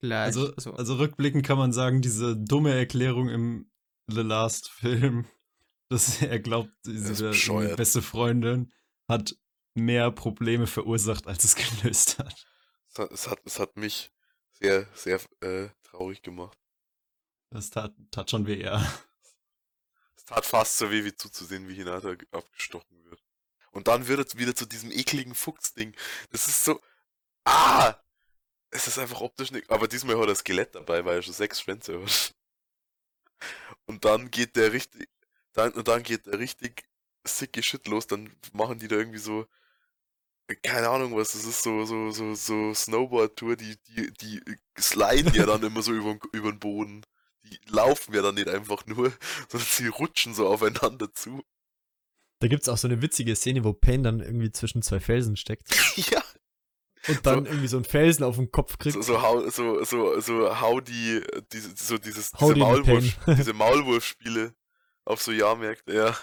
S4: gleich.
S1: Also, also rückblickend kann man sagen, diese dumme Erklärung im The Last Film, dass er glaubt, diese beste Freundin hat mehr Probleme verursacht, als es gelöst hat.
S2: Es hat, es hat, es hat mich sehr, sehr äh, traurig gemacht.
S1: Das tat, tat schon weh, ja.
S2: Es tat fast so weh, wie zuzusehen, wie Hinata abgestochen wird. Und dann wird es wieder zu diesem ekligen Fuchsding. Das ist so. Ah! es ist einfach optisch nicht. Aber diesmal hat er Skelett dabei, weil er schon sechs Schwänze hat. Und dann geht der richtig. Dann, und dann geht der richtig sicke Shit los. Dann machen die da irgendwie so. Keine Ahnung was, das ist so, so, so, so Snowboard-Tour, die, die, die sliden ja dann immer so über, über den Boden. Die laufen ja dann nicht einfach nur, sondern sie rutschen so aufeinander zu.
S3: Da gibt's auch so eine witzige Szene, wo Payne dann irgendwie zwischen zwei Felsen steckt
S2: ja,
S3: und dann
S2: So-
S3: irgendwie so einen Felsen auf den Kopf kriegt.
S2: so, so, hau, so, so, so hau die, diese, so dieses,
S3: Hau
S2: diese, Maulwurf, diese Maulwurfspiele auf so Jahrmärkte, ja.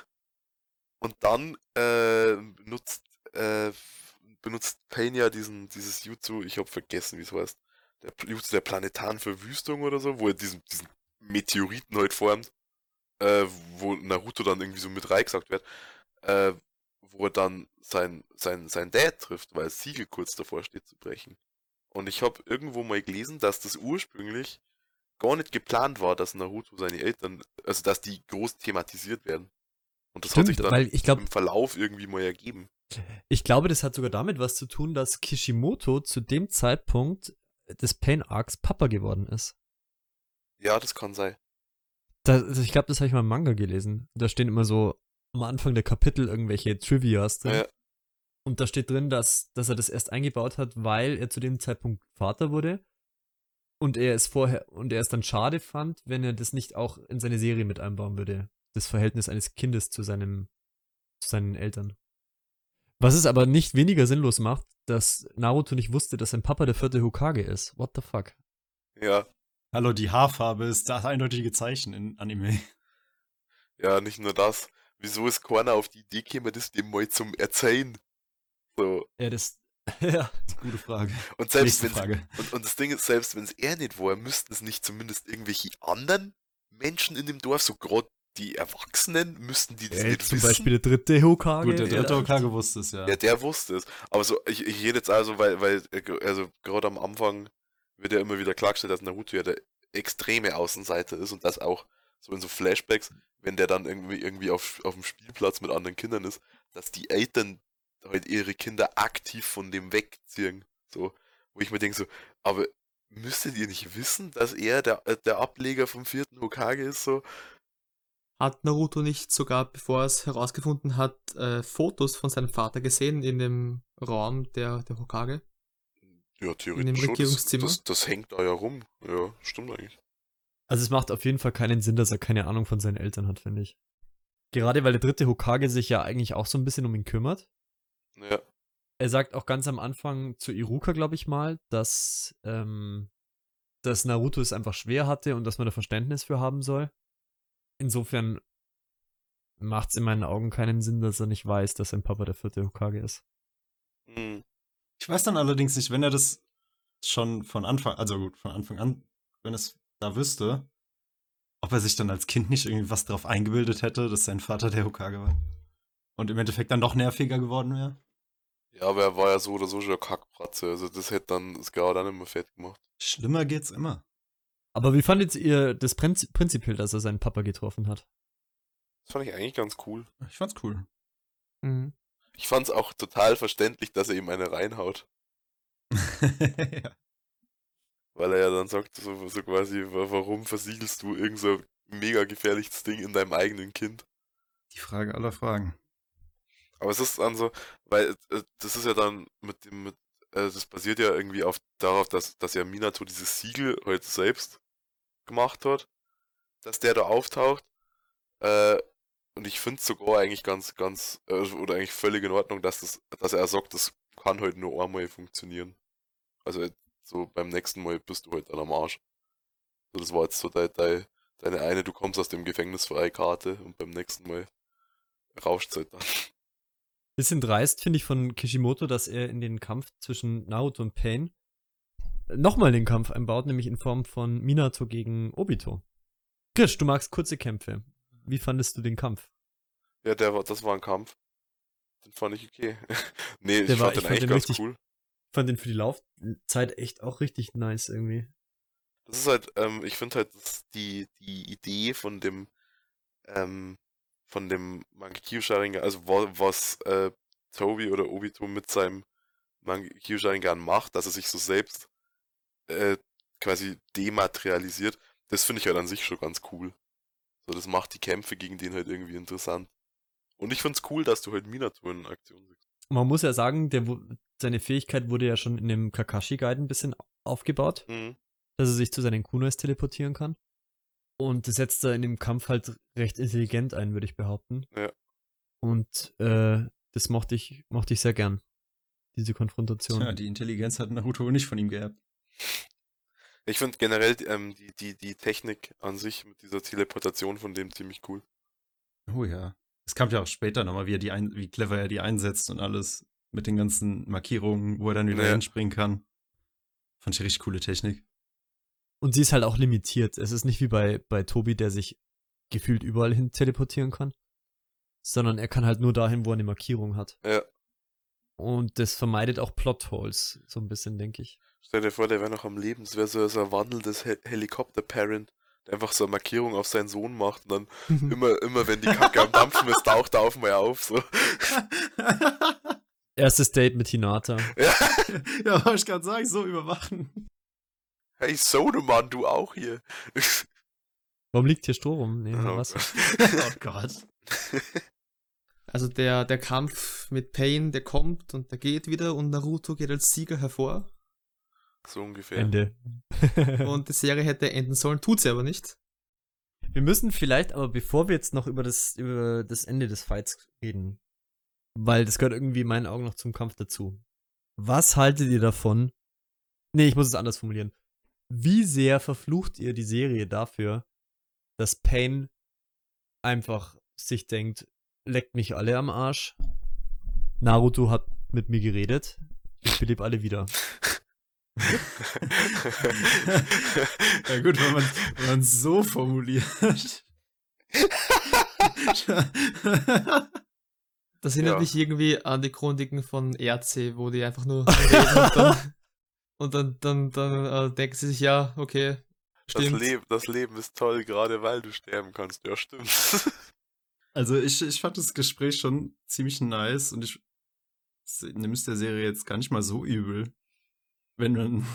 S2: Und dann äh, benutzt, äh, benutzt Payne ja diesen, dieses Jutsu, ich habe vergessen, wie es heißt, der Jutsu der planetaren Verwüstung oder so, wo er diesen, diesen Meteoriten halt formt, äh, wo Naruto dann irgendwie so mit reingesagt wird, äh, wo er dann sein, sein, sein Dad trifft, weil das Siegel kurz davor steht zu brechen. Und ich habe irgendwo mal gelesen, dass das ursprünglich gar nicht geplant war, dass Naruto seine Eltern, also dass die groß thematisiert werden. Und das hat
S3: Stimmt,
S2: sich dann
S3: weil ich glaube,
S2: im Verlauf irgendwie mal ergeben.
S3: ich glaube, das hat sogar damit was zu tun, dass Kishimoto zu dem Zeitpunkt des Pain Arcs Papa geworden ist.
S2: Ja, das kann sein.
S3: Also ich glaube, das habe ich mal im Manga gelesen. Da stehen immer so am Anfang der Kapitel irgendwelche Trivias drin.
S2: Ja.
S3: Und da steht drin, dass, dass er das erst eingebaut hat, weil er zu dem Zeitpunkt Vater wurde. Und er es vorher, und er es dann schade fand, wenn er das nicht auch in seine Serie mit einbauen würde. Das Verhältnis eines Kindes zu seinem, zu seinen Eltern. Was es aber nicht weniger sinnlos macht, dass Naruto nicht wusste, dass sein Papa der vierte Hokage ist. What the fuck?
S2: Ja,
S1: Hallo, die Haarfarbe ist das eindeutige Zeichen in Anime.
S2: ja, nicht nur das. Wieso ist keiner auf die Idee gekommen, das dem mal zum Erzählen? So.
S3: Ja, das, ja.
S1: Gute Frage.
S2: Und selbst
S1: Frage.
S2: und, und das Ding ist, selbst wenn es er nicht war, müssten es nicht zumindest irgendwelche anderen Menschen in dem Dorf, so gerade die Erwachsenen, müssten die das
S3: Äh,
S2: nicht
S3: zum
S2: wissen?
S3: Beispiel der dritte Hokage.
S1: Gut, der dritte Hokage wusste es, ja.
S2: Ja, der wusste es. Aber so, ich, ich rede jetzt also, weil, weil, äh, also gerade am Anfang wird ja immer wieder klargestellt, dass Naruto ja der extreme Außenseiter ist und das auch so in so Flashbacks, wenn der dann irgendwie irgendwie auf, auf dem Spielplatz mit anderen Kindern ist, dass die Eltern halt ihre Kinder aktiv von dem wegziehen. So, wo ich mir denke so, aber müsstet ihr nicht wissen, dass er der, äh, der Ableger vom vierten Hokage ist? So,
S4: Hat Naruto nicht sogar, bevor er es herausgefunden hat, äh, Fotos von seinem Vater gesehen in dem Raum der, der Hokage?
S2: ja,
S4: In dem
S2: theoretisch schon. Das,
S4: Regierungszimmer?
S2: das, das hängt da ja rum. Ja, stimmt eigentlich.
S3: Also es macht auf jeden Fall keinen Sinn, dass er keine Ahnung von seinen Eltern hat, finde ich. Gerade weil der dritte Hokage sich ja eigentlich auch so ein bisschen um ihn kümmert.
S2: Ja.
S3: Er sagt auch ganz am Anfang zu Iruka, glaube ich mal, dass, ähm, dass Naruto es einfach schwer hatte und dass man da Verständnis für haben soll. Insofern macht es in meinen Augen keinen Sinn, dass er nicht weiß, dass sein Papa der vierte Hokage ist.
S2: Hm.
S1: Ich weiß dann allerdings nicht, wenn er das schon von Anfang, also gut, von Anfang an, wenn es da wüsste, ob er sich dann als Kind nicht irgendwie was drauf eingebildet hätte, dass sein Vater der Hokage war. Und im Endeffekt dann doch nerviger geworden wäre.
S2: Ja, aber er war ja so oder so schon eine Kackpratze. Also das hätte dann das Grau dann immer fett gemacht.
S1: Schlimmer geht's immer.
S3: Aber wie fandet ihr das Prinz prinzipiell, dass er seinen Papa getroffen hat?
S2: Das fand ich eigentlich ganz cool.
S1: Ich fand's cool.
S3: Mhm.
S2: Ich fand es auch total verständlich, dass er ihm eine reinhaut.
S1: ja.
S2: Weil er ja dann sagt, so, so quasi, wa- warum versiegelst du irgend so mega gefährliches Ding in deinem eigenen Kind?
S1: Die Frage aller Fragen.
S2: Aber es ist dann so, weil äh, das ist ja dann mit dem, mit, äh, das basiert ja irgendwie auf darauf, dass, dass ja Minato dieses Siegel heute selbst gemacht hat, dass der da auftaucht. Äh, und ich finde es sogar eigentlich ganz, ganz, äh, oder eigentlich völlig in Ordnung, dass das, dass er sagt, das kann halt nur einmal funktionieren. Also so beim nächsten Mal bist du halt dann am Arsch. So, das war jetzt so dein, dein, deine eine, du kommst aus dem Gefängnis frei Karte und beim nächsten Mal rauscht's halt dann.
S3: Bisschen dreist finde ich von Kishimoto, dass er in den Kampf zwischen Naruto und Pain nochmal den Kampf einbaut, nämlich in Form von Minato gegen Obito. Krisch, du magst kurze Kämpfe. Wie fandest du den Kampf?
S2: Ja, der war, das war ein Kampf. Den fand ich okay. nee,
S3: Der
S2: ich
S3: war-
S2: fand
S3: ich
S2: den
S3: fand
S2: eigentlich
S3: den
S2: ganz
S3: richtig-
S2: cool.
S3: Ich fand den für die Laufzeit echt auch richtig nice irgendwie.
S2: Das ist halt, ähm, ich finde halt, dass die, die Idee von dem, ähm, von dem Mangekyo Sharingan, also wa- was äh, Tobi oder Obito mit seinem Mangekyo Sharingan macht, dass er sich so selbst äh, quasi dematerialisiert. Das finde ich halt an sich schon ganz cool. So, das macht die Kämpfe gegen den halt irgendwie interessant. Und ich find's cool, dass du halt Minato in Aktion siehst.
S3: Man muss ja sagen, der, seine Fähigkeit wurde ja schon in dem Kakashi-Guide ein bisschen aufgebaut,
S2: Mhm.
S3: dass er sich zu seinen Kunois teleportieren kann. Und das setzt er in dem Kampf halt recht intelligent ein, würde ich behaupten.
S2: Ja.
S3: Und äh, das mochte ich, mochte ich sehr gern. Diese Konfrontation.
S1: Ja, die Intelligenz hat Naruto nicht von ihm geerbt.
S2: Ich finde generell ähm, die, die, die Technik an sich mit dieser Teleportation von dem ziemlich cool.
S1: Oh ja. Es kam ja auch später nochmal, wie, er die ein, wie clever er die einsetzt und alles. Mit den ganzen Markierungen, wo er dann wieder
S2: Ja.
S1: hinspringen kann. Fand ich richtig coole Technik.
S3: Und sie ist halt auch limitiert. Es ist nicht wie bei, bei Tobi, der sich gefühlt überall hin teleportieren kann. Sondern er kann halt nur dahin, wo er eine Markierung hat.
S2: Ja.
S3: Und das vermeidet auch Plotholes, so ein bisschen, denke ich.
S2: Stell dir vor, der wäre noch am Leben. Das wäre so, so ein wandelndes He Helikopter-Parent, der einfach so eine Markierung auf seinen Sohn macht und dann immer, immer wenn die Kacke am Dampfen ist, taucht er auf mal auf. So.
S3: Erstes Date mit Hinata.
S2: Ja.
S1: ja, wollte ich gerade sagen, so überwachen.
S2: Hey Sodemann, du auch hier.
S3: Warum liegt hier Stroh rum? Nee,
S2: Oh
S3: was?
S1: oh Gott.
S4: Also der, der Kampf mit Pain, der kommt und der geht wieder und Naruto geht als Sieger hervor.
S2: So ungefähr.
S3: Ende.
S4: Und die Serie hätte enden sollen, tut sie aber nicht.
S3: Wir müssen vielleicht, aber bevor wir jetzt noch über das, über das Ende des Fights reden, weil das gehört irgendwie in meinen Augen noch zum Kampf dazu. Was haltet ihr davon? Nee, ich muss es anders formulieren. Wie sehr verflucht ihr die Serie dafür, dass Pain einfach sich denkt, leckt mich alle am Arsch. Naruto hat mit mir geredet. Ich belebe alle wieder.
S1: ja gut, wenn man wenn man es so formuliert.
S4: Das erinnert
S2: Ja.
S4: mich irgendwie an die Chroniken von RC, wo die einfach nur reden und dann, und dann, dann, dann äh, denken sie sich, ja, okay,
S2: Das
S4: stimmt.
S2: Leben, das Leben ist toll, gerade weil du sterben kannst. Ja, stimmt.
S1: Also ich, ich fand das Gespräch schon ziemlich nice und ich nehme es der Serie jetzt gar nicht mal so übel, wenn man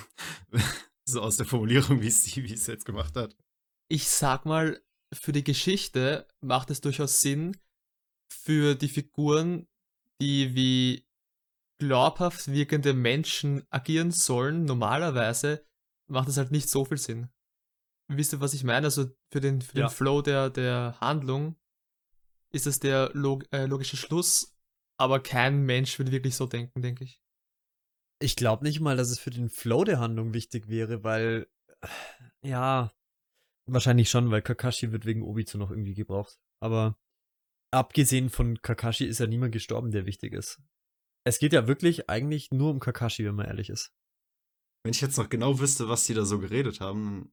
S1: so aus der Formulierung, wie es die, wie es jetzt gemacht hat.
S4: Ich sag mal, für die Geschichte macht es durchaus Sinn, für die Figuren, die wie glaubhaft wirkende Menschen agieren sollen, normalerweise, macht es halt nicht so viel Sinn. Wisst ihr, was ich meine? Also für den, für
S3: Ja.
S4: den Flow der, der Handlung ist es der log äh, logische Schluss, aber kein Mensch würde wirklich so denken, denke ich.
S3: Ich glaube nicht mal, dass es für den Flow der Handlung wichtig wäre, weil, ja, wahrscheinlich schon, weil Kakashi wird wegen Obito noch irgendwie gebraucht. Aber abgesehen von Kakashi ist ja niemand gestorben, der wichtig ist. Es geht ja wirklich eigentlich nur um Kakashi, wenn man ehrlich ist.
S1: Wenn ich jetzt noch genau wüsste, was die da so geredet haben,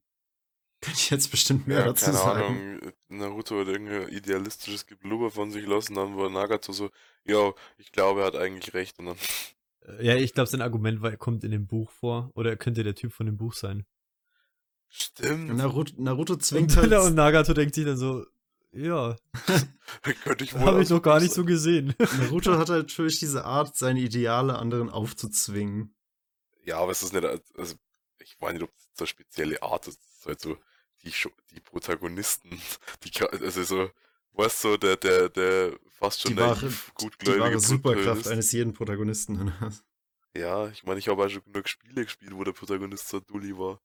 S1: könnte ich jetzt bestimmt mehr
S2: Ja,
S1: dazu
S2: keine
S1: sagen.
S2: Ahnung. Naruto hat irgendein idealistisches Geblubber von sich lassen, dann war Nagato so, ja, ich glaube, er hat eigentlich recht. Und dann,
S3: Äh, Ja, ich glaube, sein Argument war, er kommt in dem Buch vor oder er könnte der Typ von dem Buch sein.
S2: stimmt,
S1: Naruto, Naruto
S3: Und,
S1: zwingt halt.
S3: und Nagato denkt sich dann so, ja,
S2: könnte ich wohl
S3: habe ich noch gar
S2: so
S3: nicht so gesehen.
S1: Naruto hat halt natürlich diese Art, seine Ideale anderen aufzuzwingen.
S2: Ja, aber es ist nicht, also ich weiß nicht, ob das so eine spezielle Art ist. Es ist halt so, die, die Protagonisten, die, also so, weißt du, der, der, der fast schon
S1: Die wahre,
S2: naiv,
S1: die
S2: gutgläubige
S1: wahre Superkraft eines jeden Protagonisten.
S2: Ja, ich meine, ich habe auch schon genug Spiele gespielt, wo der Protagonist so Dulli war.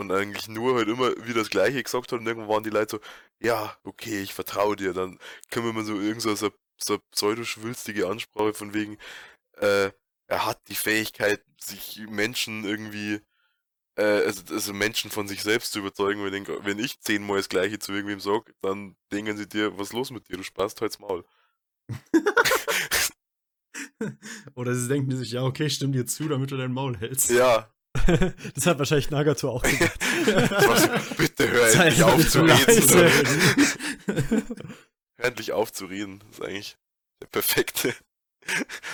S2: Und eigentlich nur halt immer wieder das Gleiche gesagt hat und irgendwann waren die Leute so, ja, okay, ich vertraue dir. Dann können wir so irgend so, so, so pseudoschwülstige Ansprache von wegen, äh, er hat die Fähigkeit, sich Menschen irgendwie, äh, also, also Menschen von sich selbst zu überzeugen. Denke, wenn ich zehnmal das Gleiche zu irgendwem sage, dann denken sie dir, was ist los mit dir, du sparst halt's Maul.
S1: Oder sie denken sich, ja, okay, stimm dir zu, damit du dein Maul hältst.
S2: ja,
S3: das hat wahrscheinlich Nagato auch gesagt.
S2: bitte hör endlich auf zu reden. Hör endlich auf zu reden. Das ist eigentlich der perfekte,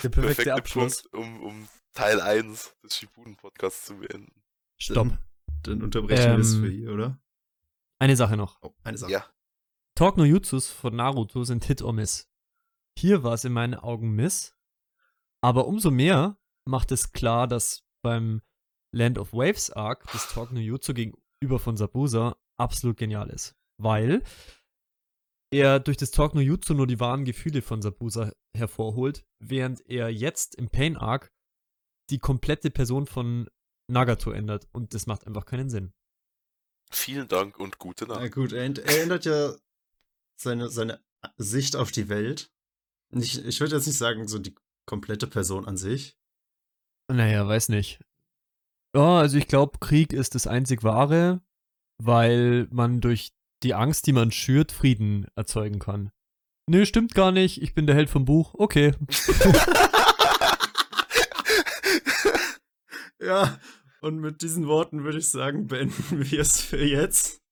S3: Der
S2: perfekte
S3: perfekte Abschluss.
S2: Punkt, um, um Teil 1 des Shippuden-Podcasts zu beenden.
S3: Stopp.
S1: Dann unterbrechen wir es
S3: Ähm,
S1: für hier, oder?
S3: Eine Sache noch.
S1: Oh, eine Sache.
S2: Ja.
S3: Talk no Jutsus von Naruto sind Hit or Miss. Hier war es in meinen Augen Miss. Aber umso mehr macht es klar, dass beim Land of Waves Arc des Talk no Jutsu gegenüber von Sabusa absolut genial ist. Weil er durch das Talk no Jutsu nur die wahren Gefühle von Sabusa hervorholt, während er jetzt im Pain Arc die komplette Person von Nagato ändert. Und das macht einfach keinen Sinn.
S2: Vielen Dank und gute
S1: Na
S2: Nacht.
S1: gut, er, er ändert ja seine, seine Sicht auf die Welt. Nicht, ich würde jetzt nicht sagen, so die komplette Person an sich.
S3: Naja, weiß nicht. Ja, also ich glaube, Krieg ist das einzig wahre, weil man durch die Angst, die man schürt, Frieden erzeugen kann. Nö, stimmt gar nicht. Ich bin der Held vom Buch. Okay.
S1: Ja, und mit diesen Worten würde ich sagen, beenden wir es für jetzt.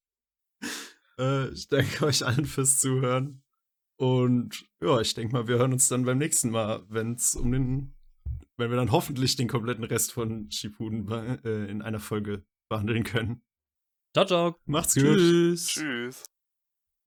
S1: Äh, ich danke euch allen fürs Zuhören. Und ja, ich denke mal, wir hören uns dann beim nächsten Mal, wenn es um den, wenn wir dann hoffentlich den kompletten Rest von Shippuden äh, in einer Folge behandeln können.
S3: Ciao, ciao.
S1: Macht's gut.
S4: Tschüss.
S2: Tschüss.